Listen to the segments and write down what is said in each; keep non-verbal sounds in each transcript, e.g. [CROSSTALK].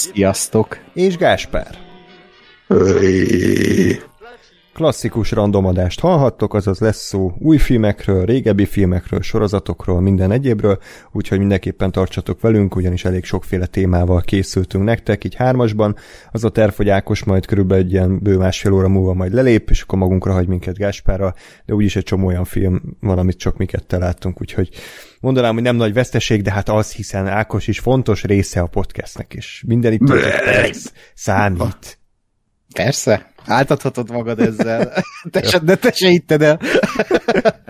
Sziasztok! És Gáspár. Öy. Klasszikus randomadást hallhattok, azaz lesz szó új filmekről, régebbi filmekről, sorozatokról, minden egyébről, úgyhogy mindenképpen tartsatok velünk, ugyanis elég sokféle témával készültünk nektek, így hármasban. Az a terv, hogy Ákos majd körülbelül egy ilyen bő másfél óra múlva majd lelép, és akkor magunkra hagy minket Gáspára, de úgyis egy csomó olyan film van, amit csak mi ketten láttunk, úgyhogy mondanám, hogy nem nagy veszteség, de hát az, hiszen Ákos is fontos része a podcastnek, és minden itt [LAUGHS] számít. Persze, áltathatod magad ezzel. [LAUGHS] Te se, de te se hitted el.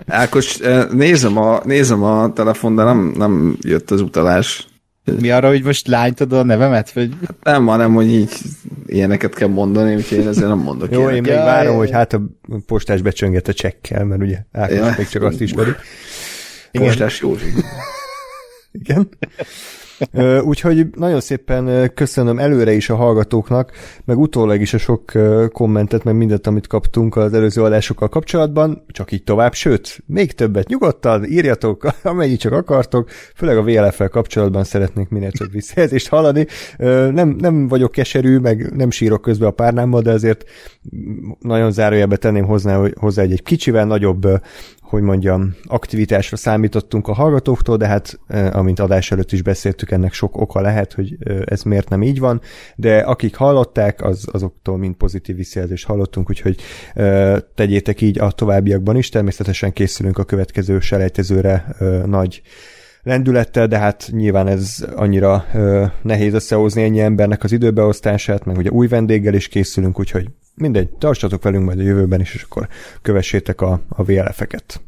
Ákos, eh, nézem a, nézem a telefon, de nem, nem jött az utalás. Mi arra, hogy most lánytad a nevemet? Vagy... Nem, hanem, hogy így ilyeneket kell mondani, úgyhogy én ezért nem mondok Jó, én ilyeneket. még várom, hogy hát a postás becsönget a csekkel, mert ugye Ákos Ja. még csak azt ismeri. Postás Józsi. Igen. [LAUGHS] Úgyhogy nagyon szépen köszönöm előre is a hallgatóknak, meg utólag is a sok kommentet, meg mindent, amit kaptunk az előző adásokkal kapcsolatban, csak így tovább, sőt, még többet nyugodtan írjatok, [LAUGHS] amennyit csak akartok, főleg a VLF-fel kapcsolatban szeretnék minél több visszajelzést hallani. Nem, nem vagyok keserű, meg nem sírok közben a párnámmal, de azért nagyon zárójelbe tenném hozzá, hozzá egy, egy kicsivel nagyobb hogy mondjam, aktivitásra számítottunk a hallgatóktól, de hát eh, amint adás előtt is beszéltük, ennek sok oka lehet, hogy eh, ez miért nem így van, de akik hallották, az, azoktól mind pozitív visszajelzést hallottunk, úgyhogy eh, tegyétek így a továbbiakban is, természetesen készülünk a következő selejtezőre nagy lendülettel, de hát nyilván ez annyira ö, nehéz összehozni ennyi embernek az időbeosztását, meg ugye új vendéggel is készülünk, úgyhogy mindegy, tartsatok velünk majd a jövőben is, és akkor kövessétek a, a VLF-eket.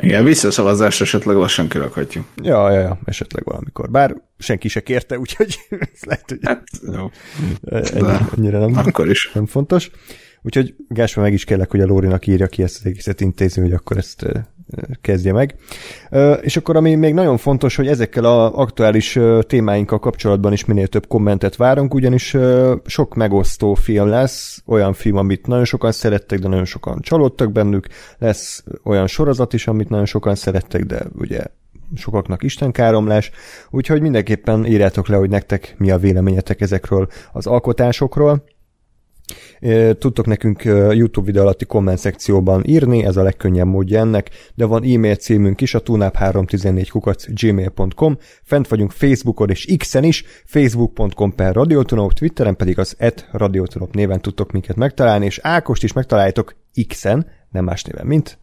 Igen, visszaszavazást esetleg lassan kirakhatjuk. Ja, ja, ja, esetleg valamikor. Bár senki se kérte, úgyhogy [LAUGHS] ez lehet, hogy Hát, jó. ennyi, ennyire nem, Akkor is. nem fontos. Úgyhogy Gáspár meg is kérlek, hogy a Lórinak írja ki ezt az egészet intézni, hogy akkor ezt ö, kezdje meg. És akkor ami még nagyon fontos, hogy ezekkel az aktuális témáinkkal kapcsolatban is minél több kommentet várunk, ugyanis sok megosztó film lesz, olyan film, amit nagyon sokan szerettek, de nagyon sokan csalódtak bennük, lesz olyan sorozat is, amit nagyon sokan szerettek, de ugye sokaknak istenkáromlás, úgyhogy mindenképpen írjátok le, hogy nektek mi a véleményetek ezekről az alkotásokról. Tudtok nekünk YouTube videó alatti komment szekcióban írni, ez a legkönnyebb módja ennek, de van e-mail címünk is, a tunap314 kukac gmail.com, fent vagyunk Facebookon és X-en is, facebook.com per radiotunop, Twitteren pedig az et radiotunop néven tudtok minket megtalálni, és Ákost is megtaláljátok X-en, nem más néven, mint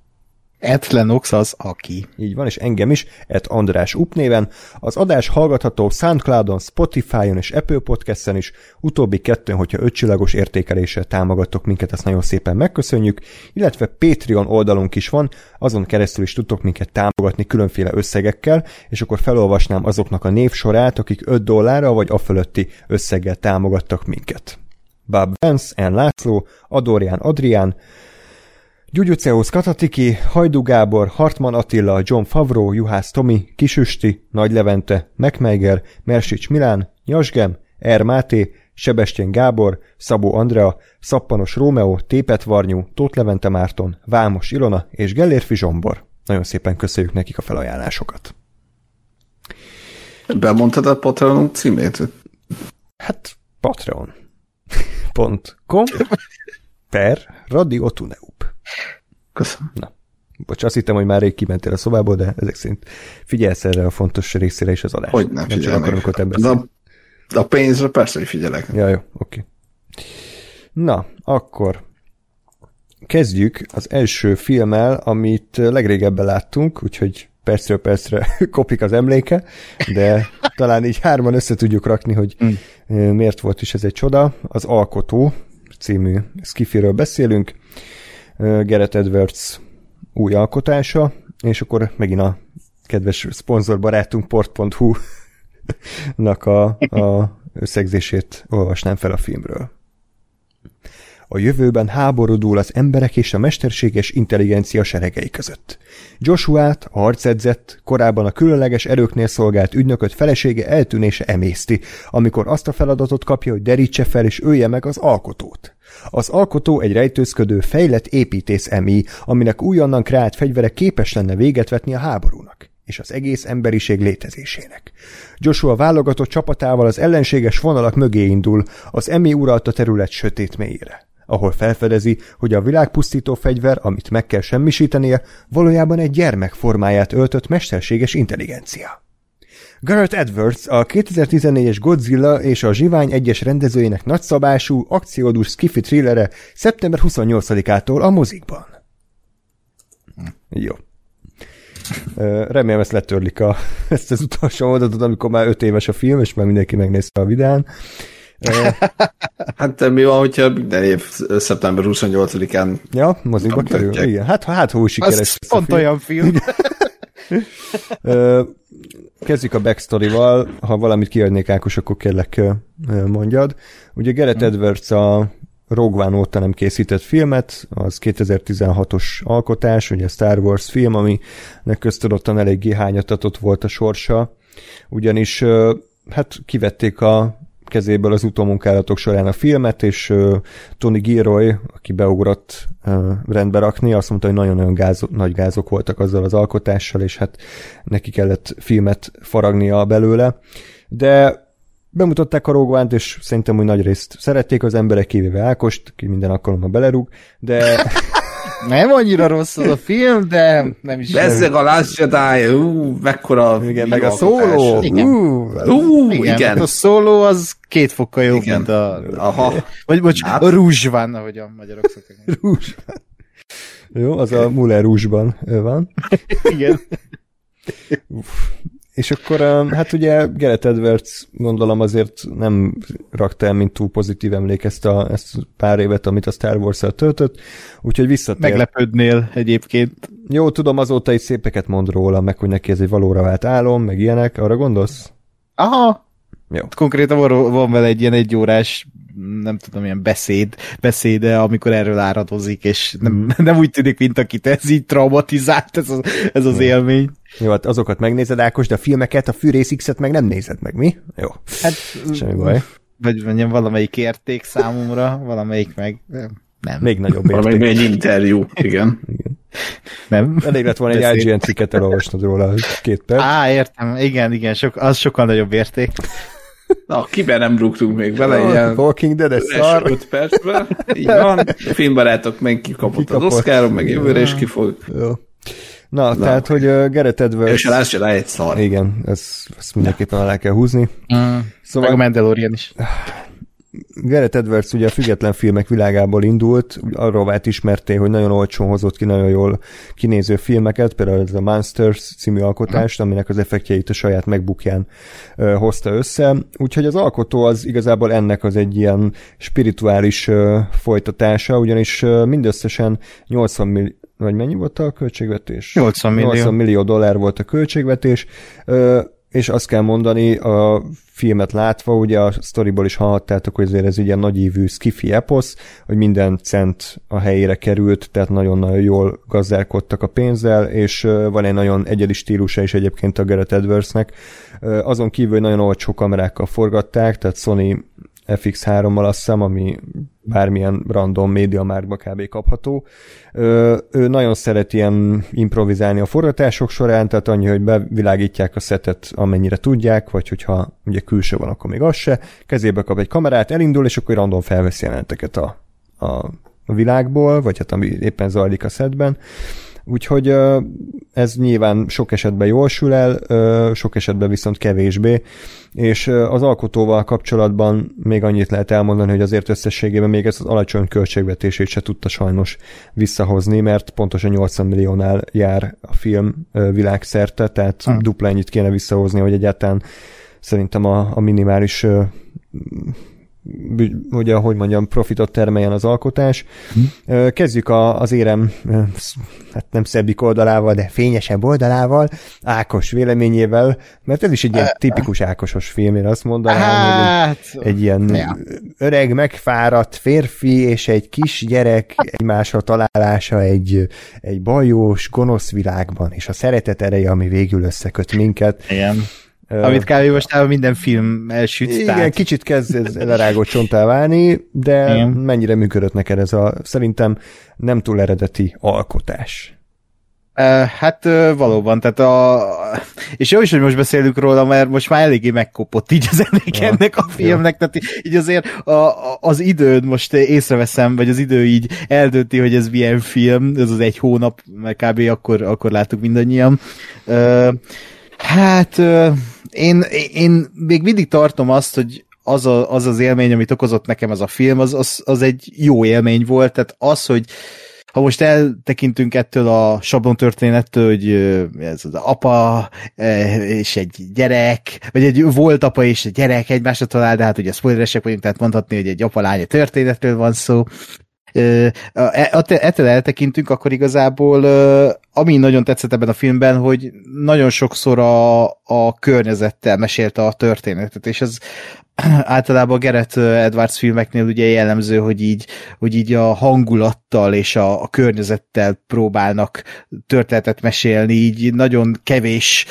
Etlenox az aki. így van, és engem is, et András Up néven. Az adás hallgatható Soundcloudon, Spotify-on és Apple Podcast-en is, utóbbi kettőn, hogyha ötcsillagos értékeléssel támogattok minket, ezt nagyon szépen megköszönjük, illetve Patreon oldalunk is van, azon keresztül is tudtok minket támogatni különféle összegekkel, és akkor felolvasnám azoknak a névsorát, akik 5 dollárra vagy a fölötti összeggel támogattak minket. Bob Vance, N. László, Adorján Adrián, Gyugyuceus Katatiki, Hajdu Gábor, Hartman Attila, John Favro, Juhász Tomi, Kisüsti, Nagy Levente, Megmeiger, Mersics Milán, Nyasgem, Er Máté, Sebestyén Gábor, Szabó Andrea, Szappanos Rómeó, Tépet Varnyú, Tóth Levente Márton, Vámos Ilona és Gellérfi Zsombor. Nagyon szépen köszönjük nekik a felajánlásokat. Bemondtad a Patreon címét? Hát, patreon.com [LAUGHS] per Radio Tuneup. Köszönöm. Bocs, azt hittem, hogy már rég kimentél a szobából, de ezek szerint figyelsz erre a fontos részére is az adás. Hogy nem nem csak te De a, de a pénzre persze, hogy figyelek. Ja, jó, oké. Na, akkor kezdjük az első filmmel, amit legrégebben láttunk, úgyhogy percről percre [LAUGHS] kopik az emléke, de talán így hárman össze tudjuk rakni, hogy mm. miért volt is ez egy csoda. Az Alkotó című skifiről beszélünk, Gerett Edwards új alkotása, és akkor megint a kedves szponzorbarátunk port.hu [LAUGHS] nak a, a összegzését olvasnám fel a filmről. A jövőben háborúdul az emberek és a mesterséges intelligencia seregei között. Joshua-t, a harcedzett, korábban a különleges erőknél szolgált ügynököt felesége eltűnése emészti, amikor azt a feladatot kapja, hogy derítse fel és ölje meg az alkotót. Az alkotó egy rejtőzködő, fejlett építész emi, aminek újonnan kreált fegyvere képes lenne véget vetni a háborúnak és az egész emberiség létezésének. Joshua válogatott csapatával az ellenséges vonalak mögé indul, az emi uralta terület sötét mélyére ahol felfedezi, hogy a világpusztító fegyver, amit meg kell semmisítenie, valójában egy gyermek formáját öltött mesterséges intelligencia. Garrett Edwards a 2014-es Godzilla és a Zsivány egyes rendezőjének nagyszabású, akciódús skifi thrillere szeptember 28-ától a mozikban. Jó. Remélem ezt letörlik a, ezt az utolsó mondatot, amikor már öt éves a film, és már mindenki megnézte a videán. [LAUGHS] hát mi van, hogyha minden év szeptember 28-án Ja, mozikba kerül. Igen, hát, hát hó sikeres. Az pont film. olyan film. [LAUGHS] Kezdjük a backstory-val, ha valamit kiadnék Ákos, akkor kérlek mondjad. Ugye Gerett hmm. Edwards a Rogue One óta nem készített filmet, az 2016-os alkotás, ugye Star Wars film, aminek köztudottan eléggé hányatatott volt a sorsa, ugyanis hát kivették a kezéből az utómunkálatok során a filmet, és Tony Gilroy, aki beugrott uh, rendbe rakni, azt mondta, hogy nagyon-nagyon gáz, nagy gázok voltak azzal az alkotással, és hát neki kellett filmet faragnia belőle. De bemutatták a Rogue és szerintem úgy nagy részt szerették az emberek, kivéve Ákost, ki minden alkalommal belerúg, de... [LAUGHS] Nem annyira rossz az a film, de nem is... Bezzeg a Last Jedi, ú, mekkora... Igen, meg a szóló. Igen. Ú, ú, igen. igen. A szóló az két fokkal jobb, igen. mint a... Aha. Vagy bocs, hát. a rúzsván, ahogy a magyarok szokták. rúzsván. Jó, az a Muller rúzsban van. igen. Uff. És akkor, hát ugye Gerett Edwards gondolom azért nem rakta el, mint túl pozitív emlék ezt a, ezt a pár évet, amit a Star wars töltött, úgyhogy visszatér. Meglepődnél egyébként. Jó, tudom, azóta is szépeket mond róla, meg hogy neki ez egy valóra vált álom, meg ilyenek, arra gondolsz? Aha, jó. Konkrétan van vele egy ilyen egyórás nem tudom, ilyen beszéd, beszéde, amikor erről áradozik, és nem, mm. nem úgy tűnik, mint akit ez így traumatizált, ez az, ez az élmény. Jó, hát azokat megnézed, Ákos, de a filmeket, a Fűrész X-et meg nem nézed meg, mi? Jó. Hát, [LAUGHS] Semmi baj. Vagy mondjam, valamelyik érték számomra, valamelyik meg nem. Még nagyobb érték. Valamelyik egy interjú, igen. igen. Nem. Elég lett volna egy IGN cikket elolvasnod róla két perc. Á, értem, igen, igen, sok, az sokkal nagyobb érték. Na, kiben nem rúgtunk még bele, no, ilyen Walking Dead, ez szar. 5 percben, így van. A [LAUGHS] filmbarátok meg kikapott, kikapott. az Oscaron, meg jövőre is ki fog. Jó. Na, Na, tehát, hogy uh, Gerett Edwards... És a Last Jedi egy szar. Igen, ezt, ezt mindenképpen alá kell húzni. Mm. Szóval... Meg a Mandalorian is. [SIGHS] Gareth Edwards ugye a független filmek világából indult, arról vált ismerté, hogy nagyon olcsón hozott ki nagyon jól kinéző filmeket, például ez a Monsters című alkotást, aminek az effektjeit a saját megbukján hozta össze. Úgyhogy az alkotó az igazából ennek az egy ilyen spirituális folytatása, ugyanis mindösszesen 80 millió vagy mennyi volt a költségvetés? 80 millió. 80 millió dollár volt a költségvetés és azt kell mondani, a filmet látva, ugye a sztoriból is hallhattátok, hogy azért ez ugye nagyívű skifi eposz, hogy minden cent a helyére került, tehát nagyon-nagyon jól gazdálkodtak a pénzzel, és van egy nagyon egyedi stílusa is egyébként a Gareth Edwardsnek. Azon kívül, nagyon olcsó kamerákkal forgatták, tehát Sony FX3-mal azt hiszem, ami bármilyen random média márkba kb. kapható. Ö, ő nagyon szeret ilyen improvizálni a forgatások során, tehát annyi, hogy bevilágítják a szetet amennyire tudják, vagy hogyha ugye külső van, akkor még az se. Kezébe kap egy kamerát, elindul, és akkor random felveszi jeleneteket a, a világból, vagy hát ami éppen zajlik a szetben. Úgyhogy ez nyilván sok esetben jól sül el, sok esetben viszont kevésbé, és az alkotóval kapcsolatban még annyit lehet elmondani, hogy azért összességében még ez az alacsony költségvetését se tudta sajnos visszahozni, mert pontosan 80 milliónál jár a film világszerte, tehát hmm. dupla ennyit kéne visszahozni, hogy egyáltalán szerintem a, a minimális ugye, ahogy mondjam, profitot termeljen az alkotás. Hm. Kezdjük a, az érem, hát nem szebbik oldalával, de fényesebb oldalával, Ákos véleményével, mert ez is egy ilyen tipikus Ákosos film, én azt mondanám, hát, hogy egy, egy ilyen ja. öreg, megfáradt férfi és egy kis gyerek egymásra találása egy, egy bajós, gonosz világban, és a szeretet ereje, ami végül összeköt minket. Igen. Amit kb. most minden film elsüt. Igen, tehát... kicsit kezd ez lerágott csontá válni, de Igen. mennyire működött neked ez a szerintem nem túl eredeti alkotás? Hát valóban, tehát a... És jó is, hogy most beszélünk róla, mert most már eléggé megkopott így az emlék ja, ennek a filmnek, ja. tehát így azért a, az időd most észreveszem, vagy az idő így eldönti, hogy ez milyen film, ez az egy hónap, mert kb. akkor, akkor láttuk mindannyian. Hát én, én még mindig tartom azt, hogy az, a, az az élmény, amit okozott nekem ez a film, az, az, az egy jó élmény volt, tehát az, hogy ha most eltekintünk ettől a sablon történettől, hogy ez az apa és egy gyerek, vagy egy volt apa és egy gyerek egymásra talál, de hát ugye spoileresek vagyunk, tehát mondhatni, hogy egy apa-lánya történetről van szó, e, ettől eltekintünk, akkor igazából ami nagyon tetszett ebben a filmben, hogy nagyon sokszor a, a környezettel mesélte a történetet, és ez [CLEARS THROAT] általában a Gerett Edwards filmeknél ugye jellemző, hogy így, hogy így a hangulattal és a, a környezettel próbálnak történetet mesélni, így nagyon kevés,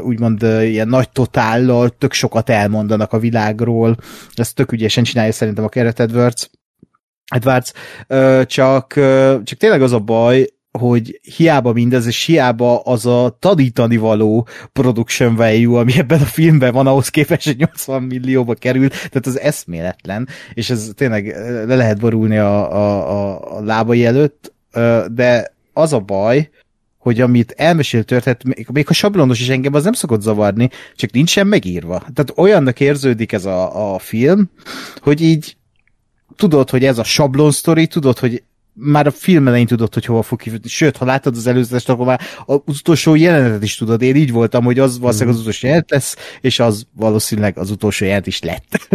úgymond ilyen nagy totállal tök sokat elmondanak a világról. Ezt tök ügyesen csinálja szerintem a Gerett Edwards. Edwards, csak, csak tényleg az a baj, hogy hiába mindez, és hiába az a tanítani való production value, ami ebben a filmben van, ahhoz képest, hogy 80 millióba került, tehát az eszméletlen, és ez tényleg le lehet borulni a, a, a, lábai előtt, de az a baj, hogy amit elmesélt történet, még a sablonos is engem az nem szokott zavarni, csak nincsen megírva. Tehát olyannak érződik ez a, a film, hogy így tudod, hogy ez a sablon sztori, tudod, hogy már a film elején tudod, hogy hova fog kifutni. Sőt, ha láttad az előzetest, akkor már az utolsó jelenetet is tudod. Én így voltam, hogy az valószínűleg az mhm. utolsó jelenet lesz, és az valószínűleg az utolsó jelenet is lett.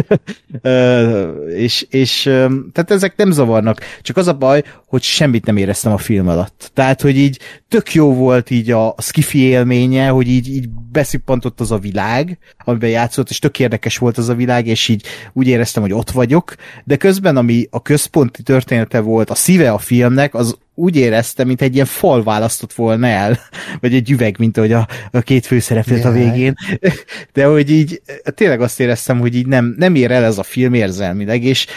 [LAUGHS] és, és tehát ezek nem zavarnak. Csak az a baj, hogy semmit nem éreztem a film alatt. Tehát, hogy így tök jó volt így a, a skifi élménye, hogy így, így beszippantott az a világ, amiben játszott, és tök érdekes volt az a világ, és így úgy éreztem, hogy ott vagyok, de közben, ami a központi története volt, a szíve a filmnek, az úgy érezte, mint egy ilyen fal választott volna el, [LAUGHS] vagy egy üveg, mint ahogy a, a két főszereplőt a végén, [LAUGHS] de hogy így tényleg azt éreztem, hogy így nem, nem ér el ez a film érzelmileg, és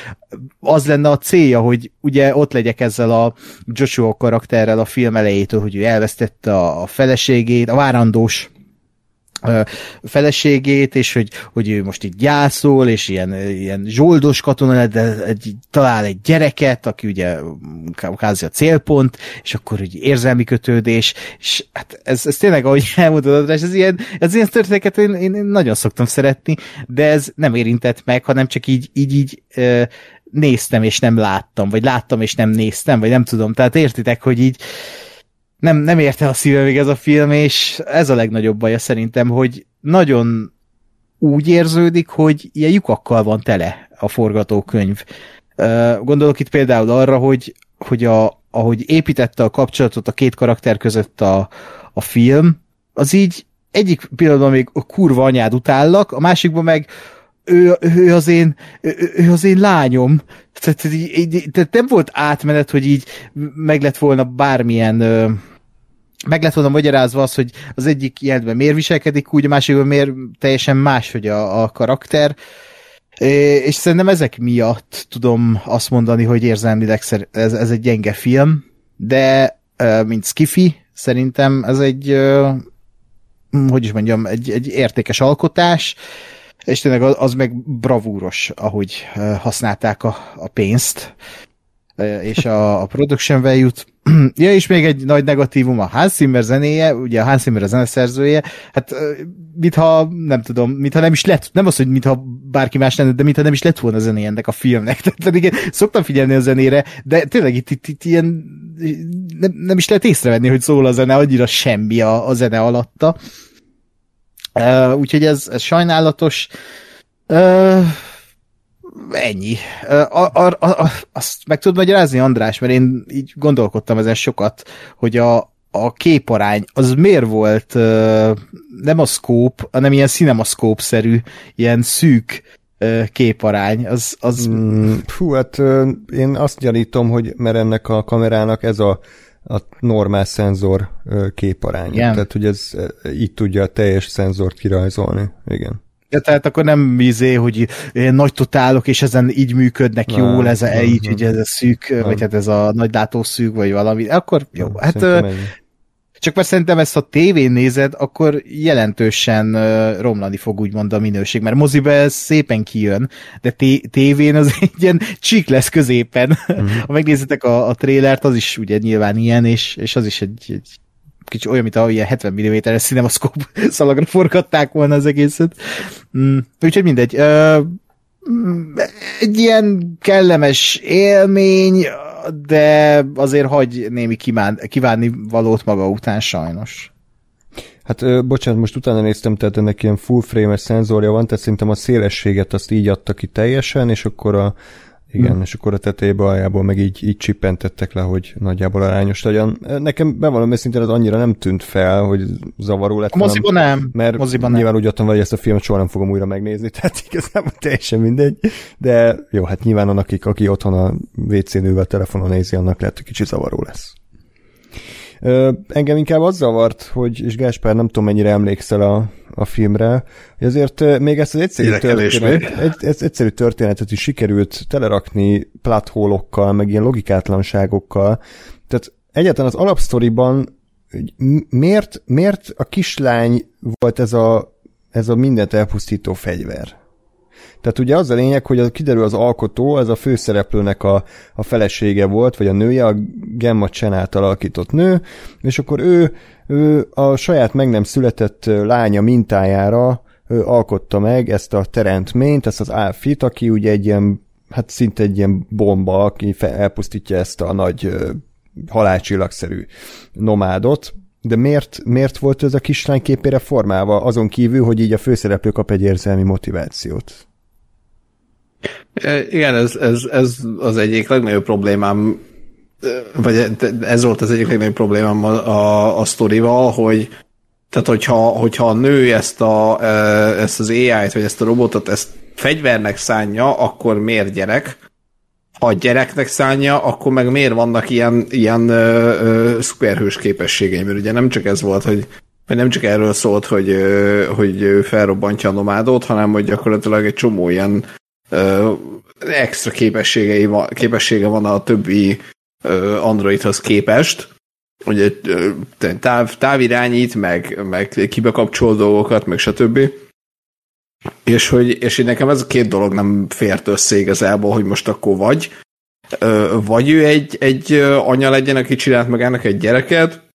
az lenne a célja, hogy ugye ott legyek ezzel a Joshua karakterrel a film elejétől, hogy ő elvesztette a, a feleségét, a várandós feleségét, és hogy, hogy ő most itt gyászol, és ilyen, ilyen zsoldos katona, de egy, talál egy gyereket, aki ugye kázi a célpont, és akkor hogy érzelmi kötődés, és hát ez, ez tényleg, ahogy [LAUGHS] elmondod, és ez ilyen, ez ilyen történeteket én, én, nagyon szoktam szeretni, de ez nem érintett meg, hanem csak így, így, így néztem, és nem láttam, vagy láttam, és nem néztem, vagy nem tudom, tehát értitek, hogy így nem, nem érte a szívemig ez a film, és ez a legnagyobb baja szerintem, hogy nagyon úgy érződik, hogy ilyen lyukakkal van tele a forgatókönyv. Gondolok itt például arra, hogy, hogy a, ahogy építette a kapcsolatot a két karakter között a, a film, az így egyik pillanatban még a kurva anyád utállak, a másikban meg ő, ő, az én, ő, ő az én lányom. Tehát, tehát nem volt átmenet, hogy így meg lett volna bármilyen meg lett volna magyarázva az, hogy az egyik jelentben miért viselkedik úgy, a másikban miért teljesen más, hogy a, a karakter. És szerintem ezek miatt tudom azt mondani, hogy érzelmileg ez, ez egy gyenge film, de mint Skiffy, szerintem ez egy hogy is mondjam, egy, egy értékes alkotás, és tényleg az meg bravúros, ahogy használták a, a pénzt, és a, a production value-t. [CLEARS THROAT] ja, és még egy nagy negatívum a Hans Zimmer zenéje, ugye a Hans Zimmer a zeneszerzője, hát mintha, nem tudom, mintha nem is lett, nem az, hogy mintha bárki más lenne, de mintha nem is lett volna a zenéje ennek a filmnek. [LAUGHS] Tehát igen, szoktam figyelni a zenére, de tényleg itt, itt, itt ilyen nem, nem is lehet észrevenni, hogy szól a zene, annyira semmi a, a zene alatta. Uh, úgyhogy ez, ez sajnálatos. Uh, ennyi. A, a, a, a, azt meg tudod magyarázni, András, mert én így gondolkodtam ezen sokat, hogy a, a képarány az miért volt uh, nem a szkóp, hanem ilyen cinemaszkóp-szerű, ilyen szűk uh, képarány. Az, az... Mm, fú, hát uh, én azt gyanítom, hogy mert ennek a kamerának ez a a normál szenzor képarány. Igen. Tehát, hogy ez így tudja a teljes szenzort kirajzolni. Igen. Ja, tehát akkor nem izé, hogy nagy totálok, és ezen így működnek nem, jól, ez a, nem, így, nem. hogy ez a szűk, nem. vagy hát ez a nagy szűk, vagy valami, akkor jó. Nem, hát csak mert szerintem ezt a tévén nézed, akkor jelentősen romlani fog úgymond a minőség, mert moziba ez szépen kijön, de tévén az [LAUGHS] egy ilyen csík lesz középen. Uh-huh. ha megnézitek a, a trélert, az is ugye nyilván ilyen, és, és az is egy, egy kicsi olyan, mint a ilyen 70 mm-es cinemaszkóp [LAUGHS] szalagra forgatták volna az egészet. Mm, úgyhogy mindegy. Uh, egy ilyen kellemes élmény, de azért hagy némi kíván, kívánni valót maga után sajnos. Hát ö, bocsánat, most utána néztem, tehát ennek ilyen full frame-es szenzorja van, tehát szerintem a szélességet azt így adta ki teljesen, és akkor a, igen, hmm. és akkor a tetejébe aljából meg így, így csippentettek le, hogy nagyjából arányos legyen. Nekem bevallom őszintén az annyira nem tűnt fel, hogy zavaró lett. A moziban nem. Mert moziban nyilván nem. úgy adtam, hogy ezt a filmet soha nem fogom újra megnézni, [LAUGHS] tehát igazából teljesen mindegy. De jó, hát nyilván annak, aki, aki otthon a WC-nővel telefonon nézi, annak lehet, hogy kicsit zavaró lesz. Ö, engem inkább az zavart, hogy, és Gáspár nem tudom mennyire emlékszel a, a filmre, hogy azért még ezt az egyszerű, történet, egy, ez egyszerű történetet is sikerült telerakni plathólokkal, meg ilyen logikátlanságokkal. Tehát egyáltalán az alapsztoriban miért, miért a kislány volt ez a, ez a mindent elpusztító fegyver? Tehát ugye az a lényeg, hogy kiderül az alkotó, ez a főszereplőnek a, a felesége volt, vagy a nője, a Gemma Chen által alakított nő, és akkor ő, ő a saját meg nem született lánya mintájára ő alkotta meg ezt a teremtményt, ezt az Alfit, aki ugye egy ilyen, hát szinte egy ilyen bomba, aki elpusztítja ezt a nagy halálcsillagszerű nomádot, de miért, miért volt ez a kislány képére formálva, azon kívül, hogy így a főszereplő kap egy érzelmi motivációt? Igen, ez, ez, ez az egyik legnagyobb problémám, vagy ez volt az egyik legnagyobb problémám a, a, a sztorival, hogy tehát hogyha, hogyha a nő ezt, a, ezt az AI-t, vagy ezt a robotot, ezt fegyvernek szánja, akkor miért gyerek? A gyereknek szánja, akkor meg miért vannak ilyen, ilyen ö, ö, szuperhős képességei? Mert ugye nem csak ez volt, hogy vagy nem csak erről szólt, hogy, hogy felrobbantja a nomádot, hanem hogy gyakorlatilag egy csomó ilyen extra képességei van, képessége van a többi Androidhoz képest, ugye táv, távirányít, meg, meg kibekapcsol dolgokat, meg stb. És hogy, és hogy nekem ez a két dolog nem fért össze igazából, hogy most akkor vagy, vagy ő egy, egy anya legyen, aki csinált magának egy gyereket,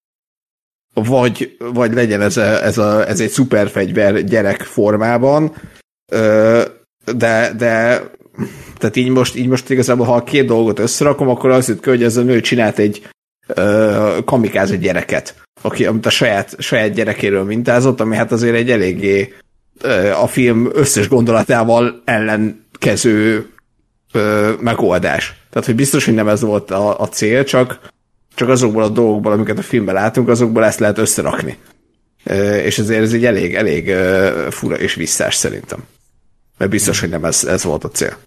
vagy, vagy legyen ez, a, ez, a, ez egy szuperfegyver gyerek formában, de, de tehát így most, így most igazából, ha a két dolgot összerakom, akkor az jut ki, hogy ez a nő csinált egy uh, kamikáze gyereket, aki, amit a saját, saját gyerekéről mintázott, ami hát azért egy eléggé uh, a film összes gondolatával ellenkező uh, megoldás. Tehát, hogy biztos, hogy nem ez volt a, a cél, csak, csak azokból a dolgokból, amiket a filmben látunk, azokból ezt lehet összerakni. Uh, és ezért ez egy elég, elég uh, fura és visszás szerintem. Mert biztos, hogy nem ez, ez volt a cél.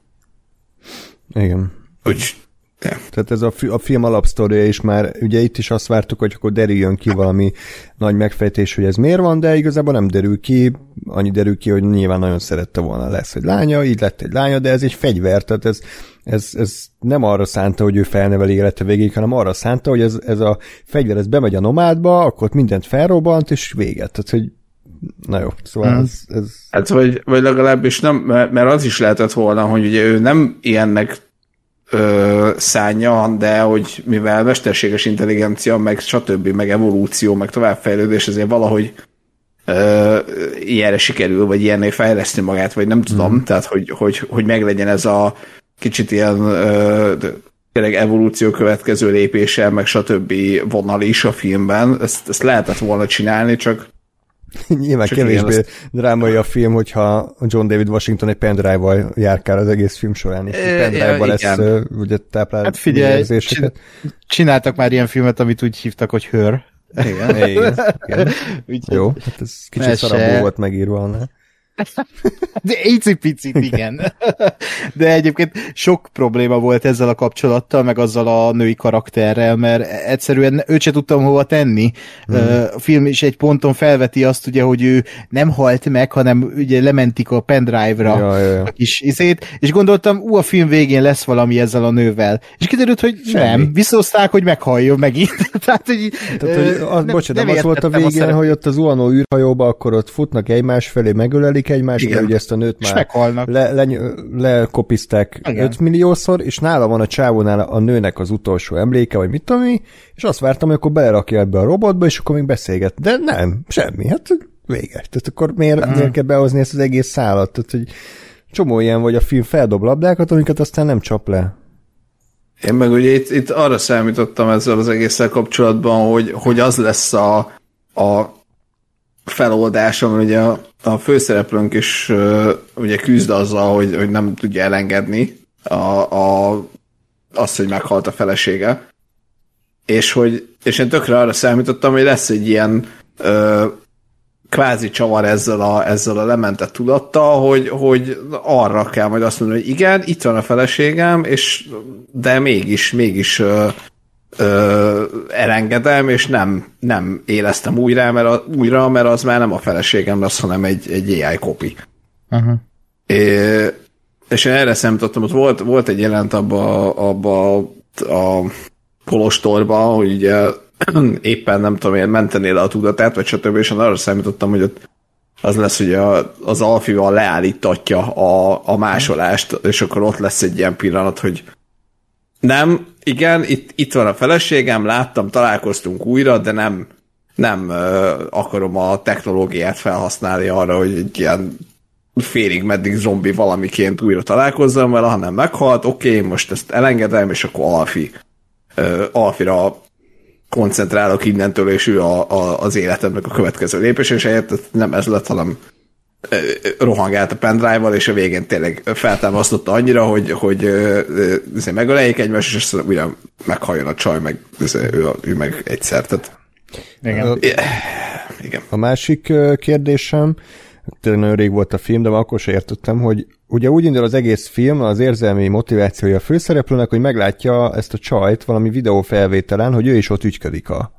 Igen. Úgy, ja. Tehát ez a, fi, a film alapsztoria is már, ugye itt is azt vártuk, hogy akkor derüljön ki valami nagy megfejtés, hogy ez miért van, de igazából nem derül ki, annyi derül ki, hogy nyilván nagyon szerette volna lesz egy lánya, így lett egy lánya, de ez egy fegyver, tehát ez, ez, ez nem arra szánta, hogy ő felneveli élete végéig, hanem arra szánta, hogy ez, ez a fegyver, ez bemegy a nomádba, akkor mindent felrobbant, és véget. Tehát, hogy Na jó, szóval hmm. ez, ez... Hát vagy, vagy legalábbis nem, mert az is lehetett volna, hogy ugye ő nem ilyennek ö, szánja, de hogy mivel mesterséges intelligencia, meg stb., meg evolúció, meg továbbfejlődés, ezért valahogy ö, ilyenre sikerül, vagy ilyennél fejleszti magát, vagy nem tudom, mm. tehát hogy, hogy, hogy meglegyen ez a kicsit ilyen ö, tényleg evolúció következő lépése, meg stb. vonal is a filmben, ezt, ezt lehetett volna csinálni, csak [LAUGHS] Nyilván Csak kevésbé igen, drámai a film, hogyha John David Washington egy pendrive-val járkál az egész film során, és egy pendrive-val lesz igen. ugye táplál Hát figyelj. Csináltak már ilyen filmet, amit úgy hívtak, hogy Hör. Igen, igen, igen. [LAUGHS] Úgyhogy- Jó, hát ez kicsit szarabbul volt megírva annál. De icipicit, igen. De egyébként sok probléma volt ezzel a kapcsolattal, meg azzal a női karakterrel, mert egyszerűen őt se tudtam hova tenni. Mhm. Mm. A film is egy ponton felveti azt, ugye, hogy ő nem halt meg, hanem ugye lementik a pendrive-ra Ja, ja, ja. a kis izét, és gondoltam, ú, a film végén lesz valami ezzel a nővel. És kiderült, hogy Semmi. nem. Visszahozták, hogy meghalljon megint. [LAUGHS] Tehát, hogy, Tehát, hogy az, bocsánat, nem az volt a végén, szerep- hogy ott az uhanó űrhajóba, akkor ott futnak egymás felé, megölelik egymást, Igen. mert ugye ezt a nőt És már meghalnak. le, le, lekopizták Igen. 5 milliószor, és nála van a csávónál a nőnek az utolsó emléke, vagy mit tudom én, és azt vártam, hogy akkor belerakja ebbe a robotba, és akkor még beszélget. De nem, semmi, hát vége. Tehát akkor miért, Mhm. miért kell behozni ezt az egész szállat? Tehát, hogy csomó ilyen, vagy a film feldob labdákat, amiket aztán nem csap le. Én meg ugye itt, itt arra számítottam ezzel az egésszel kapcsolatban, hogy, hogy az lesz a, a feloldás, ami ugye a, a főszereplőnk is uh, ugye küzd azzal, hogy, hogy nem tudja elengedni a, a, azt, hogy meghalt a felesége. És hogy és én tökre arra számítottam, hogy lesz egy ilyen ö, kvázi csavar ezzel a, ezzel a lementett tudattal, hogy, hogy arra kell majd azt mondani, hogy igen, itt van a feleségem, és de mégis, mégis ö, ö, elengedem, és nem, nem éleztem újra mert, a, újra, mert az már nem a feleségem lesz, hanem egy, egy AI kopi. Uh-huh. É, és én erre számítottam, ott volt, volt egy jelent abba, abba a kolostorban, hogy ugye [CLEARS THROAT] éppen nem tudom, én menteni le a tudatát, vagy stb. És én arra számítottam, hogy ott az lesz, hogy a, az alfival leállítatja a, a másolást, és akkor ott lesz egy ilyen pillanat, hogy nem, igen, itt, itt van a feleségem, láttam, találkoztunk újra, de nem, nem ö, akarom a technológiát felhasználni arra, hogy egy ilyen félig meddig zombi valamiként újra találkozzam vele, hanem meghalt, oké, okay, most ezt elengedem, és akkor Alfi, ö, Alfira koncentrálok innentől, és ő a, a, az életemnek a következő lépés, és helyett nem ez lett, hanem rohangált a pendrive-val, és a végén tényleg feltámasztotta annyira, hogy, hogy ö, megöleljék egymást, és aztán újra meghalljon a csaj, meg ö, ő, ő meg egyszer. Tehát, Igen. Igen. A másik kérdésem, tényleg nagyon rég volt a film, de már akkor sem értettem, hogy ugye úgy indul az egész film, az érzelmi motivációja a főszereplőnek, hogy meglátja ezt a csajt valami videófelvételen, hogy ő is ott ügyködik a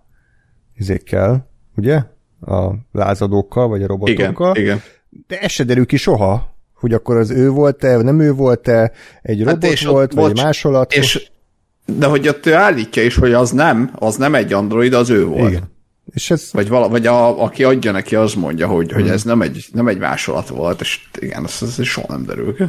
izékkel, ugye? A lázadókkal, vagy a Igen, robotokkal. igen. De ez se derül ki soha, hogy akkor az ő volt-e, nem ő volt-e, egy robot Hát és ott- volt, vagy egy bocs, másolat. És, de hogy ott ő állítja is, hogy az nem, az nem egy android, az ő volt. Igen. És ez Vagy, vala, vagy a, aki adja neki, az mondja, hogy, hogy ez nem egy, nem egy másolat volt, és igen, ez, ez soha nem derül ki.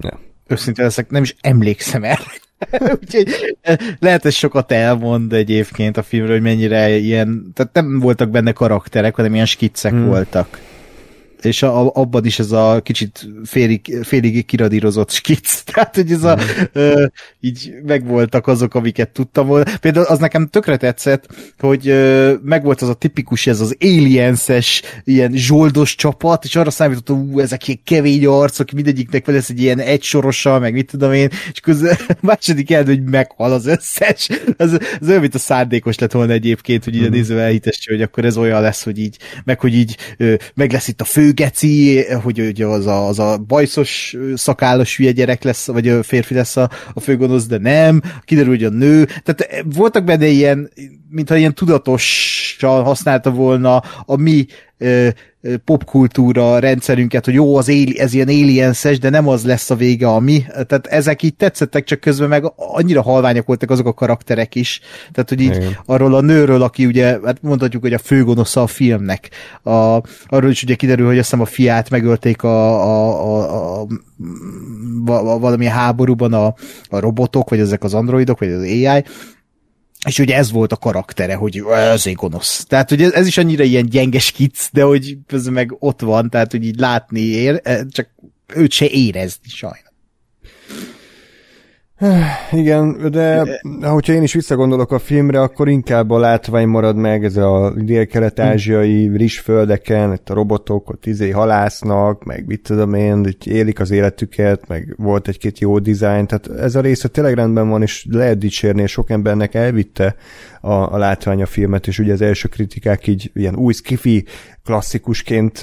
ja. Őszintén leszek, nem is emlékszem el. [LAUGHS] Úgyhogy eh, lehet, ez sokat elmond egyébként a filmről, hogy mennyire ilyen, tehát nem voltak benne karakterek, hanem ilyen skiccek hmm. voltak. És a, abban is ez a kicsit félig, félig kiradírozott skic. [LAUGHS] Tehát, hogy ez a, ö, így megvoltak azok, amiket tudtam volna. Például az nekem tökre tetszett, hogy ö, megvolt az a tipikus, ez az alienses, ilyen zsoldos csapat, és arra számítottam, ú, ezek ilyen kevény arcok, mindegyiknek lesz egy ilyen egysorosa, meg mit tudom én, és közben [LAUGHS] második el, hogy meghal az összes. Az, az olyan, mint a szándékos lett volna egyébként, hogy így a néző elhitesse, hogy akkor ez olyan lesz, hogy így, meg hogy így ö, meg lesz itt a főgeci, hogy ugye az a, az a bajszos, szakállas hülye gyerek lesz, vagy ö, férfi lesz a, a főgonosz, de nem, kiderül, hogy a nő. Tehát eh, voltak benne ilyen, mintha ilyen tudatosan használta volna a mi popkultúra rendszerünket, hogy jó, az éli, ez ilyen alienses, de nem az lesz a vége, ami. Tehát ezek így tetszettek, csak közben meg annyira halványak voltak azok a karakterek is. Tehát, hogy így Igen. arról a nőről, aki ugye, hát mondhatjuk, hogy a főgonosza a filmnek. A, arról is ugye kiderül, hogy azt hiszem a fiát megölték a, a, a, a, a, a valami háborúban a, a robotok, vagy ezek az androidok, vagy az AI, és ugye ez volt a karaktere, hogy ez egy gonosz. Tehát, hogy ez, ez is annyira ilyen gyenge skic, de hogy közben meg ott van, tehát, hogy így látni ér, csak őt se érezni sajnos. Igen, de hogyha én is visszagondolok a filmre, akkor inkább a látvány marad meg, ez a dél-kelet-ázsiai rizsföldeken, itt a robotok ott izé halásznak, meg mit tudom én, élik az életüket, meg volt egy-két jó dizájn, tehát ez a része tényleg rendben van, és lehet dicsérni, és sok embernek elvitte a, a látvány a filmet, és ugye az első kritikák így ilyen új skifi klasszikusként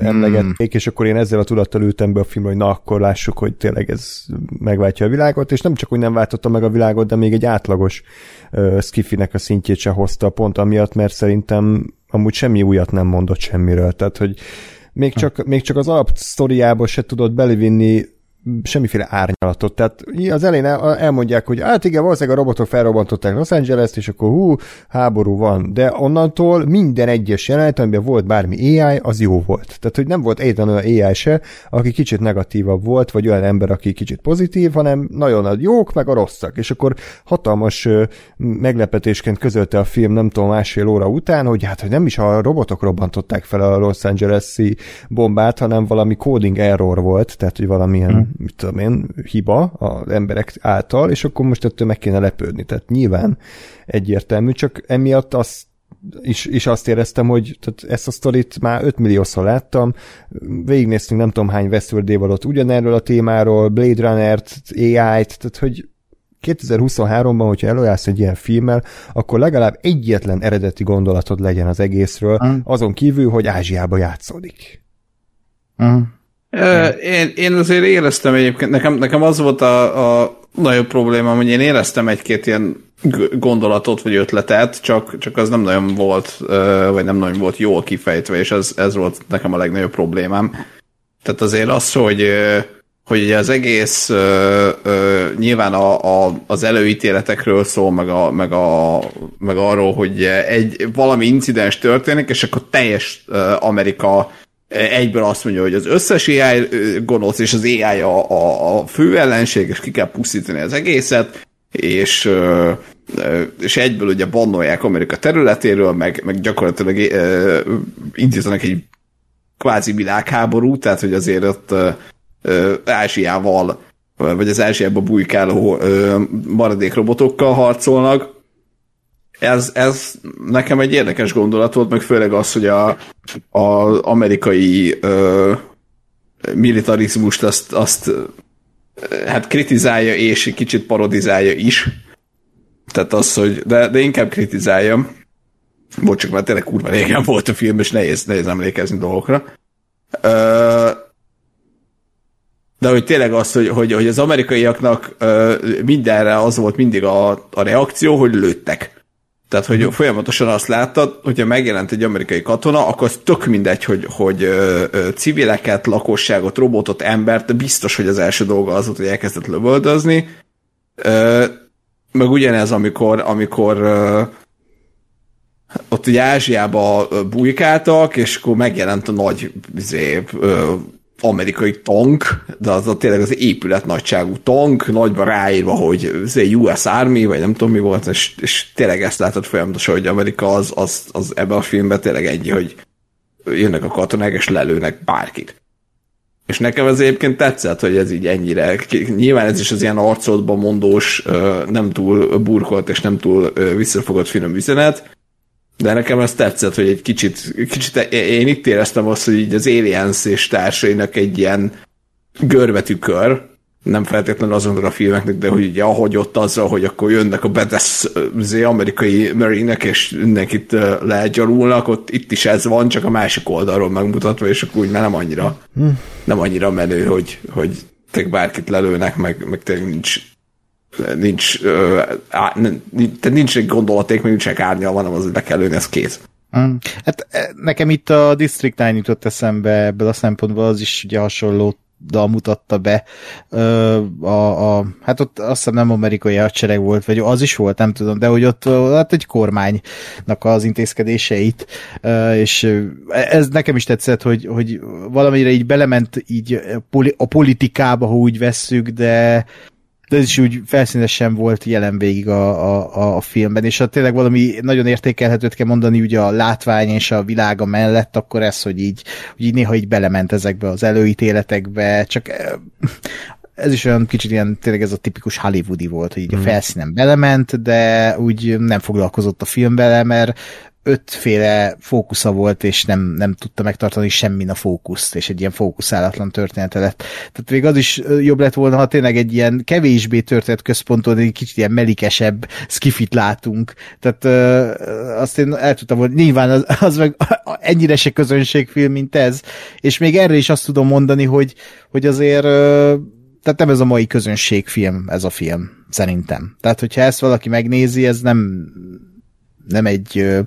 emlegették, és akkor én ezzel a tudattal ültem be a filmre, hogy na akkor lássuk, hogy tényleg ez megváltja a világot, és nem csak, hogy nem váltotta meg a világot, de még egy átlagos uh, skifinek a szintjét se hozta pont amiatt, mert szerintem amúgy semmi újat nem mondott semmiről, tehát hogy még csak, még csak az alapsztoriába se tudott belevinni semmiféle árnyalatot. Tehát az elején elmondják, hogy hát igen, valószínűleg a robotok felrobbantották Los Angeles-t, és akkor hú, háború van. De onnantól minden egyes jelenet, amiben volt bármi AI, az jó volt. Tehát, hogy nem volt egyetlen olyan AI se, aki kicsit negatívabb volt, vagy olyan ember, aki kicsit pozitív, hanem nagyon a jók, meg a rosszak. És akkor hatalmas meglepetésként közölte a film, nem tudom, másfél óra után, hogy hát, hogy nem is a robotok robbantották fel a Los Angeles-i bombát, hanem valami coding error volt, tehát, hogy valamilyen hmm mit tudom én, hiba az emberek által, és akkor most ettől meg kéne lepődni. Tehát nyilván egyértelmű, csak emiatt azt is, is azt éreztem, hogy tehát ezt a sztorit már 5 milliószor láttam, végignéztünk nem tudom hány Westworld alatt ugyanerről a témáról, Blade Runner-t, AI-t, tehát hogy 2023-ban, hogyha előállsz egy ilyen filmmel, akkor legalább egyetlen eredeti gondolatod legyen az egészről, uh. azon kívül, hogy Ázsiába játszódik. Uh. Én, én azért éreztem egyébként, nekem, nekem az volt a, a nagyobb probléma, hogy én éreztem egy-két ilyen gondolatot vagy ötletet, csak, csak az nem nagyon volt, vagy nem nagyon volt jól kifejtve, és ez, ez volt nekem a legnagyobb problémám. Tehát azért az, hogy, hogy ugye az egész nyilván a, a, az előítéletekről szól, meg, a, meg, a, meg arról, hogy egy valami incidens történik, és akkor teljes Amerika egyből azt mondja, hogy az összes AI gonosz, és az AI a, a, a fő ellenség, és ki kell pusztítani az egészet, és, és egyből ugye bannolják Amerika területéről, meg, meg gyakorlatilag indítanak egy kvázi világháború, tehát hogy azért ott Ázsiával, vagy az Ázsiában bujkáló maradék robotokkal harcolnak, ez, ez nekem egy érdekes gondolat volt, meg főleg az, hogy a, amerikai ö, militarizmust azt, azt hát kritizálja és kicsit parodizálja is. Tehát az, hogy, de, de inkább kritizálja. Bocs, csak már tényleg kurva régen volt a film, és nehéz, nehéz emlékezni dolgokra. Ö, de hogy tényleg az, hogy, hogy, hogy az amerikaiaknak ö, mindenre az volt mindig a, a reakció, hogy lőttek. Tehát, hogy folyamatosan azt láttad, hogyha megjelent egy amerikai katona, akkor az tök mindegy, hogy, hogy ö, ö, civileket, lakosságot, robotot, embert, biztos, hogy az első dolga az volt, hogy elkezdett lövöldözni. Ö, meg ugyanez, amikor, amikor ö, ott ugye Ázsiába bujkáltak, és akkor megjelent a nagy izé, ö, amerikai tank, de az a tényleg az épület nagyságú tank, nagyba ráírva, hogy az egy US Army, vagy nem tudom mi volt, és, és tényleg ezt látod folyamatosan, hogy Amerika az, az, az ebben a filmben tényleg egy, hogy jönnek a katonák, és lelőnek bárkit. És nekem ez egyébként tetszett, hogy ez így ennyire, nyilván ez is az ilyen arcodban mondós, nem túl burkolt és nem túl visszafogott finom üzenet, de nekem ez tetszett, hogy egy kicsit, kicsit én itt éreztem azt, hogy így az Aliens és társainak egy ilyen görbetükör, nem feltétlenül azonra a filmeknek, de hogy ugye ahogy ott azzal, hogy akkor jönnek a bedes amerikai marinek, és mindenkit legyarulnak, ott itt is ez van, csak a másik oldalról megmutatva, és akkor úgy már nem annyira, nem annyira menő, hogy, hogy bárkit lelőnek, meg, meg tényleg nincs nincs, á, nincs, nincs egy gondolaték, meg nincsenek árnyal, hanem az, hogy be kell lőni, ez kész. Mm. Hát e, nekem itt a District 9 jutott eszembe ebből a szempontból, az is ugye hasonló dal mutatta be. Ö, a, a, hát ott azt hiszem nem amerikai hadsereg volt, vagy az is volt, nem tudom, de hogy ott hát egy kormánynak az intézkedéseit, ö, és ez nekem is tetszett, hogy, hogy valamire így belement így a politikába, ha úgy vesszük, de de ez is úgy felszínesen volt jelen végig a, a, a filmben, és ha tényleg valami nagyon értékelhetőt kell mondani ugye a látvány és a világa mellett, akkor ez, hogy így, hogy így néha így belement ezekbe az előítéletekbe, csak ez is olyan kicsit ilyen, tényleg ez a tipikus Hollywoodi volt, hogy így a felszínen belement, de úgy nem foglalkozott a film vele, mert ötféle fókusza volt, és nem, nem tudta megtartani semmin a fókuszt, és egy ilyen fókuszálatlan története lett. Tehát még az is jobb lett volna, ha tényleg egy ilyen kevésbé történet központon, egy kicsit ilyen melikesebb skifit látunk. Tehát uh, azt én el tudtam volna, nyilván az, az meg ennyire se közönségfilm, mint ez, és még erre is azt tudom mondani, hogy, hogy azért uh, tehát nem ez a mai közönségfilm, ez a film, szerintem. Tehát, hogyha ezt valaki megnézi, ez nem nem egy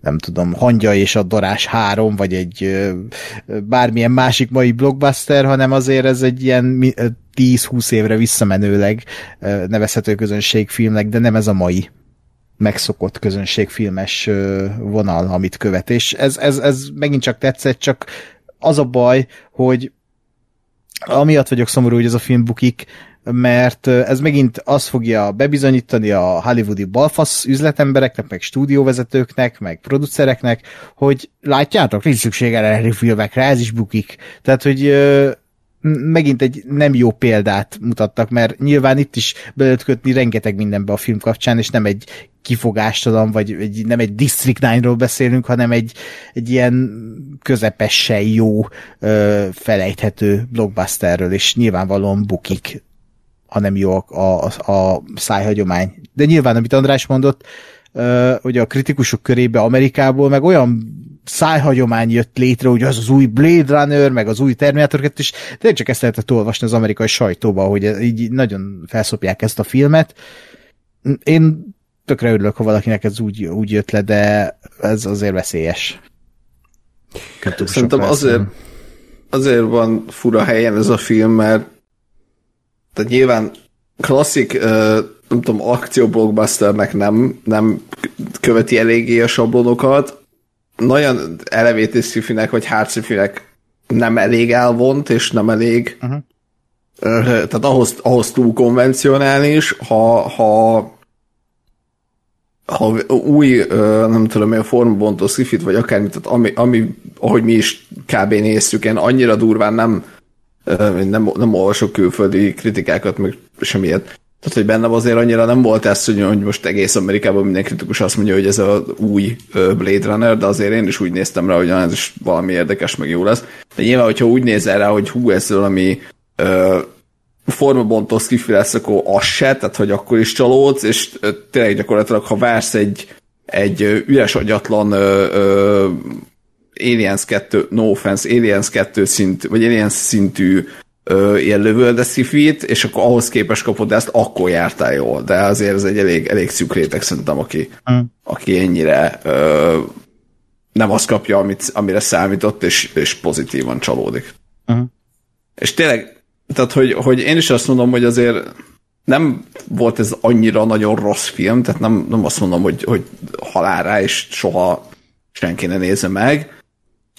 nem tudom, Hangya és a Darás 3, vagy egy bármilyen másik mai blockbuster, hanem azért ez egy ilyen 10-20 évre visszamenőleg nevezhető közönségfilmnek, de nem ez a mai megszokott közönségfilmes vonal, amit követ. És ez, ez, ez megint csak tetszett, csak az a baj, hogy amiatt vagyok szomorú, hogy ez a film bukik, mert ez megint azt fogja bebizonyítani a hollywoodi balfasz üzletembereknek, meg stúdióvezetőknek, meg producereknek, hogy látjátok, nincs szükség erre filmekre, ez is bukik. Tehát, hogy megint egy nem jó példát mutattak, mert nyilván itt is be lehet kötni rengeteg mindenbe a film kapcsán, és nem egy kifogástalan, vagy egy, nem egy District 9-ról beszélünk, hanem egy, egy ilyen közepesen jó, ö, felejthető blockbusterről, és nyilvánvalóan bukik ha nem jó a, a, a szájhagyomány. De nyilván, amit András mondott, hogy a kritikusok körébe Amerikából meg olyan szájhagyomány jött létre, hogy az az új Blade Runner, meg az új Terminator 2, és tényleg csak ezt lehetett olvasni az amerikai sajtóba, hogy így nagyon felszopják ezt a filmet. Én tökre örülök, ha valakinek ez úgy, úgy jött le, de ez azért veszélyes. Szerintem azért, azért van fura helyen ez a film, mert tehát nyilván klasszik, nem tudom, akció blockbusternek nem, nem követi eléggé a sablonokat. Nagyon elevétés szifinek, vagy hárcifinek nem elég elvont, és nem elég uh-huh. tehát ahhoz, ahhoz túl konvencionális, ha, ha ha új, nem tudom, a formabontó szifit, vagy akármit, tehát ami, ami, ahogy mi is kb. néztük, én annyira durván nem nem, nem olvasok külföldi kritikákat, meg semmiért. Tehát, hogy bennem azért annyira nem volt ez, hogy, hogy most egész Amerikában minden kritikus azt mondja, hogy ez az új Blade Runner, de azért én is úgy néztem rá, hogy ez is valami érdekes, meg jó lesz. De nyilván, hogyha úgy nézel rá, hogy hú, ez valami uh, formabontó skifi lesz, akkor az se, tehát hogy akkor is csalódsz, és tényleg gyakorlatilag, ha vársz egy, egy üres agyatlan uh, Aliens 2, no offense, Aliens 2 szint, vagy Aliens szintű ö, ilyen lövölde szifit, és akkor ahhoz képes kapod ezt, akkor jártál jól. De azért ez egy elég, elég szűk réteg szerintem, aki, mm. aki ennyire ö, nem azt kapja, amit, amire számított, és, és pozitívan csalódik. Mm. És tényleg, tehát hogy, hogy én is azt mondom, hogy azért nem volt ez annyira nagyon rossz film, tehát nem, nem azt mondom, hogy, hogy halálra, és soha senki ne nézze meg,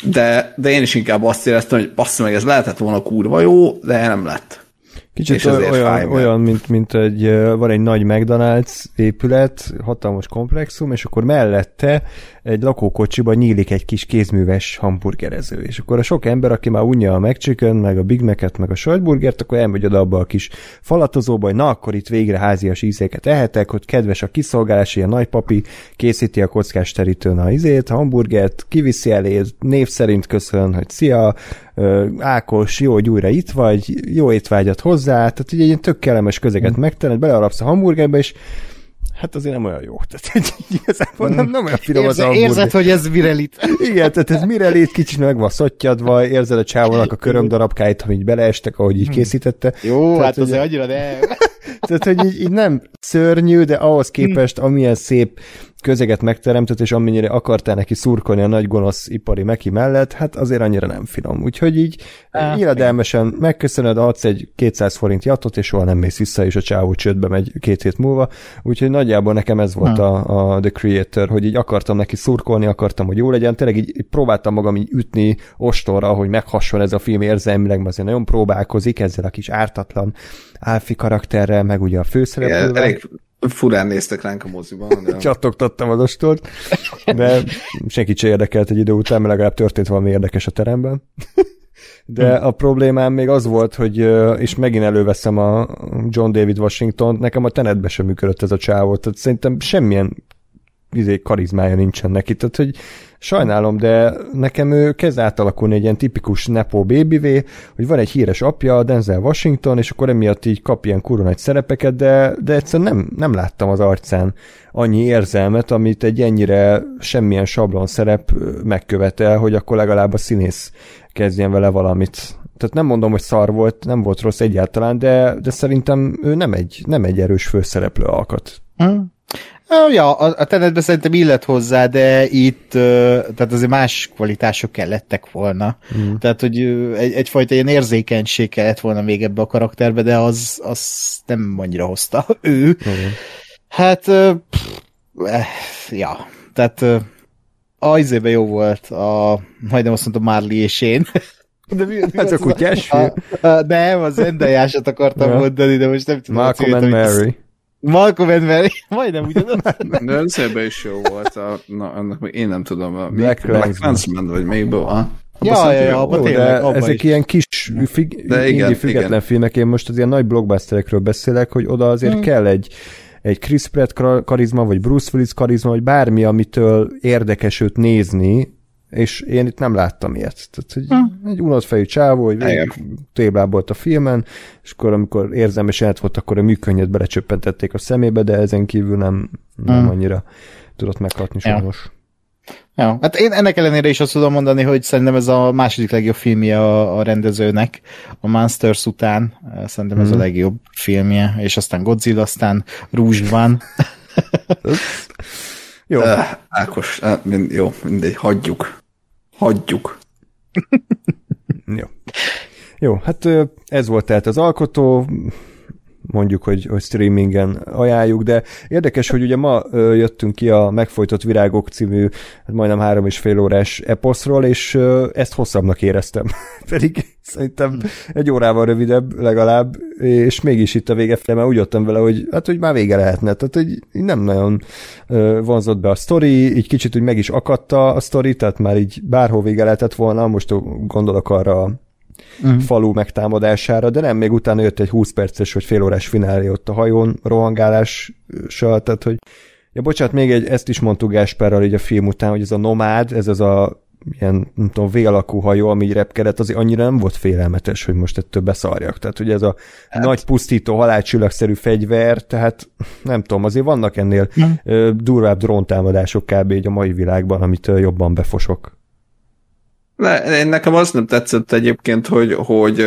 de, de én is inkább azt éreztem, hogy bassza meg, ez lehetett volna kurva jó, de nem lett. Kicsit olyan, fáj, olyan mint, mint egy, van egy nagy McDonald's épület, hatalmas komplexum, és akkor mellette egy lakókocsiba nyílik egy kis kézműves hamburgerező, és akkor a sok ember, aki már unja a McChicken, meg a Big Mac-et, meg a sajtburgert, akkor elmegy oda abba a kis falatozóba, hogy na, akkor itt végre házias ízéket ehetek, hogy kedves a kiszolgálás, ilyen nagypapi készíti a kockás terítőn a izét, a hamburgert, kiviszi elé, név szerint köszön, hogy szia, Ákos, jó, hogy újra itt vagy, jó étvágyat hozzá, tehát egy ilyen tök kellemes közeget mm. megtered, belearapsz a hamburgerbe, és hát azért nem olyan jó. [LAUGHS] Tehát igazából nem, nem olyan finom Érze, az hamburger. Érzed, hogy ez mirelit. [LAUGHS] Igen, tehát ez mirelit, kicsit meg van szottyadva, érzed a csávónak a körömdarabkáit, hogy beleestek, ahogy így hm. készítette. Jó, tehát, hát azért annyira de... [LAUGHS] Tehát, hogy így, így nem szörnyű, de ahhoz képest, amilyen szép közeget megteremtett, és amennyire akartál neki szurkolni a nagy gonosz ipari meki mellett, hát azért annyira nem finom. Úgyhogy így ah, illedelmesen megköszönöd, adsz egy 200 forint jatot, és soha nem mész vissza, és a csávó csődbe megy két hét múlva. Úgyhogy nagyjából nekem ez volt hmm. a, a The Creator, hogy így akartam neki szurkolni, akartam, hogy jó legyen. Tényleg így, így próbáltam magam így ütni ostorra, hogy meghasson ez a film érzelmileg, mert azért nagyon próbálkozik ezzel a kis ártatlan álfi karakterrel, meg ugye a főszereplővel. Elég furán néztek ránk a moziban. De... [LAUGHS] Csattogtattam az ostort, de senkit se érdekelt egy idő után, mert legalább történt valami érdekes a teremben. de a problémám még az volt, hogy, és megint előveszem a John David Washington, nekem a tenetbe sem működött ez a csávó, tehát szerintem semmilyen izé, karizmája nincsen neki, tehát hogy sajnálom, de nekem ő kezd átalakulni egy ilyen tipikus Nepo babyvé, hogy van egy híres apja, Denzel Washington, és akkor emiatt így kap ilyen kurva nagy szerepeket, de, de egyszerűen nem, nem láttam az arcán annyi érzelmet, amit egy ennyire semmilyen sablon szerep megkövetel, hogy akkor legalább a színész kezdjen vele valamit. Tehát nem mondom, hogy szar volt, nem volt rossz egyáltalán, de, de szerintem ő nem egy, nem egy erős főszereplő alkat. Hmm. Ja, a, a tenetben szerintem illet hozzá, de itt tehát azért más kvalitások kellettek volna. Mm. Tehát, hogy egy, egyfajta ilyen érzékenység kellett volna még ebbe a karakterbe, de az, az nem annyira hozta ő. Mm. Hát, pff, eh, ja, tehát a izébe jó volt, a, majdnem azt mondtam Marley és én. [LAUGHS] De mi, mi hát a kutyás a, a, Nem, az Zendayásat akartam ja. mondani, de most nem tudom. Malcolm and Mary. Malcolm and Mary, majdnem ugyanaz. De összebe is jó volt, a, na, annak én nem tudom, a Black, Black Clansman, vagy melyikből, ha? Ja, ja, ja, abba tényleg, de ezek is. ilyen kis fig, de igen, független igen. filmek, én most az ilyen nagy blockbusterekről beszélek, hogy oda azért hmm. kell egy, egy Chris Pratt karizma, vagy Bruce Willis karizma, vagy bármi, amitől érdekes őt nézni, és én itt nem láttam ilyet. Tehát, hogy hm. egy unott fejű csávó, hogy téblábolt a filmen, és akkor amikor érzelmes jelent volt, akkor a műkönnyet belecsöppentették a szemébe, de ezen kívül nem, nem hm. annyira tudott meghatni sajnos. Ja. Ja, hát én ennek ellenére is azt tudom mondani, hogy szerintem ez a második legjobb filmje a, a rendezőnek, a Monsters után, szerintem ez mm. a mhm. legjobb filmje, és aztán Godzilla, aztán Rouge van. [LAUGHS] jó. Uh, Ákos, uh, jó, mindegy, hagyjuk. Hagyjuk. [LAUGHS] Jó. Jó, hát ez volt tehát az alkotó, mondjuk, hogy, hogy streamingen ajánljuk, de érdekes, hogy ugye ma jöttünk ki a Megfojtott Virágok című hát majdnem három és fél órás eposzról, és ezt hosszabbnak éreztem. [LAUGHS] Pedig szerintem egy órával rövidebb legalább, és mégis itt a vége fel, mert úgy jöttem vele, hogy hát, hogy már vége lehetne. Tehát, hogy nem nagyon vonzott be a sztori, így kicsit úgy meg is akadta a sztori, tehát már így bárhol vége lehetett volna, most gondolok arra uh-huh. falu megtámadására, de nem, még utána jött egy 20 perces vagy fél órás finálé ott a hajón rohangálással, tehát hogy Ja, bocsánat, még egy, ezt is mondtuk Gáspárral így a film után, hogy ez a nomád, ez az a ilyen, nem tudom, V-alakú hajó, ami így repkedett, azért annyira nem volt félelmetes, hogy most ettől beszarjak. Tehát, hogy ez a hát. nagy pusztító halálcsillagszerű fegyver, tehát nem tudom, azért vannak ennél hmm. durvább dróntámadások kb. így a mai világban, amit jobban befosok. Ne, nekem az nem tetszett egyébként, hogy, hogy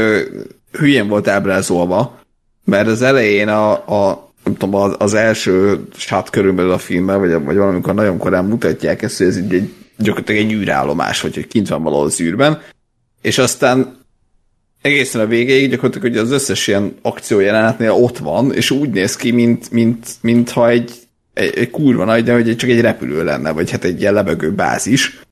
hülyén volt ábrázolva, mert az elején a, a nem tudom, az, az első sát körülbelül a filmben, vagy, vagy valamikor nagyon korán mutatják ezt, hogy ez egy, egy, gyakorlatilag egy űrállomás, vagy hogy kint van valahol az űrben, és aztán egészen a végéig gyakorlatilag hogy az összes ilyen akciójelenetnél ott van, és úgy néz ki, mint, mint, mintha egy, egy, egy kurva nagy, de hogy csak egy repülő lenne, vagy hát egy ilyen lebegő bázis,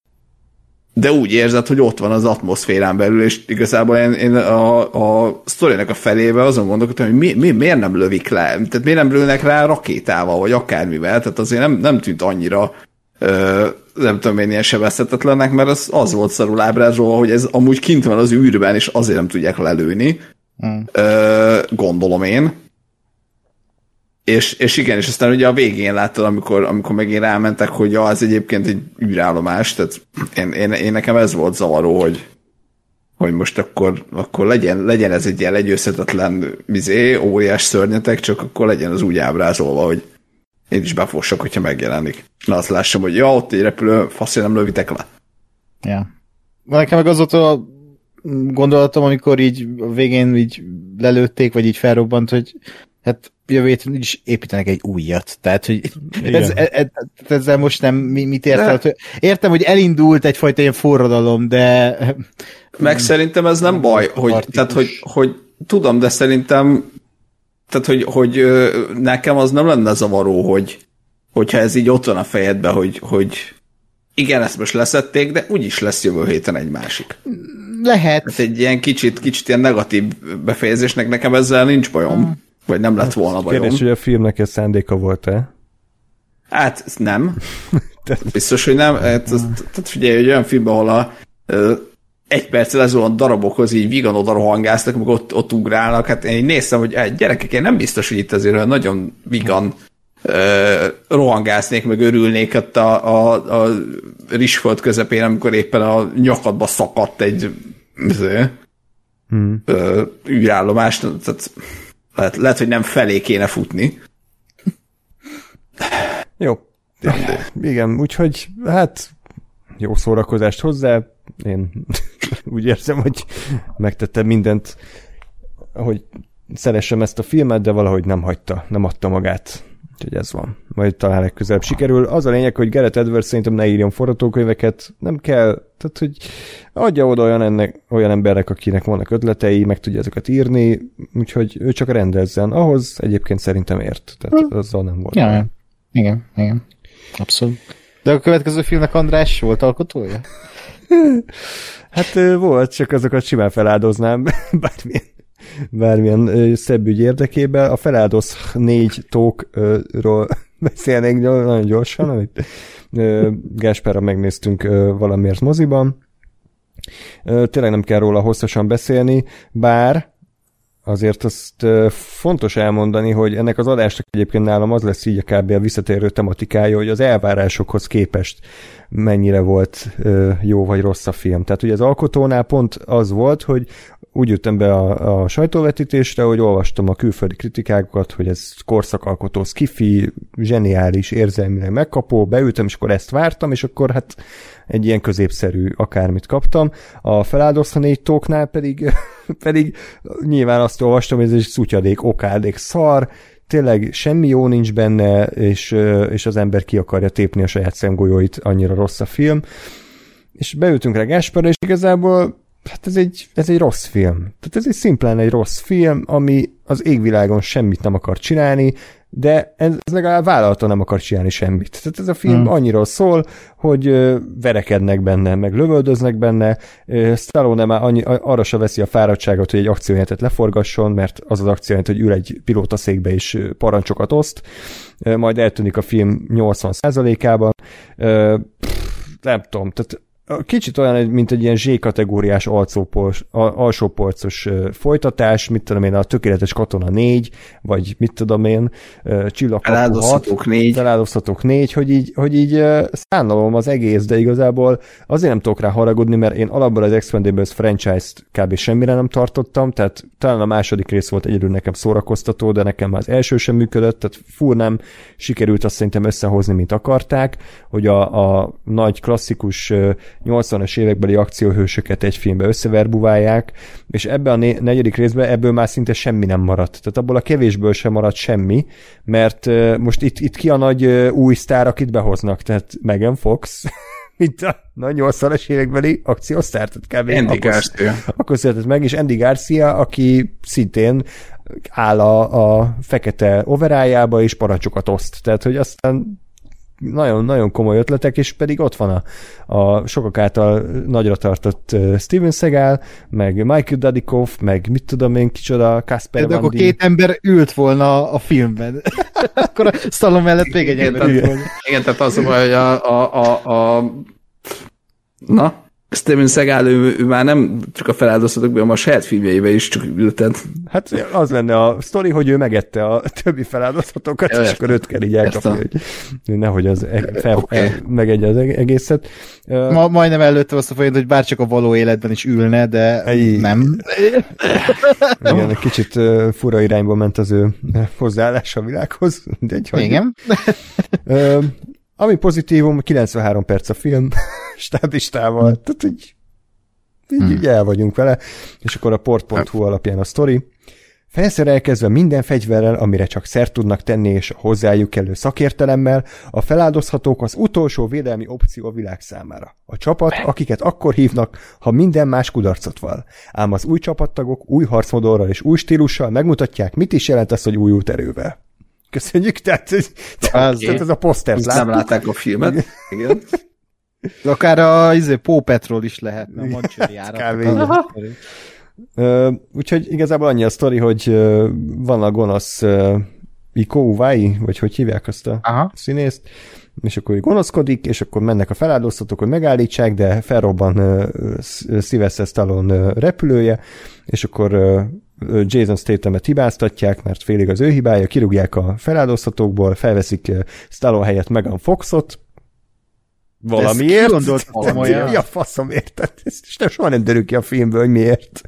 de úgy érzed, hogy ott van az atmoszférán belül, és igazából én, én a, a sztorinak a felébe azon gondolkodtam, hogy mi, mi, miért nem lövik le, tehát miért nem lőnek rá rakétával, vagy akármivel, tehát azért nem, nem tűnt annyira ö, nem tudom én ilyen sebezhetetlennek, mert az, az volt szarul ábrázolva, hogy ez amúgy kint van az űrben, és azért nem tudják lelőni, mm. ö, gondolom én. És, és igen, és aztán ugye a végén láttad, amikor, amikor megint rámentek, hogy ja, ez egyébként egy űrállomás, tehát én, én, én nekem ez volt zavaró, hogy, hogy most akkor, akkor legyen, legyen ez egy ilyen legyőzhetetlen bizé, óriás szörnyetek, csak akkor legyen az úgy ábrázolva, hogy én is befossak, hogyha megjelenik. Na azt lássam, hogy ja, ott egy repülő, faszén nem lövitek le. Ja. Nekem meg az ott a gondolatom, amikor így a végén így lelőtték, vagy így felrobbant, hogy hát jövő héten is építenek egy újat. Tehát, hogy ez, ez, ez, ezzel most nem mit értem? De... Értem, hogy elindult egyfajta ilyen forradalom, de... Meg szerintem ez nem baj, hogy, tehát, hogy, hogy tudom, de szerintem tehát, hogy, hogy nekem az nem lenne zavaró, hogy hogyha ez így ott van a fejedben, hogy, hogy igen, ezt most leszették, de úgyis lesz jövő héten egy másik. Lehet. Hát egy ilyen kicsit, kicsit ilyen negatív befejezésnek nekem ezzel nincs bajom. Hmm. Vagy nem lett volna bajom. Kérdés, hogy a filmnek ez szándéka volt-e? Hát nem. [LAUGHS] Biztos, hogy nem. Hát, tehát figyelj, egy olyan filmben, ahol a, egy perccel lezuhant darabokhoz így vigan oda rohangásznak, meg ott, ott ugrálnak. Hát én néztem, hogy egy gyerekek, én nem biztos, hogy itt azért olyan nagyon vigan ö, rohangásznék, meg örülnék ott a, a, a rizsfolt közepén, amikor éppen a nyakadba szakadt egy hmm. ö, űrállomás. Tehát lehet, lehet, hogy nem felé kéne futni. Jó. Igen, úgyhogy hát jó szórakozást hozzá. Én [LAUGHS] úgy érzem, hogy megtettem mindent, hogy szeressem ezt a filmet, de valahogy nem hagyta, nem adta magát. Úgyhogy ez van. Majd talán legközelebb sikerül. Az a lényeg, hogy Gerett Edwards szerintem ne írjon forgatókönyveket, nem kell, tehát hogy adja oda olyan, ennek, olyan embernek, akinek vannak ötletei, meg tudja ezeket írni, úgyhogy ő csak rendezzen. Ahhoz egyébként szerintem ért. Tehát hm. azzal nem volt. Ja, igen, igen. Abszolút. De a következő filmnek András volt alkotója? [LAUGHS] hát volt, csak azokat simán feláldoznám [LAUGHS] bármilyen, bármilyen szebb ügy érdekében. A feláldoz négy tókról [LAUGHS] beszélnénk nagyon gyorsan, amit Gáspára megnéztünk valamiért moziban. Tényleg nem kell róla hosszasan beszélni, bár azért azt fontos elmondani, hogy ennek az adásnak egyébként nálam az lesz így a kb. a visszatérő tematikája, hogy az elvárásokhoz képest mennyire volt jó vagy rossz a film. Tehát ugye az alkotónál pont az volt, hogy úgy jöttem be a, a sajtóvetítésre, hogy olvastam a külföldi kritikákat, hogy ez korszakalkotó, skifi, zseniális, érzelmileg megkapó, beültem, és akkor ezt vártam, és akkor hát egy ilyen középszerű akármit kaptam. A feláldozta négy tóknál pedig, [LAUGHS] pedig nyilván azt olvastam, hogy ez egy szutyadék, okádék, szar, tényleg semmi jó nincs benne, és, és az ember ki akarja tépni a saját szemgolyóit, annyira rossz a film. És beültünk rá Gáspárra, és igazából hát ez egy, ez egy rossz film. Tehát ez egy szimplán egy rossz film, ami az égvilágon semmit nem akar csinálni, de ez legalább vállalta nem akar csinálni semmit. Tehát ez a film hmm. annyiról szól, hogy verekednek benne, meg lövöldöznek benne. Stallone már annyi, arra se veszi a fáradtságot, hogy egy akciójelentet leforgasson, mert az az akciójelent, hogy ül egy pilótaszékbe és parancsokat oszt, majd eltűnik a film 80%-ában. Nem tudom, tehát kicsit olyan, mint egy ilyen Z-kategóriás alsópolcos folytatás, mit tudom én, a Tökéletes Katona 4, vagy mit tudom én, Csillagkapu 6, 4. Feláldozhatók 4, hogy így, hogy így szánalom az egész, de igazából azért nem tudok rá haragudni, mert én alapból az Expendables franchise-t kb. semmire nem tartottam, tehát talán a második rész volt egyedül nekem szórakoztató, de nekem az első sem működött, tehát fú nem sikerült azt szerintem összehozni, mint akarták, hogy a, a nagy klasszikus 80-as évekbeli akcióhősöket egy filmbe összeverbuválják, és ebbe a negyedik részben ebből már szinte semmi nem maradt. Tehát abból a kevésből sem maradt semmi, mert most itt, itt ki a nagy új sztár, akit behoznak, tehát Megan Fox, [LAUGHS] mint a nagy 80-as évekbeli akciósztár, tehát kb. Andy Garcia. Akkor született meg, és Andy Garcia, aki szintén áll a, a fekete overájába, és parancsokat oszt. Tehát, hogy aztán nagyon-nagyon komoly ötletek, és pedig ott van a, a sokak által nagyra tartott Steven Seagal, meg Michael Dudikoff, meg mit tudom én, kicsoda, Kasper De akkor két ember ült volna a filmben. [LAUGHS] akkor a szalom mellett még egy ember volna. Igen, tehát az, hogy a, a, a, a Na? Steven Seagal, ő, ő már nem csak a feláldozatokban, hanem a saját filmjeibe is csak ültet. Hát az lenne a sztori, hogy ő megette a [LAUGHS] többi feláldozatokat, ja, és akkor őt kell így elkapni, hogy nehogy az e- fel, okay. megegye az egészet. Ma, majdnem előtte azt a folyamat, hogy bárcsak a való életben is ülne, de Ej. nem. [LAUGHS] Igen, egy kicsit fura irányba ment az ő hozzáállás a világhoz. De egy Igen. Ami pozitívum, 93 perc a film, [LAUGHS] stábistával, hmm. tehát így, így, hmm. így el vagyunk vele, és akkor a port.hu alapján a sztori. Felszerelkezve minden fegyverrel, amire csak szert tudnak tenni, és a hozzájuk kellő szakértelemmel, a feláldozhatók az utolsó védelmi opció a világ számára. A csapat, akiket akkor hívnak, ha minden más kudarcot val. Ám az új csapattagok új harcmodorral és új stílussal megmutatják, mit is jelent az, hogy új erővel. Köszönjük, tehát, tehát, okay. ez a poszter. Nem látták a filmet. Igen. Akár a izé, Pópetról is lehetne, a Mancseri uh, Úgyhogy igazából annyi a sztori, hogy uh, van a gonosz uh, Iko Uwai, vagy hogy hívják azt a Aha. színészt, és akkor így gonoszkodik, és akkor mennek a feláldoztatók, hogy megállítsák, de felrobban uh, Sylvester Stallone uh, repülője, és akkor uh, Jason Statham-et hibáztatják, mert félig az ő hibája, kirúgják a feláldoztatókból, felveszik Stallone helyett Megan Foxot, valamiért. gondolt komolyan? Mi a faszom érted? És nem soha nem derül ki a filmből, hogy miért.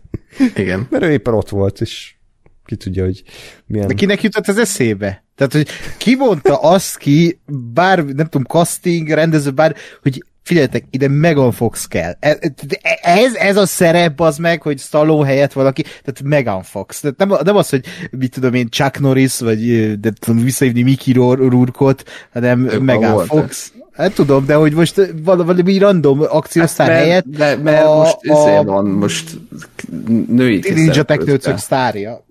Igen. Mert ő éppen ott volt, és ki tudja, hogy milyen... De kinek jutott ez eszébe? Tehát, hogy ki mondta azt ki, bár, nem tudom, casting, rendező, bár, hogy figyeljetek, ide Megan Fox kell. Ez, ez, ez a szerep az meg, hogy Stallone helyett valaki, tehát Megan Fox. Tehát nem, nem az, hogy mit tudom én, Chuck Norris, vagy de tudom visszahívni Mickey Rourke-ot, hanem Ők Megan. Fox. Hát tudom, de hogy most val- valami random akciósztár mert, helyett de, mert a- most a- izé van, most női Ninja kell. sztárja.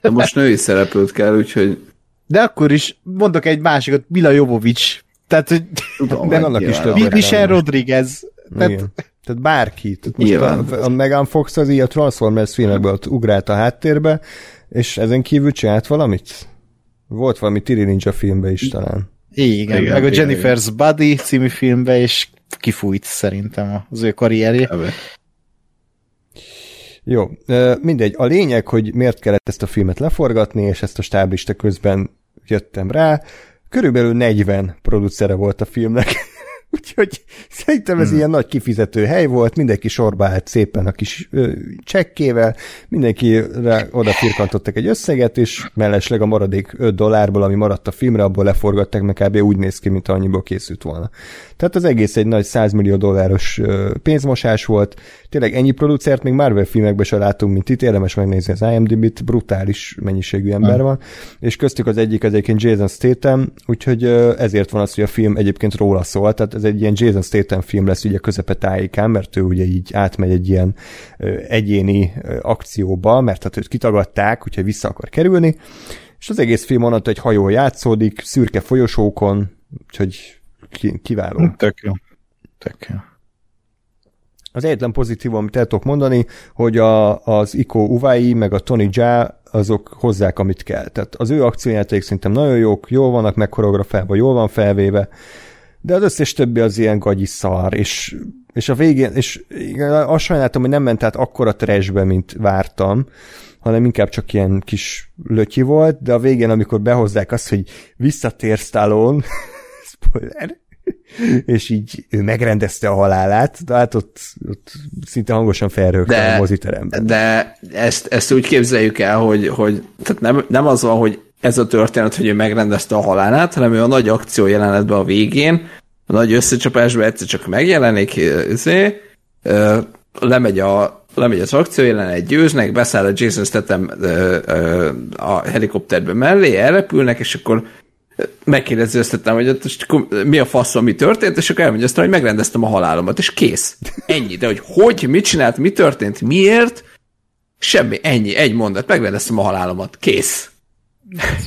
De most női szereplőt kell, úgyhogy De akkor is mondok egy másikat, Mila Jovovics. Tehát, hogy tudom, De hogy annak is több Mi- Nyilván Michelle most. Rodriguez. Tehát, Igen. Tehát bárki. Tehát most Nyilván. a, a Megan Fox az így a Transformers filmekből ott ugrált a háttérbe, és ezen kívül csinált valamit? Volt valami Tiri Ninja filmbe is talán. igen, Igen, meg a igen, Jennifer's Body című filmbe, és kifújt szerintem az ő karrierje. Jó, mindegy. A lényeg, hogy miért kellett ezt a filmet leforgatni, és ezt a stáblista közben jöttem rá. Körülbelül 40 producere volt a filmnek. [LAUGHS] Úgyhogy szerintem ez hmm. ilyen nagy kifizető hely volt, mindenki sorba állt szépen a kis ö, csekkével, mindenki rá oda firkantottak egy összeget, és mellesleg a maradék 5 dollárból, ami maradt a filmre, abból leforgatták, meg kb. úgy néz ki, mint annyiból készült volna. Tehát az egész egy nagy 100 millió dolláros ö, pénzmosás volt, tényleg ennyi producert még Marvel filmekben se látunk, mint itt, érdemes megnézni az IMDb-t, brutális mennyiségű ember van, és köztük az egyik az egyébként Jason Statham, úgyhogy ö, ezért van az, hogy a film egyébként róla szól, tehát ez egy ilyen Jason Statham film lesz ugye közepe tájékán, mert ő ugye így átmegy egy ilyen egyéni akcióba, mert hát őt kitagadták, úgyhogy vissza akar kerülni, és az egész film onnantól egy hajó játszódik, szürke folyosókon, úgyhogy ki- kiváló. Tök jó. Tök jó. Az egyetlen pozitív, amit el tudok mondani, hogy a, az Iko Uwai meg a Tony Jaa azok hozzák, amit kell. Tehát az ő akciójáték szerintem nagyon jók, jól vannak megkoreografálva, jól van felvéve, de az összes többi az ilyen gagyi szar, és, és a végén, és igen, azt sajnáltam, hogy nem ment át akkora trashbe, mint vártam, hanem inkább csak ilyen kis lötyi volt, de a végén, amikor behozzák azt, hogy visszatér Stallone, [LAUGHS] spoiler, és így ő megrendezte a halálát, de hát ott, ott szinte hangosan felrögte De- a moziteremben. De ezt, ezt úgy képzeljük el, hogy, hogy tehát nem, nem az van, hogy ez a történet, hogy ő megrendezte a halálát, hanem ő a nagy akció jelenetben a végén, a nagy összecsapásban egyszer csak megjelenik, izé, lemegy, a, lemegy az akció jelenet, győznek, beszáll a Jason Statham a helikopterbe mellé, elrepülnek, és akkor megkérdezi Statham, hogy mi a faszom, mi történt, és akkor elmondja azt, hogy megrendeztem a halálomat, és kész. Ennyi. De hogy hogy, mit csinált, mi történt, miért, Semmi, ennyi, egy mondat, megrendeztem a halálomat, kész.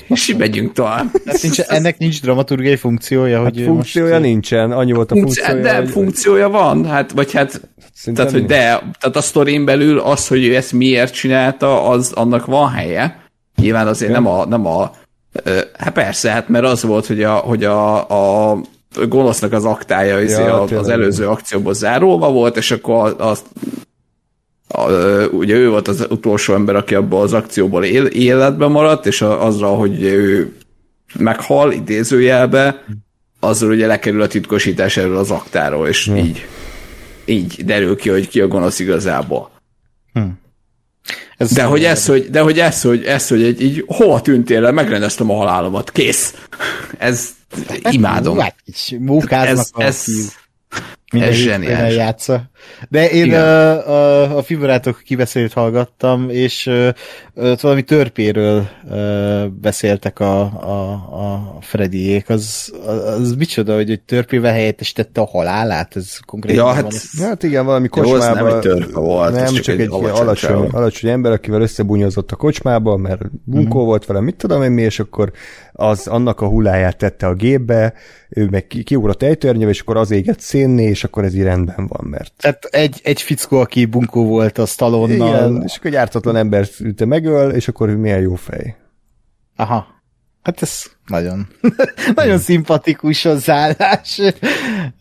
És így megyünk tovább. Hát nincs, ennek nincs dramaturgiai funkciója, Hát hogy funkciója most... nincsen, annyi volt a Funkció, funkciója. de hogy- funkciója van, hát, vagy hát, Szerintem tehát, hogy nincs. de, tehát a sztorin belül az, hogy ő ezt miért csinálta, az annak van helye. Nyilván azért nem a, nem a, hát persze, hát mert az volt, hogy a, hogy a, a gonosznak az aktája ja, Ja, az tényleg. előző akcióból zárólva volt, és akkor az, a, ö, ugye ő volt az utolsó ember, aki abból az akcióból él, életben maradt, és a, azra, hogy ő meghal idézőjelbe, azzal ugye lekerül a titkosítás erről az aktáról, és Hm. így, így derül ki, hogy ki a gonosz igazából. Ez De hogy ez, hogy, de hogy ez, hogy, ez, hogy egy, így hova tűntél el, megrendeztem a halálomat, kész. Ez imádom. Hát, így mókáznak Ez, a ez, ez hétfőn zseniális. játsza. De én Igen. a, a, a filmbarátok kibeszélt hallgattam, és ott valami törpéről ö, beszéltek a, a, a Freddyék. Az, az, az micsoda, hogy egy törpével helyettesítette a halálát? Ez konkrétan Ja, van hát ez- Hát igen, valami Jó, kocsmában. nem egy törpe volt, nem, csak, csak egy, egy alacsony alacsony, alacsony ember, akivel összebunyozott a kocsmába, mert bunkó Mhm. volt vele, mit tudom én mi, és akkor az annak a hulláját tette a gépbe, ő meg ki, kiugrott ejtőernyőbe, és akkor az égett szénné, és akkor ez így rendben van, mert Tehát egy, egy fickó, aki bunkó volt a Stallonnal. igen, és akkor egy ártatlan ember ülte megöl, és akkor ő milyen jó fej. Aha. Hát ez nagyon, [LAUGHS] nagyon szimpatikus hozzáállás.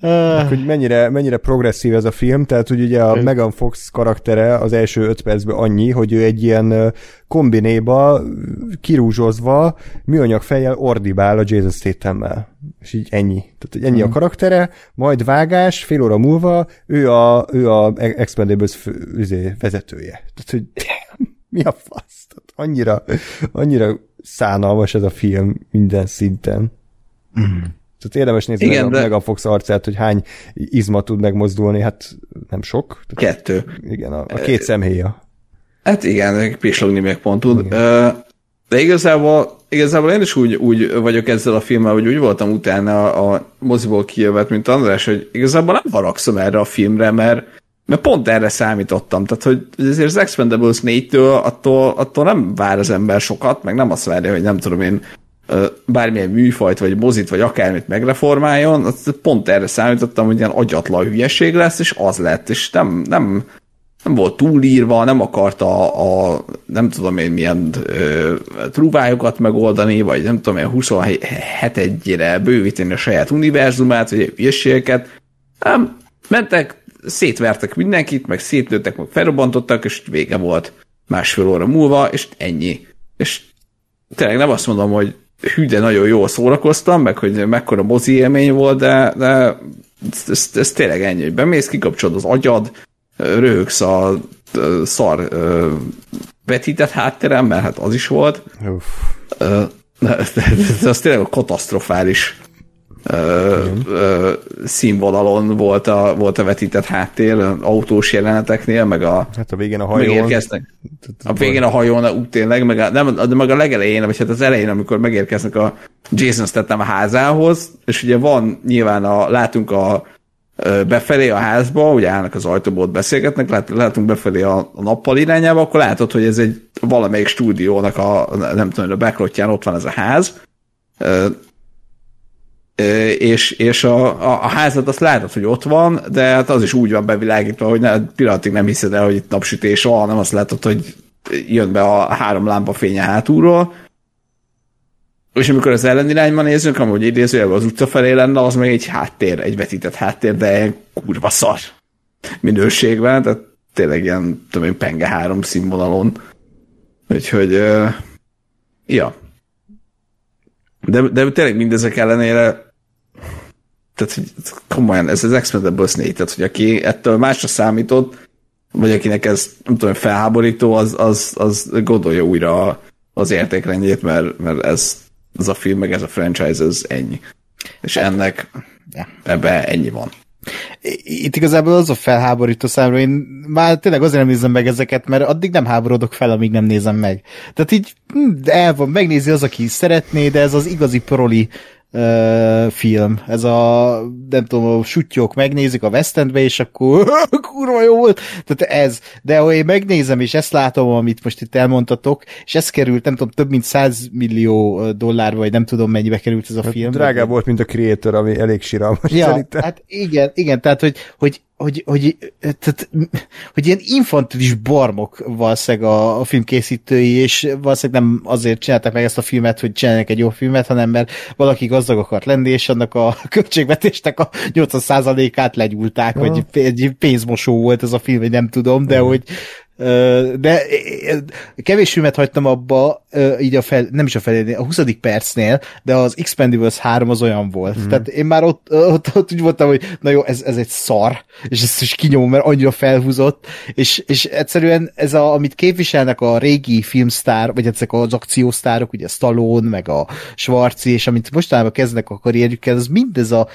Uh, hogy mennyire, mennyire progresszív ez a film, tehát hogy ugye a Megan Fox karaktere az első öt percben annyi, hogy ő egy ilyen kombinéba kirúzsozva műanyag fejjel ordibál a Jason Statham-mel. És így ennyi. Tehát ennyi hmm. a mhm. karaktere, majd vágás, fél óra múlva ő a, ő a Expendables izé, vezetője. Tehát, hogy [LAUGHS] mi a fasz? Tehát annyira, annyira szánalmas ez a film minden szinten. Mm. Tehát érdemes nézni Igen, meg, de... meg a Fox arcát, hogy hány izma tud megmozdulni, hát nem sok. Tehát, Kettő. Igen, a, a két szemhéja. Hát igen, pislogni még pont tud. De igazából, igazából én is úgy, úgy vagyok ezzel a filmmel, hogy úgy voltam utána a moziból kijövet, mint András, hogy igazából nem haragszom erre a filmre, mert mert pont erre számítottam, tehát hogy ezért az Expendables 4-től attól, attól nem vár az ember sokat, meg nem azt várja, hogy nem tudom én bármilyen műfajt, vagy mozit, vagy akármit megreformáljon, pont erre számítottam, hogy ilyen agyatlan hülyeség lesz, és az lett, és nem, nem, nem volt túlírva, nem akarta a, a nem tudom én milyen ö, trúvályokat megoldani, vagy nem tudom én 27 egyre bővíteni a saját univerzumát, vagy hülyeségeket. Nem, mentek, szétvertek mindenkit, meg szétlőttek, meg felrobbantottak, és vége volt másfél óra múlva, és ennyi. És tényleg nem azt mondom, hogy hű, de nagyon jól szórakoztam, meg hogy mekkora mozi élmény volt, de, de ez, ez, ez tényleg ennyi, hogy bemész, kikapcsolod az agyad, röhögsz a szar vetített hátterem, mert hát az is volt. Uff. Ez tényleg a katasztrofális ö, ö, színvonalon volt a, volt a vetített háttér, autós jeleneteknél, meg a... Hát a végén a hajón. A végén a hajón, úgy tényleg, meg a, nem, de meg a legelején, vagy hát az elején, amikor megérkeznek a Jason Statham a házához, és ugye van nyilván a, látunk a befelé a házba, ugye állnak az ajtóból, beszélgetnek, lát, látunk befelé a, a nappal irányába, akkor látod, hogy ez egy valamelyik stúdiónak a, nem tudom, a backlotján ott van ez a ház, és, és a, a, a házat azt látod, hogy ott van, de hát az is úgy van bevilágítva, hogy ne, pillanatig nem hiszed el, hogy itt napsütés van, hanem azt látod, hogy jön be a három lámpa fénye hátulról, és amikor az ellenirányban nézünk, amúgy idézőjelben az utca felé lenne, az meg egy háttér, egy vetített háttér, de kurva szar minőségben, tehát tényleg ilyen, tudom én, penge három színvonalon. Úgyhogy, uh, ja. De, de tényleg mindezek ellenére tehát, hogy komolyan, ez az Expendables 4, tehát, hogy aki ettől másra számított, vagy akinek ez, nem tudom, felháborító, az, az, az gondolja újra az értékrendjét, mert, mert ez, az a film, meg ez a franchise, ez ennyi. És hát, ennek ja. ebbe ennyi van. Itt igazából az a felháborító számra, én már tényleg azért nem nézem meg ezeket, mert addig nem háborodok fel, amíg nem nézem meg. Tehát így hm, el van, megnézi az, aki szeretné, de ez az igazi proli film. Ez a, nem tudom, a sutyók megnézik a West Endbe, és akkor [LAUGHS] kurva jó volt. Tehát ez. De ha én megnézem, és ezt látom, amit most itt elmondtatok, és ez került, nem tudom, több mint 100 millió dollár, vagy nem tudom mennyibe került ez a hát film. Drágább volt, mint a Creator, ami elég síralmas ja, szerintem. Hát igen, igen, tehát, hogy, hogy hogy, hogy, tehát, hogy ilyen infantilis barmok valószínűleg a, a film készítői, és valószínűleg nem azért csinálták meg ezt a filmet, hogy csinálják egy jó filmet, hanem mert valaki gazdag akart lenni, és annak a [LAUGHS] költségvetésnek a 80%-át legyúlták, ja. vagy egy pénzmosó volt ez a film, vagy nem tudom, de ja. hogy de kevés filmet hagytam abba, így a fel, nem is a felé, a 20. percnél, de az Expendables 3 az olyan volt. Mm. Tehát én már ott, ott, ott úgy voltam, hogy na jó, ez, ez egy szar, és ezt is kinyomom, mert annyira felhúzott, és, és egyszerűen ez, a, amit képviselnek a régi filmsztár, vagy ezek az akciósztárok, ugye Stallone, meg a Schwarzi, és amit mostanában kezdnek a karrierjükkel, az mindez a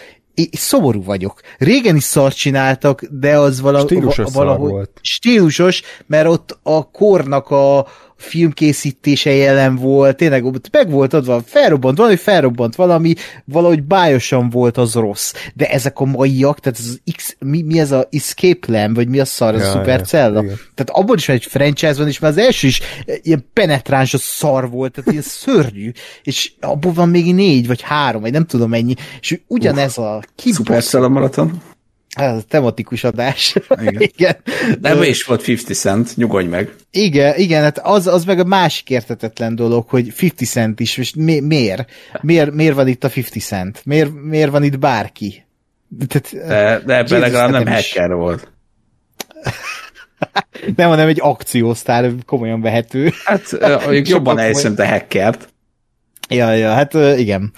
szomorú vagyok. Régen is szart csináltak, de az vala, stílusos valahogy volt. stílusos, mert ott a kornak a, filmkészítése jelen volt, tényleg meg volt adva, felrobbant valami, felrobbant valami, valahogy bájosan volt az rossz. De ezek a maiak, tehát az X, mi, mi ez a Escape Lam, vagy mi a szar, ja, a szupercella? Ja, tehát abban is van egy franchise van, és már az első is ilyen penetráns a szar volt, tehát ilyen [LAUGHS] szörnyű, és abban van még négy, vagy három, vagy nem tudom mennyi, és ugyanez a kibaszott. Szupercella maraton? Ez tematikus adás. Igen. [LAUGHS] igen. De ebben is volt 50 cent, nyugodj meg. Igen, igen, hát az, az meg a másik értetetlen dolog, hogy 50 cent is, és mi, miért? miért? Miért van itt a 50 cent? Miért, miért van itt bárki? Tehát, De, de ebben Jesus, legalább nem nekem is. hacker volt. [LAUGHS] Nem, hanem egy akciósztár, komolyan vehető. Hát [LAUGHS] mondjuk jobban elhiszem te hackert. Ja, ja, hát igen.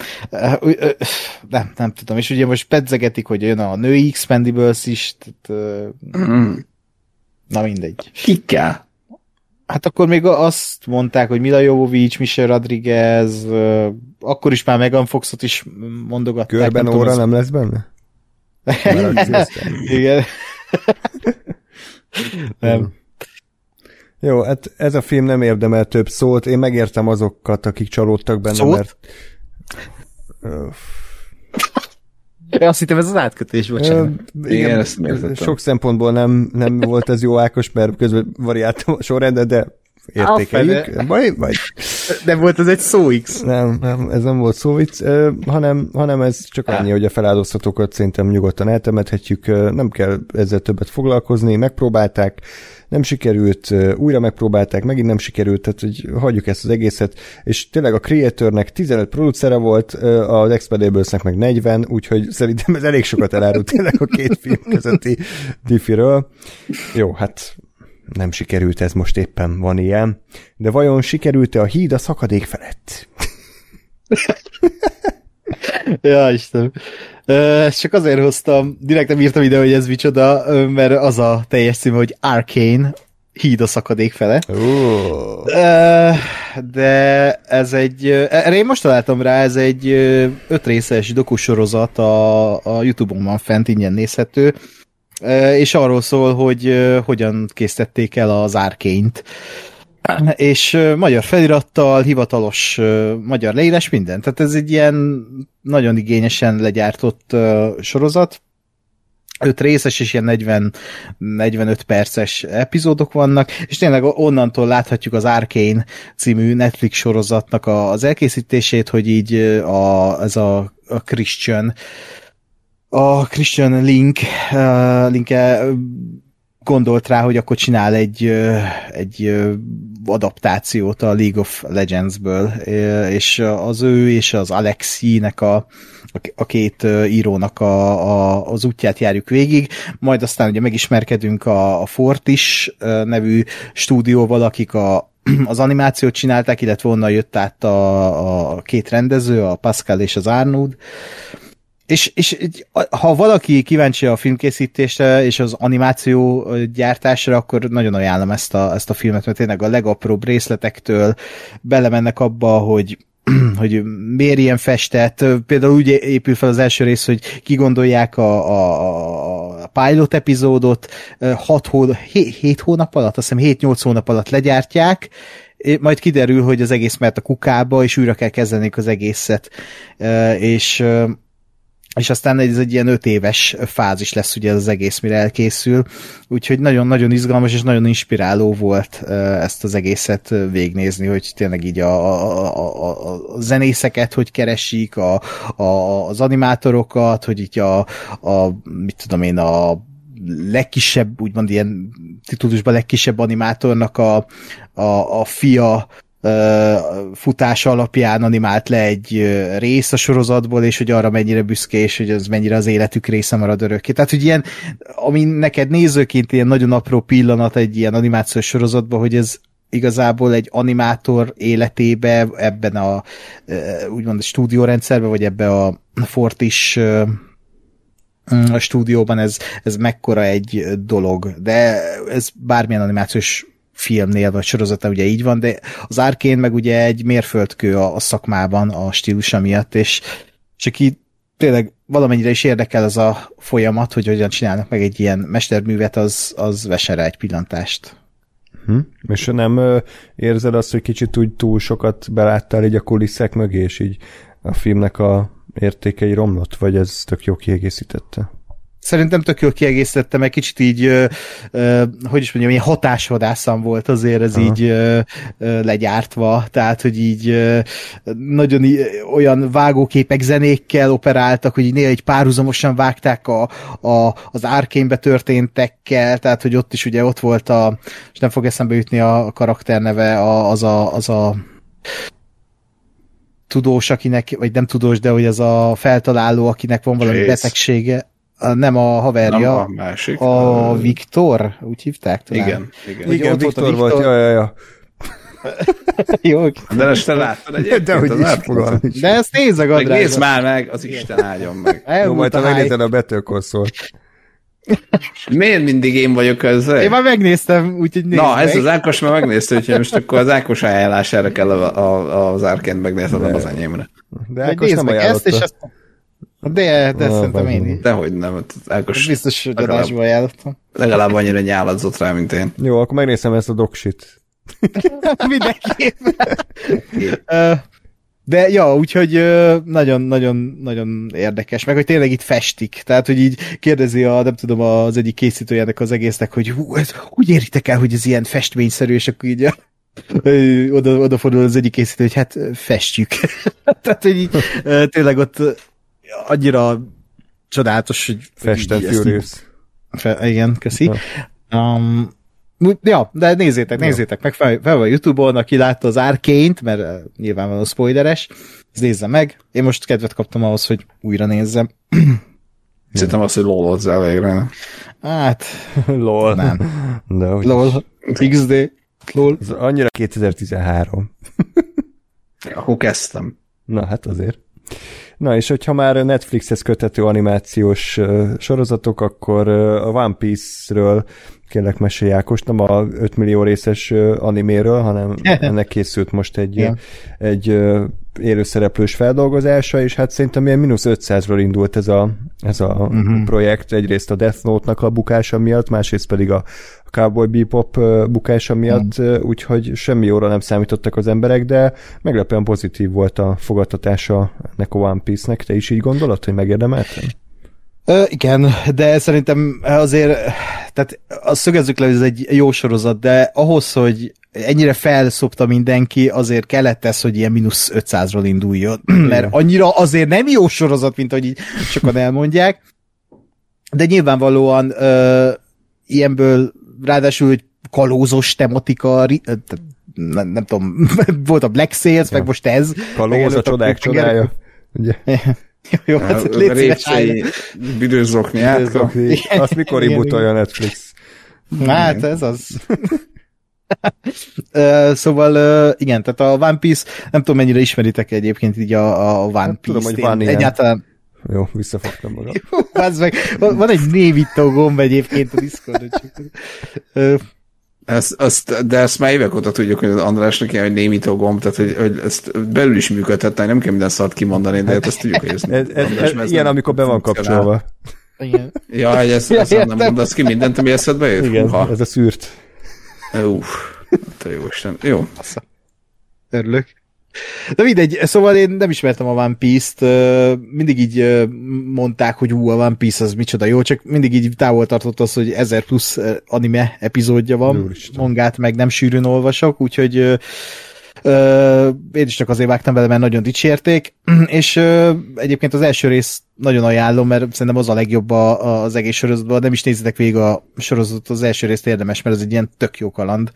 Ö, Nem, nem tudom, és ugye most pedzegetik, hogy jön a női Expendables is, tehát, Mm. na mindegy. Kikkel? Hát akkor még azt mondták, hogy Mila Jovovich, Michelle Rodriguez, akkor is már Megan Foxot is mondogatták. Körben nem tudom, óra az- nem lesz benne? [LAUGHS] Igen. [LAUGHS] [LAUGHS] nem. Jó, hát ez a film nem érdemel több szót. Én megértem azokat, akik csalódtak benne, Szót? mert Ö, Azt hittem ez az átkötés, Ö, bocsánat. Igen, ezt értettem. sok szempontból nem, nem volt ez jó Ákos, mert közben variáltam a sorrendet, de értékeljük. Vagy, vagy Nem volt ez egy szó X. nem, nem, ez nem volt szó vicc, hanem, hanem ez csak annyi, hogy a feláldoztatókat szerintem nyugodtan eltemethetjük, nem kell ezzel többet foglalkozni, megpróbálták, nem sikerült, újra megpróbálták, megint nem sikerült, tehát hogy hagyjuk ezt az egészet, és tényleg a Creatornek 15 producere volt, az Expendablesnek meg 40, úgyhogy szerintem ez elég sokat elárult tényleg a két film közötti diffiről. Jó, hát nem sikerült, ez most éppen van ilyen. De vajon sikerült-e a híd a szakadék felett? [LAUGHS] Ja, Istenem. Ezt csak azért hoztam, direkt nem írtam ide, hogy ez micsoda, mert az a teljes címe, hogy Arcane, híd a szakadék fele. De ez egy, erre én most találtam rá, ez egy ö, öt részes dokusorozat, a, a Youtube-on van fent, ingyen nézhető, és arról szól, hogy hogyan készítették el az Arcane-t. És magyar felirattal, hivatalos magyar leírás, minden. Tehát ez egy ilyen nagyon igényesen legyártott sorozat. Öt részes és ilyen 40, 45 perces epizódok vannak, és tényleg onnantól láthatjuk az Arcane című Netflix sorozatnak a, az elkészítését, hogy így a, ez a, a Christian a Christian Link uh, linke gondolt rá, hogy akkor csinál egy, egy adaptációt a League of Legends-ből, és az ő és az Alexi-nek a, a két írónak a, a, az útját járjuk végig, majd aztán ugye megismerkedünk a, a Fortis nevű stúdióval, akik a, [CLEARS THROAT] az animációt csinálták, illetve onnan jött át a, a két rendező, a Pascal és az Arnold, és, és ha valaki kíváncsi a filmkészítésre és az animáció gyártásra, akkor nagyon ajánlom ezt a, ezt a filmet, mert tényleg a legapróbb részletektől belemennek abba, hogy [CLEARS THROAT] hogy miért ilyen festett. Például úgy épül fel az első rész, hogy kigondolják a, a, a pilot epizódot, 6 hó, 7, 7 hónap alatt, azt hiszem 7-8 hónap alatt legyártják, majd kiderül, hogy az egész mert a kukába, és újra kell kezdeni az egészet. És és aztán ez egy ilyen öt éves fázis lesz ugye ez az egész, mire elkészül, úgyhogy nagyon-nagyon izgalmas és nagyon inspiráló volt ezt az egészet végnézni, hogy tényleg így a, a, a, a zenészeket, hogy keresik, a, a, az animátorokat, hogy így a, a mit tudom én, a legkisebb, úgymond ilyen titulusban legkisebb animátornak a, a, a fia futás alapján animált le egy rész a sorozatból, és hogy arra mennyire büszke, és hogy az mennyire az életük része marad örökké. Tehát, hogy ilyen, ami neked nézőként ilyen nagyon apró pillanat egy ilyen animációs sorozatban, hogy ez igazából egy animátor életébe, ebben a úgymond a stúdiórendszerben, vagy ebbe a Fortis a stúdióban ez, ez mekkora egy dolog, de ez bármilyen animációs filmnél vagy sorozata ugye így van, de az Arkane meg ugye egy mérföldkő a, a szakmában a stílusa miatt, és csak így tényleg valamennyire is érdekel az a folyamat, hogy hogyan csinálnak meg egy ilyen mesterművet, az, az vesse rá egy pillantást. Hm? És nem ö, érzed azt, hogy kicsit úgy túl sokat beláttál így a kulisszák mögé, és így a filmnek a értékei romlott, vagy ez tök jó kiegészítette? Szerintem tök jól kiegészítette, meg kicsit így, ö, hogy is mondjam, ilyen hatásvadászam volt azért ez Aha. így ö, legyártva, tehát, hogy így ö, nagyon olyan vágóképek zenékkel operáltak, hogy így néha egy párhuzamosan vágták a, a, az árkénybe történtekkel, tehát, hogy ott is ugye ott volt a, és nem fog eszembe jutni a karakterneve, a, az a, az a tudós, akinek, vagy nem tudós, de hogy az a feltaláló, akinek van valami Chase. betegsége, a, nem a haverja, Nem a másik. a Viktor, úgy hívták talán? Igen, igen. Igen, ott a Viktor volt, Viktor. ja, ja, ja. [LAUGHS] Jó, De ezt te láttad egyébként? De hogy az is láttad? fogalm is. de ezt Meg András. nézd már meg, az Isten áldjon meg. [LAUGHS] Jó, majd a ha megnézed a Saul. Miért mindig én vagyok ezzel? Én már megnéztem, úgyhogy nézd Na, ez meg. az Ákos már megnézte, úgyhogy most akkor az Ákos ajánlására kell a, a, az árként megnézed, nem az enyémre. De Ákos nem meg ezt, és ajánlotta. De, de Ah, szerintem én is. Dehogy nem, hát Ákos Biztos, hogy legalább, adásba ajánlottam. legalább annyira nyáladzott rá, mint én. Jó, akkor megnézem ezt a doksit. [LAUGHS] Mindenképpen. De ja, úgyhogy nagyon-nagyon-nagyon érdekes, meg hogy tényleg itt festik, tehát hogy így kérdezi a, nem tudom, az egyik készítőjének az egésznek, hogy hú, ez, úgy éritek el, hogy ez ilyen festményszerű, és akkor így ö, oda, odafordul az egyik készítő, hogy hát festjük. [LAUGHS] tehát, hogy így tényleg ott annyira csodálatos, hogy Fast and ezt Furious. Fe, igen, köszi. Um, ja, de nézzétek, nézzétek meg, fel, fel van a Youtube-on, aki látta az Arcane-t, mert uh, nyilvánvalóan spoileres, az nézze meg. Én most kedvet kaptam ahhoz, hogy újra nézzem. [CLEARS THROAT] Szerintem az, hogy lolozzál végre. nem? Hát, [LAUGHS] Lol. nem. De hogy LOL, XD, LOL. Ez annyira 2013. Akkor kezdtem. Na, hát azért. Na, és hogyha már Netflixhez kötető animációs sorozatok, akkor a One Piece-ről kérlek mesélj Ákos, nem a 5 millió részes animéről, hanem [LAUGHS] ennek készült most egy, Ja. egy élőszereplős feldolgozása, és hát szerintem ilyen mínusz 500-ról indult ez a, ez a uh-huh. projekt, egyrészt a Death Note-nak a bukása miatt, másrészt pedig a Cowboy Bebop bukása miatt, uh, úgyhogy semmi jóra nem számítottak az emberek, de meglepően pozitív volt a fogadtatása ennek a One Piece-nek. Te is így gondolod, hogy megérdemeltem? Ö, igen, de szerintem azért, tehát azt szögezzük le, hogy ez egy jó sorozat, de ahhoz, hogy ennyire felszopta mindenki, azért kellett ez, hogy ilyen mínusz 500-ról induljon, [CLEARS THROAT] mert annyira azért nem jó sorozat, mint ahogy így sokan elmondják, de nyilvánvalóan ö, ilyenből ráadásul hogy kalózos tematika, nem, nem tudom, [LAUGHS] volt a Black Sails, meg most ez. Kalóz a csodák Cliffhanger. csodája. Ugye? [LAUGHS] Jó, hát szíves, állj. Répcsei büdös zokni. Azt mikor Igen, ibutolja a Netflix? Hát ez az. [LAUGHS] Szóval igen, tehát a One Piece, nem tudom mennyire ismeritek egyébként így a, a One Hát tudom, hogy van ilyen. Egyáltalán, Jó, visszafogtam magam. [LAUGHS] Bazd meg, van van egy névító gomb egyébként a Discordon. Ezt, azt, de ezt már évek óta tudjuk, hogy az Andrásnak ilyen, hogy némító gomb, tehát hogy, hogy ezt belül is működhetne, nem kell minden szart kimondani, de hát ezt tudjuk, hogy ez, [LAUGHS] Ez, ez, András, ez, ilyen, amikor be van kapcsolva. igen. Ja, hogy ez, Ja, ez nem mondasz ki mindent, ami eszedbe jut? Igen, Húha. ez a szűrt. Uff, te jó Isten. Jó. Örülök. De mindegy, szóval én nem ismertem a One Piece-t, mindig így mondták, hogy ú, a One Piece az micsoda jó, csak mindig így távol tartott az, hogy 1000 plusz anime epizódja van, Úristen. mangát meg nem sűrűn olvasok, úgyhogy én is csak azért vágtam vele, mert nagyon dicsérték, [CLEARS THROAT] és egyébként az első rész nagyon ajánlom, mert szerintem az a legjobb a, az egész sorozatban, nem is nézzetek végig a sorozatot, az első részt érdemes, mert ez egy ilyen tök jó kaland.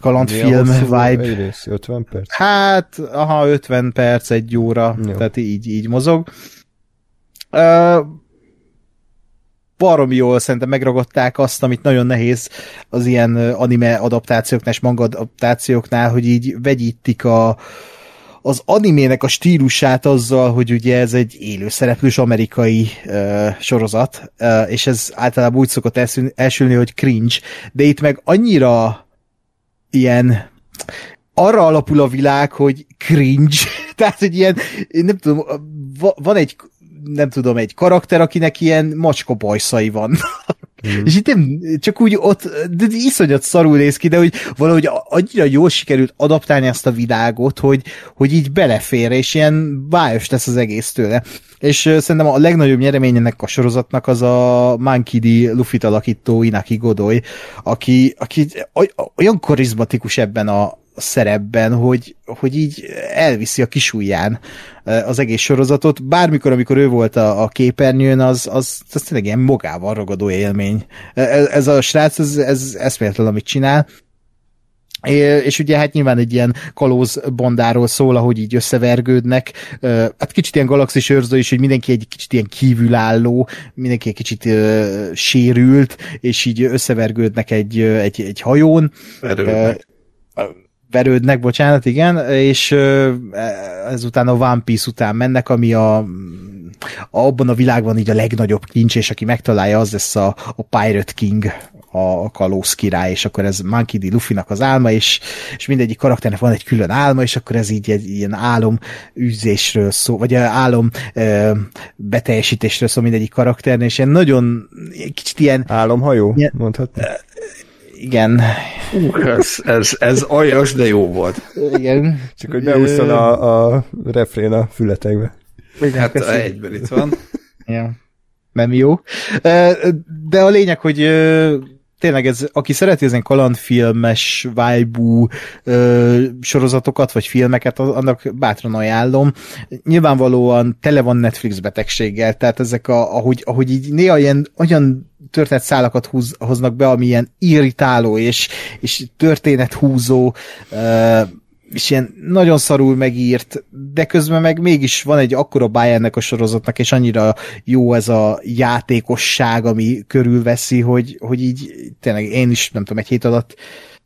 Kalandfilm vibe. Egy rész, 50 perc. Hát, aha, 50 perc, egy óra, Jó. Jó. tehát így, így mozog. Uh, baromi jól szerintem megragadták azt, amit nagyon nehéz az ilyen anime adaptációknál és manga adaptációknál, hogy így vegyítik a, az animének a stílusát azzal, hogy ugye ez egy élőszereplős amerikai uh, sorozat, uh, és ez általában úgy szokott elsülni, hogy cringe, de itt meg annyira ilyen arra alapul a világ, hogy cringe, [LAUGHS] tehát, hogy ilyen, nem tudom, va- van egy, nem tudom, egy karakter, akinek ilyen macska bajszai van. Mm. És itt nem, csak úgy ott, de iszonyat szarul néz ki, de hogy valahogy annyira jól sikerült adaptálni ezt a világot, hogy, hogy így belefér, és ilyen bájos lesz az egész tőle. És szerintem a legnagyobb nyeremény ennek a sorozatnak az a Monkey D. Luffy-t alakító Inaki Godoy, aki, aki olyan karizmatikus ebben a, szerepben, hogy, hogy így elviszi a kisujján az egész sorozatot. Bármikor, amikor ő volt a, a képernyőn, az, az, az tényleg ilyen magával ragadó élmény. Ez, ez a srác, ez, ez eszméletlen, amit csinál. És ugye hát nyilván egy ilyen kalóz bandáról szól, ahogy így összevergődnek. Hát kicsit ilyen galaxis őrző is, hogy mindenki egy kicsit ilyen kívülálló, mindenki egy kicsit uh, sérült, és így összevergődnek egy, egy, egy hajón. Verődnek verődnek, bocsánat, igen, és ezután a One Piece után mennek, ami a abban a világban így a legnagyobb kincs, és aki megtalálja, az lesz a, a Pirate King, a kalóz király, és akkor ez Monkey D. Luffy-nak az álma, és, és mindegyik karakternek van egy külön álma, és akkor ez így egy ilyen álom űzésről szól, vagy álom ö, beteljesítésről szól mindegyik karakternek, és ilyen nagyon kicsit ilyen... Álomhajó, ilyen, mondhatni igen. Uh, ez, ez, ez aljas, de jó volt. Igen. Csak hogy beúszol a, a refrén a fületekbe. Hát egyből itt van. Ja. Nem jó. De a lényeg, hogy tényleg ez, aki szereti ezen kalandfilmes, vibe sorozatokat, vagy filmeket, annak bátran ajánlom. Nyilvánvalóan tele van Netflix betegséggel, tehát ezek, a, ahogy, ahogy így néha ilyen olyan történetszálakat húz, hoznak be, ami ilyen irritáló és, és történethúzó, és ilyen nagyon szarul megírt, de közben meg mégis van egy akkora báj ennek a sorozatnak, és annyira jó ez a játékosság, ami körülveszi, hogy, hogy így tényleg én is, nem tudom, egy hét alatt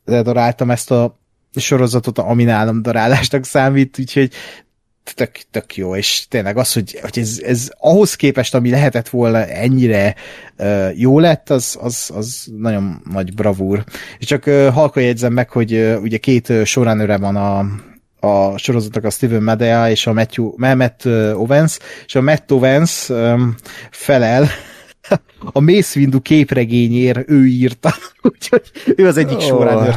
daráltam ezt a sorozatot, ami nálam darálásnak számít, úgyhogy tök, tök jó, és tényleg az, hogy, hogy ez, ez ahhoz képest, ami lehetett volna ennyire uh, jó lett, az, az, az nagyon nagy bravúr. És csak uh, halka jegyzem meg, hogy uh, ugye két uh, soránőre van a, a sorozatnak a Steven Medea és a Matthew, Matt Owens, és a Matt Owens um, felel a Mace Windu képregényér ő írta, [LAUGHS] úgyhogy ő az egyik oh, során.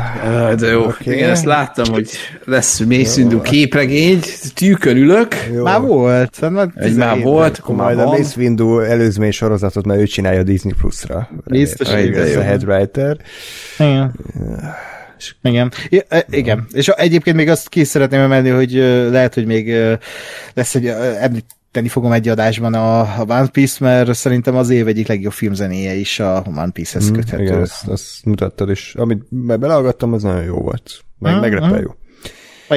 De jó, okay. igen, ezt láttam, hogy lesz Mace Windu képregény, tűkön ülök. Jó. Már volt. Már, Egy már volt, akkor majd van. a Mace Windu előzmény sorozatot, mert ő csinálja Disney Plus-ra. Biztos, hogy ez a head writer. Igen. Igen. E, igen. És egyébként még azt ki szeretném emelni, hogy lehet, hogy még lesz egy említ tenni fogom egy adásban a, a One Piece, mert szerintem az év egyik legjobb filmzenéje is a One Piece-hez köthető. Mm, igen, azt, azt mutattad, és amit belehallgattam, az nagyon jó volt. Meg, mm, meglepve mm. jó.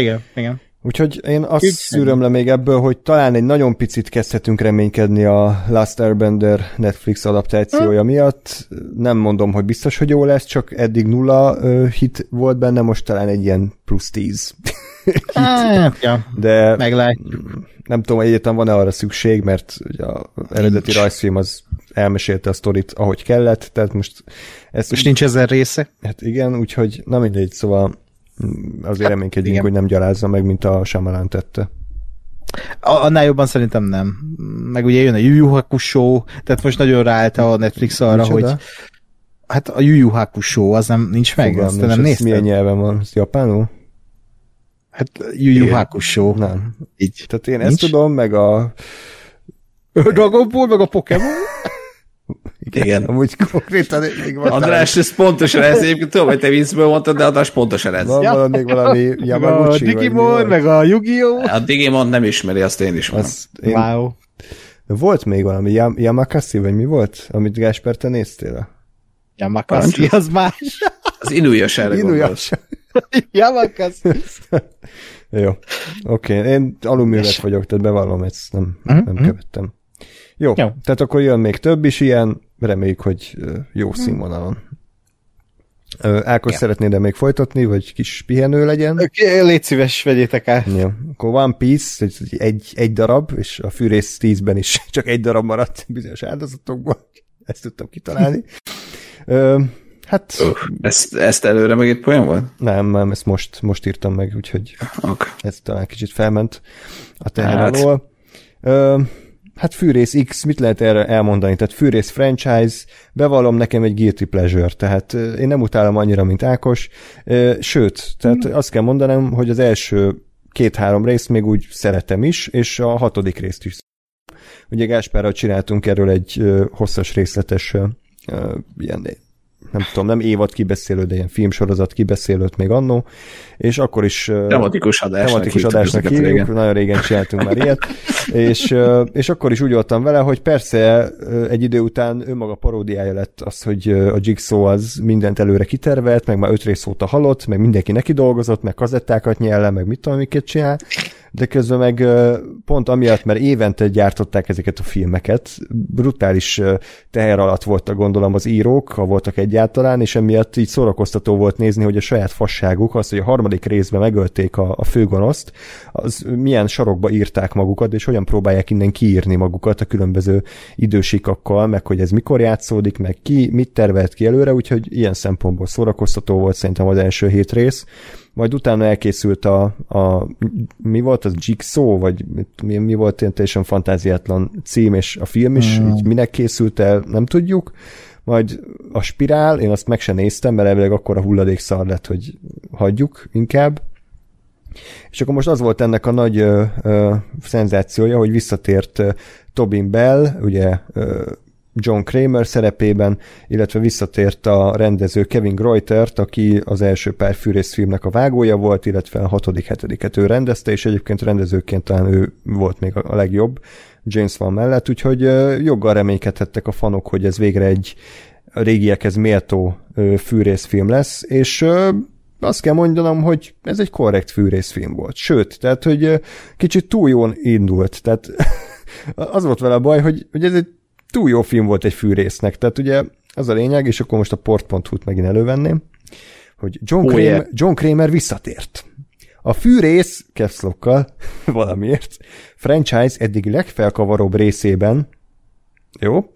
Igen, igen. Úgyhogy én azt Így szűröm le még ebből, hogy talán egy nagyon picit kezdhetünk reménykedni a Last Airbender Netflix adaptációja mm. miatt. Nem mondom, hogy biztos, hogy jó lesz, csak eddig nulla uh, hit volt benne, most talán egy ilyen plusz tíz. hát, ja, De meglátjuk nem tudom, egyáltalán van-e arra szükség, mert ugye az eredeti nincs. rajzfilm az elmesélte a sztorit, ahogy kellett, tehát most ezt... Most nincs ezer része? Hát igen, úgyhogy na mindegy, szóval azért hát, reménykedjünk, igen. hogy nem gyalázza meg, mint a Shyamalan tette. Annál jobban szerintem nem. Meg ugye jön a Yu Yu Hakusho, tehát most nagyon ráállt a Netflix arra, Micsoda? hogy hát a Yu Yu Hakusho, az nem nincs meg, Fogalm, azt nem néztem. Milyen nyelven van? Ez japánul? Hát Yu Yu Hakusho. Nem. Így. Tehát én Nincs? ezt tudom, meg a... Dragon Ball, meg a Pokémon. Igen, Igen. [LAUGHS] amúgy konkrétan még van. András, ez pontosan ez, egyébként tudom, hogy te viccből mondtad, de András pontosan ez. Van ja. valami, még valami [LAUGHS] Yamaguchi, A Digimon, meg a Yu-Gi-Oh! A Digimon nem ismeri, azt én is mondom. Én... Wow. Volt még valami Yam- Yamakasi, vagy mi volt, amit Gásper, te néztél? Yamakasi, az más. Az Inuyasha-ra Inuyasha. [LAUGHS] Yamakasi. [LAUGHS] Jó, oké, okay. én aluművet vagyok, tehát bevallom, ezt nem, uh-huh. nem követtem. Jó, jó, tehát akkor jön még több is ilyen, reméljük, hogy jó mhm. színvonalon. Ákos, ja. szeretnéd-e még folytatni, vagy kis pihenő legyen? Légy szíves, vegyétek el. Ja. Akkor One Piece, egy, egy darab, és a fűrész tízben is [LAUGHS] csak egy darab maradt bizonyos áldozatokból. Ezt tudtam kitalálni. Hát... Uh, ezt, ezt előre megint poén volt? Nem, nem, ezt most, most írtam meg, úgyhogy okay. ez talán kicsit felment a teher hát. alól. Uh, hát fűrész X, mit lehet erre elmondani? Tehát fűrész franchise, bevallom nekem egy guilty pleasure, tehát én nem utálom annyira, mint Ákos, sőt, tehát azt kell mondanom, hogy az első két-három részt még úgy szeretem is, és a hatodik részt is. Ugye Gáspárral csináltunk erről egy hosszas részletes ilyen nem tudom, nem évad kibeszélő, de ilyen filmsorozat kibeszélőt még annó, és akkor is tematikus adásnak, tematikus adásnak hívjuk, régen. nagyon régen csináltunk már ilyet, és, és akkor is úgy voltam vele, hogy persze egy idő után önmaga paródiája lett az, hogy a Jigsaw az mindent előre kitervelt, meg már öt rész óta halott, meg mindenki neki dolgozott, meg kazettákat nyelle, meg mit tudom, miket csinál, de közben meg pont amiatt, mert évente gyártották ezeket a filmeket, brutális teher alatt voltak gondolom az írók, ha voltak egyáltalán, és emiatt így szórakoztató volt nézni, hogy a saját fasságuk, az, hogy a harmadik részben megölték a, a főgonoszt, az milyen sarokba írták magukat, és hogyan próbálják innen kiírni magukat a különböző idősikakkal, meg hogy ez mikor játszódik, meg ki, mit tervelt ki előre, úgyhogy ilyen szempontból szórakoztató volt szerintem az első hét rész majd utána elkészült a, a mi volt az Jigsaw, vagy mi, mi volt ilyen teljesen fantáziátlan cím, és a film is, mm. így minek készült el, nem tudjuk. Majd a spirál, én azt meg sem néztem, mert elvileg akkor a hulladék szar lett, hogy hagyjuk inkább. És akkor most az volt ennek a nagy ö, ö, szenzációja, hogy visszatért ö, Tobin Bell, ugye ö, John Kramer szerepében, illetve visszatért a rendező Kevin Greutert, aki az első pár fűrészfilmnek a vágója volt, illetve a hatodik, hetediket ő rendezte, és egyébként rendezőként talán ő volt még a legjobb James van mellett, úgyhogy joggal reménykedhettek a fanok, hogy ez végre egy régiekhez méltó fűrészfilm lesz, és azt kell mondanom, hogy ez egy korrekt fűrészfilm volt. Sőt, tehát, hogy kicsit túl jól indult. Tehát [LAUGHS] az volt vele a baj, hogy, hogy ez egy túl jó film volt egy fűrésznek. Tehát ugye az a lényeg, és akkor most a port.hu-t megint elővenném, hogy John, oh, Kramer, yeah. John Kramer visszatért. A fűrész, capslokkal, [LAUGHS] valamiért, franchise eddig legfelkavaróbb részében, jó,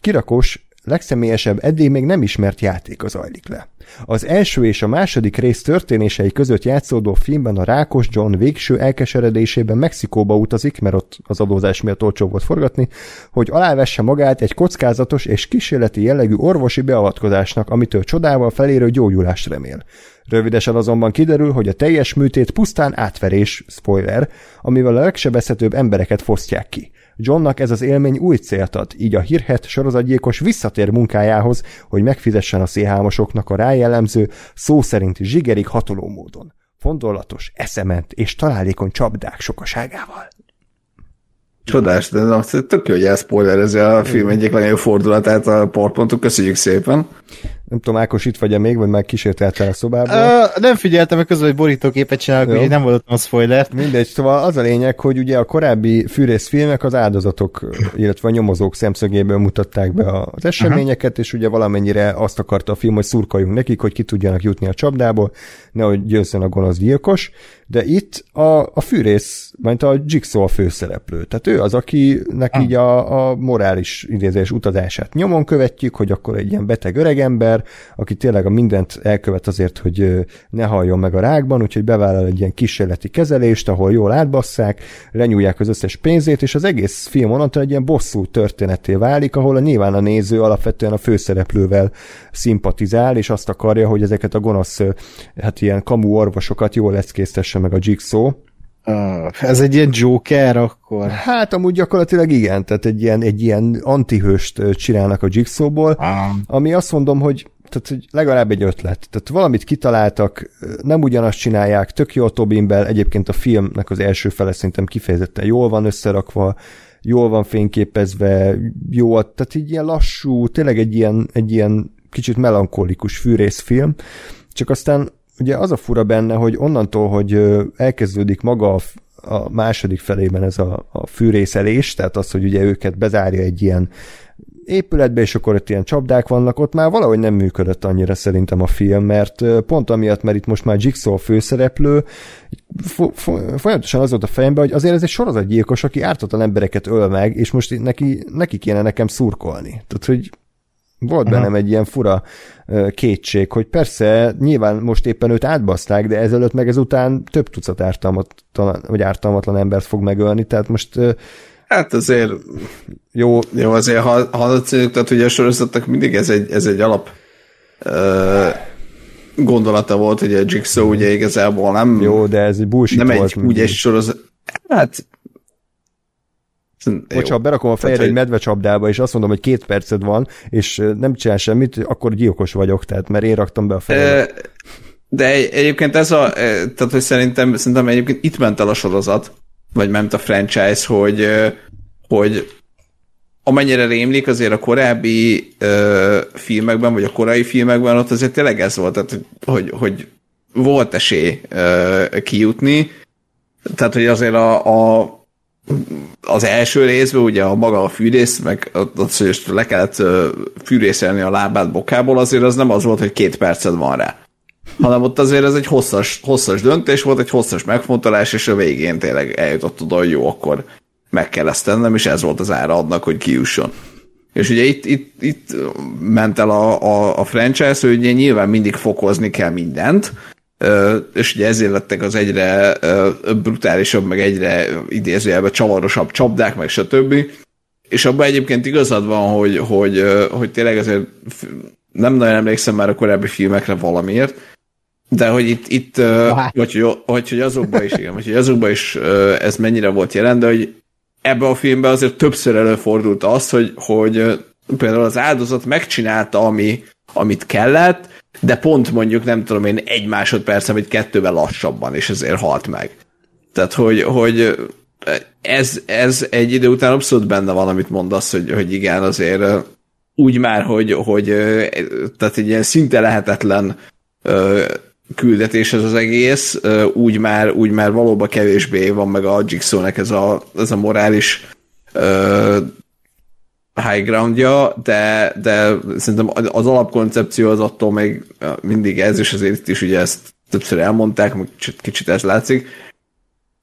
kirakós legszemélyesebb, eddig még nem ismert játék az zajlik le. Az első és a második rész történései között játszódó filmben a rákos John végső elkeseredésében Mexikóba utazik, mert ott az adózás miatt olcsó volt forgatni, hogy alávesse magát egy kockázatos és kísérleti jellegű orvosi beavatkozásnak, amitől csodával felérő gyógyulást remél. Rövidesen azonban kiderül, hogy a teljes műtét pusztán átverés, spoiler, amivel a legsebezhetőbb embereket fosztják ki. Johnnak ez az élmény új célt ad, így a hírhet sorozatgyilkos visszatér munkájához, hogy megfizessen a szélhámosoknak a rájellemző, szó szerint zsigerig hatoló módon. Fondolatos, eszement és találékony csapdák sokaságával. Csodás, de nem, tök jó, hogy elszpoilerezi a film egyik legnagyobb fordulatát a portpontok. Köszönjük szépen. Nem tudom, Ákos itt vagy-e még, vagy már kísérteltel a szobába? Uh, nem figyeltem, mert közben, hogy borítóképet csinálok, hogy nem volt a spoiler. Mindegy, szóval az a lényeg, hogy ugye a korábbi fűrész filmek az áldozatok, illetve a nyomozók szemszögéből mutatták be az eseményeket, uh-huh. és ugye valamennyire azt akarta a film, hogy szurkoljunk nekik, hogy ki tudjanak jutni a csapdából, nehogy győzzön a gonosz gyilkos, de itt a, a fűrész, mint a Jigsaw a főszereplő. Tehát ő az, akinek ah. így a, a morális idézés utazását nyomon követjük, hogy akkor egy ilyen beteg öregember, aki tényleg a mindent elkövet azért, hogy ne halljon meg a rákban, úgyhogy bevállal egy ilyen kísérleti kezelést, ahol jól átbasszák, lenyúlják az összes pénzét, és az egész film onnantól egy ilyen bosszú történeté válik, ahol a nyilván a néző alapvetően a főszereplővel szimpatizál, és azt akarja, hogy ezeket a gonosz, hát ilyen kamu orvosokat jól leckésztesse meg a Jigsaw. Uh, ez egy ilyen Joker akkor? Hát amúgy gyakorlatilag igen, tehát egy ilyen, egy ilyen antihőst csinálnak a Jigsawból, uh. ami azt mondom, hogy tehát hogy legalább egy ötlet. Tehát valamit kitaláltak, nem ugyanazt csinálják, tök jó Tobinbel, egyébként a filmnek az első fele szerintem kifejezetten jól van összerakva, jól van fényképezve, jó, tehát így ilyen lassú, tényleg egy ilyen, egy ilyen kicsit melankolikus fűrészfilm, csak aztán ugye az a fura benne, hogy onnantól, hogy elkezdődik maga a, a második felében ez a, a fűrészelés, tehát az, hogy ugye őket bezárja egy ilyen épületbe, és akkor ott ilyen csapdák vannak, ott már valahogy nem működött annyira szerintem a film, mert pont amiatt, mert itt most már Jigsaw főszereplő, folyamatosan az volt a fejemben, hogy azért ez egy sorozatgyilkos, aki ártatlan embereket öl meg, és most neki, neki kéne nekem szurkolni. Tehát, hogy volt Aha. bennem egy ilyen fura kétség, hogy persze nyilván most éppen őt átbaszták, de ezelőtt meg ezután több tucat ártalmatlan, vagy ártalmatlan embert fog megölni, tehát most Hát azért Jó, Jó, azért ha, ha tehát ugye a sorozatnak mindig ez egy, ez egy alap ö, gondolata volt, hogy a Jigsaw ugye igazából nem, jó, de ez egy bullshit nem volt. egy, úgy egy sorozat. Hát, Hogyha berakom a fejre egy medvecsapdába, és azt mondom, hogy két perced van, és nem csinál semmit, akkor gyilkos vagyok, tehát mert én raktam be a fejre. Ö, De egy- egyébként ez a, tehát hogy szerintem, szerintem egyébként itt ment el a sorozat, vagy ment a franchise, hogy, hogy amennyire rémlik azért a korábbi ö, filmekben, vagy a korai filmekben, ott azért tényleg ez volt, tehát, hogy, hogy, hogy volt esély ö, kijutni, tehát, hogy azért a, a az első részben ugye a maga a fűrész, meg az, hogy le kellett fűrészelni a lábát bokából, azért az nem az volt, hogy két perced van rá. Hanem ott azért ez egy hosszas, hosszas döntés volt, egy hosszas megfontolás, és a végén tényleg eljutott oda, hogy jó, akkor meg kell ezt tennem, és ez volt az ára annak, hogy kijusson. És ugye itt, itt, itt ment el a, a, a franchise, hogy ugye nyilván mindig fokozni kell mindent, és ugye ezért lettek az egyre brutálisabb, meg egyre idézőjelben csavarosabb csapdák, meg stb. És abban egyébként igazad van, hogy, hogy, hogy tényleg azért nem nagyon emlékszem már a korábbi filmekre valamiért, de hogy itt, itt hát. vagy, hogy, hogy, hogy azokban is, igen, vagy hogy azokban is ez mennyire volt jelen, de hogy ebbe a filmben azért többször előfordult az, hogy, hogy például az áldozat megcsinálta, ami, amit kellett, de pont mondjuk nem tudom én egy másodperc, vagy kettővel lassabban, és ezért halt meg. Tehát, hogy, hogy ez, ez egy idő után abszolút benne van, amit mondasz, hogy, hogy igen, azért úgy már, hogy, hogy tehát egy ilyen szinte lehetetlen küldetés ez az egész, úgy már, úgy már valóban kevésbé van meg a Jigsaw-nek ez a, ez a morális high groundja, de, de szerintem az alapkoncepció az attól még mindig ez, és azért itt is ugye ezt többször elmondták, meg kicsit, kicsit ez látszik,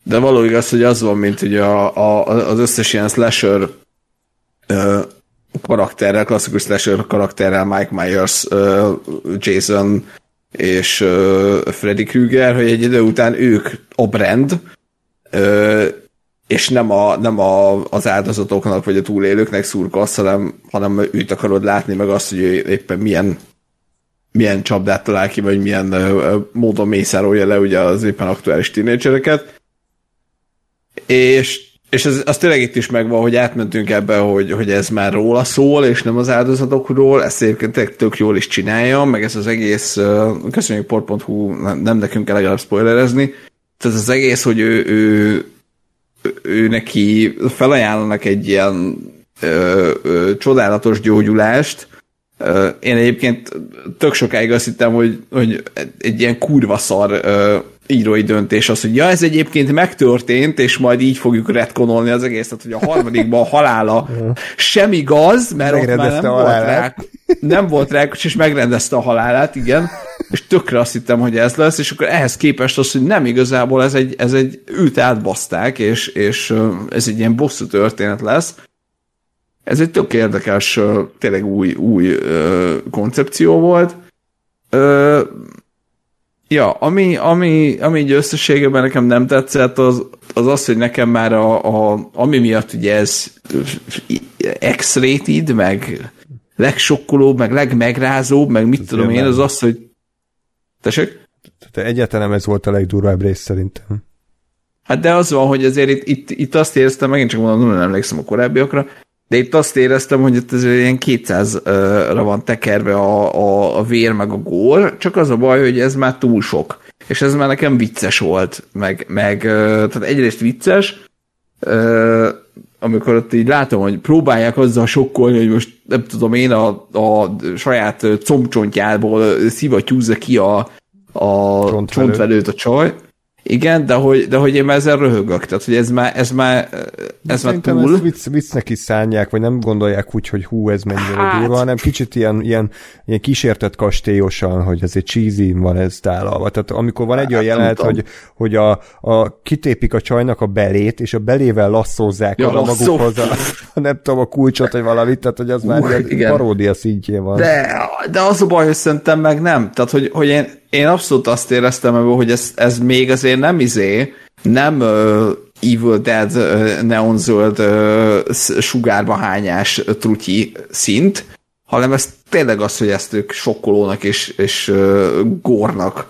de való igaz, hogy az van, mint ugye a, a, az összes ilyen slasher ö, karakterrel, klasszikus slasher karakterrel, Mike Myers, ö, Jason és ö, Freddy Krueger, hogy egy idő után ők a brand, ö, és nem, a, nem a, az áldozatoknak vagy a túlélőknek szurkolsz, hanem, hanem őt akarod látni, meg azt, hogy ő éppen milyen milyen csapdát talál ki, vagy milyen ö, módon mészárolja le ugye az éppen aktuális tínédzsereket. És, és ez, az tényleg itt is megvan, hogy átmentünk ebbe, hogy, hogy ez már róla szól, és nem az áldozatokról, ezt egyébként tök jól is csinálja, meg ez az egész, köszönjük port.hu, nem, nem nekünk kell legalább spoilerezni, tehát az egész, hogy ő, ő, ő neki felajánlanak egy ilyen ö, ö, csodálatos gyógyulást. Ö, én egyébként tök sokáig azt hittem, hogy, hogy egy ilyen kurva szar ö, írói döntés az, hogy ja, ez egyébként megtörtént, és majd így fogjuk retkonolni az egészet, hogy a harmadikban a halála [LAUGHS] sem igaz, mert ott már nem volt, rá, nem volt rá, és megrendezte a halálát, igen, és tökre azt hittem, hogy ez lesz, és akkor ehhez képest az, hogy nem igazából ez egy, ez egy őt átbaszták, és, és ez egy ilyen bosszú történet lesz. Ez egy tök érdekes, tényleg új, új koncepció volt. Ja, ami, ami, ami így összességében nekem nem tetszett, az az, az hogy nekem már a, a, ami miatt ugye ez X-rated, meg legsokkolóbb, meg legmegrázóbb, meg mit tudom én, az az, hogy Tessék? Tehát egyáltalán nem ez volt a legdurvább rész szerintem. Hát de az van, hogy azért itt, itt, itt azt éreztem, megint csak mondom, nem emlékszem a korábbiakra, de itt azt éreztem, hogy itt ez ilyen 200-ra van tekerve a, a, a vér meg a gór, csak az a baj, hogy ez már túl sok. És ez már nekem vicces volt, meg, meg tehát egyrészt vicces, amikor ott így látom, hogy próbálják azzal sokkolni, hogy most nem tudom én a, a saját combcsontjából szivattyúzza ki a, a Csontvelő. csontvelőt a csaj. Igen, de hogy, de hogy én már ezzel röhögök, tehát hogy ez már, ez már, ez már túl. ezt vicc, viccnek is szánják, vagy nem gondolják úgy, hogy hú, ez mennyire Hát. durva, hanem kicsit ilyen, ilyen, ilyen kísértett kastélyosan, hogy azért cheesy van ez tálalva. Tehát amikor van egy olyan Hát, jelenet, hogy, hogy a, a, kitépik a csajnak a belét, és a belével lasszózzák Ja, oda lasszó. magukhoz a, nem tudom, a kulcsot, vagy valamit, tehát hogy az már igen. paródia szintjén van. De, de az a baj, hogy szerintem meg nem. Tehát, hogy, hogy én, én abszolút azt éreztem ebből, hogy ez, ez még azért nem izé, nem ö, Evil Dead ö, neonzöld sz- sugárba hányás trutyi szint, hanem ez tényleg az, hogy ezt ők sokkolónak és, és ö, górnak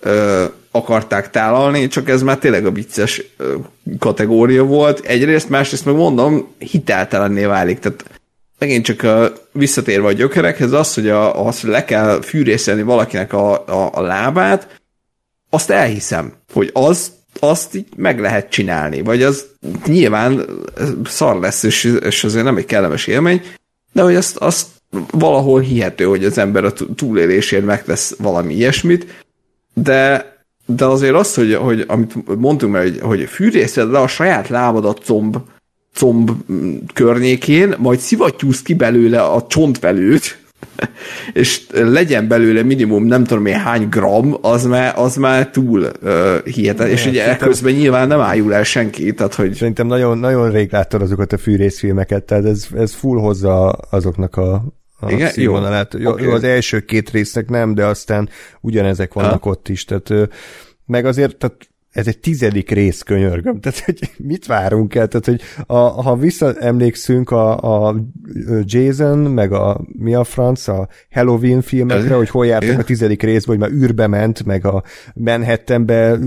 ö, akarták tálalni, csak ez már tényleg a vicces ö, kategória volt. Egyrészt, másrészt meg mondom, hiteltelenné válik. Tehát megint csak uh, visszatérve a gyökerekhez, az, hogy, a, az, hogy le kell fűrészelni valakinek a, a, a lábát, azt elhiszem, hogy az, azt így meg lehet csinálni, vagy az nyilván szar lesz, és, és azért nem egy kellemes élmény, de hogy azt, azt valahol hihető, hogy az ember a tú- túlélésért megtesz valami ilyesmit, de, de azért az, hogy, hogy amit mondtunk már, hogy, hogy fűrészed le a saját lábadat comb, comb környékén, majd szivattyúzd ki belőle a csontvelőt, [LAUGHS] és legyen belőle minimum nem tudom én hány gram, az már, az már túl uh, hihetetlen. És ugye ekközben nyilván nem ájul el senki, tehát hogy Szerintem nagyon, nagyon rég láttad azokat a fűrészfilmeket, tehát ez, ez full hozza azoknak a, a Igen? színvonalát. Jó, Oké. jó, az első két résznek nem, de aztán ugyanezek vannak ott is. Tehát, meg azért, tehát ez egy tizedik rész könyörgöm, tehát hogy mit várunk el, tehát hogy a, ha visszaemlékszünk a, a Jason, meg a mi a franc, a Halloween filmekre, hogy hol jártak a tizedik részben, hogy már űrbe ment, meg a Manhattanbe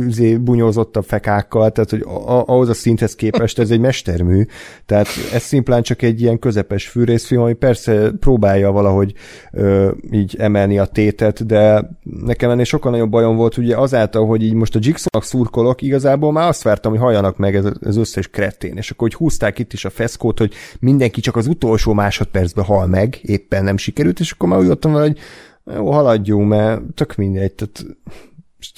bunyózott a fekákkal, tehát hogy a- ahhoz a szinthez képest ez egy mestermű, tehát ez szimplán csak egy ilyen közepes fűrészfilm, ami persze próbálja valahogy ö, így emelni a tétet, de nekem ennél sokkal nagyobb bajom volt, ugye azáltal, hogy így most a Jigsaw-nak szurkolok, igazából már azt vártam, hogy halljanak meg ez az összes kretén, és akkor hogy húzták itt is a feszkót, hogy mindenki csak az utolsó másodpercben hal meg, éppen nem sikerült, és akkor már úgy vele, hogy jó, haladjunk, mert tök mindegy, tehát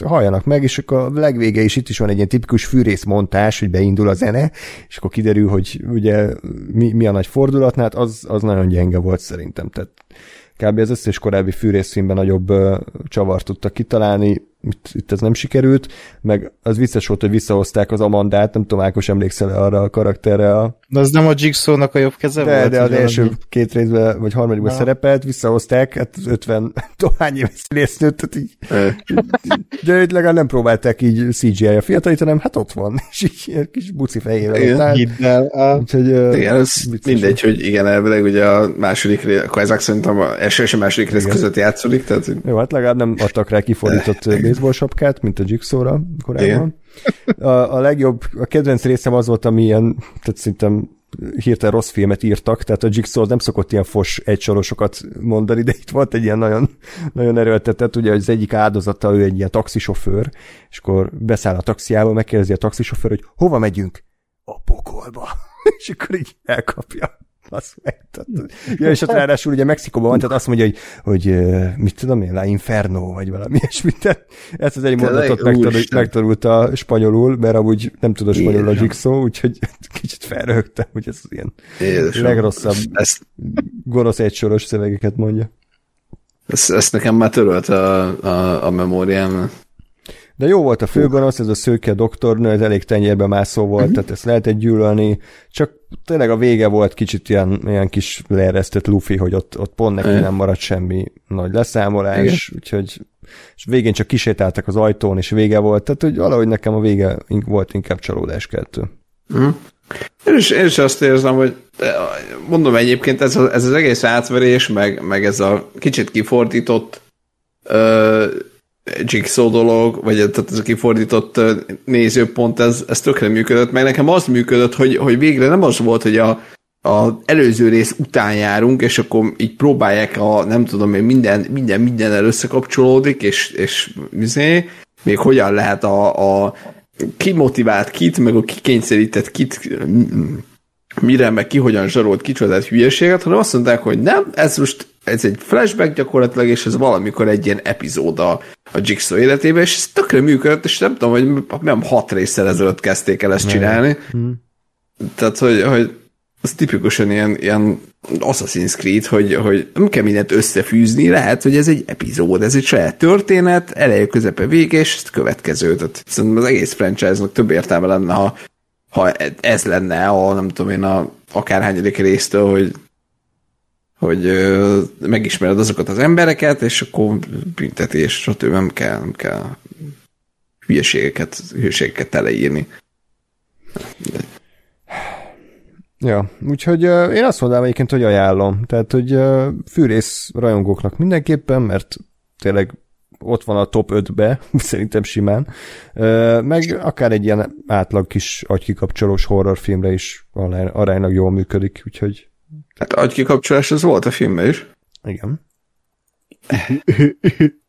halljanak meg, és akkor a legvége is itt is van egy ilyen tipikus fűrészmontás, hogy beindul a zene, és akkor kiderül, hogy ugye mi, mi a nagy fordulatnál, hát az, az nagyon gyenge volt szerintem, tehát kb. az összes korábbi fűrészfilmben nagyobb uh, csavart tudtak kitalálni, itt, itt ez nem sikerült, meg az vicces volt, hogy visszahozták az Amandát, nem tudom, Ákos emlékszel arra a karakterre a De az nem a Jigsaw-nak a jobb keze de, volt? de az első valami- két részben, vagy harmadikban Na. szerepelt, visszahozták, hát 50 [LAUGHS] dohány éves színésznőt, tehát így, de itt legalább nem próbálták így CGI-a fiatalit, hanem hát ott van, [LAUGHS] és így kis buci fejével Igen. ott áll. Hidd el. a- Úgyhogy, Igen, ez vicces mindegy, hogy igen, elvileg ugye a második rész, akkor ezek szerintem a első és a második rész Igen. között játszódik, tehát Jó, hát legalább nem adtak rá kifordított baseball sapkát, mint a Jigsaw-ra korábban. A, a legjobb, a kedvenc részem az volt, ami ilyen, tehát szerintem hirtelen rossz filmet írtak, tehát a Jigsaw nem szokott ilyen fos egysorosokat mondani, de itt volt egy ilyen nagyon, nagyon erőltetett, ugye az egyik áldozata, ő egy ilyen taxisofőr, és akkor beszáll a taxiába, megkérdezi a taxisofőr, hogy hova megyünk? A pokolba. [LAUGHS] és akkor így elkapja. Azt meg, tehát, ja, és ott ráadásul ugye Mexikóban van, tehát azt mondja, hogy, hogy mit tudom én, La Inferno, vagy valami ilyesmit. [LAUGHS] Ezt az egy mondatot megtanult, Úristen. megtanulta spanyolul, mert amúgy nem tud a spanyolul a. Jigsaw, úgyhogy [LAUGHS] kicsit felrögtem, hogy ez ilyen Jézusom. legrosszabb Ezt, gonosz egysoros szövegeket mondja. ezt, ezt nekem már törölt a, a, a memóriám. De jó volt a főgonosz, ez a szőke doktornő, ez elég tenyérbe mászó volt, tehát ezt lehetett gyűlölni, csak tényleg a vége volt kicsit ilyen, ilyen kis leeresztett lufi, hogy ott, ott pont neki Igen. nem maradt semmi nagy leszámolás, úgyhogy és végén csak kisétáltak az ajtón, és vége volt, tehát hogy valahogy nekem a vége volt inkább csalódáskeltő. Hm? Én is, én is azt érzem, hogy mondom egyébként ez, a, ez az egész átverés, meg, meg ez a kicsit kifordított ö, Jigsaw dolog, vagy tehát ez a kifordított nézőpont, ez, ez tökre működött, meg nekem az működött, hogy, hogy végre nem az volt, hogy a, a előző rész után járunk, és akkor így próbálják a, nem tudom én, minden, minden mindennel összekapcsolódik, és, és izé, még hogyan lehet a, a kimotivált kit, meg a kikényszerített kit mire, meg ki hogyan zsarolt kicsodát hülyeséget, hanem azt mondták, hogy nem, ez most ez egy flashback gyakorlatilag, és ez valamikor egy ilyen epizód a, Jigsaw életében, és ez tökre működött, és nem tudom, hogy nem hat résszel ezelőtt kezdték el ezt csinálni. Tehát, hogy, hogy az tipikusan ilyen, ilyen Assassin's Creed, hogy, hogy nem kell mindent összefűzni, lehet, hogy ez egy epizód, ez egy saját történet, eleje, közepe, vége, és ez következő. Tehát szerintem az egész franchise-nak több értelme lenne, ha, ha ez lenne a, nem tudom én, a akárhányadik résztől, hogy hogy megismered azokat az embereket, és akkor büntetés, stb. nem kell, nem kell hülyeségeket, hülyeségeket teleírni. Ja, úgyhogy én azt mondanám egyébként, hogy ajánlom. Tehát, hogy uh, fűrész rajongóknak mindenképpen, mert tényleg ott van a top 5-be, [LAUGHS] szerintem simán. Meg akár egy ilyen átlag kis agykikapcsolós horrorfilmre is aránylag jól működik, úgyhogy... Hát agykikapcsolás az volt a filmben is. Igen. [LAUGHS]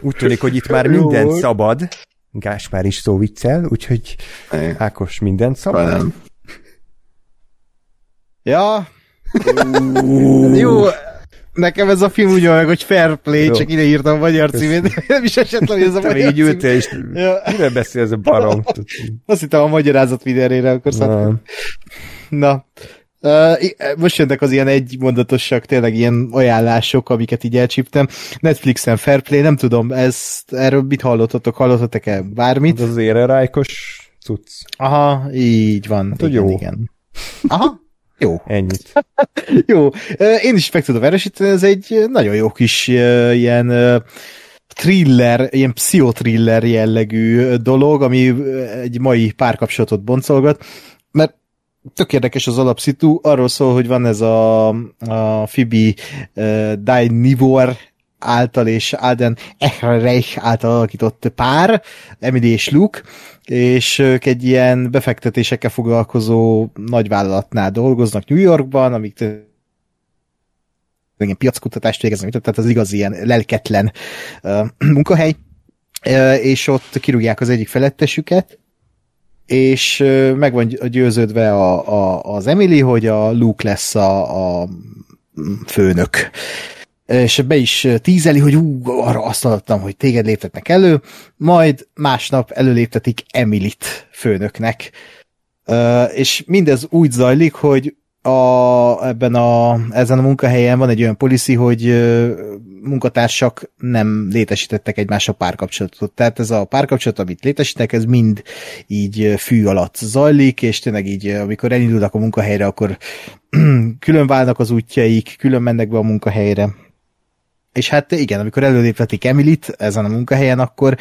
Úgy tűnik, hogy itt már minden szabad. Gáspár is szó viccel, úgyhogy Ákos minden szabad. Nem. Ja. Jó, nekem ez a film úgy van meg, hogy fair play, Jó. csak ide írtam a magyar címét, [LAUGHS] nem is esett le, hogy ez a magyar így ültél, és ja. mire beszél ez a barom? Azt hittem a magyarázat videóra, akkor Na. Na. Uh, most jönnek az ilyen egymondatosak, tényleg ilyen ajánlások, amiket így elcsíptem. Netflixen Fairplay, nem tudom, ezt, erről mit hallottatok? Hallottatok-e bármit? Ez az érerájkos cucc. Aha, így van. Hát, igen, jó. igen. Aha, jó. Ennyit. [LAUGHS] jó. Én is meg tudom erősíteni, ez egy nagyon jó kis ilyen thriller, ilyen pszichotriller jellegű dolog, ami egy mai párkapcsolatot boncolgat, tök érdekes az alapszitu, arról szól, hogy van ez a, a Phoebe uh, Dynevor által és Alden Ehreich által alakított pár, Emily és Luke, és ők egy ilyen befektetésekkel foglalkozó nagyvállalatnál dolgoznak New Yorkban, amik ilyen piackutatást végeznek, tehát az igaz ilyen lelketlen uh, munkahely, uh, és ott kirúgják az egyik felettesüket, és uh, meg van győződve a, a, az Emily, hogy a Luke lesz a, a főnök és be is tízeli, hogy ú, arra azt adtam, hogy téged léptetnek elő, majd másnap előléptetik Emilit főnöknek. És mindez úgy zajlik, hogy a, ebben a, ezen a munkahelyen van egy olyan policy, hogy munkatársak nem létesítettek egymással párkapcsolatot. Tehát ez a párkapcsolat, amit létesítenek, ez mind így fű alatt zajlik, és tényleg így, amikor elindulnak a munkahelyre, akkor [CLEARS THROAT] külön válnak az útjaik, külön mennek be a munkahelyre és hát igen, amikor előléptetik Emilit ezen a munkahelyen, akkor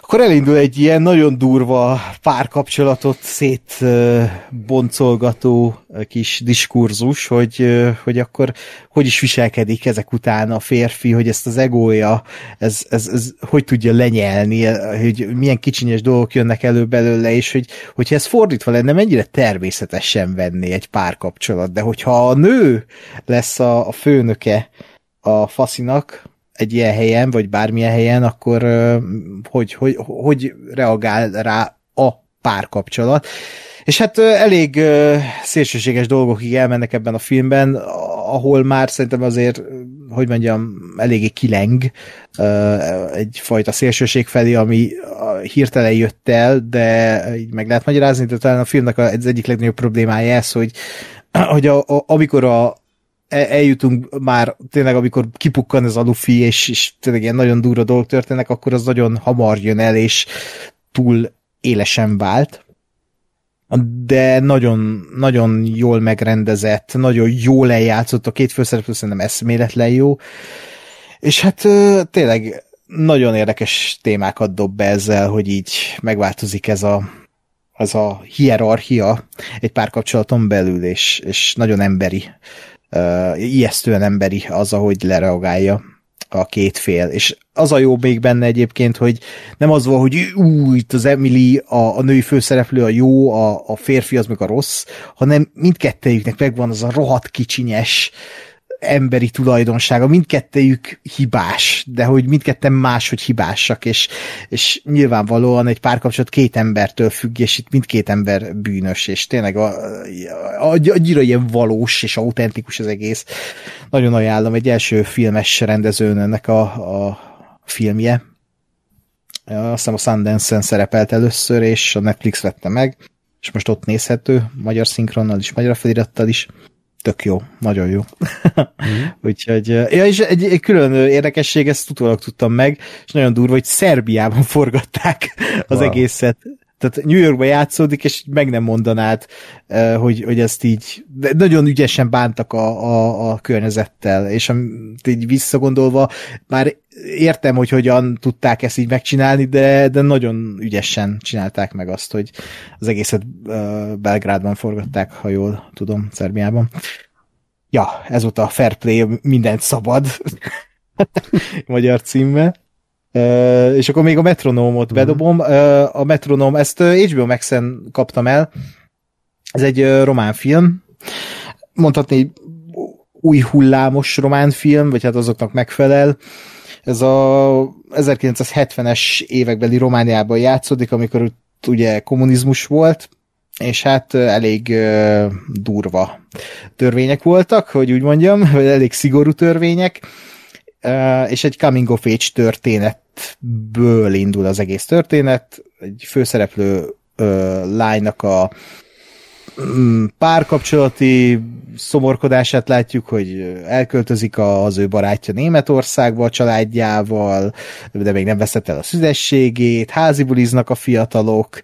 akkor elindul egy ilyen nagyon durva párkapcsolatot szétboncolgató kis diskurzus, hogy, hogy akkor hogy is viselkedik ezek után a férfi, hogy ezt az egója, ez, ez, ez hogy tudja lenyelni, hogy milyen kicsinyes dolgok jönnek elő belőle, és hogy, hogyha ez fordítva lenne, mennyire természetesen venni egy párkapcsolat, de hogyha a nő lesz a, a főnöke a faszinak egy ilyen helyen, vagy bármilyen helyen, akkor hogy, hogy, hogy reagál rá a párkapcsolat. És hát elég szélsőséges dolgok elmennek ebben a filmben, ahol már szerintem azért, hogy mondjam, eléggé kileng egyfajta szélsőség felé, ami hirtelen jött el, de így meg lehet magyarázni, de talán a filmnek az egyik legnagyobb problémája ez, hogy hogy a, a, amikor a, eljutunk már tényleg, amikor kipukkan ez a Luffy, és, és tényleg ilyen nagyon durva dolgok történnek, akkor az nagyon hamar jön el, és túl élesen vált. De nagyon, nagyon jól megrendezett, nagyon jól eljátszott, a két főszereplő szerintem eszméletlen jó. És hát tényleg nagyon érdekes témákat dob be ezzel, hogy így megváltozik ez a, ez a hierarchia egy párkapcsolaton belül, és, és nagyon emberi uh, ijesztően emberi az, ahogy lereagálja a két fél. És az a jó még benne egyébként, hogy nem az van, hogy ú, itt az Emily, a, a női főszereplő a jó, a, a férfi az meg a rossz, hanem mindkettejüknek megvan az a rohadt kicsinyes, emberi tulajdonsága, mindkettejük hibás, de hogy mindketten máshogy hibásak, és, és nyilvánvalóan egy párkapcsolat két embertől függ, és itt mindkét ember bűnös, és tényleg a, a, annyira ilyen valós és autentikus az egész. Nagyon ajánlom, egy első filmes rendezőnnek a, a filmje. Azt hiszem a Sundance-en szerepelt először, és a Netflix vette meg, és most ott nézhető, magyar szinkronnal is, magyar felirattal is tök jó, nagyon jó. Mm. [LAUGHS] Úgyhogy, ja, és egy, egy külön érdekesség, ezt utólag tudtam meg, és nagyon durva, hogy Szerbiában forgatták az wow. egészet. Tehát New Yorkban játszódik, és meg nem mondanád, hogy, hogy ezt így de nagyon ügyesen bántak a, a, a környezettel, és így visszagondolva már értem, hogy hogyan tudták ezt így megcsinálni, de, de nagyon ügyesen csinálták meg azt, hogy az egészet Belgrádban forgatták, ha jól tudom, Szerbiában. Ja, ez volt a Fair Play, mindent szabad [LAUGHS] magyar címmel. Uh, és akkor még a metronómot bedobom. Uh, a metronóm, ezt HBO Max-en kaptam el. Ez egy uh, román film. Mondhatni új hullámos román film, vagy hát azoknak megfelel. Ez a 1970-es évekbeli Romániában játszódik, amikor ott ugye kommunizmus volt, és hát elég uh, durva törvények voltak, hogy úgy mondjam, vagy elég szigorú törvények, és egy coming of age történetből indul az egész történet, egy főszereplő lánynak a párkapcsolati szomorkodását látjuk, hogy elköltözik az ő barátja Németországba a családjával, de még nem veszett el a szüzességét, házibuliznak a fiatalok,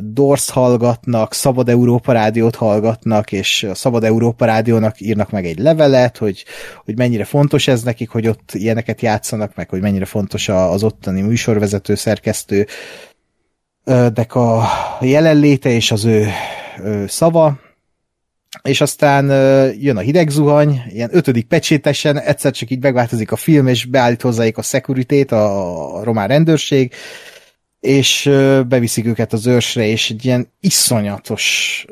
Dorsz hallgatnak, Szabad Európa Rádiót hallgatnak, és a Szabad Európa Rádiónak írnak meg egy levelet, hogy, hogy mennyire fontos ez nekik, hogy ott ilyeneket játszanak, meg hogy mennyire fontos az ottani műsorvezető, szerkesztő, de a jelenléte és az ő szava, és aztán jön a hideg zuhany, ilyen ötödik pecsétesen, egyszer csak így megváltozik a film, és beállít hozzájuk a security a román rendőrség, és beviszik őket az őrsre, és egy ilyen iszonyatos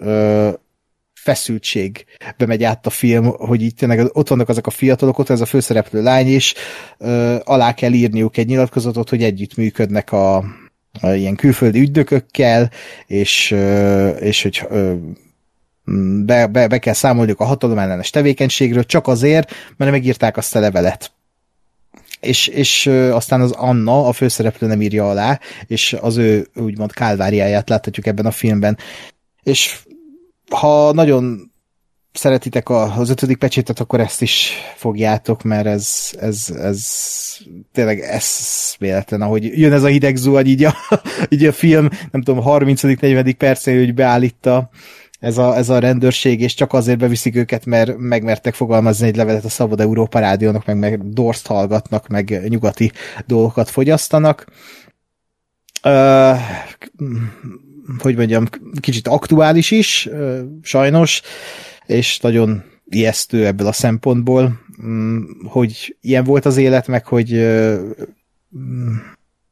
feszültség bemegy át a film, hogy itt tényleg ott vannak azok a fiatalok, ott ez a főszereplő lány is, alá kell írniuk egy nyilatkozatot, hogy együtt működnek a, ilyen külföldi ügydökökkel, és, és hogy be, be, be kell számoljuk a hatalomellenes tevékenységről, csak azért, mert megírták azt a levelet. És, és aztán az Anna, a főszereplő nem írja alá, és az ő úgymond kálváriáját láthatjuk ebben a filmben. És ha nagyon szeretitek az ötödik pecsétet, akkor ezt is fogjátok, mert ez, ez, ez tényleg ez véletlen, ahogy jön ez a hideg zuhany, így a, [LAUGHS] így a film, nem tudom, 30.-40. percén, hogy beállítta ez a, ez a rendőrség, és csak azért beviszik őket, mert megmertek fogalmazni egy levelet a Szabad Európa Rádiónak, meg, meg Dorst hallgatnak, meg nyugati dolgokat fogyasztanak. Uh, hogy mondjam, kicsit aktuális is, uh, sajnos, és nagyon ijesztő ebből a szempontból, mm, hogy ilyen volt az élet, meg hogy mm,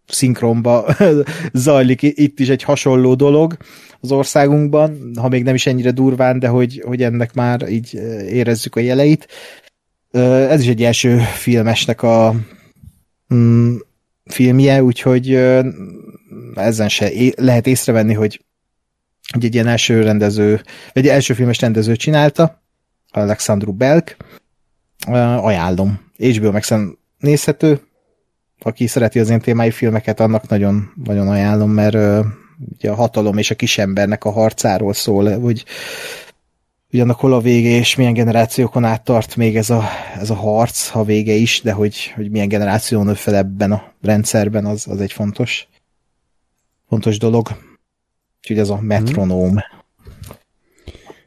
szinkronba [LAUGHS] zajlik itt is egy hasonló dolog az országunkban, ha még nem is ennyire durván, de hogy, hogy ennek már így érezzük a jeleit. Ez is egy első filmesnek a mm, filmje, úgyhogy ezen se lehet észrevenni, hogy hogy egy ilyen első rendező, vagy első filmes rendező csinálta, Alexandru Belk, ajánlom. HBO max nézhető, aki szereti az én témái filmeket, annak nagyon, nagyon ajánlom, mert ugye a hatalom és a kisembernek a harcáról szól, hogy ugyanak hol a vége, és milyen generációkon át tart még ez a, ez a harc, ha vége is, de hogy, hogy milyen generáció nő fel ebben a rendszerben, az, az egy fontos, fontos dolog. Úgyhogy ez a metronóm.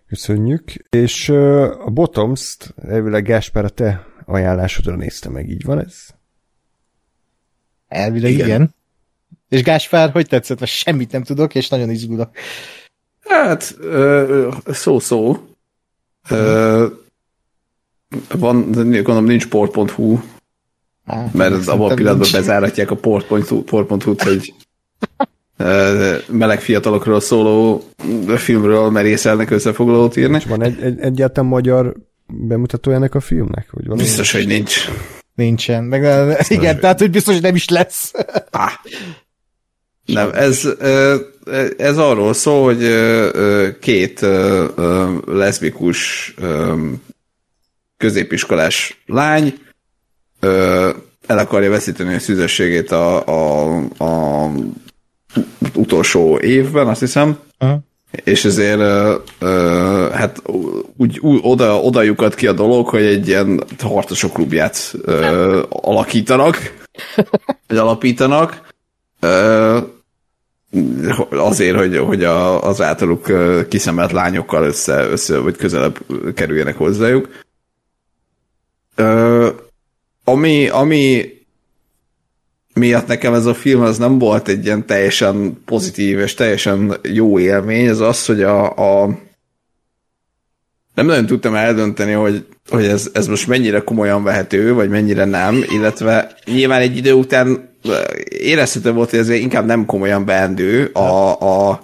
Köszönjük. És uh, a Bottoms-t elvileg Gáspár a te ajánlásodra nézte meg, így van ez? Elvileg igen. igen. És Gáspár, hogy tetszett? Mert semmit nem tudok, és nagyon izgulok. Hát, szó-szó. Van, gondolom nincs port.hu, mert abban a pillanatban bezáratják a port.hu-t, hogy meleg fiatalokról szóló filmről merészelnek összefoglalót írni. És van egy, egy, egyáltalán magyar bemutató ennek a filmnek? Vagy van biztos, hogy nincs. Nincsen. Meg, biztos, igen, hogy... tehát hogy biztos, hogy nem is lesz. Ah. Nem, ez, ez arról szól, hogy két leszbikus középiskolás lány el akarja veszíteni a szüzességét a, a, a utolsó évben, azt hiszem, uh-huh. és ezért uh, uh, hát úgy, úgy oda, oda lyukat ki a dolog, hogy egy ilyen harcosok klubját uh, alakítanak, [LAUGHS] vagy alapítanak, uh, azért, hogy, hogy a, az általuk kiszemelt lányokkal össze, össze vagy közelebb kerüljenek hozzájuk. Ö, ami, ami miatt nekem ez a film az nem volt egy ilyen teljesen pozitív és teljesen jó élmény, ez az, hogy a, a nem nagyon tudtam eldönteni, hogy, hogy ez, ez most mennyire komolyan vehető, vagy mennyire nem, illetve nyilván egy idő után érezhető volt, hogy ez inkább nem komolyan beendő a, a,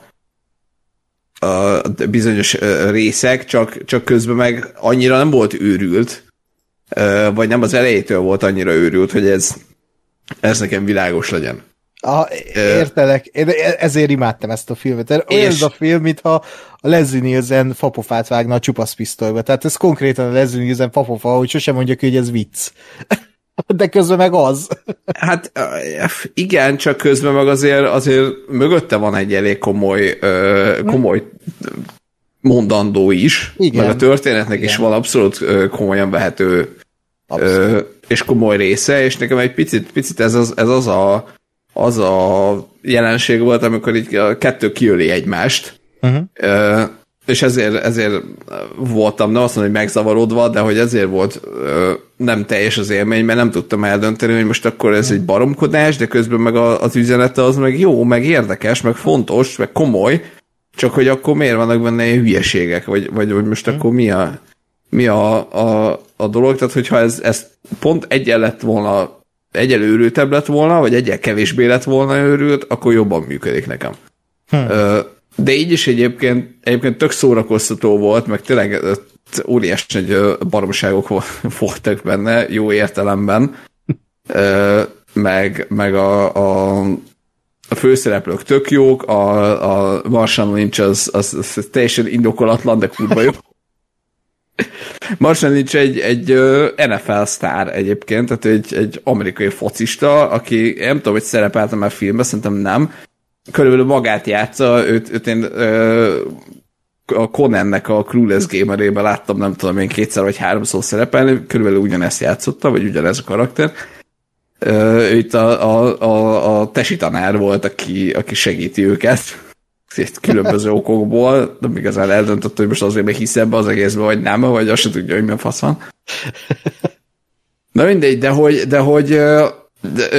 a bizonyos részek, csak, csak közben meg annyira nem volt őrült, vagy nem az elejétől volt annyira őrült, hogy ez, ez nekem világos legyen. A, értelek, én ezért imádtam ezt a filmet. Olyan ez a film, mintha a Leslie Nielsen fapofát vágna a csupasz pisztolyba. Tehát ez konkrétan a Leslie Nielsen fapofa, hogy sosem mondja ki, hogy ez vicc. [LAUGHS] De közben meg az. Hát igen, csak közben meg azért, azért mögötte van egy elég komoly, komoly mondandó is, igen. meg a történetnek igen. is van abszolút komolyan vehető abszolút. és komoly része, és nekem egy picit, picit ez az, ez az a az a jelenség volt, amikor így a kettő kiöli egymást, uh-huh. és ezért, ezért voltam, nem azt mondom, hogy megzavarodva, de hogy ezért volt nem teljes az élmény, mert nem tudtam eldönteni, hogy most akkor ez egy baromkodás, de közben meg az üzenete az meg jó, meg érdekes, meg fontos, meg komoly, csak hogy akkor miért vannak benne ilyen hülyeségek, vagy, vagy, vagy most akkor mi a, mi a, a, a dolog, tehát hogyha ez, ez pont egyen lett volna egyel őrültebb lett volna, vagy egyel kevésbé lett volna őrült, akkor jobban működik nekem. Hmm. De így is egyébként, egyébként tök szórakoztató volt, meg tényleg óriás egy baromságok [LAUGHS] voltak benne, jó értelemben, meg, meg a, a, a főszereplők tök jók, a, a Marshall Lynch az, az, az teljesen indokolatlan, de kurva jó. Marshall Lynch egy, egy NFL sztár egyébként, tehát egy, egy amerikai focista, aki nem tudom, hogy szerepeltem már filmben, szerintem nem. Körülbelül magát játsza, őt, őt én ö, a Conannek a Clueless Gamerében láttam, nem tudom én kétszer vagy háromszor szerepelni, körülbelül ugyanezt játszotta, vagy ugyanez a karakter. Ö, itt a, a, a, a tesi tanár volt, aki, aki segíti őket különböző okokból, de igazán eldöntött, hogy most azért, hisz ebbe az egészben, vagy nem, vagy azt se tudja, hogy milyen fasz van. Na mindegy, de hogy, de hogy de,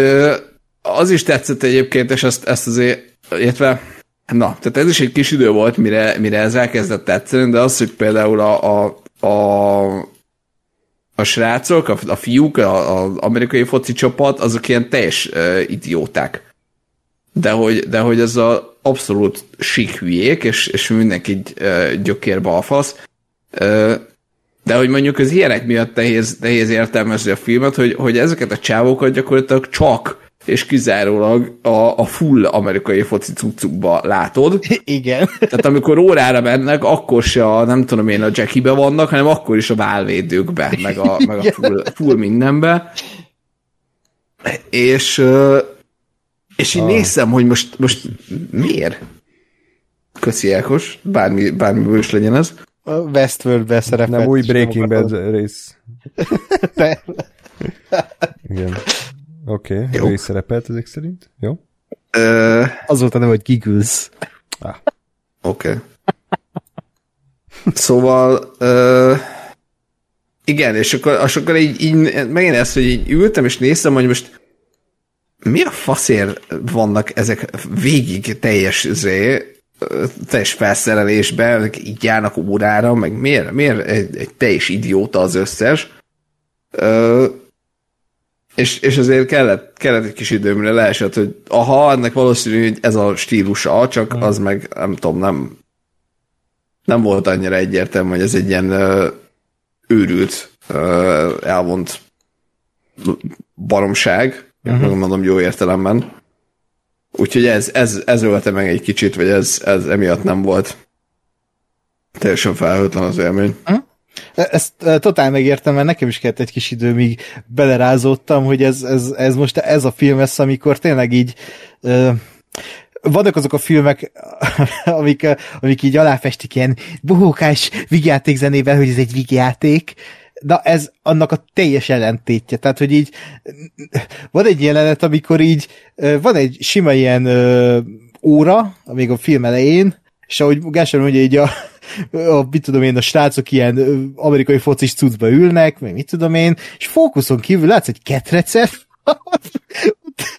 az is tetszett egyébként, és ezt, ezt azért, illetve na, tehát ez is egy kis idő volt, mire, mire ez elkezdett tetszeni, de az, hogy például a, a, a a srácok, a, a fiúk, az amerikai foci csapat, azok ilyen teljes uh, idióták de hogy, de hogy ez a abszolút hülyék, és, és mindenki gyökérbe alfasz. De hogy mondjuk az ilyenek miatt nehéz, nehéz értelmezni a filmet, hogy, hogy ezeket a csávokat gyakorlatilag csak és kizárólag a, a full amerikai foci cuccukba látod. [LAUGHS] Igen. Tehát amikor órára mennek, akkor se a, nem tudom én, a Jackie-be vannak, hanem akkor is a válvédőkbe, meg a, meg a full, full mindenbe. És, és én ah. nézem, hogy most, most miért? Köszi Elkos, bármi, bármiből is legyen ez. A Westworld szerepelt. Nem új Breaking Bad rész. [LAUGHS] Igen. Oké, okay. ő is szerepelt ezek szerint. Jó? Uh, Az volt a neve, hogy Giggles. Ah. Oké. Okay. Szóval uh, igen, és akkor, és akkor így, így megint ezt, hogy így ültem, és néztem, hogy most mi a faszért vannak ezek végig teljes zé, teljes felszerelésben, így járnak órára, meg miért, miért egy, egy teljes idióta az összes. Ö, és, és azért kellett, kellett egy kis időmre leesett, hogy aha, ennek valószínű, hogy ez a stílusa, csak az meg nem tudom, nem nem volt annyira egyértelmű, hogy ez egy ilyen ö, őrült, ö, elvont baromság, uh-huh. mondom jó értelemben. Úgyhogy ez, ez, ez ölte meg egy kicsit, vagy ez, ez emiatt nem volt teljesen felhőtlen az élmény. Uh-huh. Ezt e, totál megértem, mert nekem is kellett egy kis idő, míg belerázódtam, hogy ez, ez, ez most ez a film lesz, amikor tényleg így uh, vannak azok a filmek, [LAUGHS] amik, amik így aláfestik ilyen bohókás vigyáték zenével, hogy ez egy vigyáték, na ez annak a teljes ellentétje. Tehát, hogy így van egy jelenet, amikor így van egy sima ilyen óra, még a film elején, és ahogy Gáspár mondja, így a, a, mit tudom én, a srácok ilyen amerikai focis cuccba ülnek, meg mit tudom én, és fókuszon kívül látsz egy ketrecet,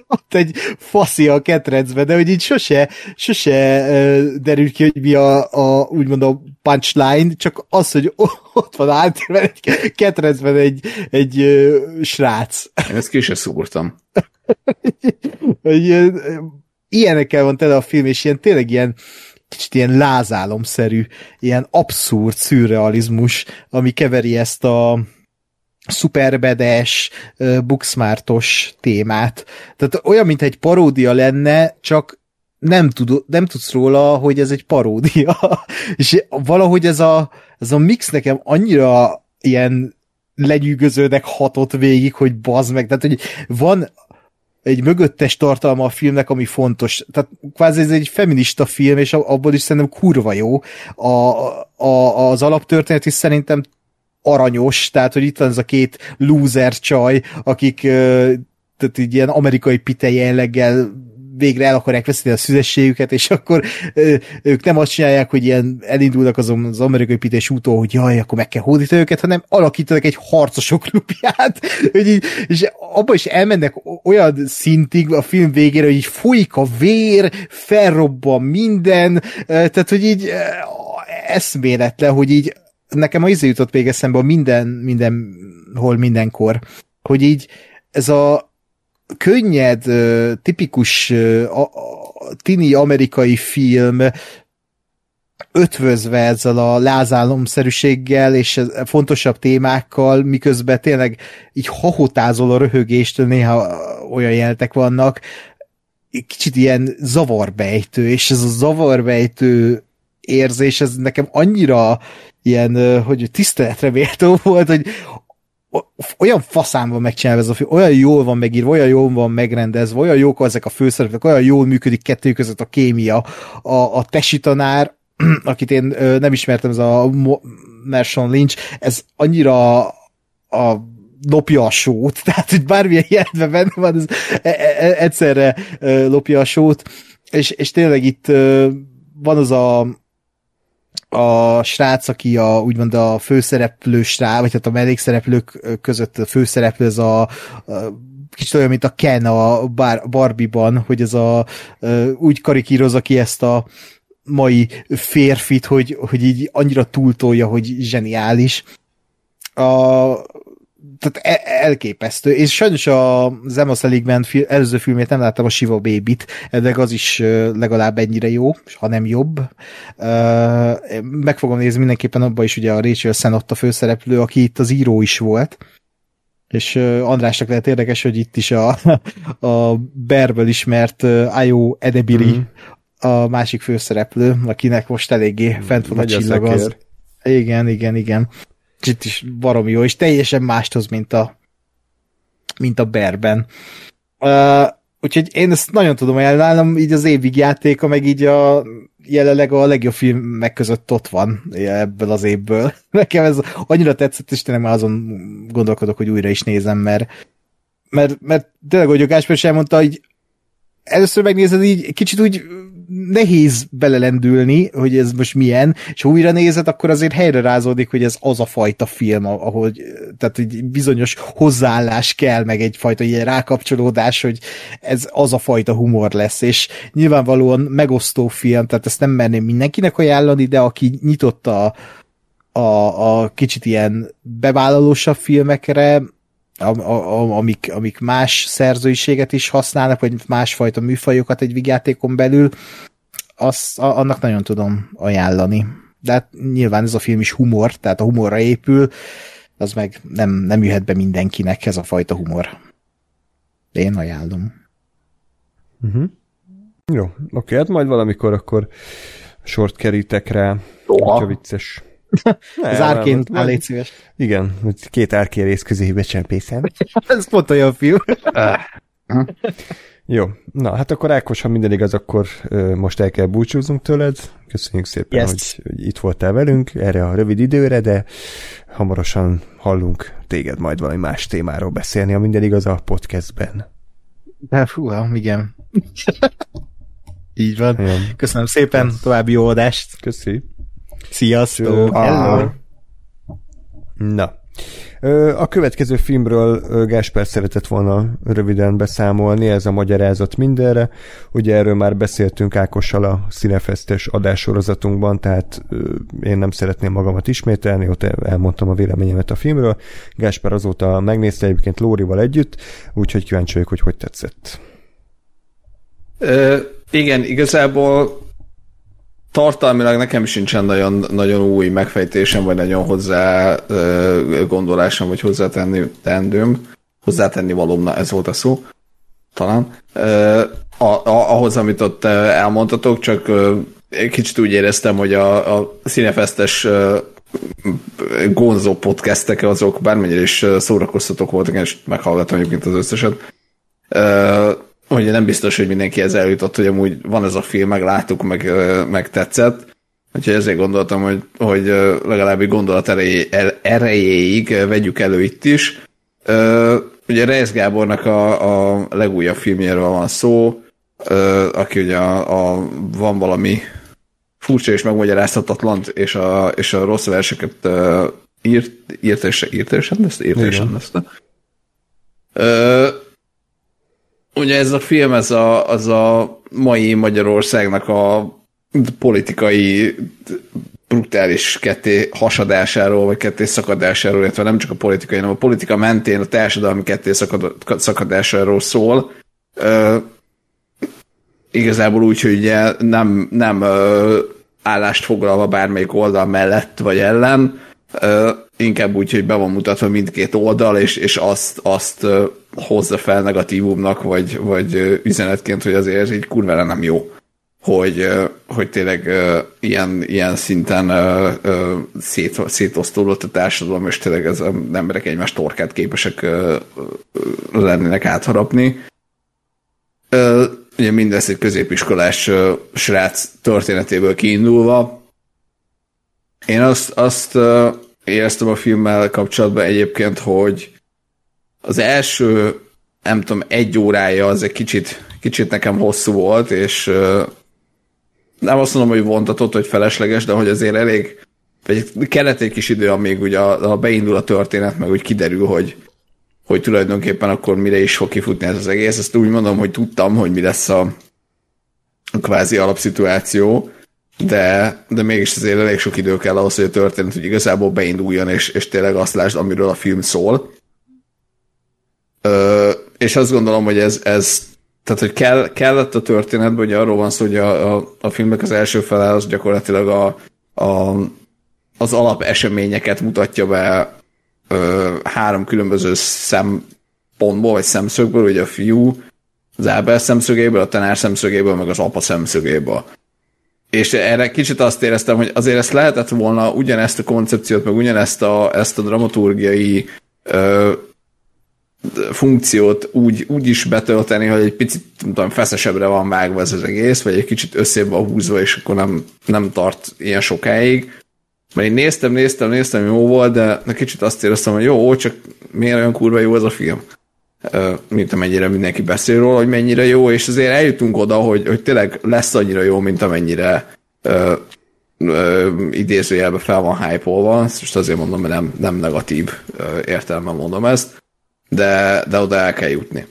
ott egy faszi a ketrecbe, de hogy így sose, sose derül ki, hogy mi a, a úgymond a punchline, csak az, hogy ott van általában egy ketrecben egy, egy uh, srác. Én ezt ki se szúrtam. [LAUGHS] hogy, ilyenekkel van tele a film, és ilyen tényleg ilyen kicsit ilyen lázálomszerű, ilyen abszurd szürrealizmus, ami keveri ezt a szuperbedes, buxmártos témát. Tehát olyan, mint egy paródia lenne, csak nem, tud, nem tudsz róla, hogy ez egy paródia. [LAUGHS] És valahogy ez a, ez a mix nekem annyira ilyen lenyűgözőnek hatott végig, hogy bazd meg. Tehát, hogy van egy mögöttes tartalma a filmnek, ami fontos. Tehát kvázi ez egy feminista film, és abból is szerintem kurva jó. A, a, az alaptörténet is szerintem aranyos, tehát hogy itt van ez a két loser csaj, akik tehát így ilyen amerikai pite jelleggel végre el akarják veszíteni a szüzességüket, és akkor ők nem azt csinálják, hogy ilyen elindulnak azon az amerikai pités úton, hogy jaj, akkor meg kell hódítani őket, hanem alakítanak egy harcosok klubját, [LAUGHS] hogy és abban is elmennek olyan szintig a film végére, hogy így folyik a vér, felrobban minden, tehát hogy így eszméletlen, hogy így nekem a izé jutott még eszembe a minden, mindenhol, mindenkor, hogy így ez a könnyed, tipikus tini amerikai film ötvözve ezzel a lázálomszerűséggel és fontosabb témákkal, miközben tényleg így hahotázol a röhögéstől, néha olyan jeltek vannak, kicsit ilyen zavarbejtő, és ez a zavarbejtő érzés, ez nekem annyira ilyen, hogy tiszteletre méltó [LAUGHS] volt, hogy olyan faszán van megcsinálva ez a film, olyan jól van megírva, olyan jól van megrendezve, olyan jók ezek a főszereplők, olyan jól működik kettő között a kémia. A, a tesi tanár, [CLEARS THROAT] akit én nem ismertem, ez a Mershon Lynch, ez annyira a lopja a sót, [LAUGHS] tehát hogy bármilyen jelentben benne van, ez e, e, e, egyszerre lopja a sót, és, és tényleg itt van az a a srác, aki a, úgymond a főszereplő srác, vagy hát a mellékszereplők között a főszereplő, ez a, a kicsit olyan, mint a Ken a Bar- Barbie-ban, hogy ez a úgy karikírozza ki ezt a mai férfit, hogy, hogy így annyira túltolja, hogy zseniális. A, tehát e- elképesztő. És sajnos a Emma Seligman fi- előző filmét nem láttam, a Shiva Baby-t, de az is legalább ennyire jó, ha nem jobb. Meg fogom nézni mindenképpen abban is, ugye a Rachel Sennott a főszereplő, aki itt az író is volt. És Andrásnak lehet érdekes, hogy itt is a, [LAUGHS] a Berből ismert Ayo Edebiri mm. a másik főszereplő, akinek most eléggé fent van a csillag az. Igen, igen, igen itt is baromi jó, és teljesen mást hoz, mint a, mint a Berben. Uh, úgyhogy én ezt nagyon tudom ajánlani, így az évig játéka, meg így a jelenleg a legjobb filmek között ott van ebből az évből. [LAUGHS] Nekem ez annyira tetszett, és tényleg már azon gondolkodok, hogy újra is nézem, mert mert, mert tényleg, hogy a Gásper is elmondta, hogy először megnézed így, kicsit úgy nehéz belelendülni, hogy ez most milyen, és ha újra nézed, akkor azért helyre rázódik, hogy ez az a fajta film, ahol tehát egy bizonyos hozzáállás kell, meg egyfajta ilyen rákapcsolódás, hogy ez az a fajta humor lesz, és nyilvánvalóan megosztó film, tehát ezt nem merném mindenkinek ajánlani, de aki nyitott a, a, a kicsit ilyen bevállalósabb filmekre, am, am, amik, amik más szerzőiséget is használnak, vagy másfajta műfajokat egy vigyátékon belül, azt, annak nagyon tudom ajánlani. De hát nyilván ez a film is humor, tehát a humorra épül, az meg nem, nem jöhet be mindenkinek ez a fajta humor. De én ajánlom. Uh-huh. Jó, oké, hát majd valamikor akkor sort kerítek rá, hogyha vicces. Az árként áll légy szíves. Igen, két árkérész közébe csempészem. [LAUGHS] Ez pont olyan film. Jó, na hát akkor Ákos, ha minden igaz, akkor ö, most el kell búcsúznunk tőled. Köszönjük szépen, yes. hogy, hogy itt voltál velünk erre a rövid időre, de hamarosan hallunk téged majd valami más témáról beszélni, ha minden igaz a podcastben. De fú, igen. [LAUGHS] Így van. Igen. Köszönöm szépen, további jó adást. Köszi. Sziasztok! Hello. Na. A következő filmről ö, Gáspár szeretett volna röviden beszámolni, ez a magyarázat mindenre. Ugye erről már beszéltünk Ákossal a Cinefestes adássorozatunkban, tehát én nem szeretném magamat ismételni, ott elmondtam a véleményemet a filmről. Gáspár azóta megnézte egyébként Lórival együtt, úgyhogy kíváncsi vagyok, hogy hogy tetszett. Ö, igen, igazából tartalmilag nekem sincsen nagyon, nagyon új megfejtésem, vagy nagyon hozzá gondolásom, vagy hozzátenni tendőm. Hozzátenni valóm, na ez volt a szó, talán. A, a, ahhoz, amit ott elmondtatok, csak kicsit úgy éreztem, hogy a, a színefesztes gonzó podcastek azok bármennyire is szórakoztatók voltak, és meghallgattam egyébként az összeset. Hogy nem biztos, hogy mindenki ezzel eljutott, hogy amúgy van ez a film, meg láttuk, meg, meg tetszett. Úgyhogy ezért gondoltam, hogy, hogy ö, legalább egy gondolat erejé, er- erejéig vegyük elő itt is. Ugye Reis Gábornak a, a legújabb filmjéről van szó, aki ugye a, a, van valami furcsa és megmagyarázhatatlan, és a, és a rossz verseket írt, írt és írt és írt és Igen. Ugye ez a film, ez a, az a mai Magyarországnak a politikai brutális ketté hasadásáról, vagy ketté szakadásáról, illetve nem csak a politikai, hanem a politika mentén a társadalmi ketté szakad- szakadásáról szól. Ö, igazából úgy, hogy ugye nem, nem ö, állást foglalva bármelyik oldal mellett vagy ellen, ö, inkább úgy, hogy be van mutatva mindkét oldal, és, és azt, azt hozza fel negatívumnak, vagy, vagy üzenetként, hogy azért ez így kurvára nem jó hogy, hogy tényleg ilyen, ilyen szinten szét, szétosztódott a társadalom, és tényleg ez az emberek egymás torkát képesek lennének átharapni. Ugye mindezt egy középiskolás srác történetéből kiindulva. Én azt, azt éreztem a filmmel kapcsolatban egyébként, hogy az első, nem tudom, egy órája az egy kicsit, kicsit nekem hosszú volt, és nem azt mondom, hogy vontatott, hogy felesleges, de hogy azért elég, vagy kellett egy kis idő, amíg ugye a, a beindul a történet, meg úgy kiderül, hogy, hogy tulajdonképpen akkor mire is fog kifutni ez az egész. Ezt úgy mondom, hogy tudtam, hogy mi lesz a, a kvázi alapszituáció, de, de mégis azért elég sok idő kell ahhoz, hogy a történet úgy igazából beinduljon, és, és tényleg azt lásd, amiről a film szól. Ö, és azt gondolom, hogy ez, ez tehát, hogy kell, kellett a történetben, hogy arról van szó, hogy a, a, a filmnek az első fele az gyakorlatilag a, a, az alap eseményeket mutatja be ö, három különböző szempontból, vagy szemszögből, ugye a fiú az Ábel szemszögéből, a tanár szemszögéből, meg az apa szemszögéből. És erre kicsit azt éreztem, hogy azért ezt lehetett volna ugyanezt a koncepciót, meg ugyanezt a, ezt a dramaturgiai ö, funkciót úgy, úgy is betölteni, hogy egy picit tudom, feszesebbre van vágva ez az egész, vagy egy kicsit összébb van húzva, és akkor nem, nem tart ilyen sokáig. Mert én néztem, néztem, néztem, jó volt, de kicsit azt éreztem, hogy jó, csak miért olyan kurva jó ez a film? Mint amennyire mindenki beszél róla, hogy mennyire jó, és azért eljutunk oda, hogy, hogy tényleg lesz annyira jó, mint amennyire ö, ö, idézőjelben fel van ezt most azért mondom, mert nem, nem negatív értelemben mondom ezt, de, de oda el kell jutni.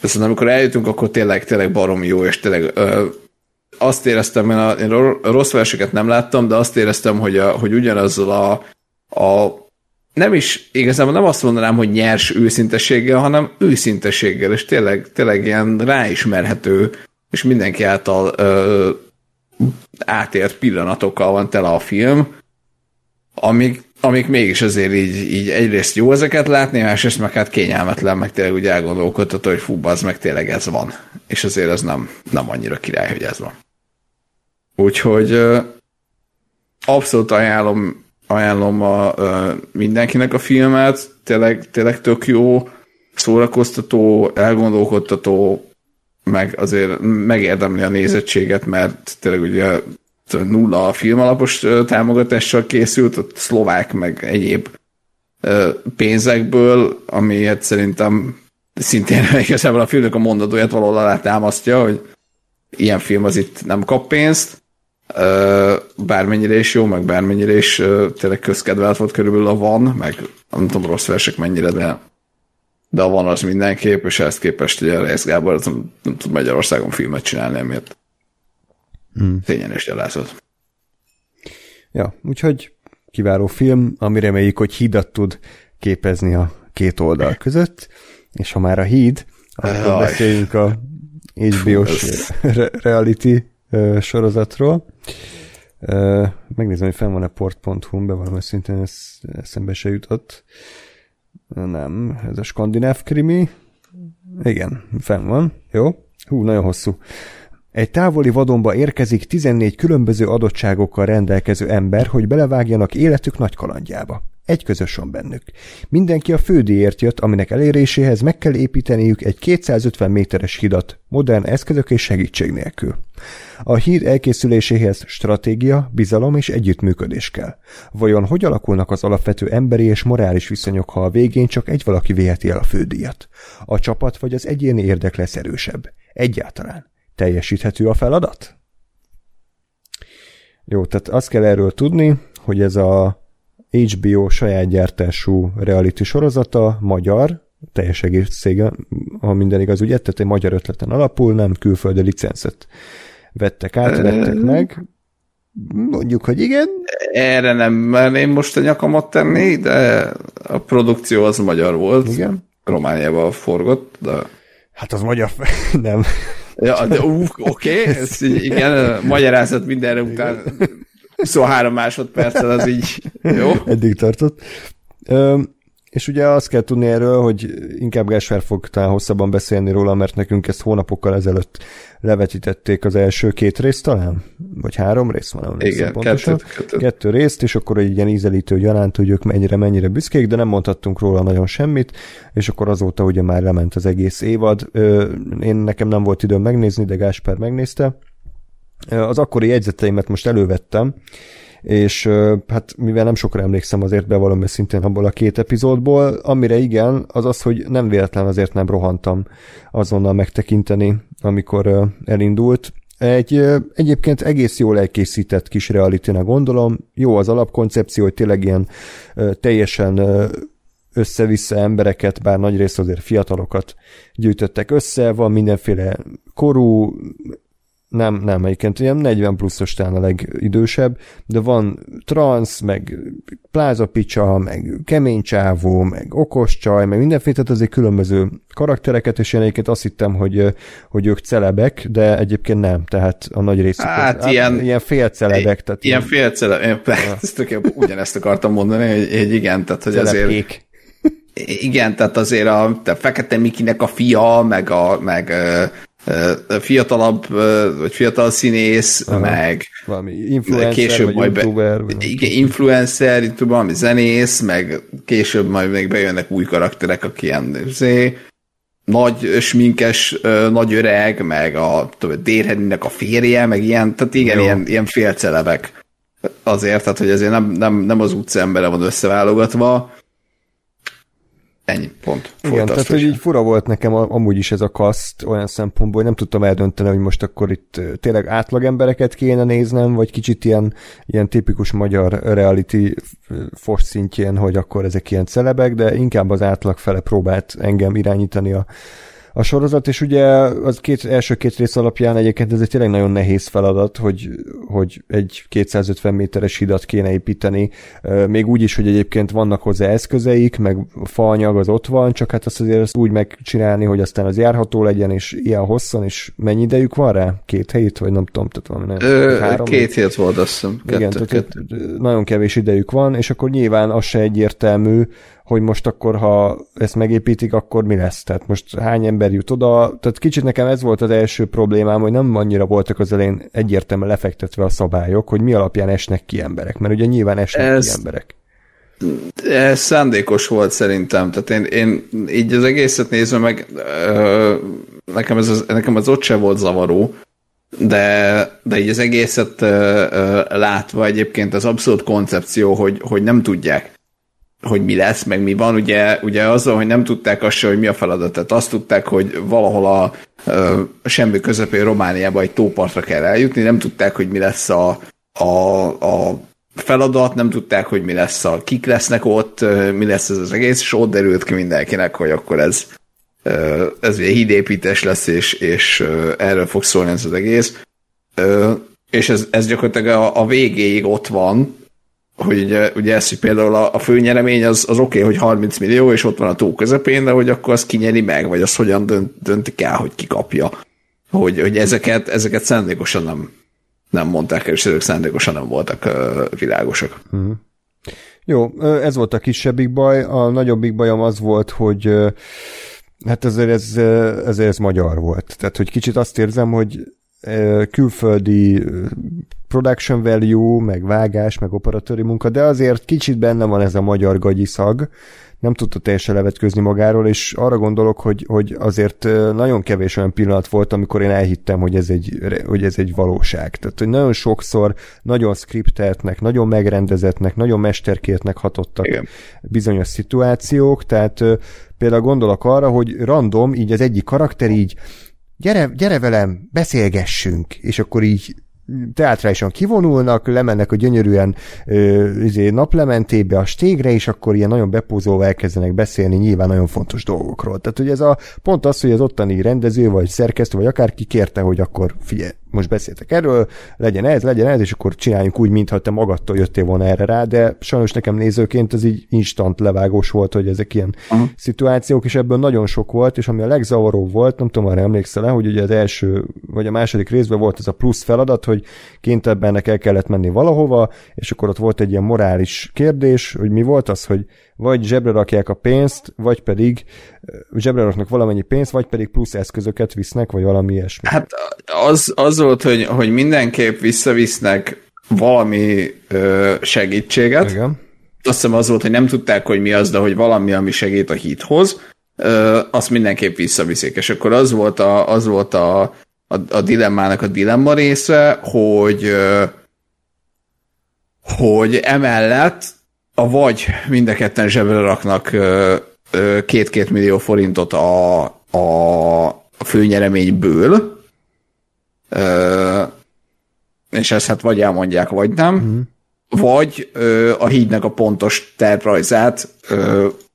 Viszont amikor eljutunk, akkor tényleg, tényleg baromi jó, és tényleg ö, azt éreztem, én, a, én a rossz verseket nem láttam, de azt éreztem, hogy, a, hogy ugyanazzal a, a nem is, igazából nem azt mondanám, hogy nyers őszintességgel, hanem őszintességgel, és tényleg, tényleg ilyen ráismerhető, és mindenki által ö, átért pillanatokkal van tele a film, amik, amik mégis azért így, így egyrészt jó ezeket látni, másrészt meg hát kényelmetlen, meg tényleg úgy elgondolkodható, hogy fú, az meg tényleg ez van. És azért ez nem, nem annyira király, hogy ez van. Úgyhogy ö, abszolút ajánlom, ajánlom a, ö, mindenkinek a filmet, tényleg, tényleg tök jó, szórakoztató, elgondolkodtató, meg azért megérdemli a nézettséget, mert tényleg ugye nulla a filmalapos támogatással készült, ott szlovák meg egyéb pénzekből, amiért szerintem szintén [LAUGHS] igazából a filmnek a mondatóját valahol alá támasztja, hogy ilyen film az itt nem kap pénzt, bármennyire is jó, meg bármennyire is tényleg közkedvelt volt körülbelül a van, meg nem tudom rossz versek mennyire, de, de a van az mindenképp, és ezt képest ugye Rész Gábor nem, nem tud Magyarországon filmet csinálni, emiatt hmm. tényen és gyalázott. Ja, úgyhogy kiváló film, ami reméljük, hogy hídat tud képezni a két oldal között, és ha már a híd, akkor Jaj. beszéljünk a HBO-s reality sorozatról. Megnézem, hogy fenn van-e port.hu-n, bevallom szintén ez eszembe se jutott. Nem, ez a skandináv krimi. Igen, fenn van. Jó. Hú, nagyon hosszú. Egy távoli vadonba érkezik 14 különböző adottságokkal rendelkező ember, hogy belevágjanak életük nagy kalandjába. Egy közös van bennük. Mindenki a fődíjért jött, aminek eléréséhez meg kell építeniük egy 250 méteres hidat, modern eszközök és segítség nélkül. A híd elkészüléséhez stratégia, bizalom és együttműködés kell. Vajon hogy alakulnak az alapvető emberi és morális viszonyok, ha a végén csak egy valaki viheti el a fődíjat? A csapat vagy az egyéni érdek lesz erősebb? Egyáltalán. Teljesíthető a feladat? Jó, tehát azt kell erről tudni, hogy ez a HBO saját gyártású reality sorozata, magyar, teljes egészségen, ha minden igaz, ugye, tehát egy magyar ötleten alapul, nem külföldi licenszet vettek át, vettek meg. Mondjuk, hogy igen. Erre nem merném most a nyakamat tenni, de a produkció az magyar volt. Igen. Romániában forgott, de... Hát az magyar, [LAUGHS] nem. Ja, de oké, okay, igen, magyarázat mindenre után 23 másodperccel az így jó. Eddig tartott. Ö, és ugye azt kell tudni erről, hogy inkább Gásvár fog talán hosszabban beszélni róla, mert nekünk ezt hónapokkal ezelőtt levetítették az első két részt talán? Vagy három rész van? Nem Igen, pontosan. Kettő, kettő. kettő részt, és akkor egy ilyen ízelítő gyanánt, hogy ők mennyire-mennyire büszkék, de nem mondhattunk róla nagyon semmit, és akkor azóta ugye már lement az egész évad. Én nekem nem volt időm megnézni, de Gásper megnézte az akkori jegyzeteimet most elővettem, és hát mivel nem sokra emlékszem, azért bevallom szintén abból a két epizódból, amire igen, az az, hogy nem véletlen azért nem rohantam azonnal megtekinteni, amikor elindult. Egy egyébként egész jól elkészített kis reality gondolom, jó az alapkoncepció, hogy tényleg ilyen teljesen össze-vissza embereket, bár nagy rész azért fiatalokat gyűjtöttek össze, van mindenféle korú, nem, nem, egyébként ilyen 40 pluszos talán a legidősebb, de van trans, meg plázapicsa, meg kemény csávó, meg okos csaj, meg mindenféle, tehát azért különböző karaktereket, és én egyébként azt hittem, hogy, hogy ők celebek, de egyébként nem, tehát a nagy részük hát, az, ilyen, ilyen félcelebek. Tehát ilyen, ilyen félcelebek, ja. [LAUGHS] ugyanezt akartam mondani, hogy, hogy igen, tehát hogy Celebkék. azért igen, tehát azért a, a Fekete Mikinek a fia, meg a, meg fiatalabb, vagy fiatal színész, Aha. meg valami influencer, később vagy majd youtuber, be, igen, influencer, youtuber, valami zenész, meg később majd még bejönnek új karakterek, aki ilyen zé, nagy sminkes, nagy öreg, meg a Dérhedninek a férje, meg ilyen, tehát igen, ilyen, ilyen félcelebek. Azért, tehát hogy ezért nem, nem, nem az utca embere van összeválogatva, Ennyi, pont. Igen, tehát hogy így fura volt nekem amúgy is ez a kaszt olyan szempontból, hogy nem tudtam eldönteni, hogy most akkor itt tényleg átlag embereket kéne néznem, vagy kicsit ilyen, ilyen tipikus magyar reality fos szintjén, hogy akkor ezek ilyen celebek, de inkább az átlag fele próbált engem irányítani a, a sorozat, és ugye az két, első két rész alapján egyébként ez egy tényleg nagyon nehéz feladat, hogy, hogy egy 250 méteres hidat kéne építeni, még úgy is, hogy egyébként vannak hozzá eszközeik, meg a faanyag az ott van, csak hát azt azért azt úgy megcsinálni, hogy aztán az járható legyen, és ilyen hosszan, és mennyi idejük van rá? Két hét, vagy nem tudom, tehát valami nem. Ö, három két hét volt, azt hiszem. Kettő, Igen, kettő. tehát nagyon kevés idejük van, és akkor nyilván az se egyértelmű, hogy most akkor, ha ezt megépítik, akkor mi lesz? Tehát most hány ember jut oda? Tehát kicsit nekem ez volt az első problémám, hogy nem annyira voltak az elején egyértelműen lefektetve a szabályok, hogy mi alapján esnek ki emberek, mert ugye nyilván esnek ez, ki emberek. Ez szándékos volt szerintem, tehát én, én így az egészet nézve meg ö, nekem, ez az, nekem az ott sem volt zavaró, de, de így az egészet ö, ö, látva egyébként az abszolút koncepció, hogy, hogy nem tudják hogy mi lesz, meg mi van. Ugye, ugye azzal, hogy nem tudták azt se, hogy mi a feladat. Tehát azt tudták, hogy valahol a, a semmi közepén Romániába egy tópartra kell eljutni, nem tudták, hogy mi lesz a, a, a feladat, nem tudták, hogy mi lesz a, kik lesznek ott, mi lesz ez az egész, és ott derült ki mindenkinek, hogy akkor ez, ez egy hídépítés lesz, és, és erről fog szólni ez az egész. És ez, ez gyakorlatilag a, a végéig ott van, hogy ugye, ugye ez, hogy például a, a főnyeremény az, az oké, okay, hogy 30 millió, és ott van a tó közepén, de hogy akkor az kinyeri meg, vagy az hogyan dönt, döntik el, hogy kikapja. Hogy, hogy ezeket, ezeket szándékosan nem, nem mondták el, és ezek szándékosan nem voltak uh, világosak. Uh-huh. Jó, ez volt a kisebbik baj. A nagyobbik bajom az volt, hogy hát ezért ez, ezért ez magyar volt. Tehát, hogy kicsit azt érzem, hogy külföldi production value, meg vágás, meg operatőri munka, de azért kicsit benne van ez a magyar gagyi szag, nem tudta teljesen levetkőzni magáról, és arra gondolok, hogy, hogy azért nagyon kevés olyan pillanat volt, amikor én elhittem, hogy ez egy, hogy ez egy valóság. Tehát, hogy nagyon sokszor nagyon skripteltnek, nagyon megrendezetnek, nagyon mesterkértnek hatottak Igen. bizonyos szituációk, tehát például gondolok arra, hogy random, így az egyik karakter így gyere, gyere velem, beszélgessünk, és akkor így teátrálisan kivonulnak, lemennek a gyönyörűen ö, izé, naplementébe a stégre, és akkor ilyen nagyon bepózolva elkezdenek beszélni nyilván nagyon fontos dolgokról. Tehát, hogy ez a pont az, hogy az ottani rendező, vagy szerkesztő, vagy akár kikérte, hogy akkor figyelj, most beszéltek erről, legyen ez, legyen ez, és akkor csináljunk úgy, mintha te magadtól jöttél volna erre rá, de sajnos nekem nézőként ez így instant levágós volt, hogy ezek ilyen uh-huh. szituációk, és ebből nagyon sok volt, és ami a legzavaróbb volt, nem tudom, arra emlékszel hogy ugye az első, vagy a második részben volt ez a plusz feladat, hogy kénytebbennek el kellett menni valahova, és akkor ott volt egy ilyen morális kérdés, hogy mi volt az, hogy vagy zsebre rakják a pénzt, vagy pedig zsebre raknak valamennyi pénzt, vagy pedig plusz eszközöket visznek, vagy valami ilyesmi. Hát az, az volt, hogy, hogy mindenképp visszavisznek valami ö, segítséget. Igen. Azt hiszem az volt, hogy nem tudták, hogy mi az, de hogy valami, ami segít a hithoz, ö, azt mindenképp visszaviszik. És akkor az volt a, az volt a, a, a dilemmának a dilemma része, hogy ö, hogy emellett a vagy mind a ketten zsebre raknak két-két millió forintot a, a főnyereményből, és ezt hát vagy elmondják, vagy nem, mm. vagy a hídnek a pontos tervrajzát,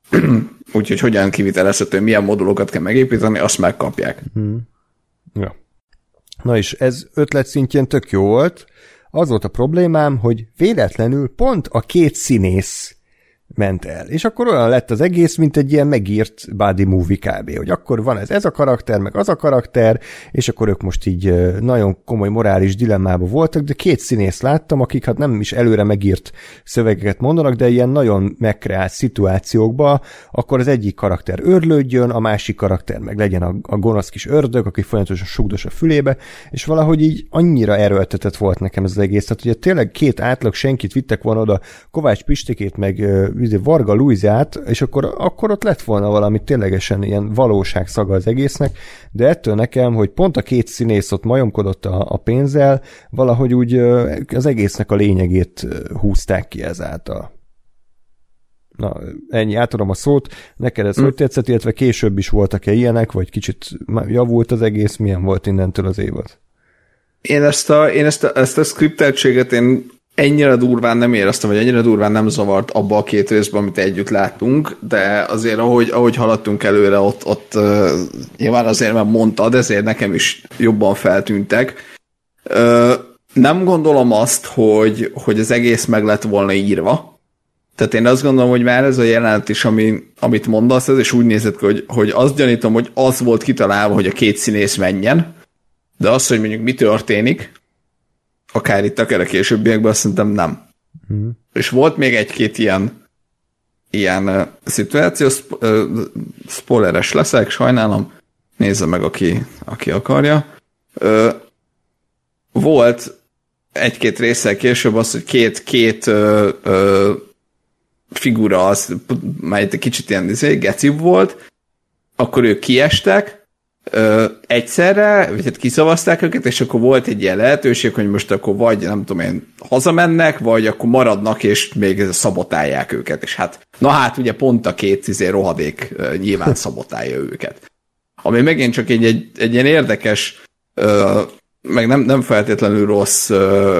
[CLEARS THROAT] úgyhogy hogyan kivitelezhető, milyen modulokat kell megépíteni, azt megkapják. Mm. Ja. Na és ez ötlet szintjén tök jó volt, az volt a problémám, hogy véletlenül pont a két színész ment el. És akkor olyan lett az egész, mint egy ilyen megírt body movie kb. Hogy akkor van ez, ez a karakter, meg az a karakter, és akkor ők most így nagyon komoly morális dilemmában voltak, de két színész láttam, akik hát nem is előre megírt szövegeket mondanak, de ilyen nagyon megkreált szituációkba, akkor az egyik karakter örlődjön, a másik karakter meg legyen a, a gonosz kis ördög, aki folyamatosan sugdos a fülébe, és valahogy így annyira erőltetett volt nekem ez az egész. Tehát ugye tényleg két átlag senkit vittek volna oda, Kovács Pistikét, meg Varga Luizát, és akkor, akkor ott lett volna valami ténylegesen ilyen valóság szaga az egésznek, de ettől nekem, hogy pont a két színész ott majomkodott a, a pénzzel, valahogy úgy az egésznek a lényegét húzták ki ezáltal. Na, ennyi, átadom a szót. Neked ez mm. hogy tetszett, illetve később is voltak-e ilyenek, vagy kicsit javult az egész, milyen volt innentől az évad? Én ezt a, én ezt a, ezt a skripteltséget én ennyire durván nem éreztem, vagy ennyire durván nem zavart abba a két részben, amit együtt láttunk, de azért ahogy, ahogy haladtunk előre, ott, ott uh, nyilván azért, mert mondtad, ezért nekem is jobban feltűntek. Uh, nem gondolom azt, hogy, hogy az egész meg lett volna írva. Tehát én azt gondolom, hogy már ez a jelenet is, ami, amit mondasz, ez is úgy nézett ki, hogy, hogy azt gyanítom, hogy az volt kitalálva, hogy a két színész menjen, de az, hogy mondjuk mi történik, akár itt, akár a későbbiekben, azt szerintem nem. Mm. És volt még egy-két ilyen ilyen uh, szituáció, sp- uh, spoileres leszek, sajnálom, nézze meg, aki, aki akarja. Uh, volt egy-két része később az, hogy két, két uh, uh, figura, az, mely egy kicsit ilyen izé, geci volt, akkor ők kiestek, ö, egyszerre, vagy hát kiszavazták őket, és akkor volt egy ilyen lehetőség, hogy most akkor vagy, nem tudom én, hazamennek, vagy akkor maradnak, és még szabotálják őket. És hát, na hát ugye pont a két izé, rohadék ö, nyilván szabotálja őket. Ami megint csak egy, egy, egy ilyen érdekes, ö, meg nem, nem feltétlenül rossz ö,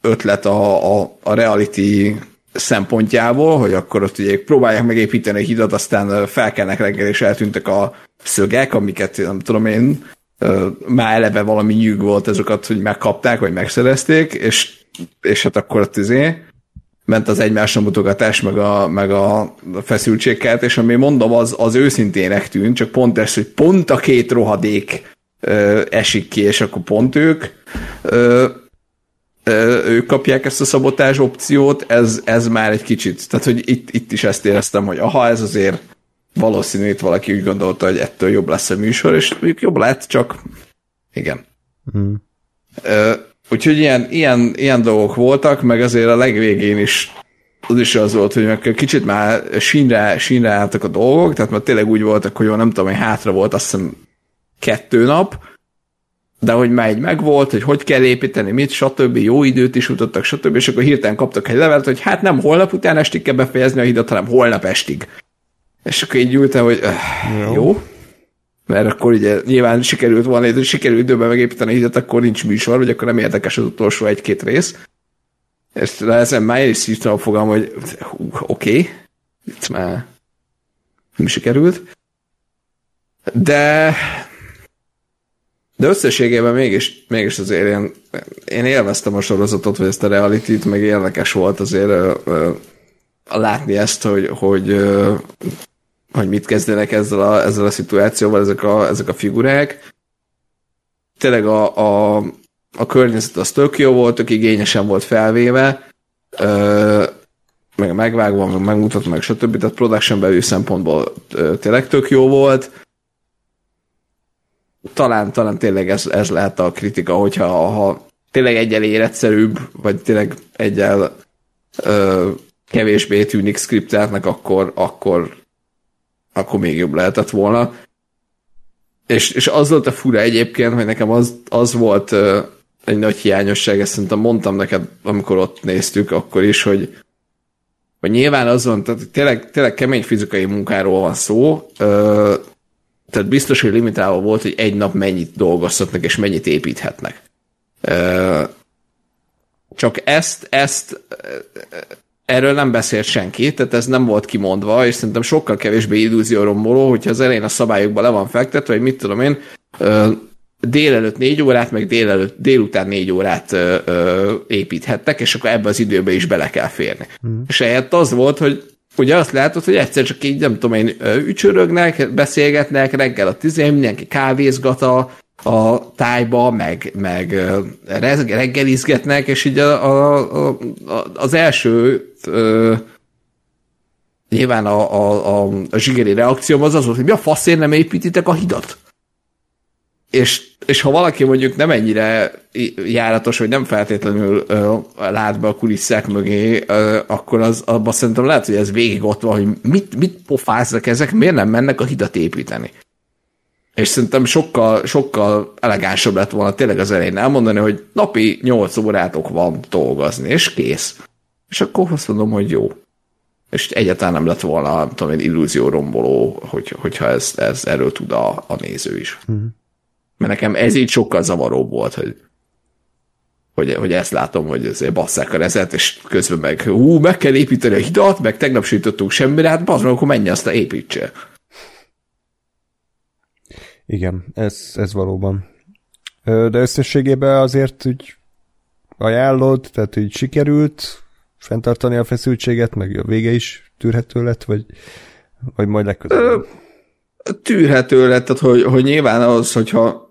ötlet a, a, a reality szempontjából, hogy akkor ott ugye próbálják megépíteni a hidat, aztán felkelnek reggel, és eltűntek a szögek, amiket nem tudom én, már eleve valami nyűg volt azokat, hogy megkapták, vagy megszerezték, és, és hát akkor ott izé ment az egymásra mutogatás, meg a, meg a feszültségkelt, és ami mondom, az, az őszintének tűnt, csak pont ez, hogy pont a két rohadék ö, esik ki, és akkor pont ők ö, ők kapják ezt a szabotás opciót, ez, ez már egy kicsit, tehát hogy itt, itt is ezt éreztem, hogy aha, ez azért valószínű, itt valaki úgy gondolta, hogy ettől jobb lesz a műsor, és mondjuk jobb lett, csak igen. Hmm. úgyhogy ilyen, ilyen, ilyen dolgok voltak, meg azért a legvégén is az is az volt, hogy meg kicsit már sínre, sínre álltak a dolgok, tehát már tényleg úgy voltak, hogy jó, nem tudom, hogy hátra volt azt hiszem kettő nap, de hogy már egy megvolt, hogy hogy kell építeni, mit, stb. jó időt is utottak, stb. És akkor hirtelen kaptak egy levelet, hogy hát nem holnap után estig kell befejezni a hidat, hanem holnap estig. És akkor így ültem, hogy öh, jó. jó. Mert akkor ugye nyilván sikerült volna, hogy sikerült időben megépíteni a hidat, akkor nincs műsor, vagy akkor nem érdekes az utolsó egy-két rész. És ezen már is szívtam a fogam, hogy oké, okay, itt már nem sikerült. De de összességében mégis, mégis azért én, én élveztem a sorozatot, vagy ezt a reality meg érdekes volt azért ö, ö, látni ezt, hogy, hogy, ö, hogy mit kezdenek ezzel a, ezzel a szituációval ezek a, ezek a figurák. Tényleg a, a, a környezet az tök jó volt, tök igényesen volt felvéve, ö, meg megvágva, meg megmutatva, meg stb. Tehát production belül szempontból ö, tényleg tök jó volt talán, talán tényleg ez, ez lehet a kritika, hogyha ha tényleg egyel életszerűbb, vagy tényleg egyel ö, kevésbé tűnik skripteltnek, akkor, akkor, akkor még jobb lehetett volna. És, és az volt a fura egyébként, hogy nekem az, az volt ö, egy nagy hiányosság, ezt szerintem mondtam neked, amikor ott néztük, akkor is, hogy, hogy nyilván az van, tehát tényleg, tényleg kemény fizikai munkáról van szó, ö, tehát biztos, hogy limitálva volt, hogy egy nap mennyit dolgozhatnak, és mennyit építhetnek. Csak ezt, ezt erről nem beszélt senki, tehát ez nem volt kimondva, és szerintem sokkal kevésbé illúzióromboló, hogyha az elején a szabályokban le van fektetve, hogy mit tudom én, délelőtt négy órát, meg délelőtt, délután négy órát ö, ö, építhettek, és akkor ebbe az időbe is bele kell férni. Mm. És ehhez az volt, hogy ugye azt látod, hogy egyszer csak így, nem tudom én, ücsörögnek, beszélgetnek, reggel a tizé, mindenki kávézgat a, tájba, meg, meg reggelizgetnek, és így a, a, a, az első ö, nyilván a, a, a, a zsigeri reakcióm az az volt, hogy mi a faszért nem építitek a hidat? és, és ha valaki mondjuk nem ennyire járatos, hogy nem feltétlenül ö, lát be a kulisszák mögé, ö, akkor az abban szerintem lehet, hogy ez végig ott van, hogy mit, mit pofáznak ezek, miért nem mennek a hidat építeni. És szerintem sokkal, sokkal elegánsabb lett volna tényleg az elején elmondani, hogy napi 8 órátok van dolgozni, és kész. És akkor azt mondom, hogy jó. És egyáltalán nem lett volna, nem tudom, egy illúzió romboló, hogy, hogyha ez, ez erről tud a, a néző is. Mm. Mert nekem ez így sokkal zavaróbb volt, hogy, hogy, hogy ezt látom, hogy azért basszák a rezet, és közben meg hú, meg kell építeni a hidat, meg tegnap sütöttünk semmire, hát bazd akkor menj azt a építse. Igen, ez, ez valóban. De összességében azért úgy ajánlod, tehát úgy sikerült fenntartani a feszültséget, meg a vége is tűrhető lett, vagy, vagy majd legközelebb? Tűrhető lett, tehát hogy, hogy nyilván az, hogyha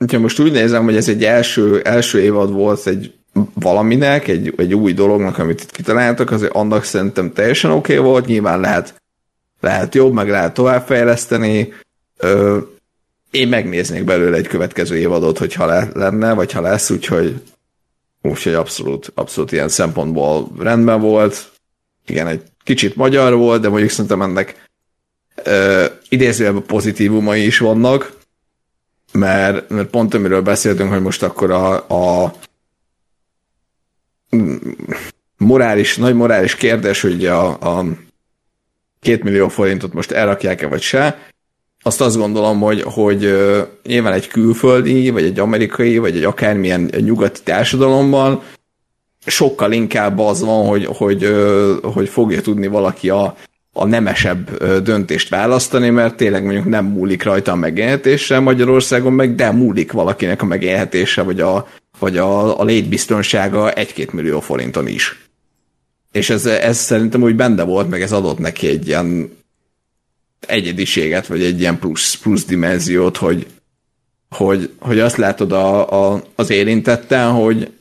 hogyha most úgy nézem, hogy ez egy első, első évad volt egy valaminek, egy, egy új dolognak, amit itt kitaláltak, azért annak szerintem teljesen oké okay volt, nyilván lehet, lehet jobb, meg lehet továbbfejleszteni. Ö, én megnéznék belőle egy következő évadot, hogyha le, lenne, vagy ha lesz, úgyhogy úgyhogy abszolút, abszolút ilyen szempontból rendben volt. Igen, egy kicsit magyar volt, de mondjuk szerintem ennek idézőjelben pozitívumai is vannak, mert, mert pont amiről beszéltünk, hogy most akkor a, a morális, nagy morális kérdés, hogy a, a két millió forintot most elrakják-e vagy se, azt azt gondolom, hogy, hogy nyilván egy külföldi, vagy egy amerikai, vagy egy akármilyen nyugati társadalomban sokkal inkább az van, hogy, hogy, hogy fogja tudni valaki a, a nemesebb döntést választani, mert tényleg mondjuk nem múlik rajta a megélhetése Magyarországon, meg de múlik valakinek a megélhetése, vagy a, vagy a, a létbiztonsága egy-két millió forinton is. És ez, ez szerintem úgy benne volt, meg ez adott neki egy ilyen egyediséget, vagy egy ilyen plusz, plusz dimenziót, hogy, hogy, hogy azt látod a, a, az érintetten, hogy,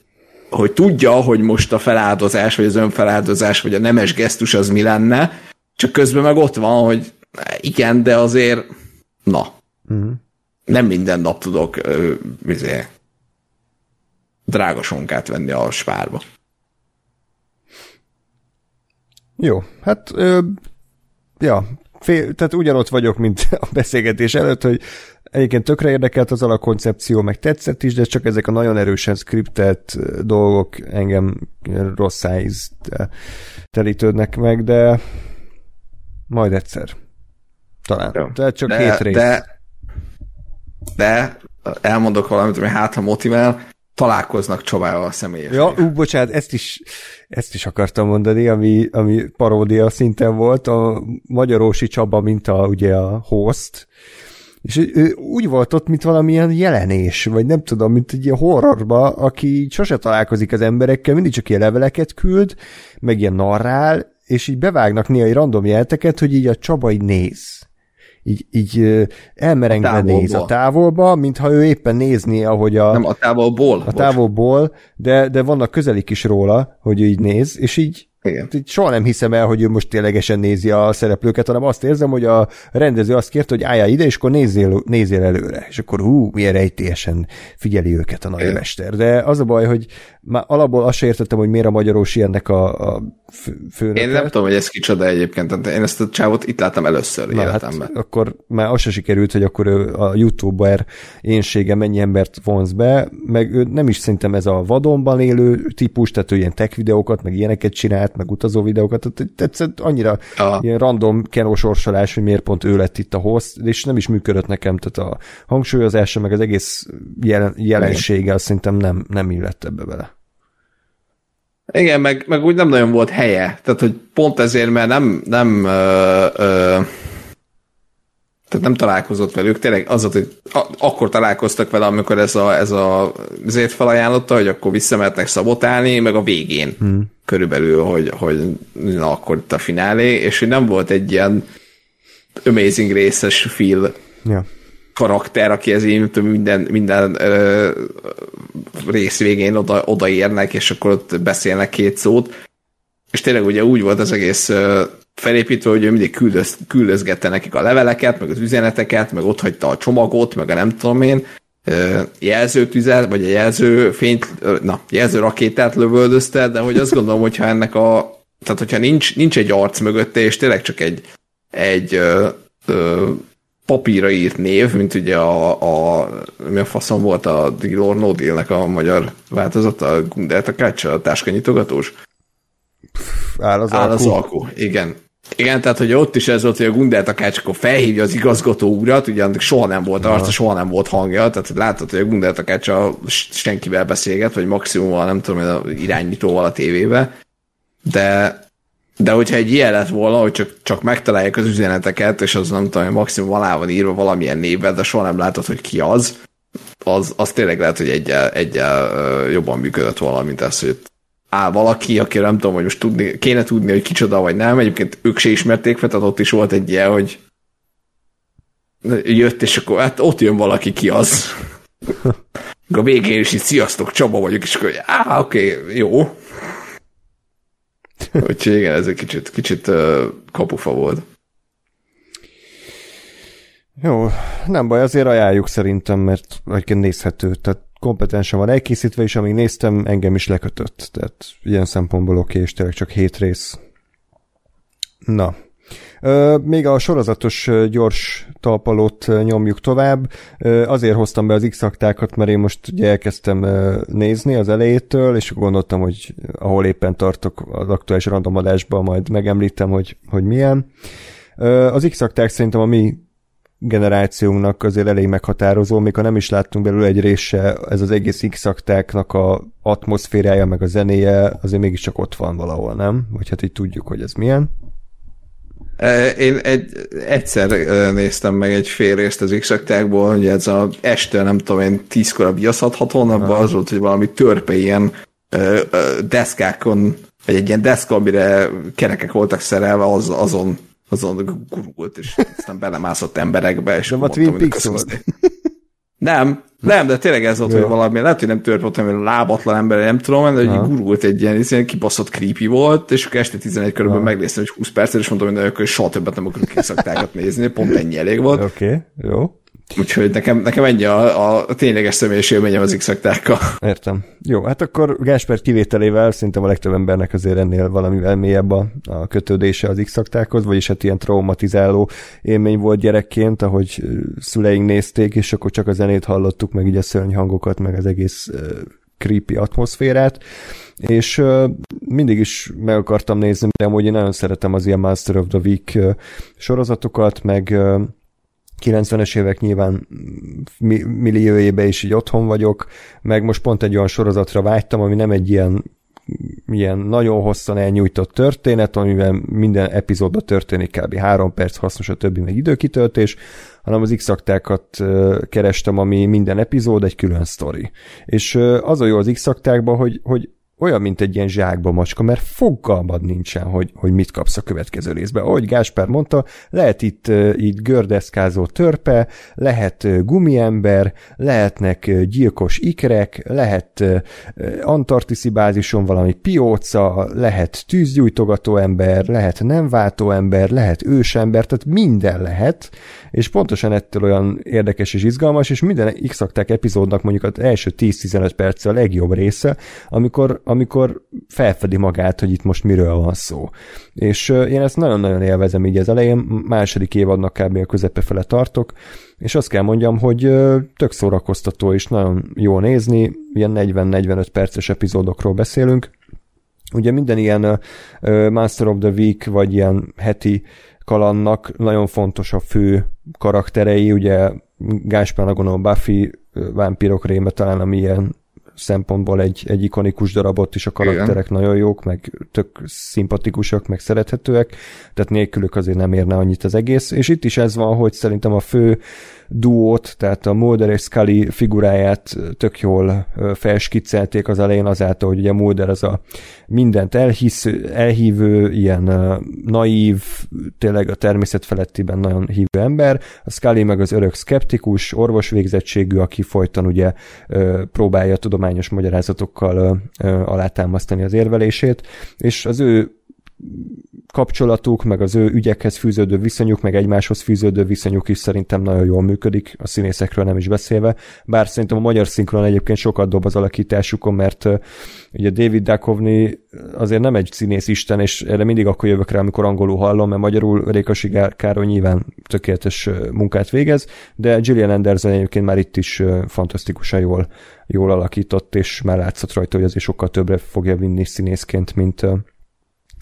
hogy tudja, hogy most a feláldozás, vagy az önfeláldozás, vagy a nemes gesztus az mi lenne, csak közben meg ott van, hogy igen, de azért na, uh-huh. nem minden nap tudok ö, vizé, drága sonkát venni a spárba. Jó, hát ö, ja, fél, tehát ugyanott vagyok, mint a beszélgetés előtt, hogy egyébként tökre érdekelt az alapkoncepció, meg tetszett is, de csak ezek a nagyon erősen skriptelt dolgok engem rossz szájíz telítődnek meg, de majd egyszer. Talán. Jó. Tehát csak de, hét rész. De, de elmondok valamit, ami hát ha motivál, találkoznak Csabával személyesen. Ja, ú, bocsánat, ezt is, ezt is akartam mondani, ami, ami paródia szinten volt, a Magyarósi Csaba, mint a, ugye a host, és ő úgy volt ott, mint valamilyen jelenés, vagy nem tudom, mint egy ilyen horrorba, aki sose találkozik az emberekkel, mindig csak ilyen leveleket küld, meg ilyen narrál, és így bevágnak néha egy random jelteket, hogy így a Csaba így néz így, így elmerengve néz a távolba, mintha ő éppen nézné, ahogy a... Nem, a távolból. A távolból, de, de vannak közelik is róla, hogy ő így néz, és így igen. Soha nem hiszem el, hogy ő most ténylegesen nézi a szereplőket, hanem azt érzem, hogy a rendező azt kérte, hogy álljál ide, és akkor nézzél, nézzél előre. És akkor hú, milyen rejtélyesen figyeli őket a nagymester. De az a baj, hogy már alapból azt értettem, hogy miért a magyarósi ennek a, a főnöke. Én nem tudom, hogy ez kicsoda egyébként. Én ezt a csávot itt láttam először Na, hát életemben. Hát akkor már az se sikerült, hogy akkor ő a youtuber énsége mennyi embert vonz be, meg ő nem is szerintem ez a vadonban élő típus, tehát ő ilyen tech videókat, meg ilyeneket csinált, meg utazó videókat, tehát tetszett annyira Aha. ilyen random kenósorsolás, hogy miért pont ő lett itt a host, és nem is működött nekem, tehát a hangsúlyozása, meg az egész jelen, jelensége, azt szerintem nem, nem illett ebbe bele. Igen, meg, meg úgy nem nagyon volt helye. Tehát, hogy pont ezért, mert nem, nem ö, ö, tehát nem találkozott velük, tényleg az, hogy a, akkor találkoztak vele, amikor ez a, ez a azért felajánlotta, hogy akkor visszamehetnek szabotálni, meg a végén. Hmm. körülbelül, hogy, hogy na, akkor itt a finálé, és hogy nem volt egy ilyen amazing részes feel. Ja karakter, aki ez így minden, minden ö, rész végén oda, odaérnek, és akkor ott beszélnek két szót. És tényleg ugye úgy volt az egész ö, felépítve, hogy ő mindig küldöz, küldözgette nekik a leveleket, meg az üzeneteket, meg ott hagyta a csomagot, meg a nem tudom én, jelzőtüzet, vagy a jelző fényt, na, jelző rakétát lövöldözte, de hogy azt gondolom, hogyha ennek a, tehát hogyha nincs, nincs egy arc mögötte, és tényleg csak egy, egy ö, ö, papírra írt név, mint ugye a, a mi a faszom volt a Deal or No Deal-nek a magyar változata, a Gundeltakács, a táskanyitogatós. Áll az, Áll az alkú. Igen. Igen, tehát hogy ott is ez volt, hogy a Gundeltakács akkor felhívja az igazgató urat, ugye annak soha nem volt arca, soha nem volt hangja, tehát látod, hogy a Gundeltakács a senkivel beszélget, vagy maximum a nem tudom, a irányítóval a tévébe, de de hogyha egy ilyen lett volna, hogy csak, csak megtalálják az üzeneteket, és az nem tudom, maximum alá van írva valamilyen névvel, de soha nem látod, hogy ki az, az, az tényleg lehet, hogy egyel, egyel jobban működött volna, mint ez, hogy á, valaki, aki nem tudom, hogy most tudni, kéne tudni, hogy kicsoda vagy nem, egyébként ők se ismerték fel, tehát ott is volt egy ilyen, hogy jött, és akkor hát ott jön valaki, ki az. [LAUGHS] a végén is így, sziasztok, Csaba vagyok, és akkor, á, oké, okay, jó. Úgyhogy igen, ez egy kicsit, kicsit uh, kapufa volt. Jó, nem baj, azért ajánljuk szerintem, mert egyébként nézhető, tehát kompetensen van elkészítve, és amíg néztem, engem is lekötött. Tehát ilyen szempontból oké, és tényleg csak hét rész. Na, Még a sorozatos gyors talpalót nyomjuk tovább. Azért hoztam be az x mert én most ugye elkezdtem nézni az elejétől, és gondoltam, hogy ahol éppen tartok az aktuális randomadásban, majd megemlítem, hogy, hogy milyen. Az x szerintem a mi generációnknak azért elég meghatározó, még ha nem is láttunk belőle egy része, ez az egész x a atmoszférája, meg a zenéje azért mégiscsak ott van valahol, nem? Vagy hát így tudjuk, hogy ez milyen. Én egy, egyszer néztem meg egy fél részt az x hogy ez a este, nem tudom én, tízkor a viaszathatón, abban az volt, hogy valami törpe ilyen ö, ö, deszkákon, vagy egy ilyen deszka, amire kerekek voltak szerelve, az, azon azon gurult, és aztán belemászott emberekbe, és nem a Twin Peaks. Nem, nem, de tényleg ez volt, hogy valami, lehet, hogy nem tört volt, hogy lábatlan ember, nem tudom, de hogy gurult egy ilyen, ilyen kibaszott creepy volt, és este 11 körülbelül megnéztem, hogy 20 percet, és mondtam, hogy soha többet nem akarok kiszaktákat nézni, pont ennyi elég volt. Oké, okay, jó. Úgyhogy nekem, nekem ennyi a, a tényleges személyes élményem az x Értem. Jó, hát akkor Gásper kivételével szerintem a legtöbb embernek azért ennél valamivel mélyebb a, a kötődése az x vagyis hát ilyen traumatizáló élmény volt gyerekként, ahogy szüleink nézték, és akkor csak a zenét hallottuk, meg így a szörnyhangokat, meg az egész uh, creepy atmoszférát, és uh, mindig is meg akartam nézni, de amúgy én nagyon szeretem az ilyen Master of the Week uh, sorozatokat, meg 90-es évek nyilván milliójébe is így otthon vagyok, meg most pont egy olyan sorozatra vágytam, ami nem egy ilyen ilyen nagyon hosszan elnyújtott történet, amiben minden epizódban történik kb. három perc, hasznos a többi meg időkitöltés, hanem az x kerestem, ami minden epizód egy külön sztori. És az a jó az x hogy, hogy olyan, mint egy ilyen zsákba macska, mert fogalmad nincsen, hogy, hogy mit kapsz a következő részben. Ahogy Gásper mondta, lehet itt itt gördeszkázó törpe, lehet gumiember, lehetnek gyilkos ikrek, lehet antartiszi bázison valami pióca, lehet tűzgyújtogató ember, lehet nem váltó ember, lehet ősember, tehát minden lehet, és pontosan ettől olyan érdekes és izgalmas, és minden x epizódnak mondjuk az első 10-15 perc a legjobb része, amikor amikor felfedi magát, hogy itt most miről van szó. És én ezt nagyon-nagyon élvezem így az elején, második évadnak kb. a közepe fele tartok, és azt kell mondjam, hogy tök szórakoztató és nagyon jó nézni, ilyen 40-45 perces epizódokról beszélünk. Ugye minden ilyen Master of the Week, vagy ilyen heti kalannak nagyon fontos a fő karakterei, ugye Gáspár gondolom Buffy, vámpírok réme talán, ami ilyen szempontból egy, egy ikonikus darabot is, a karakterek Igen. nagyon jók, meg tök szimpatikusak, meg szerethetőek, tehát nélkülük azért nem érne annyit az egész, és itt is ez van, hogy szerintem a fő duót, tehát a Mulder és Scully figuráját tök jól felskiccelték az elején azáltal, hogy ugye Mulder az a mindent elhisz, elhívő, ilyen naív, tényleg a természet felettiben nagyon hívő ember, a Scully meg az örök szkeptikus, orvosvégzettségű, aki folyton ugye próbálja tudományos magyarázatokkal alátámasztani az érvelését, és az ő kapcsolatuk, meg az ő ügyekhez fűződő viszonyuk, meg egymáshoz fűződő viszonyuk is szerintem nagyon jól működik, a színészekről nem is beszélve, bár szerintem a magyar szinkron egyébként sokat dob az alakításukon, mert uh, ugye David Duchovny azért nem egy színész isten, és erre mindig akkor jövök rá, amikor angolul hallom, mert magyarul Rékasi Károly nyilván tökéletes munkát végez, de Gillian Anderson egyébként már itt is fantasztikusan jól, jól alakított, és már látszott rajta, hogy azért sokkal többre fogja vinni színészként, mint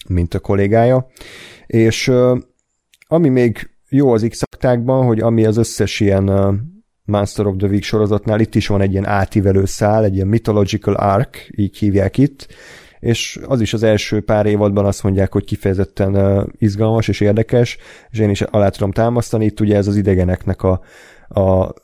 mint a kollégája. És ami még jó az x hogy ami az összes ilyen Master of the Week sorozatnál, itt is van egy ilyen átívelő szál, egy ilyen mythological arc, így hívják itt, és az is az első pár évadban azt mondják, hogy kifejezetten izgalmas és érdekes, és én is alá tudom támasztani, itt ugye ez az idegeneknek a, a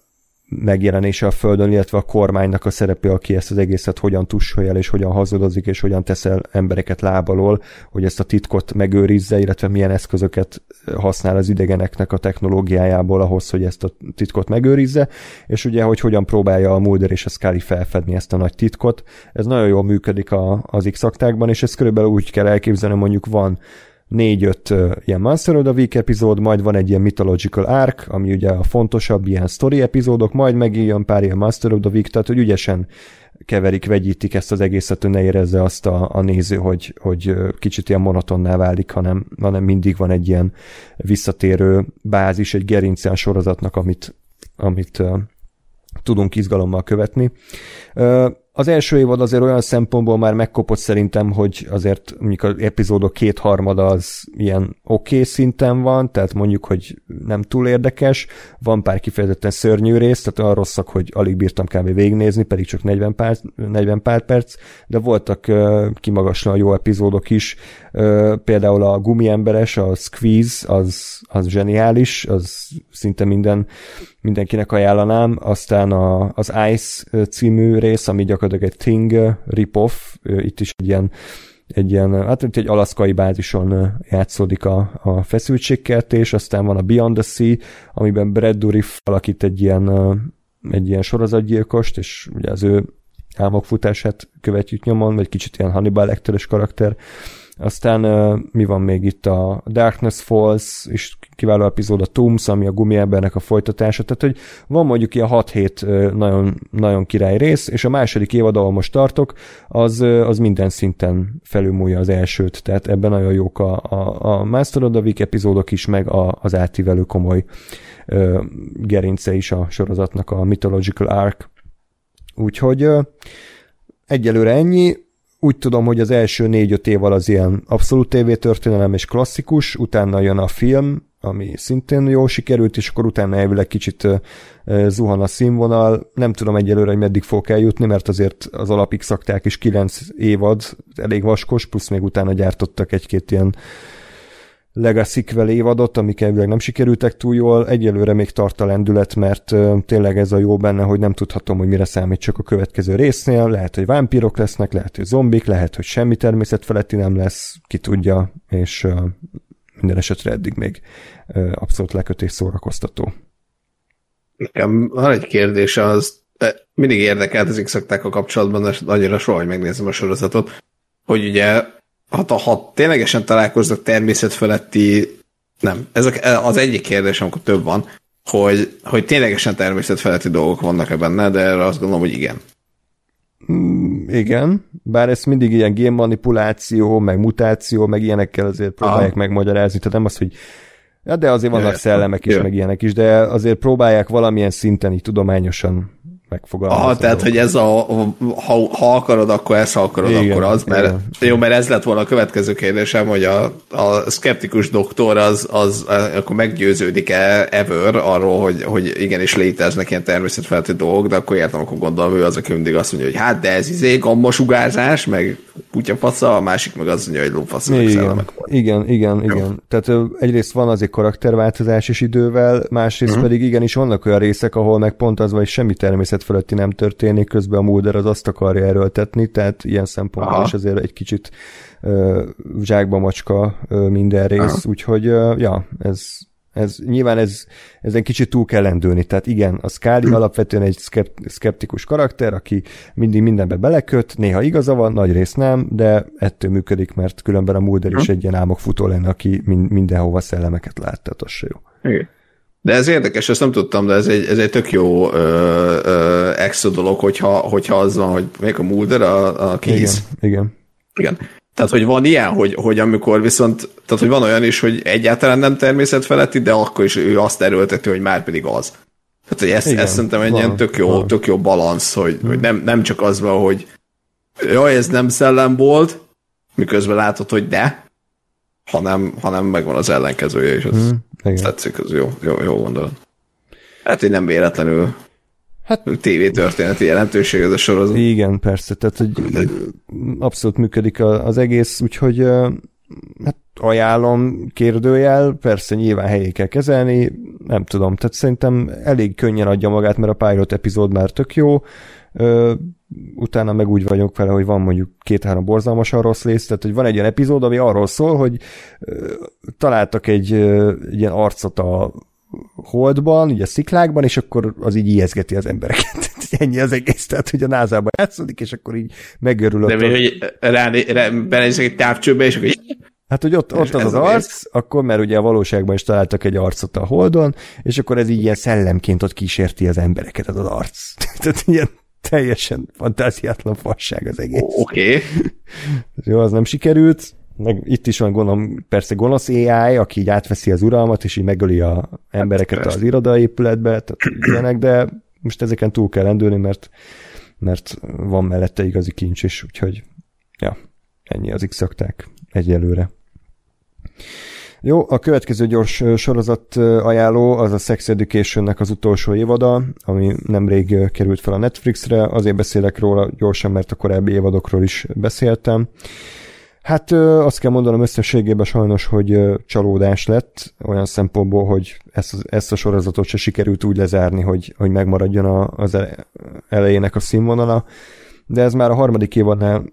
megjelenése a Földön, illetve a kormánynak a szerepe, aki ezt az egészet hogyan tussolja el, és hogyan hazudozik, és hogyan teszel embereket lábalól, hogy ezt a titkot megőrizze, illetve milyen eszközöket használ az idegeneknek a technológiájából ahhoz, hogy ezt a titkot megőrizze, és ugye, hogy hogyan próbálja a Mulder és a Scully felfedni ezt a nagy titkot. Ez nagyon jól működik a, az x és ezt körülbelül úgy kell elképzelni, mondjuk van négy-öt ilyen Monster of the Week epizód, majd van egy ilyen Mythological Arc, ami ugye a fontosabb ilyen story epizódok, majd megijön pár ilyen Monster of the Week, tehát hogy ügyesen keverik, vegyítik ezt az egészet, hogy ne érezze azt a, a néző, hogy, hogy kicsit ilyen monotonná válik, hanem, hanem mindig van egy ilyen visszatérő bázis, egy gerincen sorozatnak, amit, amit uh, tudunk izgalommal követni. Uh, az első évad azért olyan szempontból már megkopott szerintem, hogy azért mondjuk az epizódok kétharmada az ilyen oké okay szinten van, tehát mondjuk, hogy nem túl érdekes, van pár kifejezetten szörnyű rész, tehát olyan rosszak, hogy alig bírtam kb. végignézni, pedig csak 40 pár, 40 pár perc, de voltak uh, kimagaslóan jó epizódok is, uh, például a gumiemberes, a Squeeze, az, az zseniális, az szinte minden mindenkinek ajánlanám, aztán a, az Ice című rész, ami gyakorlatilag egy Thing rip-off, itt is egy ilyen egy ilyen, hát mint egy alaszkai bázison játszódik a, a feszültségkeltés, aztán van a Beyond the Sea, amiben Brad Dourif alakít egy ilyen, egy ilyen sorozatgyilkost, és ugye az ő álmokfutását követjük nyomon, vagy kicsit ilyen Hannibal lecter karakter, aztán uh, mi van még itt? A Darkness Falls, és kiváló epizód a Tombs, ami a gumiembernek a folytatása, tehát hogy van mondjuk ilyen 6-7 uh, nagyon, nagyon király rész, és a második évad, ahol most tartok, az, az minden szinten felülmúlja az elsőt, tehát ebben nagyon jók a, a, a Master of the Week epizódok is, meg a, az átívelő komoly uh, gerince is a sorozatnak, a Mythological Arc. Úgyhogy egyelőre ennyi, úgy tudom, hogy az első négy-öt év az ilyen abszolút tévétörténelem és klasszikus, utána jön a film, ami szintén jó sikerült, és akkor utána elvileg kicsit uh, zuhan a színvonal. Nem tudom egyelőre, hogy meddig fog eljutni, mert azért az alapik szakták is kilenc évad, elég vaskos, plusz még utána gyártottak egy-két ilyen legacy évadot, amik elvileg nem sikerültek túl jól. Egyelőre még tart a lendület, mert uh, tényleg ez a jó benne, hogy nem tudhatom, hogy mire számít csak a következő résznél. Lehet, hogy vámpírok lesznek, lehet, hogy zombik, lehet, hogy semmi természetfeletti nem lesz, ki tudja, és uh, minden esetre eddig még uh, abszolút lekötés szórakoztató. Nekem van egy kérdés, az mindig érdekelt az x a kapcsolatban, és annyira soha, hogy megnézem a sorozatot, hogy ugye ha, ha ténylegesen találkoznak természetfeletti, nem, ez az egyik kérdés, amikor több van, hogy, hogy ténylegesen természetfeletti dolgok vannak-e benne, de erre azt gondolom, hogy igen. Mm, igen, bár ez mindig ilyen génmanipuláció, meg mutáció, meg ilyenekkel azért próbálják Aha. megmagyarázni, tehát nem az, hogy ja, de azért vannak szellemek is, meg ilyenek is, de azért próbálják valamilyen szinten így tudományosan megfogalmazni. Ah, tehát, hogy ez a, ha, ha akarod, akkor ez, ha akarod, igen, akkor az, mert igen. jó, mert ez lett volna a következő kérdésem, hogy a, a skeptikus doktor az, az akkor meggyőződik-e ever arról, hogy, hogy igenis léteznek ilyen természetfeletti dolgok, de akkor értem, akkor gondolom, ő az, aki mindig azt mondja, hogy hát, de ez izé gammasugárzás, meg kutyafasza, a másik meg azt mondja, hogy lófasz, meg igen, igen, igen, Jó. igen. Tehát egyrészt van azért karakterváltozás is idővel, másrészt uh-huh. pedig igenis vannak olyan részek, ahol meg pont az, vagy semmi természet fölötti nem történik, közben a Mulder az azt akarja erőltetni, tehát ilyen szempontból Aha. is azért egy kicsit uh, zsákba macska uh, minden rész, Aha. úgyhogy uh, ja, ez, ez nyilván ez, ezen kicsit túl kell lendülni. Tehát igen, a Scully [CLEARS THROAT] alapvetően egy szkeptikus karakter, aki mindig mindenbe beleköt, néha igaza van, nagy rész nem, de ettől működik, mert különben a Mulder is egy ilyen álmokfutó lenne, aki mindenhova szellemeket lát, tehát az se jó. Igen. De ez érdekes, ezt nem tudtam, de ez egy, ez egy tök jó ö, ö, extra dolog, hogyha, hogyha az van, hogy még a Mulder, a, a kéz. Igen, igen. Igen. Tehát, hogy van ilyen, hogy, hogy amikor viszont, tehát, hogy van olyan is, hogy egyáltalán nem természetfeletti, de akkor is ő azt erőlteti, hogy már pedig az. Tehát, hogy ezt, ezt szerintem egy van, ilyen tök jó, van. tök jó balansz, hogy, hmm. hogy nem, nem csak az van, hogy jaj, ez nem szellem volt, miközben látod, hogy de, hanem, hanem megvan az ellenkezője, és az, hmm, tetszik, az jó, jó, jó gondolat. Hát, hogy nem véletlenül Hát történeti jelentőség ez a sorozat. Igen, persze, tehát hogy abszolút működik az egész, úgyhogy hát ajánlom kérdőjel, persze nyilván helyé kell kezelni, nem tudom, tehát szerintem elég könnyen adja magát, mert a pilot epizód már tök jó, utána meg úgy vagyok vele, hogy van mondjuk két-három borzalmasan rossz rész, tehát hogy van egy ilyen epizód, ami arról szól, hogy találtak egy, egy ilyen arcot a holdban, ugye a sziklákban, és akkor az így ijeszgeti az embereket. [LAUGHS] Ennyi az egész, tehát hogy a názában játszódik, és akkor így megörül. De mi, hogy rá, rá, belenézek egy távcsőbe, és akkor így Hát, hogy ott, ott az az arc, akkor, mert ugye a valóságban is találtak egy arcot a holdon, és akkor ez így ilyen szellemként ott kísérti az embereket, az az arc. [LAUGHS] Tehát ilyen teljesen fantáziátlan fasság az egész. Oké. Okay. [LAUGHS] Jó, az nem sikerült. Meg itt is van gondolom, persze gonosz AI, aki így átveszi az uralmat, és így megöli a embereket hát, az irodaépületbe, tehát [CLEARS THROAT] ilyenek, de most ezeken túl kell rendülni, mert, mert van mellette igazi kincs is, úgyhogy ja, ennyi az x egyelőre. Jó, a következő gyors sorozat ajánló az a Sex Education-nek az utolsó évada, ami nemrég került fel a Netflixre, azért beszélek róla gyorsan, mert a korábbi évadokról is beszéltem. Hát azt kell mondanom összességében sajnos, hogy csalódás lett, olyan szempontból, hogy ezt, ezt a sorozatot se sikerült úgy lezárni, hogy, hogy megmaradjon az elejének a színvonala, de ez már a harmadik évadnál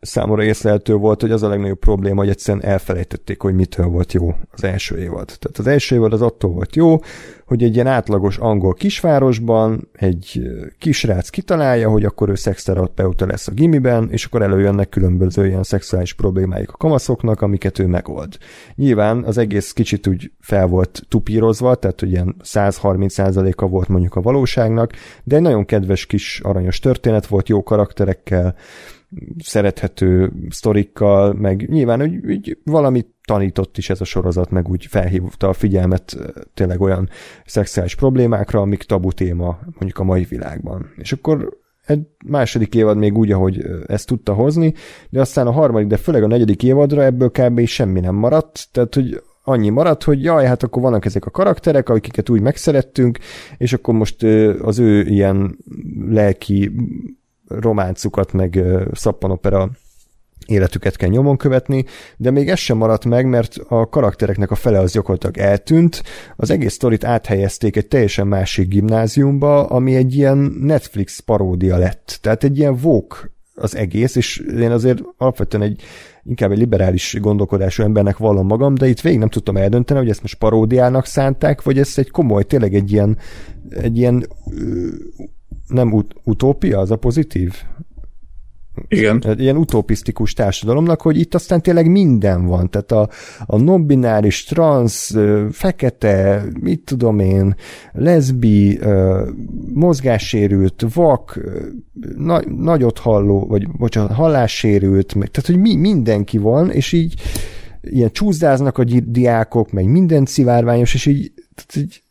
számomra észlelhető volt, hogy az a legnagyobb probléma, hogy egyszerűen elfelejtették, hogy mitől volt jó az első évad. Tehát az első évad az attól volt jó, hogy egy ilyen átlagos angol kisvárosban egy kisrác kitalálja, hogy akkor ő szexterapeuta lesz a gimiben, és akkor előjönnek különböző ilyen szexuális problémáik a kamaszoknak, amiket ő megold. Nyilván az egész kicsit úgy fel volt tupírozva, tehát hogy ilyen 130%-a volt mondjuk a valóságnak, de egy nagyon kedves kis aranyos történet volt, jó karakterekkel, szerethető sztorikkal, meg nyilván hogy, hogy valami tanított is ez a sorozat, meg úgy felhívta a figyelmet tényleg olyan szexuális problémákra, amik tabu téma mondjuk a mai világban. És akkor egy második évad még úgy, ahogy ezt tudta hozni, de aztán a harmadik, de főleg a negyedik évadra ebből kb. semmi nem maradt, tehát hogy annyi maradt, hogy jaj, hát akkor vannak ezek a karakterek, akiket úgy megszerettünk, és akkor most az ő ilyen lelki románcukat, meg szappanopera életüket kell nyomon követni, de még ez sem maradt meg, mert a karaktereknek a fele az gyakorlatilag eltűnt, az egész sztorit áthelyezték egy teljesen másik gimnáziumba, ami egy ilyen Netflix paródia lett. Tehát egy ilyen vók az egész, és én azért alapvetően egy inkább egy liberális gondolkodású embernek vallom magam, de itt végig nem tudtam eldönteni, hogy ezt most paródiának szánták, vagy ez egy komoly, tényleg egy ilyen, egy ilyen nem ut- utópia, az a pozitív? Igen. Ilyen utopisztikus társadalomnak, hogy itt aztán tényleg minden van. Tehát a, a non-bináris, trans, fekete, mit tudom én, leszbi, mozgássérült, vak, na, nagyot halló, vagy bocsánat, hallássérült, tehát hogy mi, mindenki van, és így ilyen csúzdáznak a diákok, meg minden szivárványos, és így, tehát így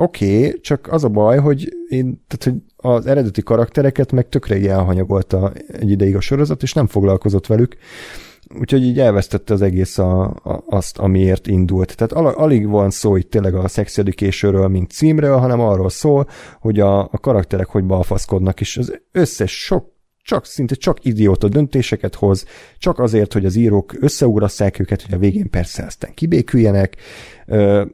oké, okay, csak az a baj, hogy én, tehát, hogy az eredeti karaktereket meg tökre így elhanyagolta egy ideig a sorozat, és nem foglalkozott velük, úgyhogy így elvesztette az egész a, a, azt, amiért indult. Tehát al, alig van szó itt tényleg a Sex education mint címről, hanem arról szól, hogy a, a karakterek hogy balfaszkodnak, és az összes sok csak szinte csak idióta döntéseket hoz, csak azért, hogy az írók összeugrasszák őket, hogy a végén persze aztán kibéküljenek. Ö,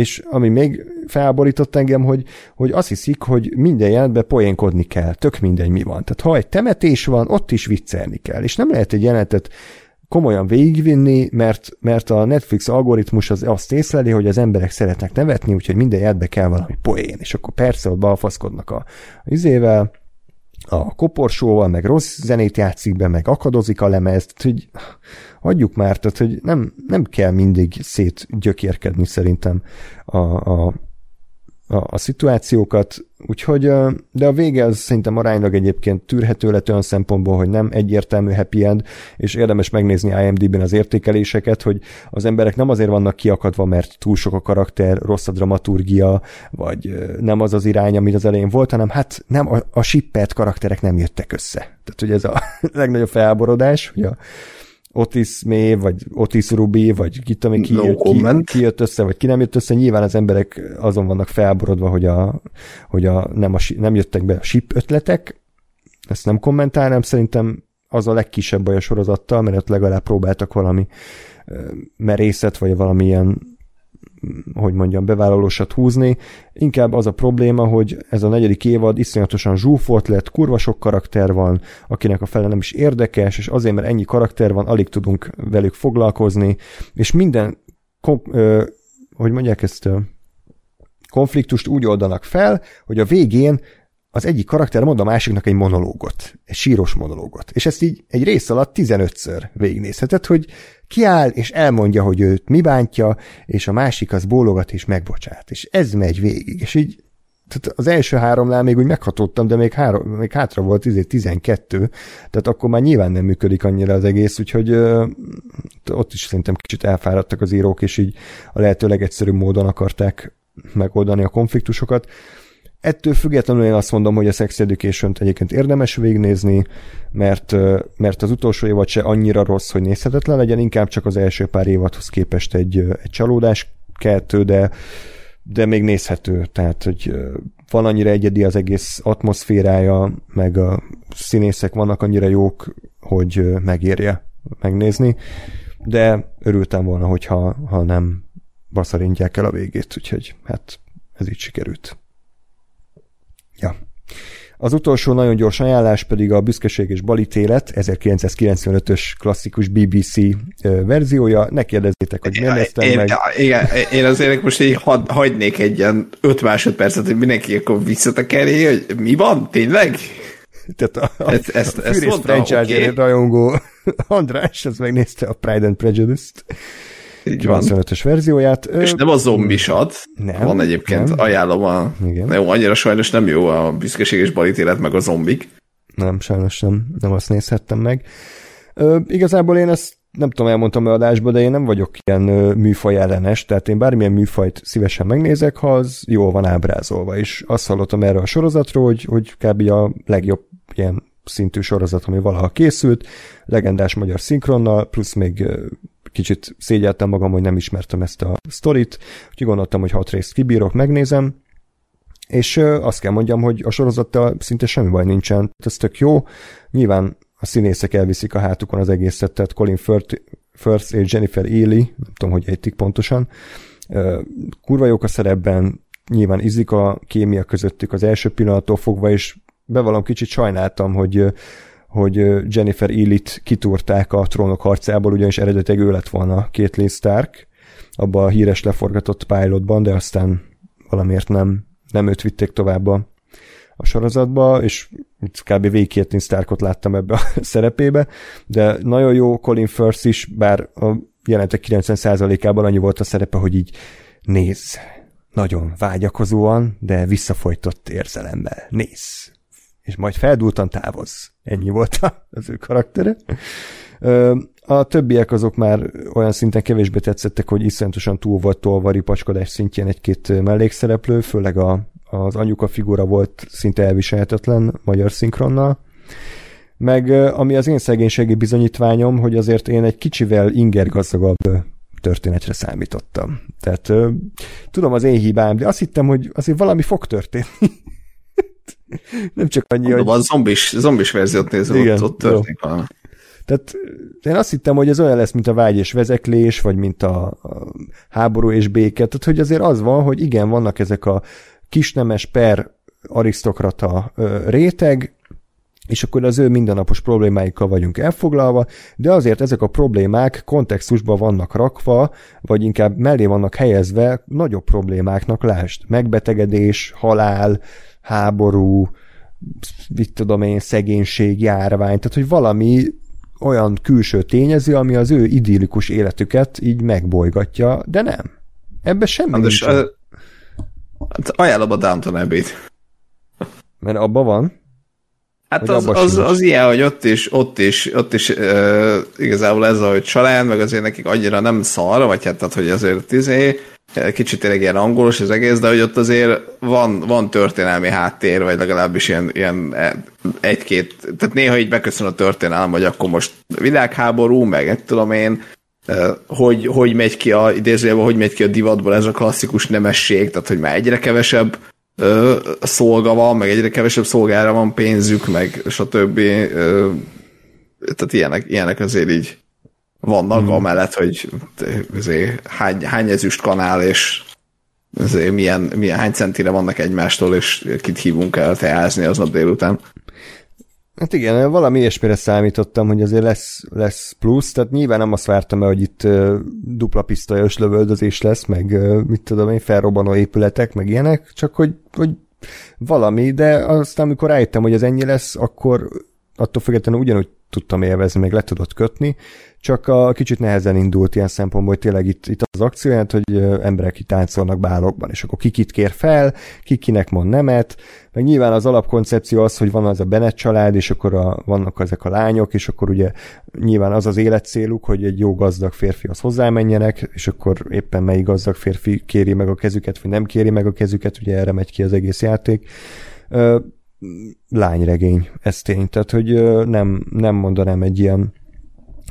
és ami még felborított engem, hogy, hogy azt hiszik, hogy minden jelentben poénkodni kell, tök mindegy mi van. Tehát ha egy temetés van, ott is viccelni kell, és nem lehet egy jelenetet komolyan végigvinni, mert, mert a Netflix algoritmus az azt észleli, hogy az emberek szeretnek nevetni, úgyhogy minden jelentbe kell valami poén, és akkor persze ott balfaszkodnak a, a izével, a koporsóval, meg rossz zenét játszik be, meg akadozik a lemez, tehát, hogy hagyjuk már, tehát hogy nem, nem kell mindig szétgyökérkedni szerintem a, a, a, a szituációkat, úgyhogy, de a vége az szerintem aránylag egyébként tűrhető lett olyan szempontból, hogy nem egyértelmű happy end, és érdemes megnézni IMDb-ben az értékeléseket, hogy az emberek nem azért vannak kiakadva, mert túl sok a karakter, rossz a dramaturgia, vagy nem az az irány, amit az elején volt, hanem hát nem, a, a shippelt karakterek nem jöttek össze. Tehát, hogy ez a [LAUGHS] legnagyobb felborodás, hogy a, Otis May, vagy Otis Ruby, vagy ki, tudom, ki, no ki, ki, jött össze, vagy ki nem jött össze, nyilván az emberek azon vannak felborodva, hogy, a, hogy a, nem, a, nem jöttek be a ship ötletek, ezt nem kommentálnám, szerintem az a legkisebb baj a sorozattal, mert ott legalább próbáltak valami merészet, vagy valamilyen hogy mondjam, bevállalósat húzni. Inkább az a probléma, hogy ez a negyedik évad iszonyatosan zsúfolt lett, kurva sok karakter van, akinek a fele nem is érdekes, és azért, mert ennyi karakter van, alig tudunk velük foglalkozni, és minden, kom, ö, hogy mondják ezt, ö, konfliktust úgy oldanak fel, hogy a végén az egyik karakter mond a másiknak egy monológot, egy síros monológot, és ezt így egy rész alatt 15-ször végignézheted, hogy kiáll és elmondja, hogy őt mi bántja, és a másik az bólogat és megbocsát, és ez megy végig, és így tehát az első háromnál még úgy meghatódtam, de még, három, még hátra volt 12, tehát akkor már nyilván nem működik annyira az egész, úgyhogy ö, ott is szerintem kicsit elfáradtak az írók, és így a lehető legegyszerűbb módon akarták megoldani a konfliktusokat. Ettől függetlenül én azt mondom, hogy a Sex education egyébként érdemes végignézni, mert, mert az utolsó évad se annyira rossz, hogy nézhetetlen legyen, inkább csak az első pár évadhoz képest egy, egy csalódás keltő, de, de még nézhető, tehát hogy van annyira egyedi az egész atmoszférája, meg a színészek vannak annyira jók, hogy megérje megnézni, de örültem volna, hogyha ha nem baszarintják el a végét, úgyhogy hát ez így sikerült. Ja. Az utolsó nagyon gyors ajánlás pedig a Büszkeség és Balítélet, 1995-ös klasszikus BBC verziója. Ne kérdezzétek, hogy miért néztem én, meg. Igen, én azért most így had, hagynék egy ilyen 5 másodpercet, hogy mindenki akkor visszatekerje, hogy mi van, tényleg? Tehát a, a, ezt, ezt, a Fűrész franchise okay. rajongó András, az megnézte a Pride and Prejudice-t. 95-ös verzióját. És nem a zombisat, nem, van egyébként, nem. ajánlom a... Igen. Jó, annyira sajnos nem jó a büszkeség és balítélet, meg a zombik. Nem, sajnos nem, nem azt nézhettem meg. Ö, igazából én ezt nem tudom, elmondtam a adásba, de én nem vagyok ilyen műfaj ellenes, tehát én bármilyen műfajt szívesen megnézek, ha az jól van ábrázolva, és azt hallottam erről a sorozatról, hogy, hogy kb. a legjobb ilyen szintű sorozat, ami valaha készült, legendás magyar szinkronnal, plusz még kicsit szégyeltem magam, hogy nem ismertem ezt a sztorit, úgyhogy gondoltam, hogy hat részt kibírok, megnézem, és azt kell mondjam, hogy a sorozattal szinte semmi baj nincsen, ez tök jó, nyilván a színészek elviszik a hátukon az egészet, tehát Colin Firth, Firth és Jennifer Ely, nem tudom, hogy ejtik pontosan, kurva jók a szerepben, nyilván izzik a kémia közöttük az első pillanattól fogva, és bevallom kicsit sajnáltam, hogy hogy Jennifer Elit kitúrták a trónok harcából, ugyanis eredetileg ő lett volna Lee Stark, abban a híres leforgatott pilotban, de aztán valamiért nem, nem őt vitték tovább a, a sorozatba, és kb. végig Starkot láttam ebbe a [LAUGHS] szerepébe, de nagyon jó Colin Firth is, bár a jelentek 90%-ában annyi volt a szerepe, hogy így néz, nagyon vágyakozóan, de visszafolytott érzelemmel. Néz, és majd feldúltan távoz. Ennyi volt az ő karaktere. A többiek azok már olyan szinten kevésbé tetszettek, hogy iszonyatosan túl volt tolva ripacskodás szintjén egy-két mellékszereplő, főleg a, az anyuka figura volt szinte elviselhetetlen magyar szinkronnal. Meg ami az én szegénységi bizonyítványom, hogy azért én egy kicsivel ingergazdagabb történetre számítottam. Tehát tudom az én hibám, de azt hittem, hogy azért valami fog történni. [LAUGHS] Nem csak annyi, Mondom, hogy... A zombis, zombis verziót nézve, Igen, ott, ott történik valami. Tehát én azt hittem, hogy ez olyan lesz, mint a vágy és vezeklés, vagy mint a, a háború és béke. Tehát, hogy azért az van, hogy igen, vannak ezek a kisnemes per arisztokrata réteg, és akkor az ő mindennapos problémáikkal vagyunk elfoglalva, de azért ezek a problémák kontextusban vannak rakva, vagy inkább mellé vannak helyezve nagyobb problémáknak, lásd, megbetegedés, halál, háború, mit tudom én, szegénység, járvány, tehát hogy valami olyan külső tényező, ami az ő idillikus életüket így megbolygatja, de nem. Ebbe semmi hát, nincs. Hát ajánlom a Downton Abbey-t. Mert abban van? Hát az, az, az, ilyen, hogy ott is, ott is, ott is uh, igazából ez a, hogy család, meg azért nekik annyira nem szar, vagy hát tehát, hogy azért izé, kicsit tényleg ilyen angolos az egész, de hogy ott azért van, van történelmi háttér, vagy legalábbis ilyen, ilyen egy-két, tehát néha így beköszön a történelem, hogy akkor most világháború, meg egy tudom én, hogy, hogy megy ki a idézőjelben, hogy megy ki a divatból ez a klasszikus nemesség, tehát hogy már egyre kevesebb ö, szolga van, meg egyre kevesebb szolgára van pénzük, meg stb. Ö, tehát ilyenek, ilyenek azért így vannak, mm. amellett, hogy azért, hány, hány ezüst kanál, és azért milyen, milyen, hány centire vannak egymástól, és kit hívunk el teázni aznap délután. Hát igen, valami ilyesmire számítottam, hogy azért lesz, lesz plusz, tehát nyilván nem azt vártam el, hogy itt uh, dupla pisztolyos lövöldözés lesz, meg uh, mit tudom én, felrobbanó épületek, meg ilyenek, csak hogy, hogy valami, de aztán amikor rájöttem, hogy ez ennyi lesz, akkor attól függetlenül ugyanúgy tudtam élvezni, meg le tudott kötni, csak a kicsit nehezen indult ilyen szempontból, hogy tényleg itt, itt az akcióját, hogy emberek itt táncolnak bálokban, és akkor ki kit kér fel, ki kinek mond nemet, meg nyilván az alapkoncepció az, hogy van az a Bennett család, és akkor a, vannak ezek a lányok, és akkor ugye nyilván az az életcéluk, hogy egy jó gazdag férfihoz hozzámenjenek, és akkor éppen melyik gazdag férfi kéri meg a kezüket, vagy nem kéri meg a kezüket, ugye erre megy ki az egész játék lányregény, ez tény. Tehát, hogy nem, nem mondanám egy ilyen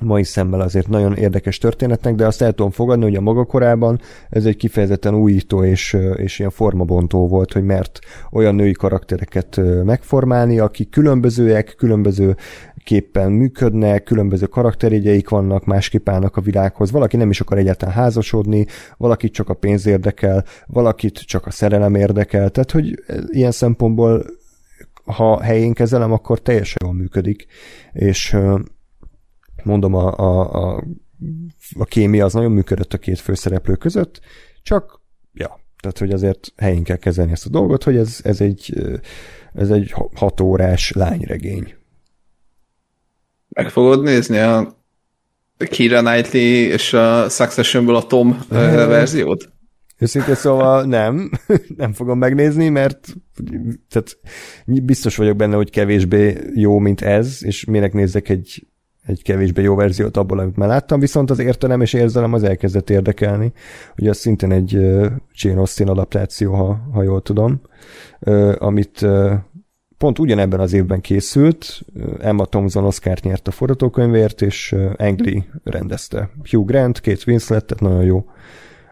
mai szemmel azért nagyon érdekes történetnek, de azt el tudom fogadni, hogy a maga korában ez egy kifejezetten újító és, és ilyen formabontó volt, hogy mert olyan női karaktereket megformálni, akik különbözőek, különböző képpen működnek, különböző karakterjegyeik vannak, másképp állnak a világhoz. Valaki nem is akar egyáltalán házasodni, valakit csak a pénz érdekel, valakit csak a szerelem érdekel, tehát hogy ilyen szempontból ha helyén kezelem, akkor teljesen jól működik, és mondom, a, a, a, a kémia az nagyon működött a két főszereplő között, csak, ja, tehát, hogy azért helyén kell kezelni ezt a dolgot, hogy ez, ez egy ez egy hatórás lányregény. Meg fogod nézni a Kira Knightley és a Successionből a Tom verziót? Őszintén szóval nem, [LAUGHS] nem fogom megnézni, mert tehát biztos vagyok benne, hogy kevésbé jó, mint ez, és minek nézzek egy, egy kevésbé jó verziót abból, amit már láttam, viszont az értelem és érzelem az elkezdett érdekelni. Ugye az szintén egy uh, Jane Austen adaptáció, ha, ha jól tudom, uh, amit uh, pont ugyanebben az évben készült, Emma Thompson Oscar-t nyert a forgatókönyvért, és Ang Lee rendezte. Hugh Grant, Kate Winslet, tehát nagyon jó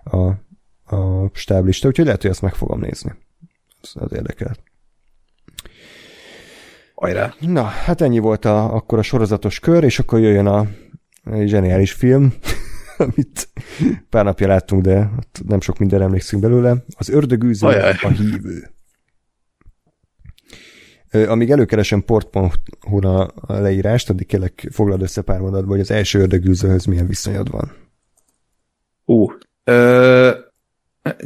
a a stáblista, úgyhogy lehet, hogy ezt meg fogom nézni. Ez az érdekelt. Ajrá. Na, hát ennyi volt a, akkor a sorozatos kör, és akkor jöjjön a, zseniális film, [LAUGHS] amit pár napja láttunk, de nem sok minden emlékszünk belőle. Az ördögűző a hívő. Amíg előkeresem port.hu a leírást, addig kérlek foglald össze pár mondatba, hogy az első ördögűzőhöz milyen viszonyod van. Ú, uh,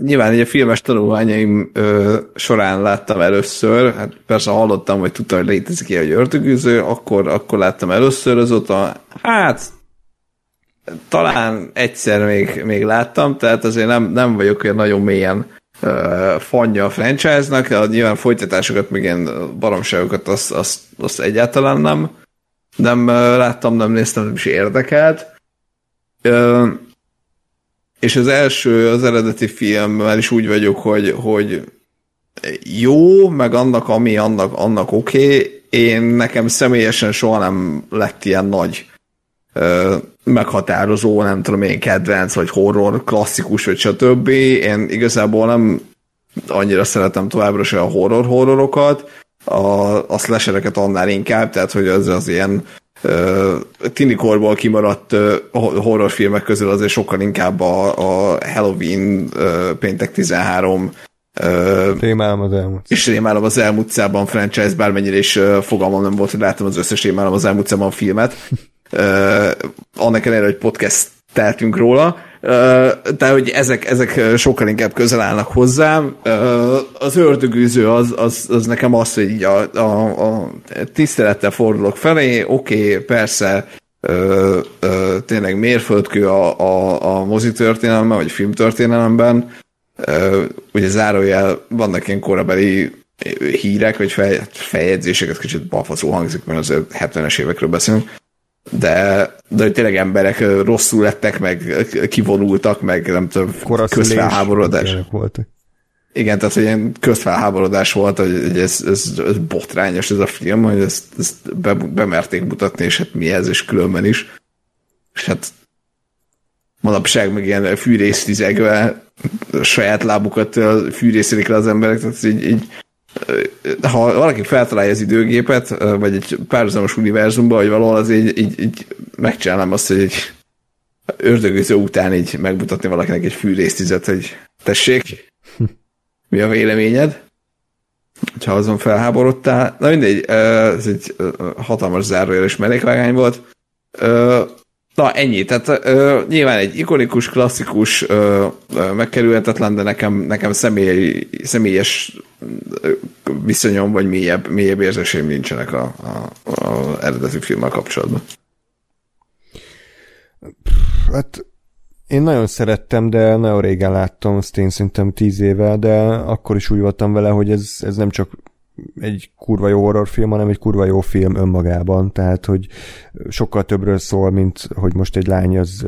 Nyilván egy a filmes tanulmányaim ö, során láttam először, hát persze hallottam, vagy tudtam, hogy létezik ilyen, hogy ördögűző, akkor, akkor láttam először, azóta, hát talán egyszer még, még láttam, tehát azért nem, nem vagyok olyan nagyon mélyen uh, fanya a franchise-nak, nyilván folytatásokat, még ilyen baromságokat, azt, azt, azt egyáltalán nem, nem láttam, nem néztem, nem is érdekelt. Uh, és az első, az eredeti filmmel is úgy vagyok, hogy, hogy jó, meg annak, ami annak, annak oké, okay. én nekem személyesen soha nem lett ilyen nagy ö, meghatározó, nem tudom én, kedvenc, vagy horror, klasszikus, vagy stb. Én igazából nem annyira szeretem továbbra se a horror-horrorokat, a, a slashereket annál inkább, tehát hogy az az ilyen tinikorból kimaradt horrorfilmek közül azért sokkal inkább a, a Halloween péntek 13 Rémálom az elmúlt. És Rémálom az elmúlt szában franchise, bármennyire is fogalmam nem volt, hogy láttam az összes Rémálom az elmúlt szában filmet. Annak ellenére, hogy podcast teltünk róla, de hogy ezek, ezek sokkal inkább közel állnak hozzám. Az ördögűző az, az, az nekem az, hogy így a, a, a tisztelettel fordulok felé, oké, okay, persze, ö, ö, tényleg mérföldkő a, a, a mozitörténelemben, vagy filmtörténelemben. Ö, ugye zárójel vannak ilyen korabeli hírek, vagy fej, feljegyzéseket, kicsit balfaszó hangzik, mert az 70-es évekről beszélünk, de, de hogy tényleg emberek rosszul lettek, meg kivonultak, meg nem tudom, közfelháborodás. Voltak. Igen, tehát hogy ilyen közfelháborodás volt, hogy ez, ez, ez botrányos ez a film, hogy ezt, ezt be, bemerték mutatni, és hát mi ez, és különben is. És hát manapság meg ilyen fűrésztizegve saját lábukat fűrészelik le az emberek, tehát így, így ha valaki feltalálja az időgépet, vagy egy párhuzamos univerzumban, vagy valahol, az így, így, így megcsinálom azt, hogy egy ördögöző után így megmutatni valakinek egy fűrésztizet, hogy tessék, mi a véleményed? Ha azon felháborodtál. Na mindegy, ez egy hatalmas zárójel és mellékvágány volt. Na ennyi, tehát uh, nyilván egy ikonikus, klasszikus, uh, uh, megkerülhetetlen, de nekem, nekem személy, személyes viszonyom, vagy mélyebb, mélyebb érzéseim nincsenek a eredeti filmmel kapcsolatban. Hát én nagyon szerettem, de nagyon régen láttam, azt én szerintem tíz éve, de akkor is úgy voltam vele, hogy ez, ez nem csak egy kurva jó horrorfilm, hanem egy kurva jó film önmagában, tehát hogy sokkal többről szól, mint hogy most egy lány az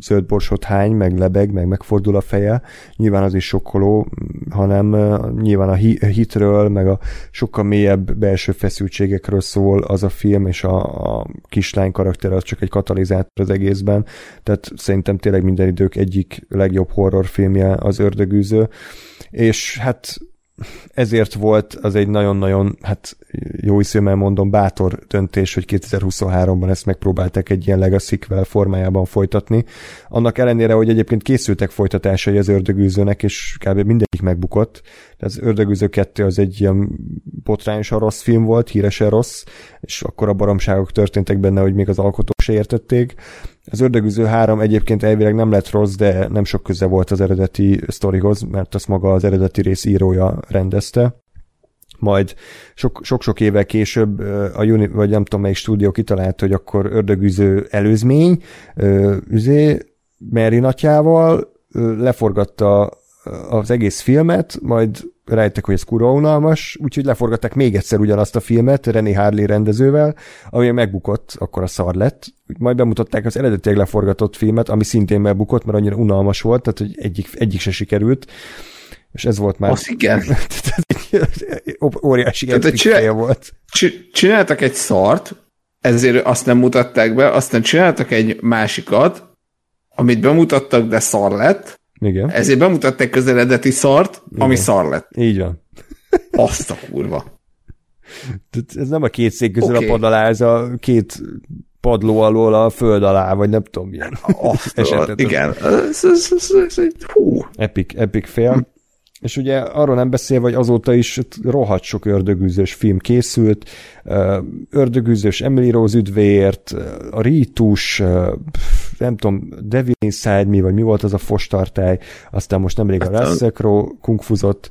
zöld borsot hány, meg lebeg, meg megfordul a feje. Nyilván az is sokkoló, hanem nyilván a hitről, meg a sokkal mélyebb belső feszültségekről szól az a film, és a, a kislány karakter az csak egy katalizátor az egészben. Tehát szerintem tényleg minden idők egyik legjobb horrorfilmje az ördögűző. És hát ezért volt az egy nagyon-nagyon, hát jó iszőmmel mondom, bátor döntés, hogy 2023-ban ezt megpróbálták egy ilyen legacy formájában folytatni. Annak ellenére, hogy egyébként készültek folytatásai az ördögűzőnek, és kb. mindegyik megbukott. De az ördögűző 2 az egy ilyen botrányosan rossz film volt, híresen rossz, és akkor a baromságok történtek benne, hogy még az alkotók se értették. Az Ördögüző 3 egyébként elvileg nem lett rossz, de nem sok köze volt az eredeti sztorihoz, mert azt maga az eredeti rész írója rendezte. Majd sok-sok évvel később a Uni, vagy nem tudom melyik stúdió kitalált, hogy akkor Ördögüző előzmény, üzé, Mary natyával leforgatta az egész filmet, majd rájöttek, hogy ez kurva unalmas, úgyhogy leforgatták még egyszer ugyanazt a filmet René Harley rendezővel, ami megbukott, akkor a szar lett. Majd bemutatták az eredetileg leforgatott filmet, ami szintén megbukott, mert annyira unalmas volt, tehát hogy egyik, egyik se sikerült. És ez volt már... Az igen. [LAUGHS] óriási csinál, volt. Csináltak egy szart, ezért azt nem mutatták be, aztán csináltak egy másikat, amit bemutattak, de szar lett, igen. Ezért bemutatták az eredeti szart, Igen. ami szar lett. Így van. [LAUGHS] Azt a kurva. Ez nem a két szék közül okay. a pad alá, ez a két padló alól a föld alá, vagy nem tudom milyen Azt [LAUGHS] esetet. Igen. Ez, ez, ez, ez, ez, hú. Epic, epic film. És ugye arról nem beszél, hogy azóta is rohadt sok ördögűzős film készült, ördögűzős Emily Rose üdvéért, a Rítus, nem tudom, Devil Inside mi, vagy mi volt az a fostartály, aztán most nemrég a hát, Russell Crowe kungfuzott,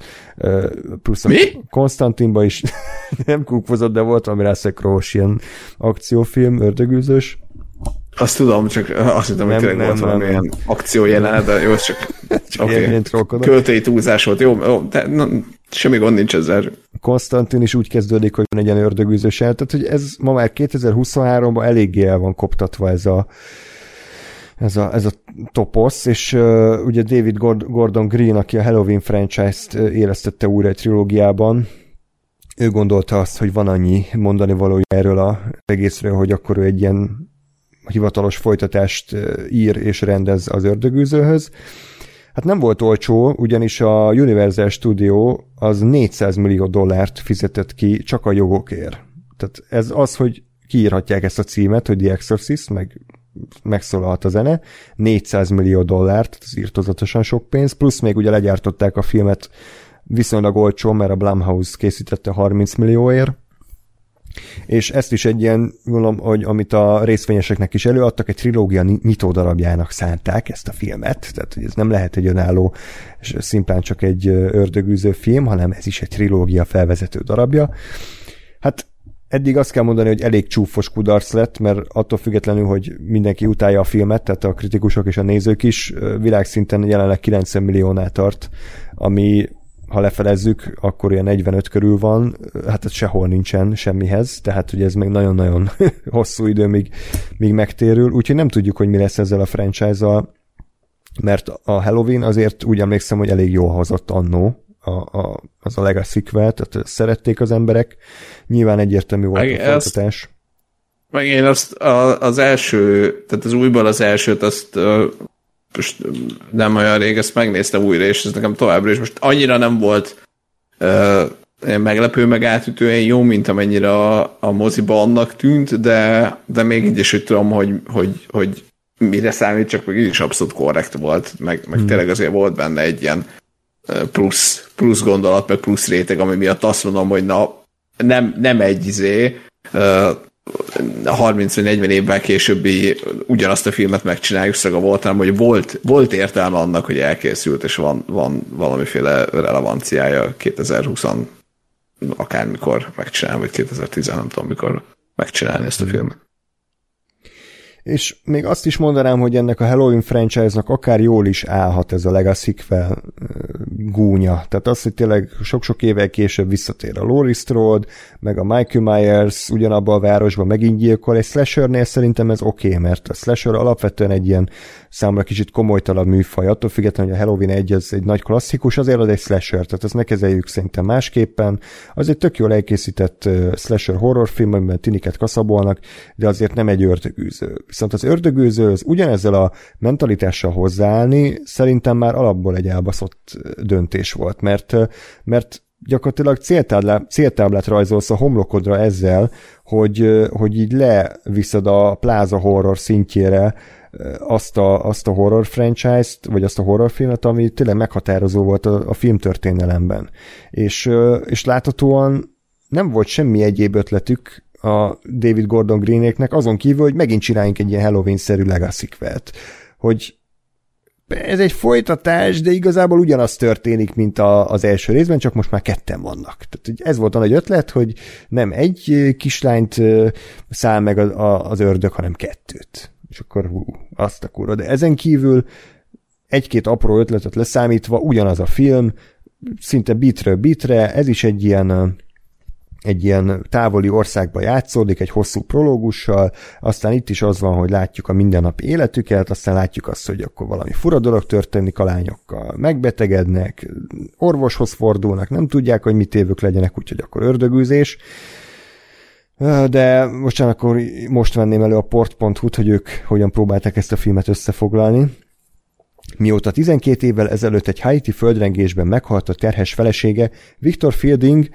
plusz a mi? Konstantinba is [LAUGHS] nem kungfuzott, de volt valami Russell crowe ilyen akciófilm, ördögűzős. Azt tudom, csak azt hittem, hogy tényleg volt valamilyen akciójelenet, de jó, csak, [LAUGHS] csak okay. költői túlzás volt. Jó, jó de, na, semmi gond nincs ezzel. Konstantin is úgy kezdődik, hogy van egy ilyen ördögűzős tehát hogy ez ma már 2023-ban eléggé el van koptatva ez a ez a, ez a toposz, és uh, ugye David Gordon Green, aki a Halloween franchise-t élesztette újra egy trilógiában, ő gondolta azt, hogy van annyi mondani valója erről a egészről, hogy akkor ő egy ilyen hivatalos folytatást ír és rendez az ördögűzőhöz. Hát nem volt olcsó, ugyanis a Universal Studio az 400 millió dollárt fizetett ki csak a jogokért. Tehát ez az, hogy kiírhatják ezt a címet, hogy The Exorcist, meg megszólalt a zene, 400 millió dollárt, ez írtozatosan sok pénz, plusz még ugye legyártották a filmet viszonylag olcsó, mert a Blumhouse készítette 30 millióért, és ezt is egy ilyen, gondolom, hogy amit a részvényeseknek is előadtak, egy trilógia nyitó darabjának szánták ezt a filmet, tehát hogy ez nem lehet egy önálló, és szimplán csak egy ördögűző film, hanem ez is egy trilógia felvezető darabja. Hát eddig azt kell mondani, hogy elég csúfos kudarc lett, mert attól függetlenül, hogy mindenki utálja a filmet, tehát a kritikusok és a nézők is, világszinten jelenleg 90 milliónál tart, ami ha lefelezzük, akkor ilyen 45 körül van, hát ez sehol nincsen semmihez, tehát hogy ez még nagyon-nagyon [LAUGHS] hosszú idő, míg, míg megtérül, úgyhogy nem tudjuk, hogy mi lesz ezzel a franchise-zal, mert a Halloween azért úgy emlékszem, hogy elég jól hozott annó, a, a, az a legacy tehát szerették az emberek, nyilván egyértelmű volt meg a folytatás. Meg én azt a, az első, tehát az újból az elsőt azt most nem olyan rég ezt megnéztem újra, és ez nekem továbbra is most annyira nem volt uh, meglepő, meg átütően jó, mint amennyire a, a moziba annak tűnt, de, de még így is hogy tudom, hogy, hogy, hogy mire számít, csak meg így is abszolút korrekt volt, meg, meg hmm. tényleg azért volt benne egy ilyen plusz, plusz gondolat, meg plusz réteg, ami miatt azt mondom, hogy na, nem, nem egy izé, 30 vagy 40 évvel későbbi ugyanazt a filmet megcsináljuk szaga voltam, hogy volt, volt értelme annak, hogy elkészült, és van, van valamiféle relevanciája 2020 akármikor megcsinálni, vagy 2010 nem tudom mikor megcsinálni ezt a filmet. És még azt is mondanám, hogy ennek a Halloween franchise-nak akár jól is állhat ez a Legacy sequel gúnya. Tehát az, hogy tényleg sok-sok évvel később visszatér a Laurie Strode, meg a Michael Myers ugyanabban a városban megint gyilkol, egy slashernél szerintem ez oké, okay, mert a slasher alapvetően egy ilyen számra kicsit komolytalabb műfaj, attól függetlenül, hogy a Halloween 1 az egy nagy klasszikus, azért az egy slasher, tehát ezt ne kezeljük szerintem másképpen. Az egy tök jól elkészített slasher horrorfilm, amiben tiniket kaszabolnak, de azért nem egy ördögűző. Viszont az ördögűző az ugyanezzel a mentalitással hozzáállni szerintem már alapból egy elbaszott döntés volt, mert, mert gyakorlatilag céltáblát, céltáblát rajzolsz a homlokodra ezzel, hogy, hogy így leviszed a pláza horror szintjére azt a, azt a horror franchise-t, vagy azt a horrorfilmet, ami tényleg meghatározó volt a, a filmtörténelemben. És, és láthatóan nem volt semmi egyéb ötletük a David Gordon Greenéknek, azon kívül, hogy megint csináljunk egy ilyen Halloween-szerű legacy hogy ez egy folytatás, de igazából ugyanaz történik, mint a, az első részben, csak most már ketten vannak. Tehát ez volt a nagy ötlet, hogy nem egy kislányt száll meg az, az ördög, hanem kettőt. És akkor hú, azt a kurva. De ezen kívül egy-két apró ötletet leszámítva ugyanaz a film, szinte bitről bitre, ez is egy ilyen egy ilyen távoli országba játszódik, egy hosszú prológussal, aztán itt is az van, hogy látjuk a mindennapi életüket, aztán látjuk azt, hogy akkor valami fura dolog történik a lányokkal, megbetegednek, orvoshoz fordulnak, nem tudják, hogy mit évük legyenek, úgyhogy akkor ördögűzés. De most akkor most venném elő a port.hu-t, hogy ők hogyan próbálták ezt a filmet összefoglalni. Mióta 12 évvel ezelőtt egy Haiti földrengésben meghalt a terhes felesége, Victor Fielding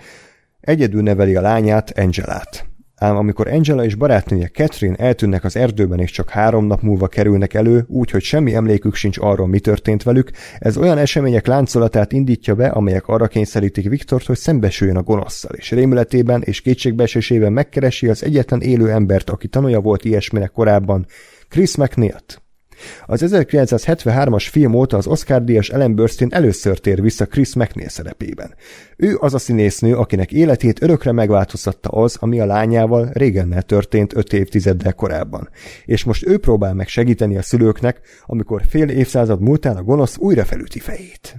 Egyedül neveli a lányát, Angelát. Ám amikor Angela és barátnője Catherine eltűnnek az erdőben és csak három nap múlva kerülnek elő, úgy, hogy semmi emlékük sincs arról, mi történt velük, ez olyan események láncolatát indítja be, amelyek arra kényszerítik Viktort, hogy szembesüljön a gonoszszal, és rémületében és kétségbeesésében megkeresi az egyetlen élő embert, aki tanulja volt ilyesminek korábban, Chris McNeill-t. Az 1973-as film óta az Oscar-díjas Ellen Burstyn először tér vissza Chris McNeil szerepében. Ő az a színésznő, akinek életét örökre megváltoztatta az, ami a lányával régennel történt öt évtizeddel korábban. És most ő próbál meg segíteni a szülőknek, amikor fél évszázad múltán a gonosz újra felüti fejét.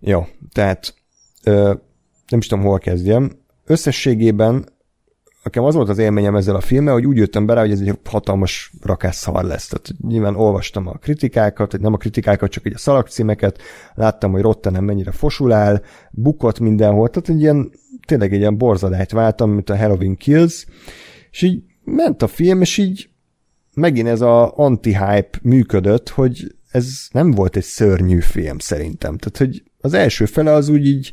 Jó, tehát ö, nem is tudom, hol kezdjem. Összességében nekem az volt az élményem ezzel a filmmel, hogy úgy jöttem be rá, hogy ez egy hatalmas rakás szar lesz. Tehát nyilván olvastam a kritikákat, nem a kritikákat, csak egy a szalagcímeket, láttam, hogy Rotten mennyire fosulál, bukott mindenhol, tehát egy ilyen, tényleg egy ilyen borzadályt váltam, mint a Halloween Kills, és így ment a film, és így megint ez a anti-hype működött, hogy ez nem volt egy szörnyű film szerintem. Tehát, hogy az első fele az úgy így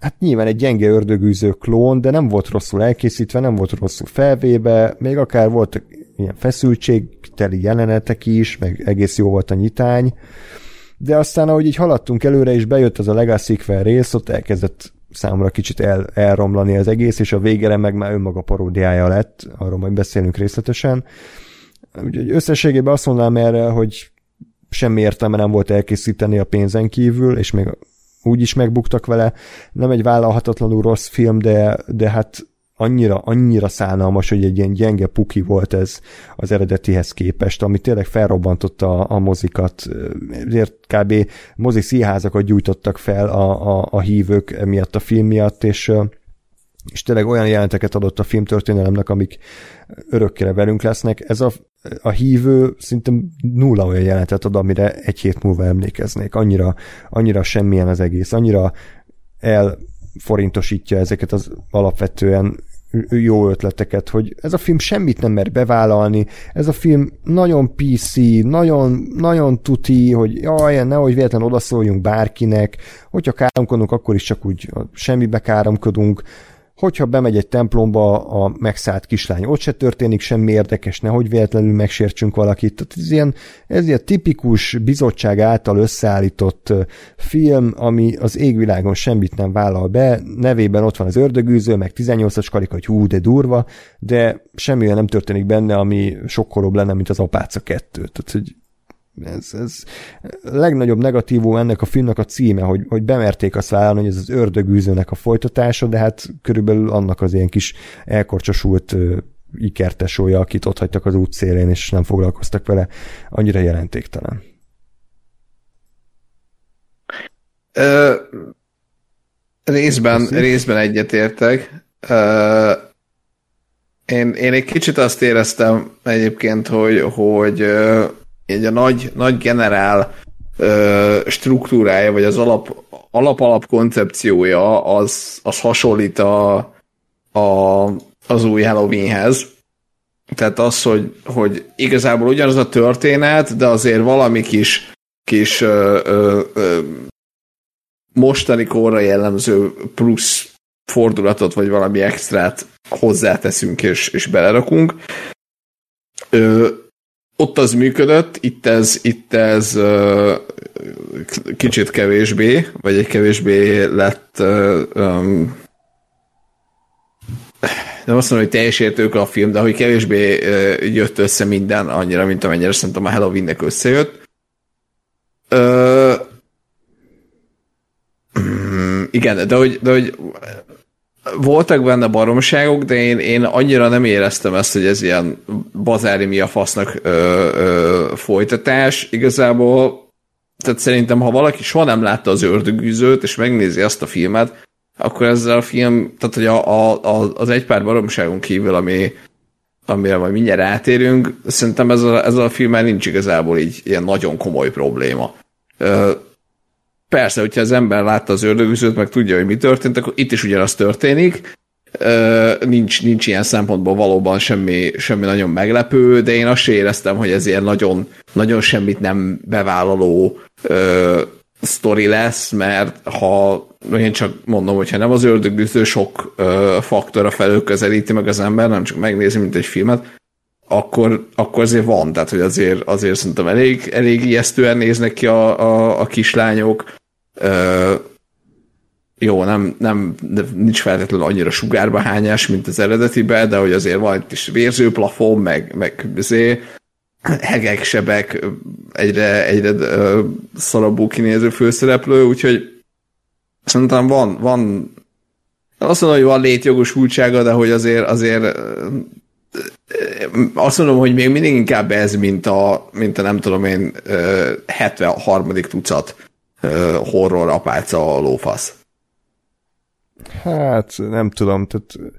hát nyilván egy gyenge ördögűző klón, de nem volt rosszul elkészítve, nem volt rosszul felvéve, még akár voltak ilyen feszültségteli jelenetek is, meg egész jó volt a nyitány, de aztán ahogy így haladtunk előre, és bejött az a Legacy Sequel rész, ott elkezdett számomra kicsit el, elromlani az egész, és a végére meg már önmaga paródiája lett, arról majd beszélünk részletesen. Úgyhogy összességében azt mondanám erre, hogy semmi értelme nem volt elkészíteni a pénzen kívül, és még úgy is megbuktak vele. Nem egy vállalhatatlanul rossz film, de, de hát annyira, annyira szánalmas, hogy egy ilyen gyenge puki volt ez az eredetihez képest, ami tényleg felrobbantotta a, a mozikat, ezért kb. mozi színházakat gyújtottak fel a, a, a hívők miatt a film miatt, és és tényleg olyan jelenteket adott a filmtörténelemnek, amik örökkére velünk lesznek. Ez a, a hívő szinte nulla olyan jelentet ad, amire egy hét múlva emlékeznék. Annyira, annyira semmilyen az egész, annyira elforintosítja ezeket az alapvetően jó ötleteket, hogy ez a film semmit nem mer bevállalni, ez a film nagyon PC, nagyon, nagyon tuti, hogy jaj, nehogy véletlen odaszóljunk bárkinek, hogyha káromkodunk, akkor is csak úgy semmibe káromkodunk, hogyha bemegy egy templomba a megszállt kislány, ott se történik semmi érdekes, nehogy véletlenül megsértsünk valakit. Tehát ez ilyen, ez ilyen tipikus bizottság által összeállított film, ami az égvilágon semmit nem vállal be, nevében ott van az ördögűző, meg 18-as karika, hogy hú, de durva, de semmi olyan nem történik benne, ami sokkolóbb lenne, mint az apáca kettő. Tehát, hogy ez, ez legnagyobb negatívum ennek a filmnek a címe, hogy, hogy bemerték azt vállalni, hogy ez az ördögűzőnek a folytatása, de hát körülbelül annak az ilyen kis elkorcsosult ikertesója, akit ott hagytak az útszélén, és nem foglalkoztak vele, annyira jelentéktelen. Ö, részben, részben egyetértek. Ö, én, én egy kicsit azt éreztem egyébként, hogy, hogy egy a nagy, nagy generál ö, struktúrája, vagy az alap, alap-alap koncepciója az, az hasonlít a, a, az új Halloweenhez. Tehát az, hogy, hogy igazából ugyanaz a történet, de azért valami kis, kis ö, ö, ö, mostani korra jellemző plusz fordulatot, vagy valami extrát hozzáteszünk és, és belerakunk. Ö, ott az működött, itt ez, itt ez kicsit kevésbé, vagy egy kevésbé lett uh, um, nem azt mondom, hogy teljes értők a film, de hogy kevésbé jött össze minden annyira, mint amennyire szerintem a Halloween-nek összejött. Uh, igen, de hogy, de hogy voltak benne baromságok, de én, én annyira nem éreztem ezt, hogy ez ilyen bazári mi a fasznak ö, ö, folytatás. Igazából, tehát szerintem, ha valaki soha nem látta az ördögűzőt, és megnézi azt a filmet, akkor ezzel a film, tehát hogy a, a, a, az egy pár baromságon kívül, ami, amire majd mindjárt átérünk, szerintem ez a, ez a filmmel nincs igazából így ilyen nagyon komoly probléma. Ö, Persze, hogyha az ember látta az ördögüzőt, meg tudja, hogy mi történt, akkor itt is ugyanaz történik. Nincs, nincs ilyen szempontból valóban semmi, semmi nagyon meglepő, de én azt éreztem, hogy ez ilyen nagyon, nagyon semmit nem bevállaló uh, sztori lesz, mert ha én csak mondom, hogyha nem az ördögüző sok uh, faktora felől közelíti meg az ember, nem csak megnézi, mint egy filmet, akkor, akkor azért van, tehát hogy azért, azért szerintem elég, elég ijesztően néznek ki a, a, a kislányok, Ö, jó, nem, nem, nincs feltétlenül annyira sugárbahányás, mint az eredetiben, de hogy azért van egy kis vérző plafon, meg, meg azért hegek, sebek, egyre, egyre uh, szarabbul kinéző főszereplő, úgyhogy szerintem van, van azt mondom, hogy van létjogosultsága, de hogy azért, azért azt mondom, hogy még mindig inkább ez, mint a, mint a nem tudom én 73. tucat horror apáca lófasz. Hát, nem tudom, tehát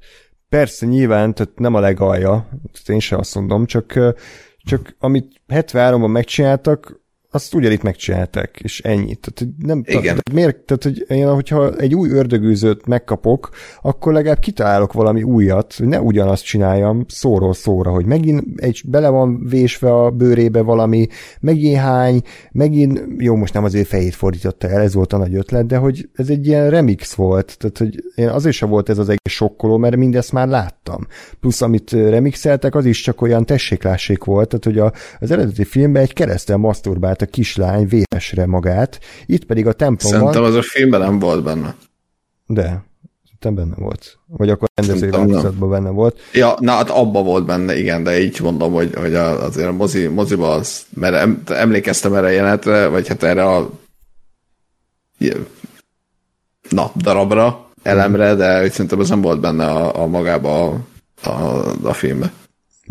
persze nyilván, tehát nem a legalja, tehát én sem azt mondom, csak, csak amit 73-ban megcsináltak, azt ugyanitt megcsinálták, és ennyi. Tehát, nem, Igen. Tehát, miért, tehát, hogy én, hogyha egy új ördögűzőt megkapok, akkor legalább kitalálok valami újat, hogy ne ugyanazt csináljam szóról szóra, hogy megint egy, bele van vésve a bőrébe valami, megint hány, megint, jó, most nem az ő fejét fordította el, ez volt a nagy ötlet, de hogy ez egy ilyen remix volt, tehát hogy én azért sem volt ez az egész sokkoló, mert mindezt már láttam. Plusz amit remixeltek, az is csak olyan tesséklássék volt, tehát hogy a, az eredeti filmben egy keresztel masturbált a kislány véresre magát, itt pedig a templomban... Szerintem az a filmben nem volt benne. De, szerintem benne volt. Vagy akkor rendezői változatban benne volt. Ja, na hát abba volt benne, igen, de így mondom, hogy, hogy azért a mozi, moziba az, mert emlékeztem erre a jelenetre, vagy hát erre a na, darabra, elemre, de szerintem az nem volt benne a, a magába a, a, a filmbe.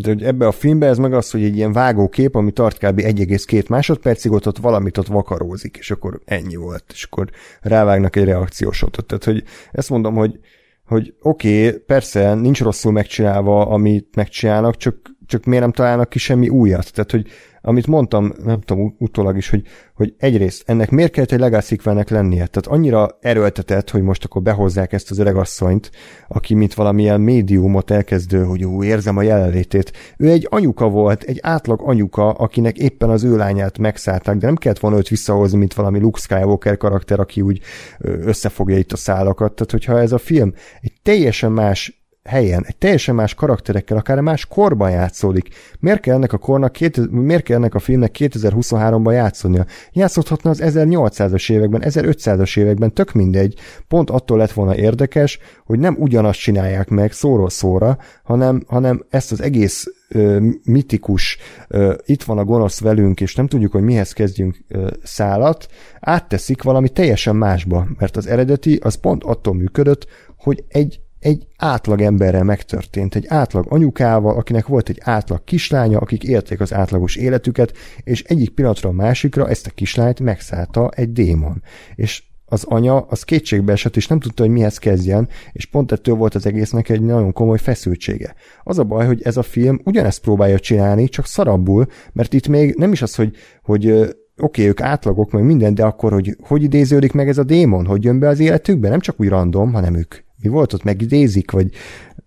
De hogy ebbe a filmbe ez meg az, hogy egy ilyen vágókép, ami tart kb. 1,2 másodpercig, ott, ott valamit ott vakarózik, és akkor ennyi volt, és akkor rávágnak egy reakciósotot. Tehát, hogy ezt mondom, hogy, hogy oké, okay, persze nincs rosszul megcsinálva, amit megcsinálnak, csak csak miért nem találnak ki semmi újat? Tehát, hogy amit mondtam, nem tudom, utólag is, hogy, hogy egyrészt ennek miért kellett egy legacy lennie? Tehát annyira erőltetett, hogy most akkor behozzák ezt az öregasszonyt, aki mint valamilyen médiumot elkezdő, hogy ú, érzem a jelenlétét. Ő egy anyuka volt, egy átlag anyuka, akinek éppen az ő lányát megszállták, de nem kellett volna őt visszahozni, mint valami Luke Skywalker karakter, aki úgy összefogja itt a szálakat. Tehát, hogyha ez a film egy teljesen más helyen, egy teljesen más karakterekkel, akár más korban játszódik. Miért kell ennek a kornak, két, miért kell ennek a filmnek 2023-ban játszódnia? Játszódhatna az 1800-as években, 1500-as években, tök mindegy. Pont attól lett volna érdekes, hogy nem ugyanazt csinálják meg szóról szóra, hanem, hanem ezt az egész ö, mitikus, ö, itt van a gonosz velünk, és nem tudjuk, hogy mihez kezdjünk ö, szálat, átteszik valami teljesen másba, mert az eredeti az pont attól működött, hogy egy egy átlag emberrel megtörtént, egy átlag anyukával, akinek volt egy átlag kislánya, akik élték az átlagos életüket, és egyik pillanatra a másikra ezt a kislányt megszállta egy démon. És az anya az kétségbe esett, és nem tudta, hogy mihez kezdjen, és pont ettől volt az egésznek egy nagyon komoly feszültsége. Az a baj, hogy ez a film ugyanezt próbálja csinálni, csak szarabbul, mert itt még nem is az, hogy, hogy oké, okay, ők átlagok, meg minden, de akkor, hogy hogy idéződik meg ez a démon, hogy jön be az életükbe, nem csak úgy random, hanem ők mi volt ott, megidézik, vagy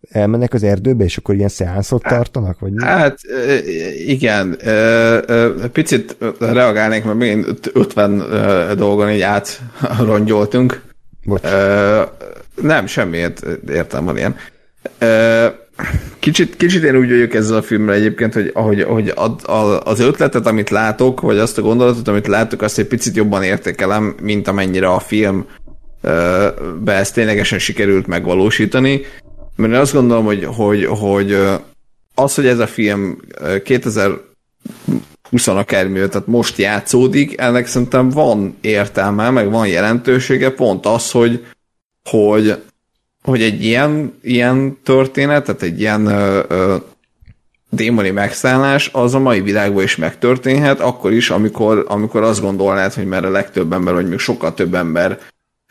elmennek az erdőbe, és akkor ilyen szeánszot tartanak? Vagy mi? Hát igen, picit reagálnék, mert még 50 dolgon így átrongyoltunk. Bocs. Nem, semmiért értem van ilyen. Kicsit, kicsit én úgy vagyok ezzel a filmmel egyébként, hogy ahogy, ahogy az ötletet, amit látok, vagy azt a gondolatot, amit látok, azt egy picit jobban értékelem, mint amennyire a film be ezt ténylegesen sikerült megvalósítani, mert én azt gondolom, hogy, hogy, hogy az, hogy ez a film 2020 akármivel, tehát most játszódik, ennek szerintem van értelme, meg van jelentősége, pont az, hogy, hogy, hogy egy ilyen, ilyen történet, tehát egy ilyen ö, ö, démoni megszállás, az a mai világban is megtörténhet, akkor is, amikor, amikor azt gondolnád, hogy mert a legtöbb ember, vagy még sokkal több ember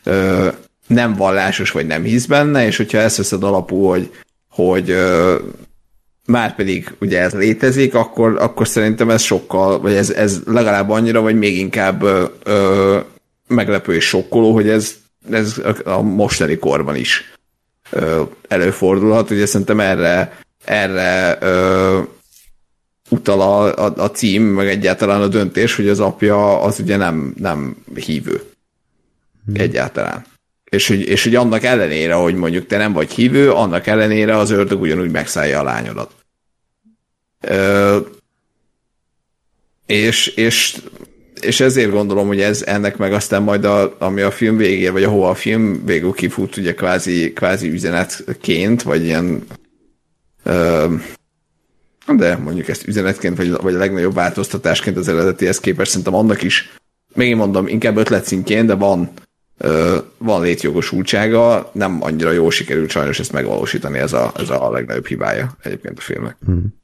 ö, nem vallásos, vagy nem hisz benne, és hogyha ezt veszed alapú, hogy, hogy ö, már pedig ugye ez létezik, akkor, akkor szerintem ez sokkal, vagy ez, ez legalább annyira, vagy még inkább ö, meglepő és sokkoló, hogy ez, ez a mostani korban is ö, előfordulhat. Ugye szerintem erre, erre ö, utal a, a, a cím, meg egyáltalán a döntés, hogy az apja az ugye nem, nem hívő hmm. egyáltalán. És hogy, és hogy annak ellenére, hogy mondjuk te nem vagy hívő, annak ellenére az ördög ugyanúgy megszállja a lányodat. Ö, és, és, és ezért gondolom, hogy ez ennek meg aztán majd, a, ami a film végé, vagy ahova a film végül kifut, ugye kvázi, kvázi üzenetként, vagy ilyen ö, de mondjuk ezt üzenetként, vagy, vagy a legnagyobb változtatásként az eredetihez képest szerintem annak is, még én mondom, inkább ötlet szintjén, de van van létjogosultsága, nem annyira jól sikerült sajnos ezt megvalósítani, ez a, ez a legnagyobb hibája egyébként a filmnek. Hmm.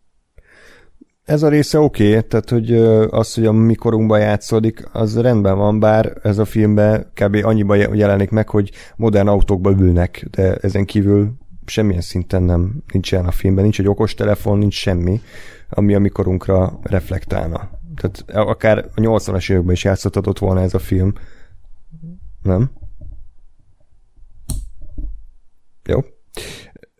Ez a része oké, okay, tehát hogy az, hogy a mikorunkban játszódik, az rendben van, bár ez a filmben kb. annyiba jelenik meg, hogy modern autókba ülnek, de ezen kívül semmilyen szinten nem nincs ilyen a filmben, nincs egy okos telefon, nincs semmi, ami a mikorunkra reflektálna. Tehát akár a 80-as években is játszhatott volna ez a film, nem? Jó.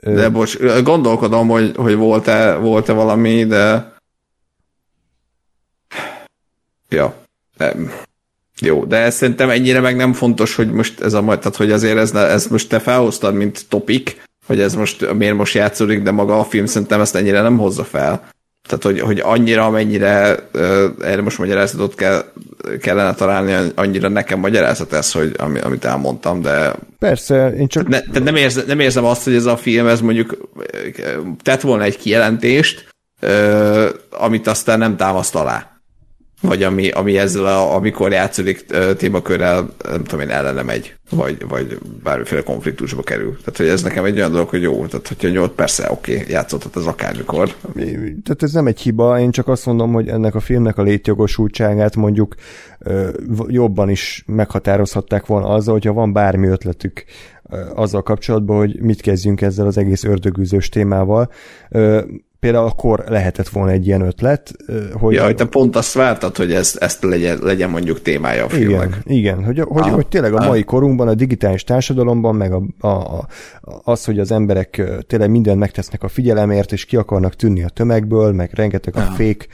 De bocs, gondolkodom, hogy, hogy volt-e, volt-e valami, de... Ja. Nem. Jó, de ez szerintem ennyire meg nem fontos, hogy most ez a majd, tehát hogy azért ez, ez most te felhoztad, mint topik, hogy ez most miért most játszódik, de maga a film szerintem ezt ennyire nem hozza fel. Tehát, hogy, hogy annyira, amennyire erre most magyarázatot kell, kellene találni, annyira nekem magyarázat ez, hogy ami, amit elmondtam, de... Persze, én csak... Ne, tehát nem, érzem, nem érzem azt, hogy ez a film, ez mondjuk tett volna egy kijelentést, amit aztán nem támaszt alá vagy ami, ami ezzel, a, amikor játszódik témakörrel, nem tudom én, ellene megy, vagy, vagy bármiféle konfliktusba kerül. Tehát, hogy ez nekem egy olyan dolog, hogy jó, tehát hogyha nyolc persze, oké, okay, játszottat az akármikor. Tehát ez nem egy hiba, én csak azt mondom, hogy ennek a filmnek a létjogosultságát mondjuk jobban is meghatározhatták volna azzal, hogyha van bármi ötletük azzal kapcsolatban, hogy mit kezdjünk ezzel az egész ördögűzős témával például akkor lehetett volna egy ilyen ötlet, hogy... Ja, hogy te pont azt vártad, hogy ez, ezt legyen, legyen mondjuk témája a filmnek. Igen, igen hogy, hogy, ah, hogy tényleg a mai korunkban, a digitális társadalomban, meg a, a, a, az, hogy az emberek tényleg mindent megtesznek a figyelemért, és ki akarnak tűnni a tömegből, meg rengeteg a ah. fék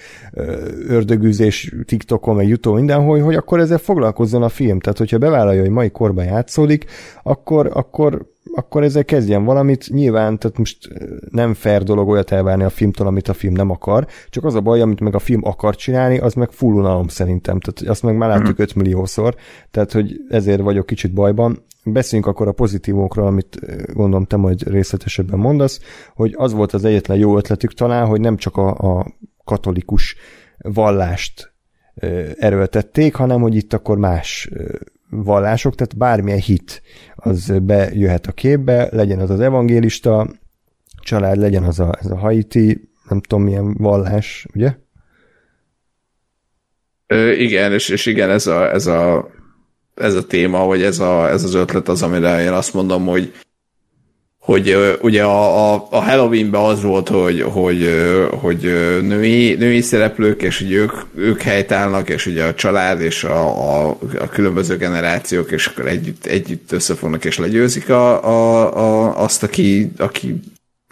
ördögűzés TikTokon, meg YouTube mindenhol, hogy akkor ezzel foglalkozzon a film. Tehát, hogyha bevállalja, hogy mai korban játszódik, akkor, akkor akkor ezzel kezdjen valamit. Nyilván, tehát most nem fair dolog olyat elvárni a filmtől, amit a film nem akar, csak az a baj, amit meg a film akar csinálni, az meg full unalom szerintem. Tehát azt meg már láttuk uh-huh. 5 milliószor, tehát hogy ezért vagyok kicsit bajban. Beszéljünk akkor a pozitívokról, amit gondolom te majd részletesebben mondasz, hogy az volt az egyetlen jó ötletük talán, hogy nem csak a, a katolikus vallást erőltették, hanem hogy itt akkor más vallások, tehát bármilyen hit az bejöhet a képbe, legyen az az evangélista család, legyen az a, ez a haiti, nem tudom milyen vallás, ugye? Ö, igen, és, és igen, ez a, ez a, ez a téma, vagy ez, a, ez az ötlet az, amire én azt mondom, hogy hogy ugye a, a, a Halloweenben az volt, hogy, hogy, hogy női, női szereplők, és hogy ők, ők helytállnak, és ugye a család és a, a, a különböző generációk, és akkor együtt, együtt összefognak és legyőzik a, a, a, azt, aki, aki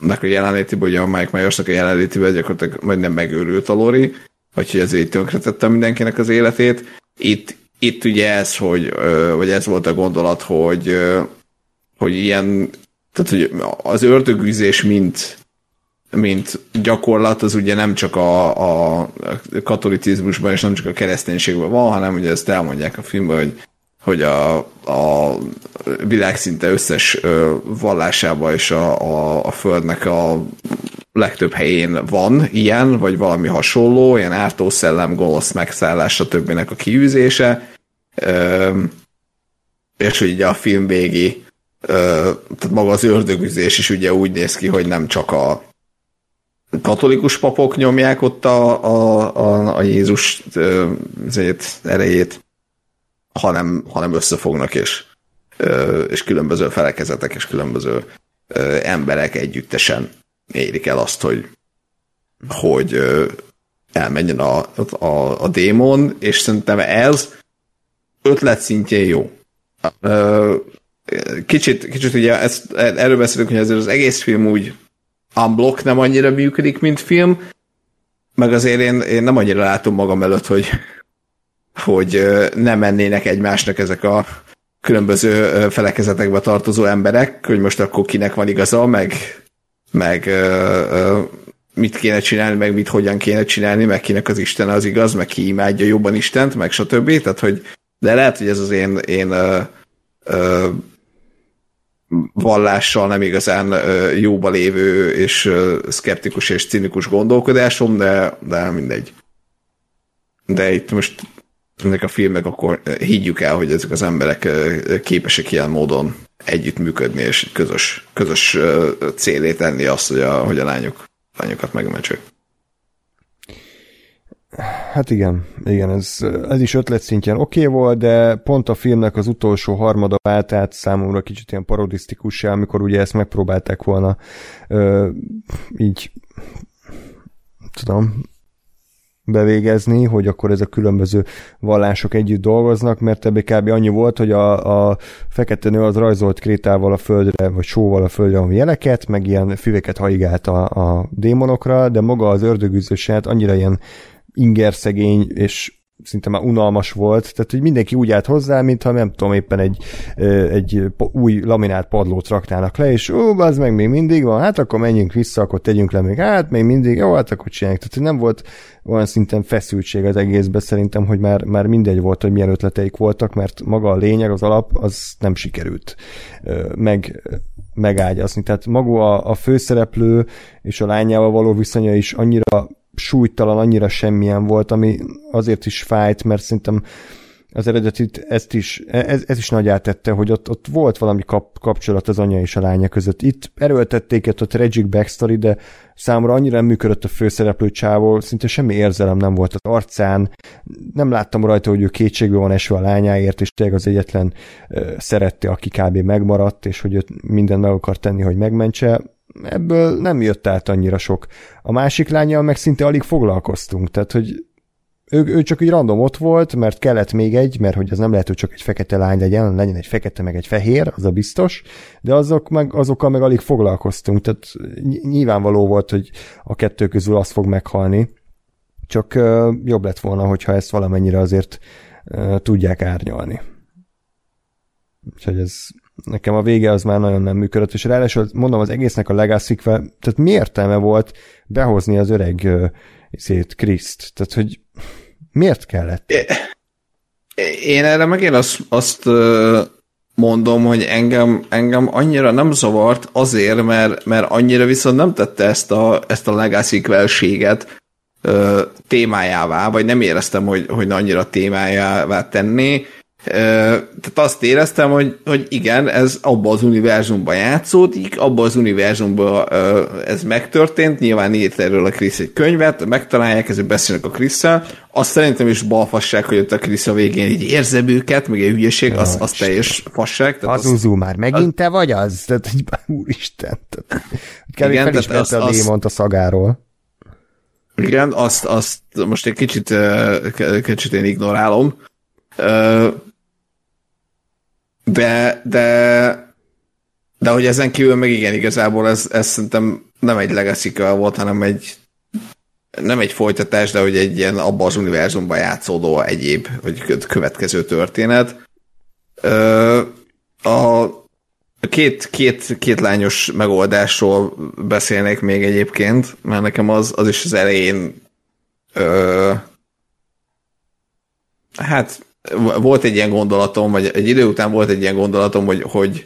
a jelenlétében, ugye a Mike Myersnak a jelenlétében gyakorlatilag majdnem megőrült a Lori, vagy hogy ezért tönkretette mindenkinek az életét. Itt, itt ugye ez, hogy, vagy ez volt a gondolat, hogy, hogy ilyen tehát, hogy az ördögűzés, mint, mint gyakorlat, az ugye nem csak a, a katolicizmusban és nem csak a kereszténységben van, hanem ugye ezt elmondják a filmben, hogy, hogy a, a világ szinte összes vallásában és a, a, a földnek a legtöbb helyén van ilyen, vagy valami hasonló, ilyen ártószellem, gonosz megszállás, többinek a kiűzése, és ugye a film végi tehát maga az ördögüzés is ugye úgy néz ki, hogy nem csak a katolikus papok nyomják ott a, a, a, a Jézus zét, erejét, hanem, hanem összefognak, és, és különböző felekezetek és különböző emberek együttesen érik el azt, hogy, hogy elmenjen a, a, a démon, és szerintem ez ötlet szintjén jó kicsit, kicsit ugye ezt, erről beszélünk, hogy azért az egész film úgy unblock nem annyira működik, mint film, meg azért én, én nem annyira látom magam előtt, hogy, hogy nem mennének egymásnak ezek a különböző felekezetekbe tartozó emberek, hogy most akkor kinek van igaza, meg, meg mit kéne csinálni, meg mit hogyan kéne csinálni, meg kinek az Isten az igaz, meg ki imádja jobban Istent, meg stb. Tehát, hogy de lehet, hogy ez az én, én ö, ö, vallással nem igazán jóba lévő és szkeptikus és cinikus gondolkodásom, de, de mindegy. De itt most ennek a filmek, akkor higgyük el, hogy ezek az emberek képesek ilyen módon együttműködni, és közös, közös célét tenni azt, hogy a, hogy a lányok, lányokat megmentsük. Hát igen, igen, ez, ez is ötlet szintjén oké okay volt, de pont a filmnek az utolsó harmada vált át számomra kicsit ilyen parodisztikussá, amikor ugye ezt megpróbálták volna ö, így tudom, bevégezni, hogy akkor ez a különböző vallások együtt dolgoznak, mert ebbe kb. annyi volt, hogy a, a fekete nő az rajzolt krétával a földre, vagy sóval a földre a jeleket, meg ilyen füveket haigált a, a démonokra, de maga az ördögűző annyira ilyen ingerszegény, és szinte már unalmas volt, tehát hogy mindenki úgy állt hozzá, mintha nem tudom, éppen egy, egy új laminált padlót raknának le, és ó, az meg még mindig van, hát akkor menjünk vissza, akkor tegyünk le még, hát még mindig, jó, hát akkor csináljuk. Tehát nem volt olyan szinten feszültség az egészben, szerintem, hogy már, már mindegy volt, hogy milyen ötleteik voltak, mert maga a lényeg, az alap, az nem sikerült meg, megágyazni. Tehát maga a, a főszereplő és a lányával való viszonya is annyira súlytalan, annyira semmilyen volt, ami azért is fájt, mert szerintem az eredetit ezt is, ez, ez is nagy átette, hogy ott, ott volt valami kap, kapcsolat az anya és a lánya között. Itt erőltették a tragic backstory, de számomra annyira nem működött a főszereplő csávó, szinte semmi érzelem nem volt az arcán, nem láttam rajta, hogy ő kétségbe van esve a lányáért, és tényleg az egyetlen uh, szerette, aki kb. megmaradt, és hogy őt mindent meg akar tenni, hogy megmentse ebből nem jött át annyira sok. A másik lányjal meg szinte alig foglalkoztunk, tehát hogy ő, ő csak így random ott volt, mert kellett még egy, mert hogy az nem lehet, hogy csak egy fekete lány legyen, legyen egy fekete meg egy fehér, az a biztos, de azok meg, azokkal meg alig foglalkoztunk, tehát nyilvánvaló volt, hogy a kettő közül az fog meghalni, csak uh, jobb lett volna, hogyha ezt valamennyire azért uh, tudják árnyalni. Úgyhogy ez nekem a vége az már nagyon nem működött, és ráadásul mondom, az egésznek a legacy tehát mi értelme volt behozni az öreg uh, szét Kriszt? Tehát, hogy miért kellett? Én erre megint azt, azt mondom, hogy engem, engem annyira nem zavart azért, mert, mert annyira viszont nem tette ezt a, ezt a legacy témájává, vagy nem éreztem, hogy, hogy annyira témájává tenni, tehát azt éreztem, hogy, hogy igen, ez abban az univerzumban játszódik, abban az univerzumban ez megtörtént, nyilván írt erről a Krisz egy könyvet, megtalálják, ezért beszélnek a krisz azt szerintem is balfasság, hogy ott a Krisz a végén így érzem őket, meg egy hülyeség, az, az teljes fasság. Tehát az, az már megint az, te vagy az? Tehát, hogy úristen. Tehát, igen, tehát az, a démont a szagáról. Igen, azt, azt most egy kicsit, kicsit én ignorálom, de, de, de hogy ezen kívül meg igen, igazából ez, ez szerintem nem egy legacy volt, hanem egy nem egy folytatás, de hogy egy ilyen abban az univerzumban játszódó egyéb, vagy következő történet. A két, két, két lányos megoldásról beszélnék még egyébként, mert nekem az, az is az elején ö, hát volt egy ilyen gondolatom, vagy egy idő után volt egy ilyen gondolatom, hogy, hogy,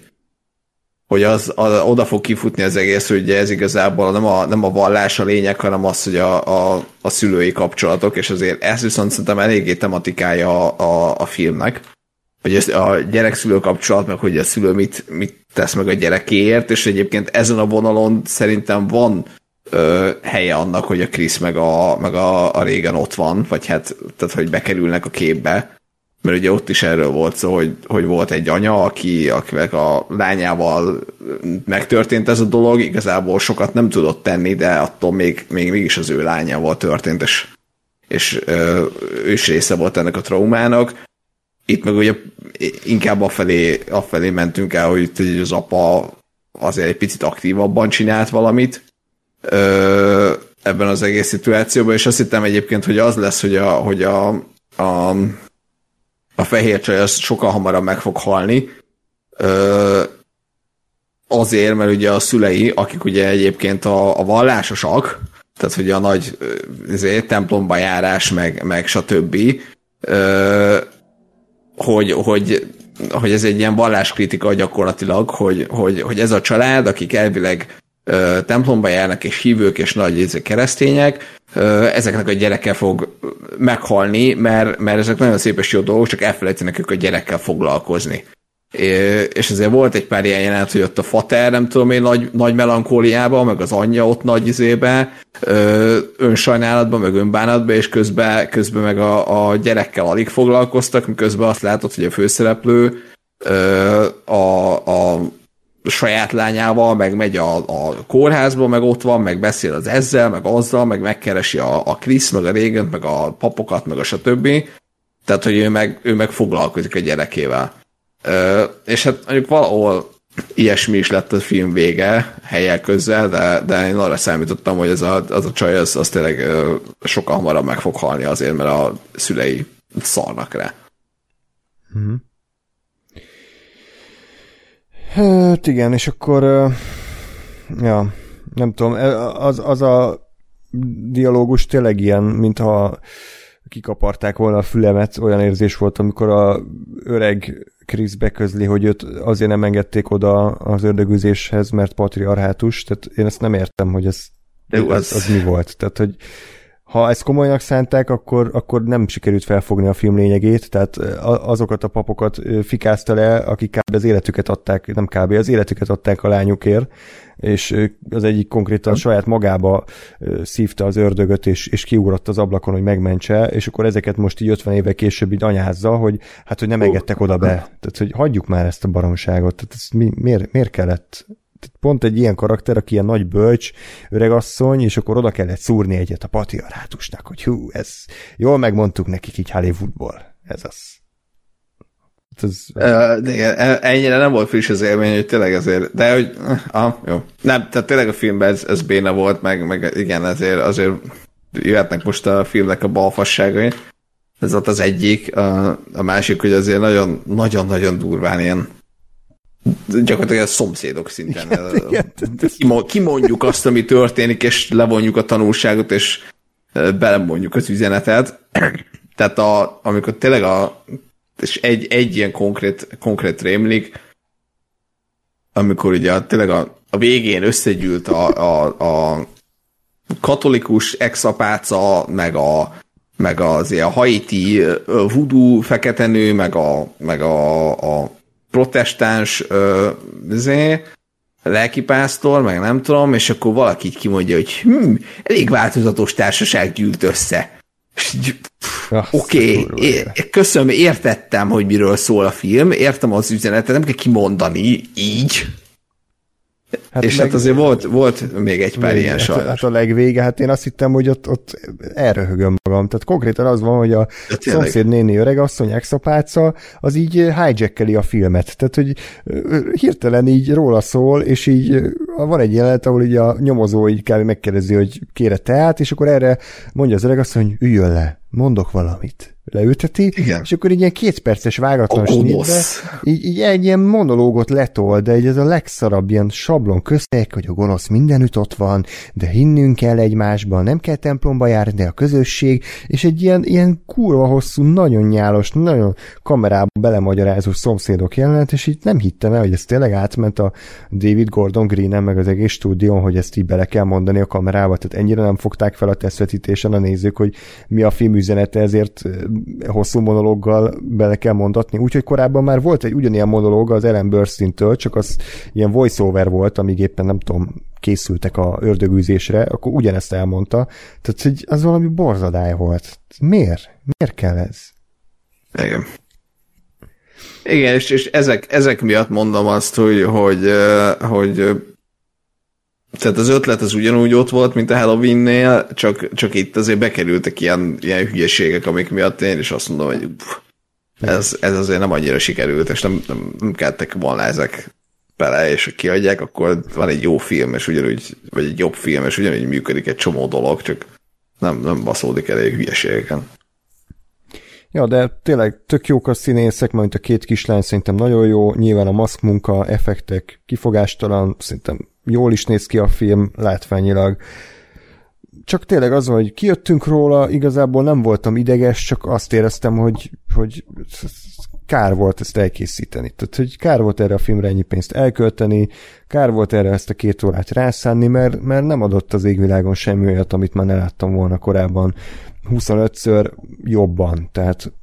hogy az, az, oda fog kifutni az egész, hogy ez igazából nem a, nem a vallás a lényeg, hanem az, hogy a, a, a szülői kapcsolatok, és azért ez viszont szerintem eléggé tematikája a, a, a filmnek, hogy ez a gyerek-szülő kapcsolat, meg hogy a szülő mit, mit tesz meg a gyerekéért, és egyébként ezen a vonalon szerintem van ö, helye annak, hogy a Krisz meg a, meg a, a régen ott van, vagy hát, tehát hogy bekerülnek a képbe, mert ugye ott is erről volt szó, hogy, hogy volt egy anya, aki, akinek a lányával megtörtént ez a dolog, igazából sokat nem tudott tenni, de attól még, még mégis az ő lányával történt, és, és ö, ő is része volt ennek a traumának. Itt meg ugye inkább afelé, afelé mentünk el, hogy itt az apa azért egy picit aktívabban csinált valamit ö, ebben az egész szituációban, és azt hittem egyébként, hogy az lesz, hogy a, hogy a, a a fehér csaj az sokkal hamarabb meg fog halni, ö, azért, mert ugye a szülei, akik ugye egyébként a, a vallásosak, tehát hogy a nagy ezért, templomba járás, meg, meg stb., ö, hogy, hogy, hogy ez egy ilyen valláskritika gyakorlatilag, hogy, hogy, hogy ez a család, akik elvileg templomba járnak, és hívők, és nagy keresztények, ezeknek a gyereke fog meghalni, mert, mert ezek nagyon szép és jó dolgok, csak elfelejtenek ők a gyerekkel foglalkozni. És ezért volt egy pár ilyen jelenet, hogy ott a fater, nem tudom én, nagy, nagy melankóliában, meg az anyja ott nagy izébe, önsajnálatban, meg önbánatban, és közben, közben meg a, a gyerekkel alig foglalkoztak, miközben azt látod, hogy a főszereplő a, a saját lányával, meg megy a, a kórházba, meg ott van, meg beszél az ezzel, meg azzal, meg megkeresi a, a Krisz, meg a régen, meg a papokat, meg a stb. Tehát, hogy ő meg, ő meg foglalkozik a gyerekével. Ö, és hát mondjuk valahol ilyesmi is lett a film vége helyek közel, de, de én arra számítottam, hogy ez a, az a csaj az, az tényleg ö, sokkal hamarabb meg fog halni azért, mert a szülei szarnak rá. Mm-hmm. Hát igen, és akkor ja, nem tudom, az, az a dialógus tényleg ilyen, mintha kikaparták volna a fülemet, olyan érzés volt, amikor a öreg Krisz beközli, hogy őt azért nem engedték oda az ördögüzéshez, mert patriarhátus, tehát én ezt nem értem, hogy ez, De az, az, az mi volt. Tehát, hogy ha ezt komolynak szánták, akkor, akkor nem sikerült felfogni a film lényegét, tehát azokat a papokat fikázta le, akik kb. az életüket adták, nem kb. az életüket adták a lányukért, és az egyik konkrétan saját magába szívta az ördögöt, és, és kiugrott az ablakon, hogy megmentse, és akkor ezeket most így 50 éve később így anyázza, hogy hát, hogy nem engedtek oda be. Tehát, hogy hagyjuk már ezt a baromságot. Tehát ez mi, miért, miért kellett pont egy ilyen karakter, aki ilyen nagy bölcs, öregasszony, és akkor oda kellett szúrni egyet a patriarhátusnak, hogy hú, ez jól megmondtuk nekik így Hollywoodból. Ez az. Ez... Uh, igen, e- ennyire nem volt friss az élmény, hogy tényleg azért, de hogy, ah, jó. Nem, tehát tényleg a filmben ez, ez béna volt, meg, meg igen, ezért azért jöhetnek most a filmnek a balfasságai. Ez ott az egyik. A, a másik, hogy azért nagyon, nagyon-nagyon durván ilyen gyakorlatilag a szomszédok szinten. Igen, igen. Kimondjuk azt, ami történik, és levonjuk a tanulságot, és belemondjuk az üzenetet. Tehát a, amikor tényleg a, és egy, egy ilyen konkrét, konkrét rémlik, amikor ugye a, tényleg a, a végén összegyűlt a, a, a katolikus exapáca, meg a meg az ilyen haiti voodoo feketenő, meg a, meg a, a protestáns zé, lelkipásztor, meg nem tudom, és akkor valaki így kimondja, hogy hm, elég változatos társaság gyűlt össze. Oké, okay, köszönöm, értettem, hogy miről szól a film, értem az üzenetet, nem kell kimondani így. Hát és hát meg, hát azért volt, volt még egy pár még, ilyen hát, hát a legvége, hát én azt hittem, hogy ott, ott elröhögöm magam. Tehát konkrétan az van, hogy a szomszéd néni öregasszony, exapáca, az így hijackkeli a filmet. Tehát, hogy hirtelen így róla szól, és így van egy jelenet, ahol így a nyomozó így kell megkérdezi, hogy kére teát, és akkor erre mondja az öregasszony, hogy üljön le, mondok valamit leülteti, Igen. és akkor így ilyen kétperces vágatlan snitbe, így, így egy ilyen monológot letol, de így ez a legszarabb ilyen sablon köztek, hogy a gonosz mindenütt ott van, de hinnünk kell egymásban, nem kell templomba járni, de a közösség, és egy ilyen, ilyen kurva hosszú, nagyon nyálos, nagyon kamerába belemagyarázó szomszédok jelenet, és így nem hittem el, hogy ez tényleg átment a David Gordon Green-en, meg az egész stúdión, hogy ezt így bele kell mondani a kamerába, tehát ennyire nem fogták fel a tesztvetítésen a nézők, hogy mi a film üzenete, ezért hosszú monológgal bele kell mondatni. Úgyhogy korábban már volt egy ugyanilyen monológ az Ellen Burstyn-től, csak az ilyen voiceover volt, amíg éppen nem tudom, készültek a ördögűzésre, akkor ugyanezt elmondta. Tehát hogy az valami borzadály volt. Miért? Miért kell ez? Igen. Igen, és, és ezek, ezek miatt mondom azt, hogy, hogy, hogy tehát az ötlet az ugyanúgy ott volt, mint a Halloween-nél, csak, csak itt azért bekerültek ilyen, ilyen hülyeségek, amik miatt én is azt mondom, hogy pff, ez, ez azért nem annyira sikerült, és nem, nem, nem kellettek volna ezek bele, és kiadják, akkor van egy jó film, és ugyanúgy, vagy egy jobb film, és ugyanúgy működik egy csomó dolog, csak nem, nem baszódik elég hülyeségeken. Ja, de tényleg tök jók a színészek, majd a két kislány szerintem nagyon jó, nyilván a maszk munka, effektek kifogástalan, szerintem jól is néz ki a film látványilag. Csak tényleg az, hogy kijöttünk róla, igazából nem voltam ideges, csak azt éreztem, hogy, hogy kár volt ezt elkészíteni. Tehát, hogy kár volt erre a filmre ennyi pénzt elkölteni, kár volt erre ezt a két órát rászánni, mert, mert nem adott az égvilágon semmi olyat, amit már ne láttam volna korábban 25-ször jobban. Tehát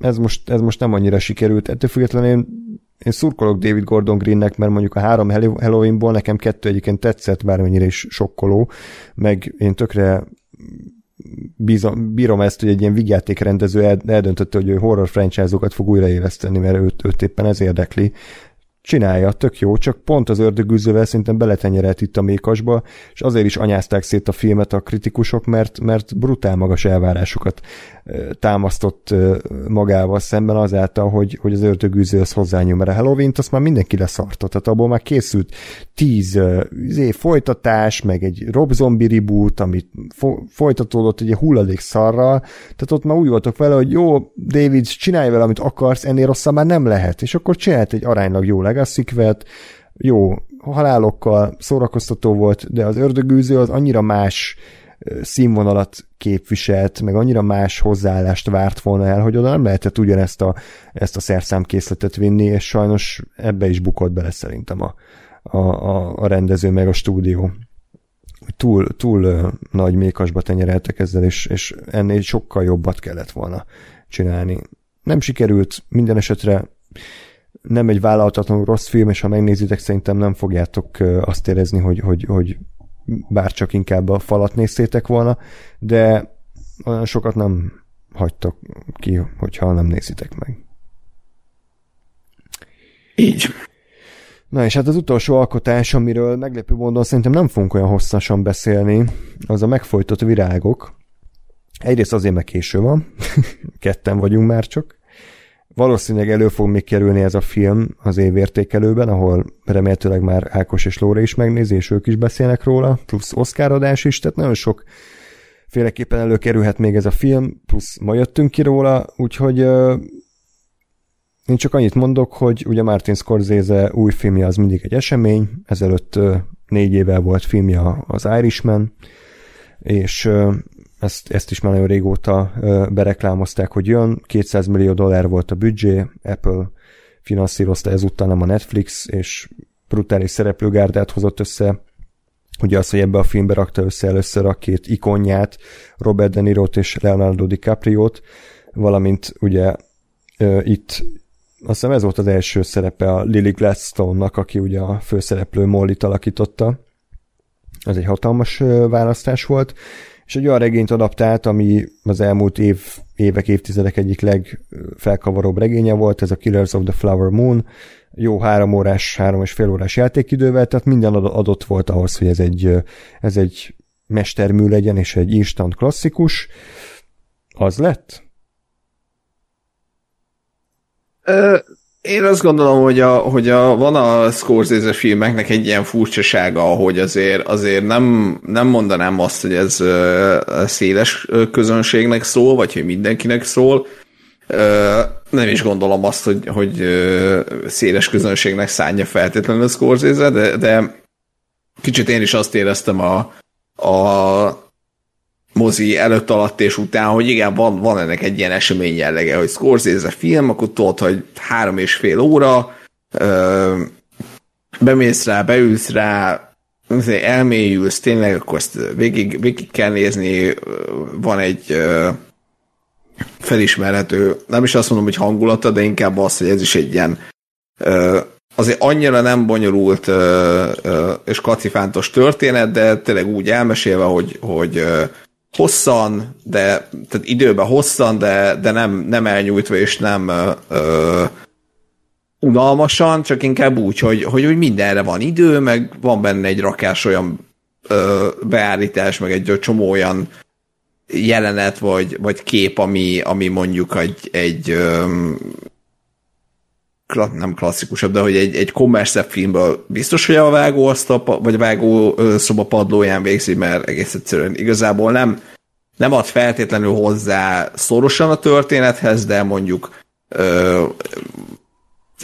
ez most, ez most nem annyira sikerült. Ettől függetlenül én én szurkolok David Gordon Greennek, mert mondjuk a három Halloweenból nekem kettő egyébként tetszett, bármennyire is sokkoló, meg én tökre bízom, bírom ezt, hogy egy ilyen vigyátékrendező eldöntötte, hogy ő horror franchise-okat fog újraéleszteni, mert őt, őt éppen ez érdekli csinálja, tök jó, csak pont az ördögűzővel szerintem beletenyerelt itt a mékasba, és azért is anyázták szét a filmet a kritikusok, mert, mert brutál magas elvárásokat támasztott magával szemben azáltal, hogy, hogy az ördögűzőhöz hozzányúl, mert a Halloween-t azt már mindenki leszartott, tehát abból már készült tíz izé, folytatás, meg egy Rob Zombie reboot, amit fo- folytatódott egy hulladék szarral, tehát ott már úgy voltak vele, hogy jó, David, csinálj vele, amit akarsz, ennél rosszabb már nem lehet, és akkor csinált egy aránylag jó legacy jó halálokkal szórakoztató volt, de az ördögűző az annyira más színvonalat képviselt, meg annyira más hozzáállást várt volna el, hogy oda nem lehetett ugyanezt a, ezt a szerszámkészletet vinni, és sajnos ebbe is bukott bele szerintem a, a, a, a rendező meg a stúdió. Túl, túl nagy mékasba tenyereltek ezzel, és, és ennél sokkal jobbat kellett volna csinálni. Nem sikerült, minden esetre nem egy vállalhatatlanul rossz film, és ha megnézitek, szerintem nem fogjátok azt érezni, hogy, hogy, hogy bár csak inkább a falat néztétek volna, de olyan sokat nem hagytok ki, hogyha nem nézitek meg. Így. Na és hát az utolsó alkotás, amiről meglepő módon szerintem nem fogunk olyan hosszasan beszélni, az a megfojtott virágok. Egyrészt azért, meg késő van, [LAUGHS] ketten vagyunk már csak. Valószínűleg elő fog még kerülni ez a film az évértékelőben, ahol remélhetőleg már Ákos és Lóra is megnézi, és ők is beszélnek róla, plusz Oscar adás is, tehát nagyon sok féleképpen előkerülhet még ez a film, plusz ma jöttünk ki róla, úgyhogy uh, én csak annyit mondok, hogy ugye Martin Scorsese új filmje az mindig egy esemény, ezelőtt uh, négy évvel volt filmje az Irishman, és ezt, ezt is már nagyon régóta bereklámozták, hogy jön, 200 millió dollár volt a büdzsé, Apple finanszírozta ezúttal nem a Netflix, és brutális szereplőgárdát hozott össze, ugye az, hogy ebbe a filmbe rakta össze először a két ikonját, Robert De niro és Leonardo DiCaprio-t, valamint ugye uh, itt azt hiszem ez volt az első szerepe a Lily Gladstone-nak, aki ugye a főszereplő Molly-t alakította. Ez egy hatalmas választás volt, és egy olyan regényt adaptált, ami az elmúlt év, évek, évtizedek egyik legfelkavaróbb regénye volt, ez a Killers of the Flower Moon, jó három órás, három és fél órás játékidővel, tehát minden adott volt ahhoz, hogy ez egy, ez egy mestermű legyen, és egy instant klasszikus. Az lett? Én azt gondolom, hogy, a, hogy a, van a Scorsese filmeknek egy ilyen furcsasága, hogy azért, azért nem, nem mondanám azt, hogy ez széles közönségnek szól, vagy hogy mindenkinek szól. Nem is gondolom azt, hogy, hogy széles közönségnek szánja feltétlenül a Scorsese, de, de kicsit én is azt éreztem a, a mozi előtt, alatt és után, hogy igen, van, van ennek egy ilyen esemény jellege, hogy Scorsese film, akkor tudod, hogy három és fél óra, ö, bemész rá, beülsz rá, elmélyülsz, tényleg akkor ezt végig, végig kell nézni, van egy ö, felismerhető, nem is azt mondom, hogy hangulata, de inkább az, hogy ez is egy ilyen ö, azért annyira nem bonyolult ö, ö, és kacifántos történet, de tényleg úgy elmesélve, hogy, hogy ö, hosszan, de tehát időben hosszan, de, de nem, nem elnyújtva és nem ö, unalmasan, csak inkább úgy, hogy, hogy, hogy mindenre van idő, meg van benne egy rakás olyan ö, beállítás, meg egy csomó olyan jelenet, vagy, vagy kép, ami, ami mondjuk egy, egy ö, nem klasszikusabb, de hogy egy, egy kommerszebb filmből biztos, hogy a vágó azt vagy a vágó szoba padlóján végzi, mert egész egyszerűen igazából nem, nem ad feltétlenül hozzá szorosan a történethez, de mondjuk ö,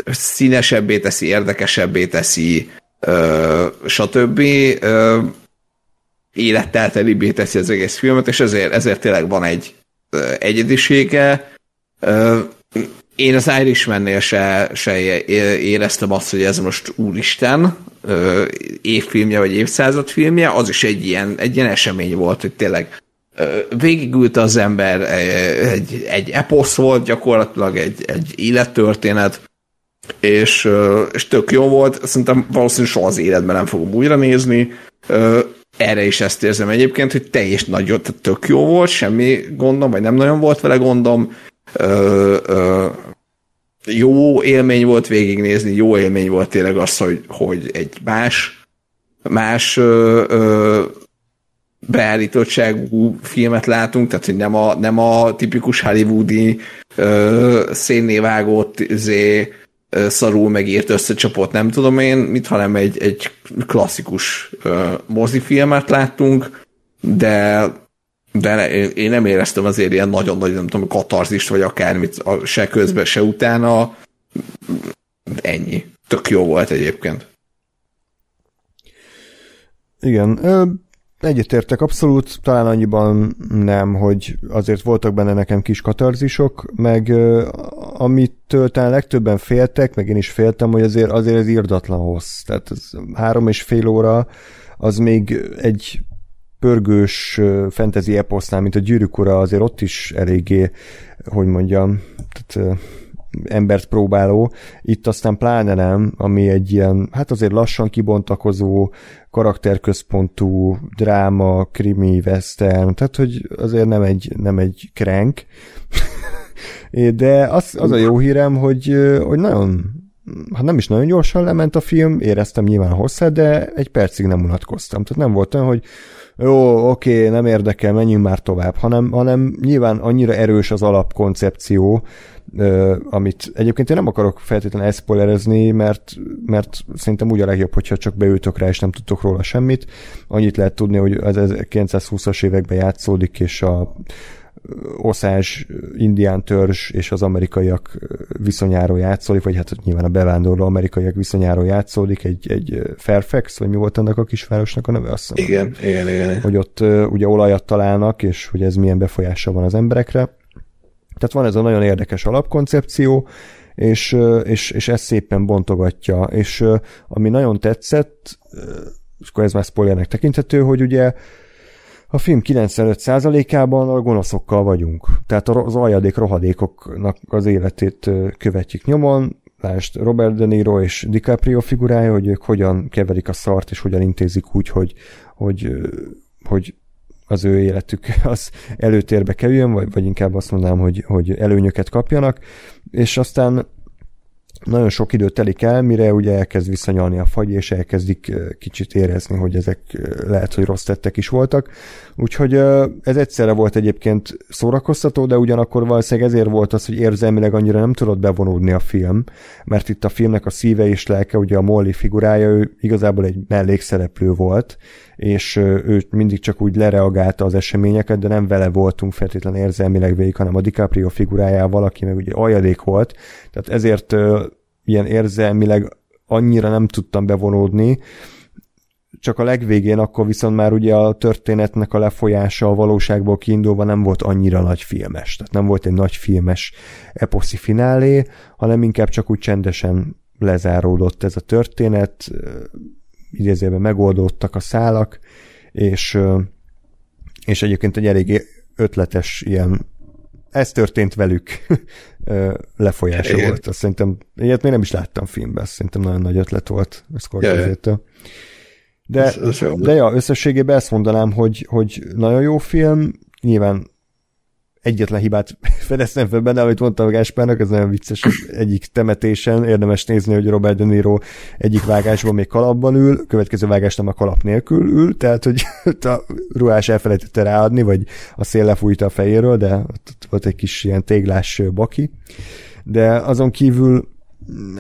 színesebbé teszi, érdekesebbé teszi, ö, stb. Ö, élettel telibbé teszi az egész filmet, és ezért, ezért tényleg van egy ö, egyedisége. Ö, én az Irishman-nél se, se éreztem azt, hogy ez most úristen évfilmje vagy évszázad filmje, az is egy ilyen, egy ilyen esemény volt, hogy tényleg végigült az ember, egy, egy eposz volt gyakorlatilag, egy, egy élettörténet, és, és tök jó volt, szerintem valószínűleg soha az életben nem fogom újra nézni, erre is ezt érzem egyébként, hogy teljes nagyon, tök jó volt, semmi gondom, vagy nem nagyon volt vele gondom, jó élmény volt végignézni, jó élmény volt tényleg az, hogy, hogy egy más, más ö, ö, beállítottságú filmet látunk, tehát hogy nem a, nem a tipikus hollywoodi ö, szénné vágott zé, ö, szarul megírt összecsapott, nem tudom én mit, hanem egy, egy klasszikus ö, mozifilmet láttunk, de de én nem éreztem azért ilyen nagyon-nagyon, nem tudom, katarzist, vagy akármit, se közben, se utána. Ennyi. Tök jó volt egyébként. Igen, egyetértek abszolút, talán annyiban nem, hogy azért voltak benne nekem kis katarzisok, meg amitől talán legtöbben féltek, meg én is féltem, hogy azért, azért ez írdatlan hossz. Tehát ez három és fél óra, az még egy pörgős fantasy eposznál, mint a gyűrűk ura, azért ott is eléggé, hogy mondjam, tehát embert próbáló. Itt aztán pláne nem, ami egy ilyen, hát azért lassan kibontakozó, karakterközpontú dráma, krimi, western, tehát hogy azért nem egy, nem egy crank. [LAUGHS] De az, az a jó hírem, hogy, hogy nagyon hát nem is nagyon gyorsan lement a film, éreztem nyilván a hosszát, de egy percig nem unatkoztam. Tehát nem volt olyan, hogy jó, oké, nem érdekel, menjünk már tovább, hanem, hanem nyilván annyira erős az alapkoncepció, amit egyébként én nem akarok feltétlenül eszpoilerezni, mert, mert szerintem úgy a legjobb, hogyha csak beültök rá, és nem tudtok róla semmit. Annyit lehet tudni, hogy az 1920-as években játszódik, és a oszás, indián törzs és az amerikaiak viszonyáról játszódik, vagy hát nyilván a bevándorló amerikaiak viszonyáról játszódik, egy, egy Fairfax, vagy mi volt annak a kisvárosnak a neve? Azt igen, mondom, igen, igen. Hogy ott ugye olajat találnak, és hogy ez milyen befolyással van az emberekre. Tehát van ez a nagyon érdekes alapkoncepció, és, és, és ez szépen bontogatja, és ami nagyon tetszett, és akkor ez már spoilernek tekinthető, hogy ugye a film 95%-ában a gonoszokkal vagyunk. Tehát az aljadék rohadékoknak az életét követjük nyomon, Lásd Robert De Niro és DiCaprio figurája, hogy ők hogyan keverik a szart, és hogyan intézik úgy, hogy, hogy, hogy az ő életük [LAUGHS] az előtérbe kerüljön, vagy, vagy inkább azt mondanám, hogy, hogy előnyöket kapjanak, és aztán nagyon sok idő telik el, mire ugye elkezd visszanyalni a fagy, és elkezdik kicsit érezni, hogy ezek lehet, hogy rossz tettek is voltak. Úgyhogy ez egyszerre volt egyébként szórakoztató, de ugyanakkor valószínűleg ezért volt az, hogy érzelmileg annyira nem tudott bevonódni a film, mert itt a filmnek a szíve és lelke, ugye a Molly figurája, ő igazából egy mellékszereplő volt, és ő mindig csak úgy lereagálta az eseményeket, de nem vele voltunk feltétlenül érzelmileg végig, hanem a DiCaprio figurájával, aki meg ugye ajadék volt, tehát ezért ilyen érzelmileg annyira nem tudtam bevonódni, csak a legvégén akkor viszont már ugye a történetnek a lefolyása a valóságból kiindulva nem volt annyira nagy filmes. Tehát nem volt egy nagy filmes eposzi finálé, hanem inkább csak úgy csendesen lezáródott ez a történet, idézőben megoldódtak a szálak, és, és egyébként egy elég ötletes ilyen ez történt velük lefolyása Igen. volt. Azt szerintem, ilyet még nem is láttam filmben, szerintem nagyon nagy ötlet volt Scorsese-től. De, ez, ez de ja, összességében ezt mondanám, hogy, hogy nagyon jó film, nyilván egyetlen hibát [LAUGHS] fedeztem fel benne, amit mondtam a Gáspárnak, ez nagyon vicces, egyik temetésen érdemes nézni, hogy Robert De Niro egyik vágásban még kalapban ül, következő vágásban a kalap nélkül ül, tehát, hogy [LAUGHS] a ruhás elfelejtette ráadni, vagy a szél lefújta a fejéről, de ott volt egy kis ilyen téglás baki. De azon kívül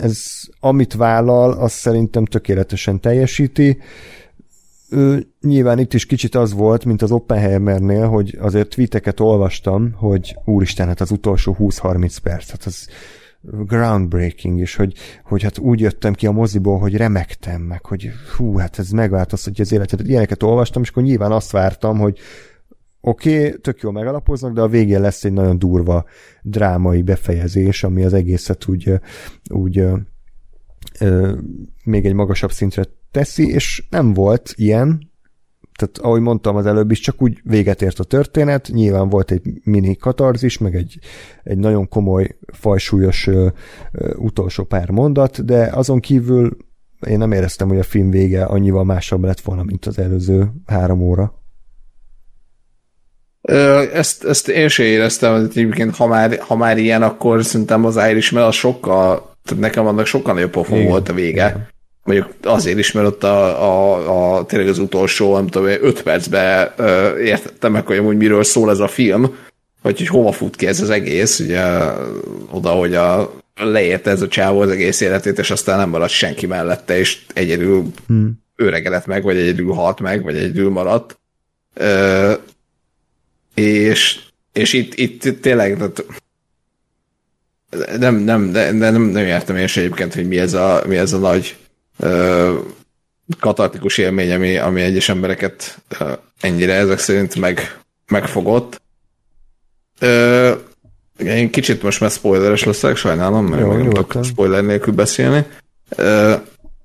ez, amit vállal, az szerintem tökéletesen teljesíti ő, nyilván itt is kicsit az volt, mint az Oppenheimernél, hogy azért tweeteket olvastam, hogy úristen, hát az utolsó 20-30 perc, hát az groundbreaking, és hogy, hogy hát úgy jöttem ki a moziból, hogy remektem meg, hogy hú, hát ez megváltoztatja az életet. Ilyeneket olvastam, és akkor nyilván azt vártam, hogy oké, okay, tök jól megalapoznak, de a végén lesz egy nagyon durva drámai befejezés, ami az egészet úgy, úgy ö, még egy magasabb szintre teszi, és nem volt ilyen, tehát ahogy mondtam az előbb is, csak úgy véget ért a történet, nyilván volt egy mini katarzis, meg egy, egy nagyon komoly, fajsúlyos ö, ö, utolsó pár mondat, de azon kívül én nem éreztem, hogy a film vége annyival másabb lett volna, mint az előző három óra. Ezt, ezt én sem éreztem, hogy egyébként ha már, ha már ilyen, akkor szerintem az Irishman az sokkal, tehát nekem annak sokkal nagyobb pofon volt a vége. Igen mondjuk azért is, mert ott a, a, a tényleg az utolsó, nem tudom, öt percben ö, értettem meg, hogy amúgy miről szól ez a film, vagy hogy hova fut ki ez az egész, ugye oda, hogy a, leérte ez a csávó az egész életét, és aztán nem maradt senki mellette, és egyedül hmm. öregedett meg, vagy egyedül halt meg, vagy egyedül maradt. Ö, és, és itt, itt tényleg tehát nem, nem, de, de nem, nem értem én egyébként, hogy mi ez a, mi ez a nagy katartikus élmény, ami, ami egyes embereket ennyire ezek szerint meg, megfogott. Ö, én kicsit most már spoileres leszek, sajnálom, mert Jó, meg nem tudok spoiler nélkül beszélni. Ö,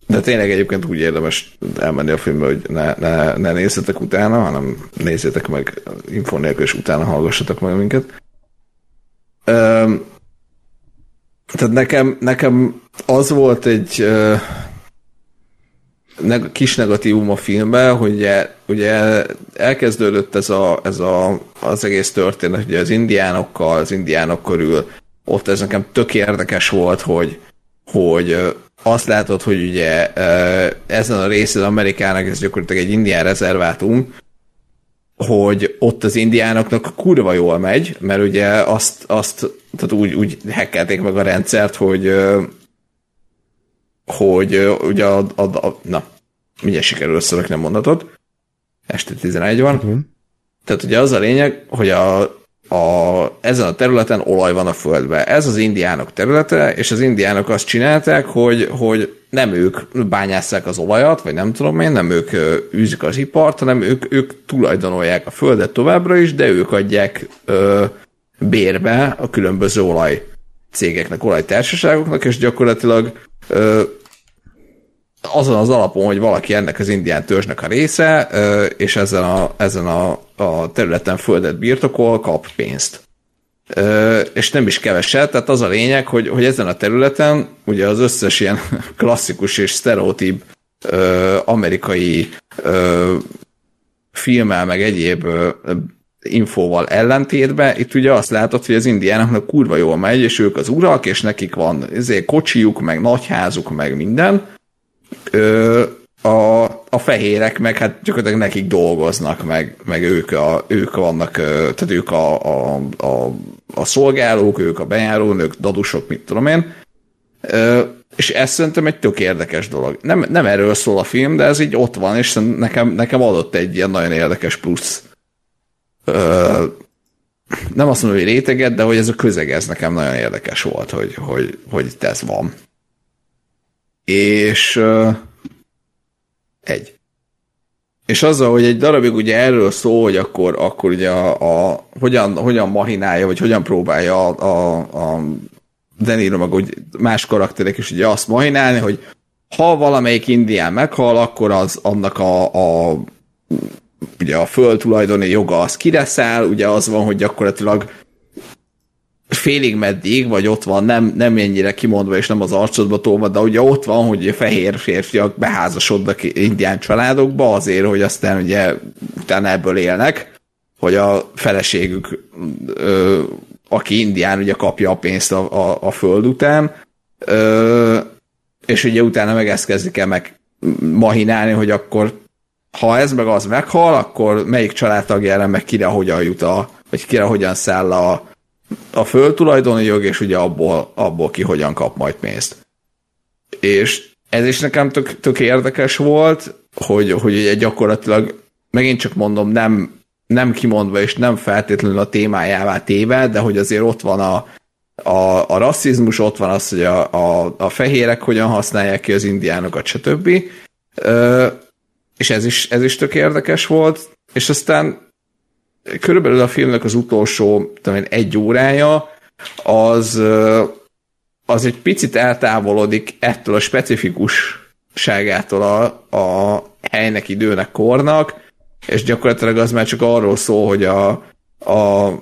de tényleg egyébként úgy érdemes elmenni a filmbe, hogy ne, ne, ne nézzetek utána, hanem nézzétek meg info nélkül, és utána hallgassatok meg minket. Ö, tehát nekem, nekem az volt egy neg- kis negatívum a filmben, hogy ugye, ugye elkezdődött ez, a, ez a, az egész történet, ugye az indiánokkal, az indiánok körül, ott ez nekem tök érdekes volt, hogy, hogy azt látod, hogy ugye ezen a részen Amerikának ez gyakorlatilag egy indián rezervátum, hogy ott az indiánoknak kurva jól megy, mert ugye azt, azt tehát úgy, úgy hekkelték meg a rendszert, hogy hogy ugye a, a, a na, mindjárt sikerül összerakni a mondatot, este 11 van, Mhm. tehát ugye az a lényeg, hogy a, a, ezen a területen olaj van a földben. Ez az indiánok területe, és az indiánok azt csinálták, hogy, hogy nem ők bányásszák az olajat, vagy nem tudom én, nem ők űzik az ipart, hanem ők, ők tulajdonolják a földet továbbra is, de ők adják ö, bérbe a különböző olaj cégeknek, olajtársaságoknak, és gyakorlatilag ö, azon az alapon, hogy valaki ennek az indián törzsnek a része, ö, és ezen a, ezen a, a területen földet birtokol, kap pénzt. Ö, és nem is keveset, tehát az a lényeg, hogy, hogy ezen a területen ugye az összes ilyen [LAUGHS] klasszikus és sztereotíp ö, amerikai ö, meg egyéb ö, infóval ellentétben, itt ugye azt látod, hogy az indiánoknak kurva jól megy, és ők az urak, és nekik van ezért kocsijuk, meg nagyházuk, meg minden, ö, a, a fehérek meg hát gyakorlatilag nekik dolgoznak, meg, meg ők, a, ők vannak, tehát ők a, a, a, a szolgálók, ők a bejárónők, dadusok, mit tudom én. Ö, és ez szerintem egy tök érdekes dolog. Nem, nem erről szól a film, de ez így ott van, és nekem, nekem adott egy ilyen nagyon érdekes plusz. Nem azt mondom, hogy réteget, de hogy ez a közeg, ez nekem nagyon érdekes volt, hogy, hogy, hogy itt ez van. És ö, egy. És azzal, hogy egy darabig ugye erről szól, hogy akkor, akkor ugye a, a hogyan, hogyan mahinálja, vagy hogyan próbálja a, a, a De Niro, meg úgy más karakterek is ugye azt mahinálni, hogy ha valamelyik indián meghal, akkor az annak a, a ugye a földtulajdoni joga az kireszáll, ugye az van, hogy gyakorlatilag félig meddig, vagy ott van, nem, nem ennyire kimondva, és nem az arcodba tolva, de ugye ott van, hogy fehér férfiak beházasodnak indián családokba azért, hogy aztán ugye utána ebből élnek, hogy a feleségük, ö, aki indián, ugye kapja a pénzt a, a, a föld után, ö, és ugye utána meg ezt kezdik el meg mahinálni, hogy akkor ha ez meg az meghal, akkor melyik családtagjára meg kire hogyan jut a, vagy kire hogyan száll a, a földtulajdoni jog, és ugye abból, abból ki hogyan kap majd pénzt. És ez is nekem tök, tök érdekes volt, hogy, hogy ugye gyakorlatilag, megint csak mondom, nem, nem kimondva és nem feltétlenül a témájává téve, de hogy azért ott van a, a, a rasszizmus, ott van az, hogy a, a, a fehérek hogyan használják ki az indiánokat, stb. Ö, és ez is, ez is tök érdekes volt, és aztán körülbelül a filmnek az utolsó talán egy órája, az, az egy picit eltávolodik ettől a specifikusságától a, a helynek, időnek, kornak, és gyakorlatilag az már csak arról szól, hogy a, a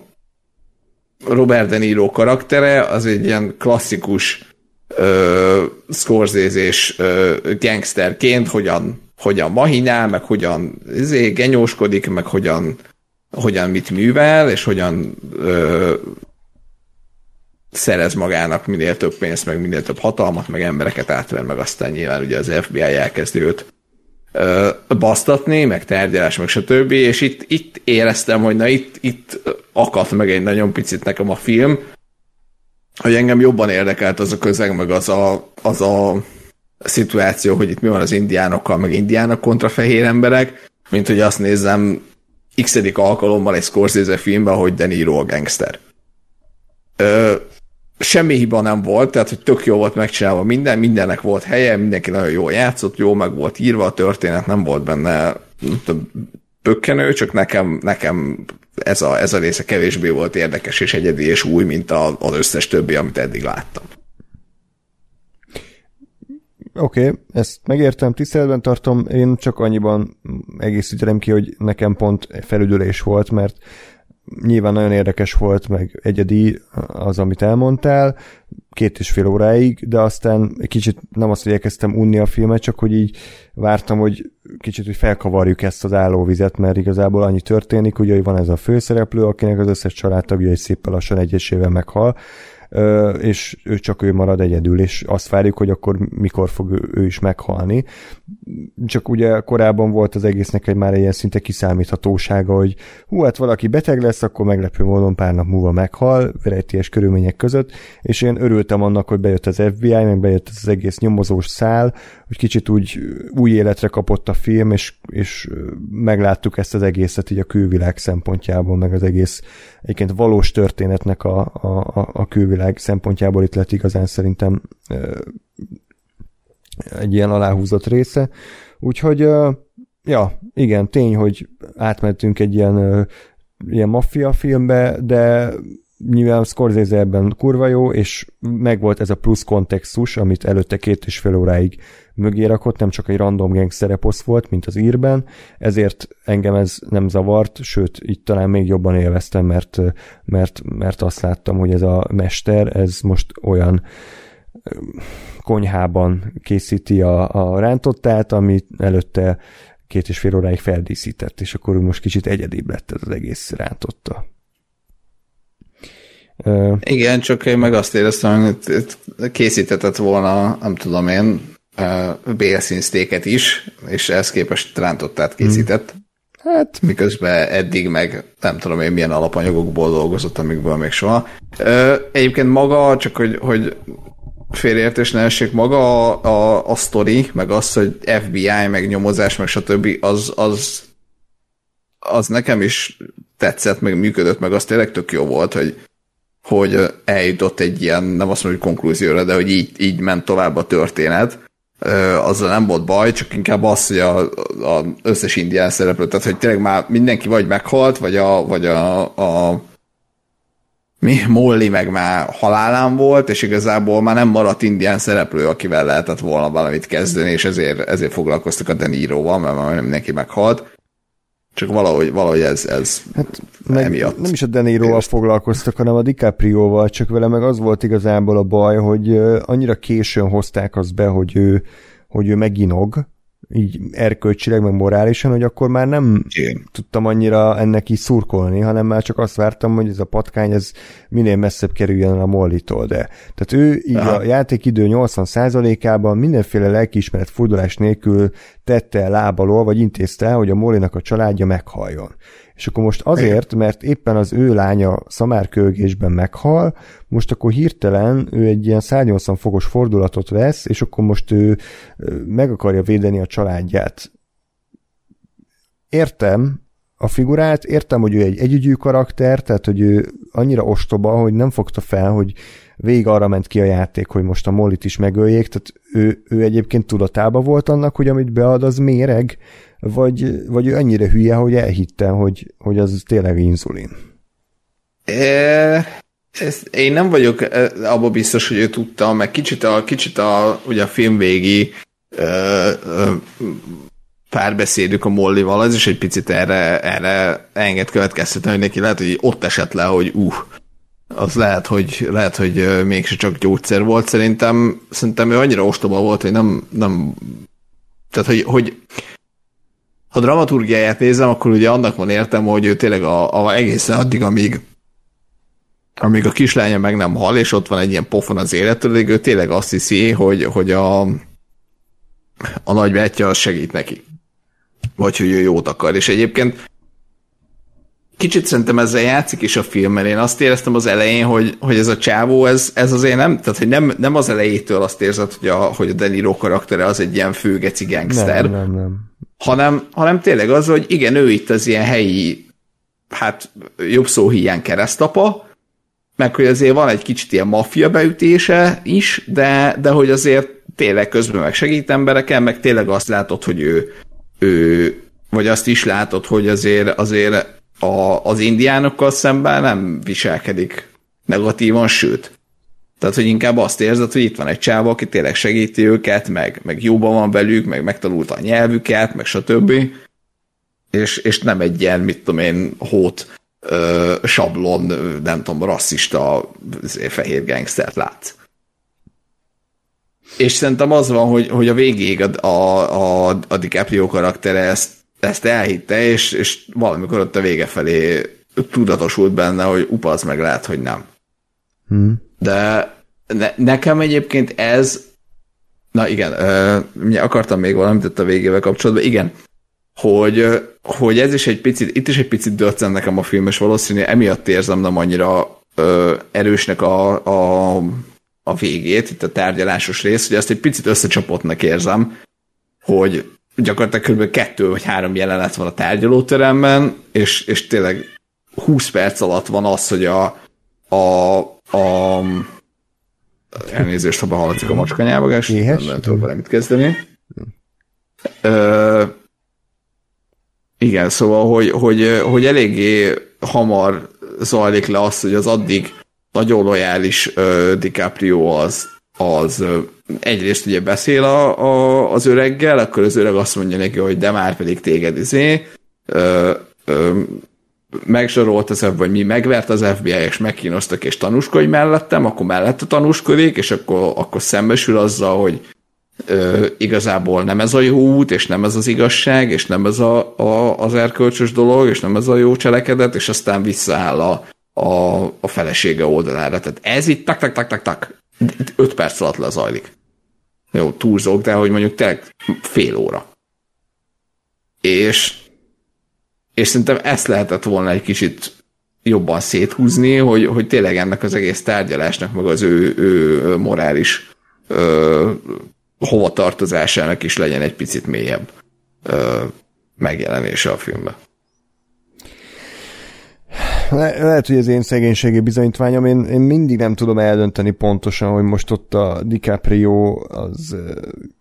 Robert De Niro karaktere az egy ilyen klasszikus ö, scorsese gangsterként hogyan, hogyan mahinál, meg hogyan izé, genyóskodik, meg hogyan hogyan mit művel, és hogyan ö, szerez magának minél több pénzt, meg minél több hatalmat, meg embereket átver, meg aztán nyilván ugye az FBI elkezdi őt ö, basztatni, meg tárgyalás, meg stb. És itt, itt éreztem, hogy na itt, itt akadt meg egy nagyon picit nekem a film, hogy engem jobban érdekelt az a közeg, meg az a, az a szituáció, hogy itt mi van az indiánokkal, meg indiánok kontra fehér emberek, mint hogy azt nézzem x alkalommal egy Scorsese filmben, hogy De Niro a gangster. Ö, semmi hiba nem volt, tehát hogy tök jó volt megcsinálva minden, mindennek volt helye, mindenki nagyon jól játszott, jó meg volt írva a történet, nem volt benne pökkenő, csak nekem, nekem ez, a, ez a része kevésbé volt érdekes és egyedi és új, mint az összes többi, amit eddig láttam. Oké, okay, ezt megértem, tiszteletben tartom, én csak annyiban egészítem ki, hogy nekem pont felüdülés volt, mert nyilván nagyon érdekes volt, meg egyedi az, amit elmondtál, két és fél óráig, de aztán egy kicsit nem azt, hogy elkezdtem unni a filmet, csak hogy így vártam, hogy kicsit, hogy felkavarjuk ezt az állóvizet, mert igazából annyi történik, ugye, hogy van ez a főszereplő, akinek az összes családtagja egy szépen lassan egyesével meghal, és ő csak ő marad egyedül, és azt várjuk, hogy akkor mikor fog ő, is meghalni. Csak ugye korábban volt az egésznek egy már ilyen szinte kiszámíthatósága, hogy hú, hát valaki beteg lesz, akkor meglepő módon pár nap múlva meghal, rejtélyes körülmények között, és én örültem annak, hogy bejött az FBI, meg bejött az egész nyomozós szál, hogy kicsit úgy új életre kapott a film, és, és megláttuk ezt az egészet így a külvilág szempontjából, meg az egész egyébként valós történetnek a, a, a külvilág szempontjából itt lett igazán szerintem egy ilyen aláhúzott része. Úgyhogy, ja, igen, tény, hogy átmentünk egy ilyen, ilyen maffia filmbe, de nyilván Scorsese ebben kurva jó, és megvolt ez a plusz kontextus, amit előtte két és fél óráig mögé rakott, nem csak egy random gang szereposz volt, mint az írben, ezért engem ez nem zavart, sőt, itt talán még jobban élveztem, mert, mert, mert azt láttam, hogy ez a mester, ez most olyan konyhában készíti a, a rántottát, amit előtte két és fél óráig feldíszített, és akkor most kicsit egyedibb lett ez az egész rántotta. Igen, csak én meg azt éreztem, hogy készítetett volna, nem tudom én, bélszínsztéket is, és ehhez képest rántottát készített. Hmm. Hát, miközben eddig meg nem tudom én milyen alapanyagokból dolgozott, amikből még soha. Egyébként maga, csak hogy, hogy félreértés ne essék, maga a, a, a sztori, meg az, hogy FBI, meg nyomozás, meg stb. az, az, az nekem is tetszett, meg működött, meg az tényleg tök jó volt, hogy, hogy eljutott egy ilyen, nem azt hogy konklúzióra, de hogy így, így ment tovább a történet. Azzal nem volt baj, csak inkább az, hogy a, a összes indián szereplő, tehát hogy tényleg már mindenki vagy meghalt, vagy a, vagy a, a mi, Molly meg már halálán volt, és igazából már nem maradt indián szereplő, akivel lehetett volna valamit kezdeni, és ezért, ezért foglalkoztak a Deniroval, mert már mindenki meghalt. Csak valahogy, valahogy ez, ez hát meg emiatt. Nem is a Deniroval foglalkoztak, hanem a DiCaprio-val, csak vele meg az volt igazából a baj, hogy annyira későn hozták azt be, hogy ő, hogy ő meginog, így erkölcsileg, meg morálisan, hogy akkor már nem Igen. tudtam annyira ennek is szurkolni, hanem már csak azt vártam, hogy ez a patkány ez minél messzebb kerüljön a mollitól, de tehát ő így Aha. a játékidő 80%-ában mindenféle lelkiismeret fordulás nélkül tette el lábalól, vagy intézte, hogy a Mollinak a családja meghaljon. És akkor most azért, mert éppen az ő lánya szamárkölgésben meghal, most akkor hirtelen ő egy ilyen 180 fokos fordulatot vesz, és akkor most ő meg akarja védeni a családját. Értem a figurát, értem, hogy ő egy együgyű karakter, tehát hogy ő annyira ostoba, hogy nem fogta fel, hogy végig arra ment ki a játék, hogy most a Mollit is megöljék, tehát ő, ő egyébként tudatában volt annak, hogy amit bead, az méreg, vagy, vagy ő annyira hülye, hogy elhitte, hogy, hogy az tényleg inzulin? E, ez, én nem vagyok abban biztos, hogy ő tudta, meg kicsit a, kicsit a, ugye a film végi e, e, párbeszédük a Mollival, ez is egy picit erre, erre enged következtetni, hogy neki lehet, hogy ott esett le, hogy uh, az lehet, hogy, lehet, hogy mégse csak gyógyszer volt. Szerintem, szerintem ő annyira ostoba volt, hogy nem, nem tehát, hogy, hogy ha dramaturgiáját nézem, akkor ugye annak van értem, hogy ő tényleg a, a egészen addig, amíg amíg a kislánya meg nem hal, és ott van egy ilyen pofon az élettől, ő tényleg azt hiszi, hogy, hogy a, a nagybátyja segít neki. Vagy hogy ő jót akar. És egyébként kicsit szerintem ezzel játszik is a film, mert én azt éreztem az elején, hogy, hogy ez a csávó, ez, ez azért nem, tehát hogy nem, nem az elejétől azt érzed, hogy a, hogy a Deniro karaktere az egy ilyen főgeci gangster. Nem, nem, nem hanem, hanem tényleg az, hogy igen, ő itt az ilyen helyi, hát jobb szó hiány keresztapa, meg hogy azért van egy kicsit ilyen maffia beütése is, de, de hogy azért tényleg közben meg segít embereken, meg tényleg azt látod, hogy ő, ő vagy azt is látod, hogy azért, azért a, az indiánokkal szemben nem viselkedik negatívan, sőt, tehát, hogy inkább azt érzed, hogy itt van egy csáva, aki tényleg segíti őket, meg, meg jóban van velük, meg megtanulta a nyelvüket, meg stb. És, és nem egy ilyen, mit tudom én, hót ö, sablon, nem tudom, rasszista fehér gangstert látsz. És szerintem az van, hogy, hogy a végéig a, a, a, a DiCaprio karaktere ezt, ezt elhitte, és, és valamikor ott a vége felé tudatosult benne, hogy upa, az meg lehet, hogy nem. Hmm De ne, nekem egyébként ez, na igen, uh, akartam még valamit itt a végével kapcsolatban, igen, hogy, hogy ez is egy picit, itt is egy picit döccen nekem a film, és valószínű emiatt érzem nem annyira ö, erősnek a, a, a végét, itt a tárgyalásos rész, hogy ezt egy picit összecsapottnak érzem, hogy gyakorlatilag kb. kettő vagy három jelenet van a tárgyalóteremben, és, és tényleg 20 perc alatt van az, hogy a, a, a elnézést, ha behallatszik a macskanyávagás, nem, nem tudok valamit kezdeni. Ö, igen, szóval, hogy, hogy, hogy eléggé hamar zajlik le az, hogy az addig nagyon lojális uh, DiCaprio az, az egyrészt ugye beszél a, a, az öreggel, akkor az öreg azt mondja neki, hogy de már pedig téged izé, uh, uh, megzsarolt az FBI, vagy mi megvert az FBI, és megkínoztak, és tanúskodj mellettem, akkor mellette tanúskodik, és akkor, akkor szembesül azzal, hogy ö, igazából nem ez a jó út, és nem ez az igazság, és nem ez a, a, az erkölcsös dolog, és nem ez a jó cselekedet, és aztán visszaáll a, a, a felesége oldalára. Tehát ez itt tak, tak, tak, tak, tak, öt perc alatt lezajlik. Jó, túlzok, de hogy mondjuk tényleg fél óra. És, és szerintem ezt lehetett volna egy kicsit jobban széthúzni, hogy, hogy tényleg ennek az egész tárgyalásnak, meg az ő, ő morális ö, hova tartozásának is legyen egy picit mélyebb ö, megjelenése a filmben. Le- lehet, hogy ez én szegénységi bizonyítványom, én, én mindig nem tudom eldönteni pontosan, hogy most ott a DiCaprio az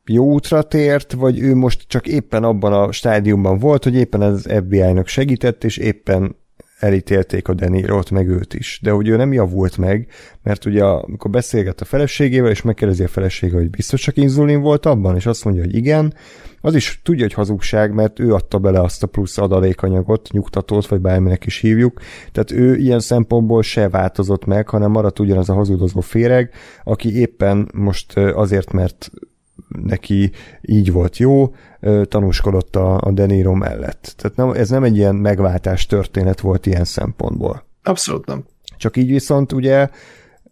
jó útra tért, vagy ő most csak éppen abban a stádiumban volt, hogy éppen az FBI-nak segített, és éppen elítélték a Denirót, meg őt is. De hogy ő nem javult meg, mert ugye amikor beszélget a feleségével, és megkérdezi a felesége, hogy biztos csak inzulin volt abban, és azt mondja, hogy igen, az is tudja, hogy hazugság, mert ő adta bele azt a plusz adalékanyagot, nyugtatót, vagy bárminek is hívjuk, tehát ő ilyen szempontból se változott meg, hanem maradt ugyanaz a hazudozó féreg, aki éppen most azért, mert neki így volt jó, tanúskodott a, a Deniro mellett. Tehát nem, ez nem egy ilyen megváltás történet volt ilyen szempontból. Abszolút nem. Csak így viszont ugye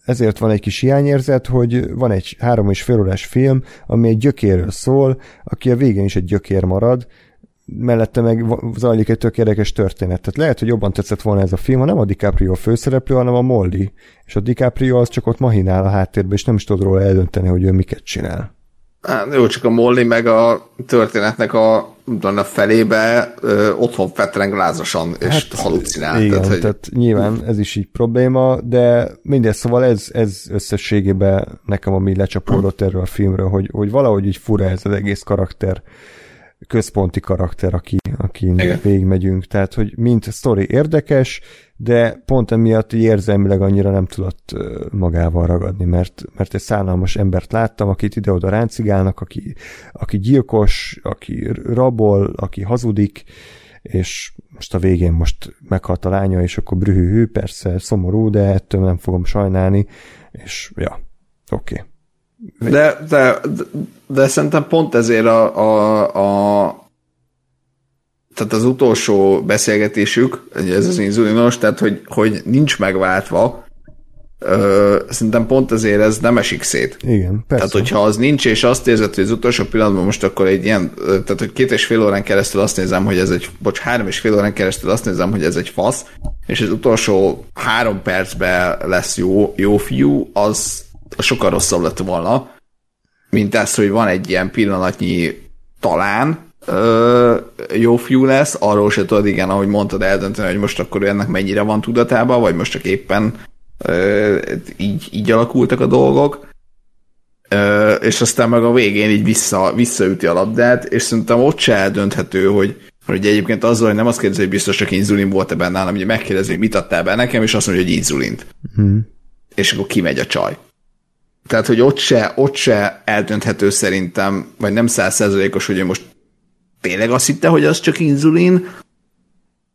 ezért van egy kis hiányérzet, hogy van egy három és fél órás film, ami egy gyökérről szól, aki a végén is egy gyökér marad, mellette meg zajlik egy tök érdekes történet. Tehát lehet, hogy jobban tetszett volna ez a film, ha nem a DiCaprio főszereplő, hanem a Molly. És a DiCaprio az csak ott mahinál a háttérben, és nem is tud róla eldönteni, hogy ő miket csinál. Hát, jó, csak a Molly meg a történetnek a, a felébe ö, otthon fetreng lázasan, és hát, halucinál. Igen, tehát, hogy... tehát nyilván ez is így probléma, de mindez szóval ez, ez összességében nekem ami lecsapódott erről a filmről, hogy, hogy valahogy így fura ez az egész karakter központi karakter, aki, aki végigmegyünk. Tehát, hogy mint sztori érdekes, de pont emiatt érzelmileg annyira nem tudott magával ragadni, mert, mert egy szállalmas embert láttam, akit ide-oda ráncigálnak, aki, aki gyilkos, aki rabol, aki hazudik, és most a végén most meghalt a lánya, és akkor brühű, persze szomorú, de ettől nem fogom sajnálni, és ja, oké. Okay. De, de, de, szerintem pont ezért a, a, a tehát az utolsó beszélgetésük, ez az inzulinos, tehát hogy, hogy nincs megváltva, Ö, szerintem pont ezért ez nem esik szét. Igen, persze. Tehát, hogyha az nincs, és azt érzed, hogy az utolsó pillanatban most akkor egy ilyen, tehát, hogy két és fél órán keresztül azt nézem, hogy ez egy, bocs, három és fél órán keresztül azt nézem, hogy ez egy fasz, és az utolsó három percben lesz jó, jó fiú, az sokkal rosszabb lett volna, mint ez, hogy van egy ilyen pillanatnyi talán ö, jó fiú lesz, arról se tudod, igen, ahogy mondtad, eldönteni, hogy most akkor ennek mennyire van tudatában, vagy most csak éppen ö, így, így alakultak a dolgok, ö, és aztán meg a végén így vissza, visszaüti a labdát, és szerintem ott se eldönthető, hogy hogy egyébként azzal, hogy nem azt kérdezi, hogy biztos csak inzulin volt-e benne, hanem hogy megkérdezi, hogy mit adtál be nekem, és azt mondja, hogy inzulint. Hmm. És akkor kimegy a csaj. Tehát, hogy ott se, ott se eldönthető szerintem, vagy nem százszerzalékos, hogy ő most tényleg azt hitte, hogy az csak inzulin,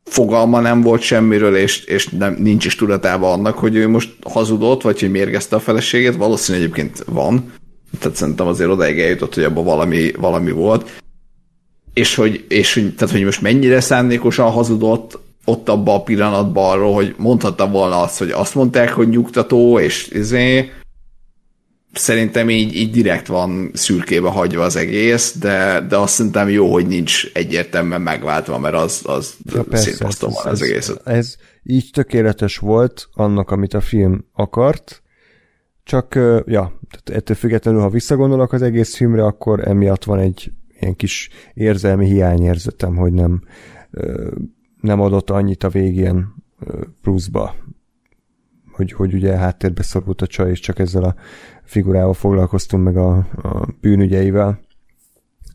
fogalma nem volt semmiről, és, és nem, nincs is tudatában annak, hogy ő most hazudott, vagy hogy mérgezte a feleségét, valószínűleg egyébként van, tehát szerintem azért odaig eljutott, hogy abban valami, valami volt, és hogy, és hogy, tehát, hogy most mennyire szándékosan hazudott, ott abban a pillanatban arról, hogy mondhatta volna azt, hogy azt mondták, hogy nyugtató, és izé, szerintem így, így direkt van szürkébe hagyva az egész, de, de azt szerintem jó, hogy nincs egyértelműen megváltva, mert az, az Ja, persze, ez, van az ez, egészet. ez így tökéletes volt annak, amit a film akart, csak, ja, ettől függetlenül, ha visszagondolok az egész filmre, akkor emiatt van egy ilyen kis érzelmi hiányérzetem, hogy nem, nem adott annyit a végén pluszba, hogy, hogy ugye háttérbe szorult a csaj, és csak ezzel a figurával foglalkoztunk meg a, a bűnügyeivel.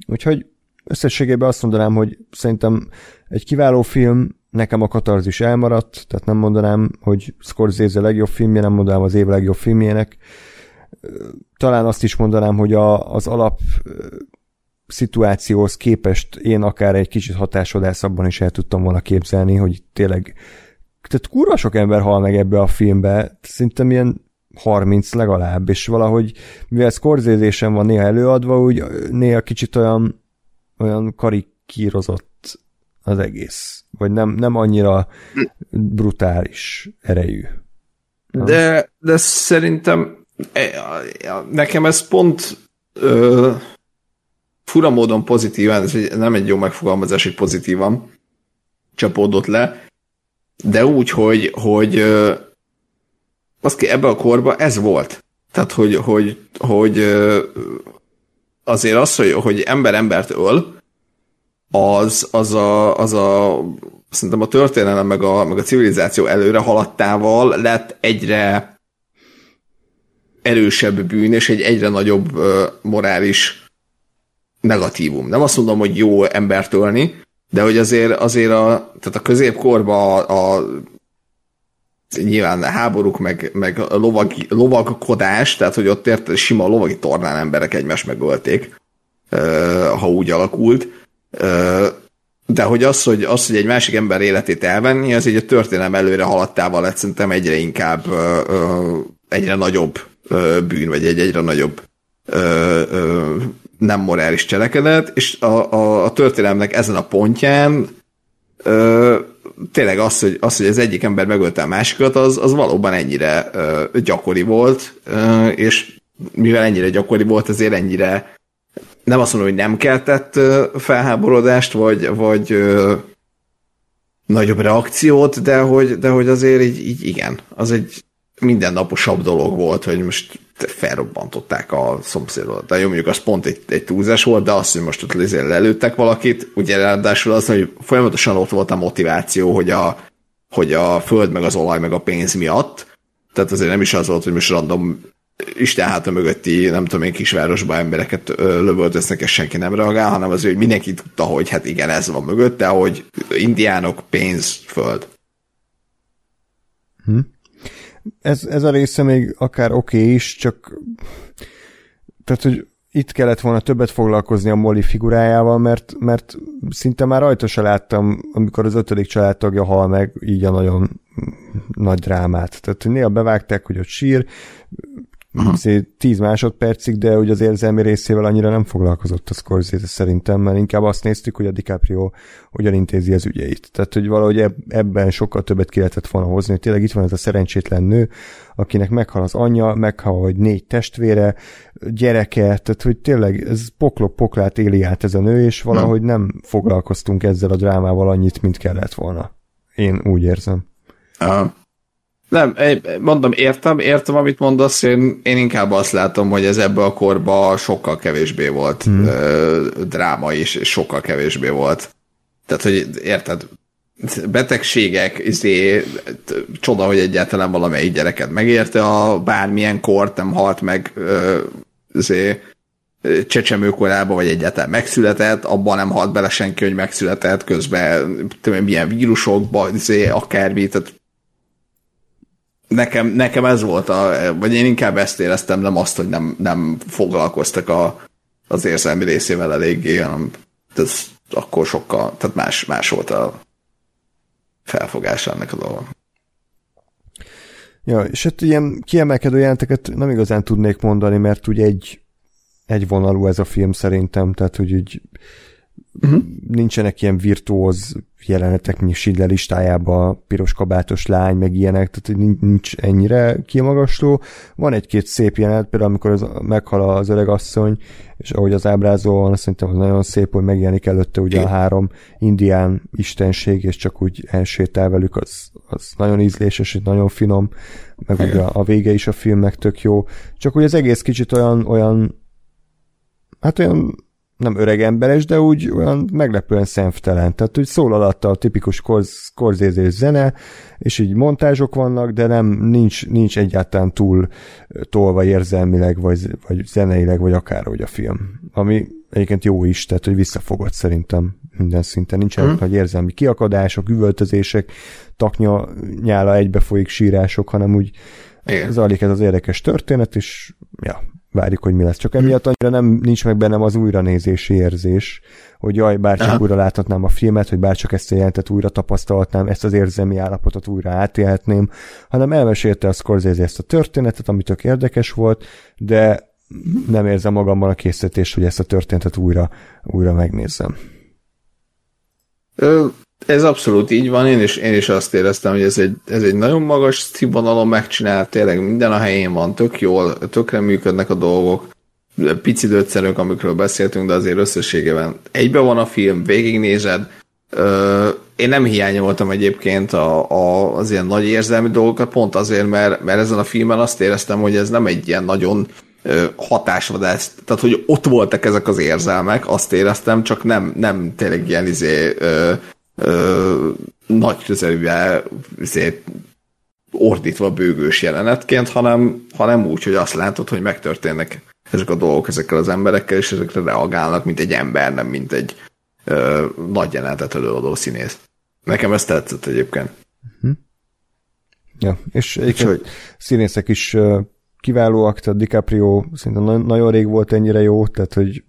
Úgyhogy összességében azt mondanám, hogy szerintem egy kiváló film, nekem a katarzis elmaradt, tehát nem mondanám, hogy Scorsese legjobb filmje, nem mondanám az év legjobb filmjének. Talán azt is mondanám, hogy a, az alap szituációhoz képest én akár egy kicsit hatásodásabban is el tudtam volna képzelni, hogy tényleg tehát kurva sok ember hal meg ebbe a filmbe, szerintem ilyen 30 legalább, és valahogy, mivel scorsese van néha előadva, úgy néha kicsit olyan, olyan karikírozott az egész, vagy nem, nem annyira brutális erejű. De, de szerintem e, nekem ez pont ö, fura módon pozitívan, ez nem egy jó megfogalmazás, hogy pozitívan csapódott le, de úgy, hogy, hogy az ki ebbe a korba ez volt. Tehát, hogy, hogy, hogy azért az, hogy, hogy ember embert öl, az, az, a, az a szerintem a történelem meg a, meg a civilizáció előre haladtával lett egyre erősebb bűn, és egy egyre nagyobb morális negatívum. Nem azt mondom, hogy jó embert ölni, de hogy azért, azért a, tehát a középkorban a, a nyilván háborúk, meg, meg lovag, lovagkodás, tehát hogy ott érted, sima lovagi tornán emberek egymást megölték, ha úgy alakult. De hogy az, hogy az, hogy egy másik ember életét elvenni, az így a történelem előre haladtával lett szerintem egyre inkább egyre nagyobb bűn, vagy egy egyre nagyobb nem morális cselekedet, és a, a, a történelemnek ezen a pontján tényleg az hogy, az, hogy az egyik ember megölte a másikat, az, az valóban ennyire ö, gyakori volt, ö, és mivel ennyire gyakori volt, ezért ennyire nem azt mondom, hogy nem keltett felháborodást, vagy, vagy ö, nagyobb reakciót, de hogy, de hogy azért így, így igen, az egy mindennaposabb dolog volt, hogy most felrobbantották a szomszédot. De jó, mondjuk az pont egy, egy túlzás volt, de azt, hogy most ott lelőttek valakit, ugye ráadásul az, hogy folyamatosan ott volt a motiváció, hogy a, hogy a föld, meg az olaj, meg a pénz miatt, tehát azért nem is az volt, hogy most random Isten háta mögötti, nem tudom én, kisvárosban embereket lövöldöznek, és senki nem reagál, hanem az, hogy mindenki tudta, hogy hát igen, ez van mögötte, hogy indiánok, pénz, föld. Ez, ez a része még akár oké okay is, csak tehát, hogy itt kellett volna többet foglalkozni a Molly figurájával, mert, mert szinte már rajta se láttam, amikor az ötödik családtagja hal meg, így a nagyon nagy drámát. Tehát néha bevágták, hogy ott sír, azért 10 másodpercig, de ugye az érzelmi részével annyira nem foglalkozott a Scorsese szerintem, mert inkább azt néztük, hogy a DiCaprio hogyan intézi az ügyeit. Tehát, hogy valahogy eb- ebben sokkal többet ki lehetett volna hozni, hogy tényleg itt van ez a szerencsétlen nő, akinek meghal az anyja, meghal, hogy négy testvére, gyereke, tehát, hogy tényleg ez poklok poklát éli át ez a nő, és valahogy nem foglalkoztunk ezzel a drámával annyit, mint kellett volna. Én úgy érzem. Uh, nem, mondom, értem, értem, amit mondasz, én, én inkább azt látom, hogy ez ebbe a korba sokkal kevésbé volt hmm. ö, dráma is, és sokkal kevésbé volt. Tehát, hogy érted, betegségek, izé, csoda, hogy egyáltalán valamelyik gyereket megérte a bármilyen kort, nem halt meg ö, izé, csecsemőkorában, vagy egyáltalán megszületett, abban nem halt bele senki, hogy megszületett, közben tudom, milyen vírusokba, izé, akármi, tehát nekem, nekem ez volt, a, vagy én inkább ezt éreztem, nem azt, hogy nem, nem foglalkoztak a, az érzelmi részével eléggé, hanem ez akkor sokkal, tehát más, más volt a felfogás ennek a dolog. Ja, és hát ilyen kiemelkedő jelenteket nem igazán tudnék mondani, mert ugye egy, egy vonalú ez a film szerintem, tehát hogy úgy uh-huh. nincsenek ilyen virtuóz jelenetek, mint Schindler listájába, piros kabátos lány, meg ilyenek, tehát nincs ennyire kimagasló. Van egy-két szép jelenet, például amikor az, meghal az öreg asszony, és ahogy az ábrázol van, szerintem az nagyon szép, hogy megjelenik előtte ugye a három indián istenség, és csak úgy elsétál velük, az, az nagyon ízléses, és nagyon finom, meg ugye a vége is a filmnek tök jó. Csak hogy az egész kicsit olyan, olyan hát olyan nem öreg emberes, de úgy olyan meglepően szemtelen. Tehát, hogy szól alatta a tipikus korzézés zene, és így montázsok vannak, de nem, nincs, nincs egyáltalán túl tolva érzelmileg, vagy, vagy zeneileg, vagy akárhogy a film. Ami egyébként jó is, tehát, hogy visszafogott szerintem minden szinten. Nincsenek hmm. nagy érzelmi kiakadások, üvöltözések, taknya nyála egybefolyik sírások, hanem úgy Igen. zajlik ez az érdekes történet, és ja, várjuk, hogy mi lesz. Csak emiatt annyira nem nincs meg bennem az újranézési érzés, hogy jaj, bárcsak Aha. újra láthatnám a filmet, hogy bárcsak ezt a jelentet újra tapasztalhatnám, ezt az érzelmi állapotot újra átélhetném, hanem elmesélte a Scorsese ezt a történetet, ami tök érdekes volt, de nem érzem magamban a készítést, hogy ezt a történetet újra, újra megnézzem. Ö, ez abszolút így van, én is, én is azt éreztem, hogy ez egy, ez egy nagyon magas színvonalon megcsinált, tényleg minden a helyén van, tök jól, tökre működnek a dolgok, pici döccerők, amikről beszéltünk, de azért összességében egybe van a film, végignézed, én nem hiányoltam egyébként a, a, az ilyen nagy érzelmi dolgokat, pont azért, mert, mert ezen a filmen azt éreztem, hogy ez nem egy ilyen nagyon hatásvadász, tehát hogy ott voltak ezek az érzelmek, azt éreztem, csak nem, nem tényleg ilyen izé, ö, nagy közelűvel azért ordítva bőgős jelenetként, hanem, hanem úgy, hogy azt látod, hogy megtörténnek ezek a dolgok ezekkel az emberekkel, és ezekre reagálnak, mint egy ember, nem mint egy ö, nagy jelenetet előadó színész. Nekem ez tetszett egyébként. Uh-huh. Ja, és egyébként hogy... színészek is kiválóak, tehát DiCaprio szerintem nagyon rég volt ennyire jó, tehát hogy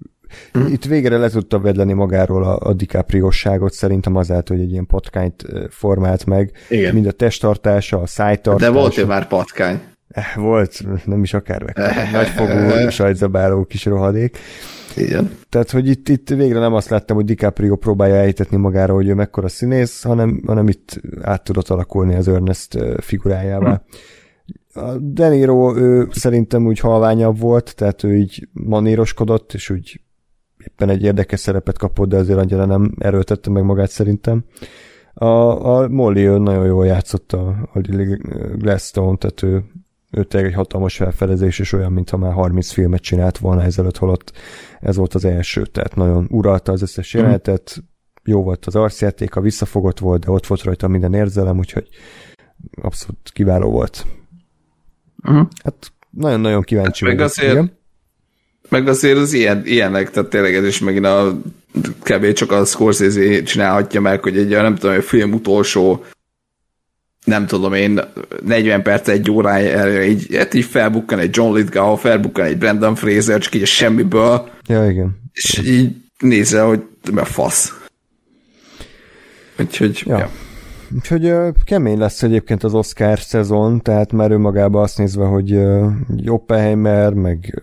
Mm. Itt végre le tudta vedleni magáról a, a DiCaprio-ságot szerintem azáltal, hogy egy ilyen patkányt formált meg. Igen. Mind a testtartása, a szájtartása. De volt-e már patkány? Eh, volt, nem is akár. [LAUGHS] Nagyfogú, sajtzabáló kis rohadék. Igen. Tehát, hogy itt, itt végre nem azt láttam, hogy DiCaprio próbálja elhitetni magára, hogy ő mekkora színész, hanem, hanem itt át tudott alakulni az Ernest figurájává. Hm. A Deniro ő szerintem úgy halványabb volt, tehát ő így maníroskodott, és úgy éppen egy érdekes szerepet kapott, de azért annyira nem erőltette meg magát szerintem. A, a Molly nagyon jól játszott a, a Gladstone, tehát ő, ő tényleg egy hatalmas felfedezés, és olyan, mintha már 30 filmet csinált volna ezelőtt, holott ez volt az első, tehát nagyon uralta az összes mhm. jelenetet, jó volt az arcjátéka, visszafogott volt, de ott volt rajta minden érzelem, úgyhogy abszolút kiváló volt. Uh-huh. Hát nagyon-nagyon kíváncsi meg azért, igen. Meg azért az ilyen, ilyenek, tehát tényleg ez is megint a kb. csak a Scorsese csinálhatja meg, hogy egy nem tudom, a film utolsó nem tudom én, 40 perc, egy órája így, hát így felbukkan egy John Lithgow, felbukkan egy Brandon Fraser, csak így semmiből. Ja, igen. És így nézze, hogy a fasz. Úgyhogy, ja. ja. Úgyhogy uh, kemény lesz egyébként az Oscar szezon, tehát már önmagában azt nézve, hogy Oppenheimer, meg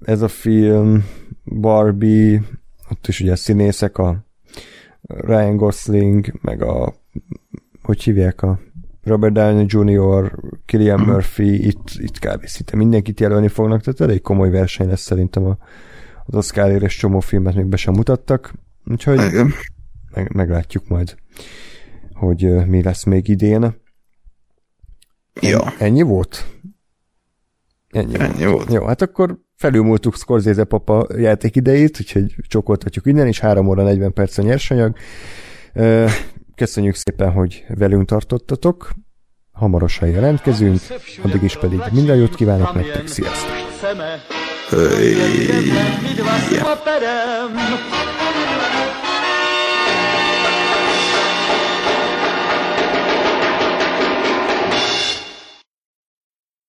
ez a film, Barbie, ott is ugye színészek, a Ryan Gosling, meg a hogy hívják a Robert Downey Jr., Killian. Murphy, itt, itt kb. szinte mindenkit jelölni fognak, tehát elég komoly verseny lesz szerintem a, az Oscar és csomó filmet még be sem mutattak, úgyhogy meg, meglátjuk majd, hogy mi lesz még idén. Ja. Ennyi volt? Ennyi, Ennyi volt. volt. Jó, hát akkor felülmúltuk Scorsese papa játék idejét, úgyhogy csokoltatjuk innen, és 3 óra 40 perc a nyersanyag. Köszönjük szépen, hogy velünk tartottatok. Hamarosan jelentkezünk, addig is pedig minden jót kívánok nektek, sziasztok! Hey.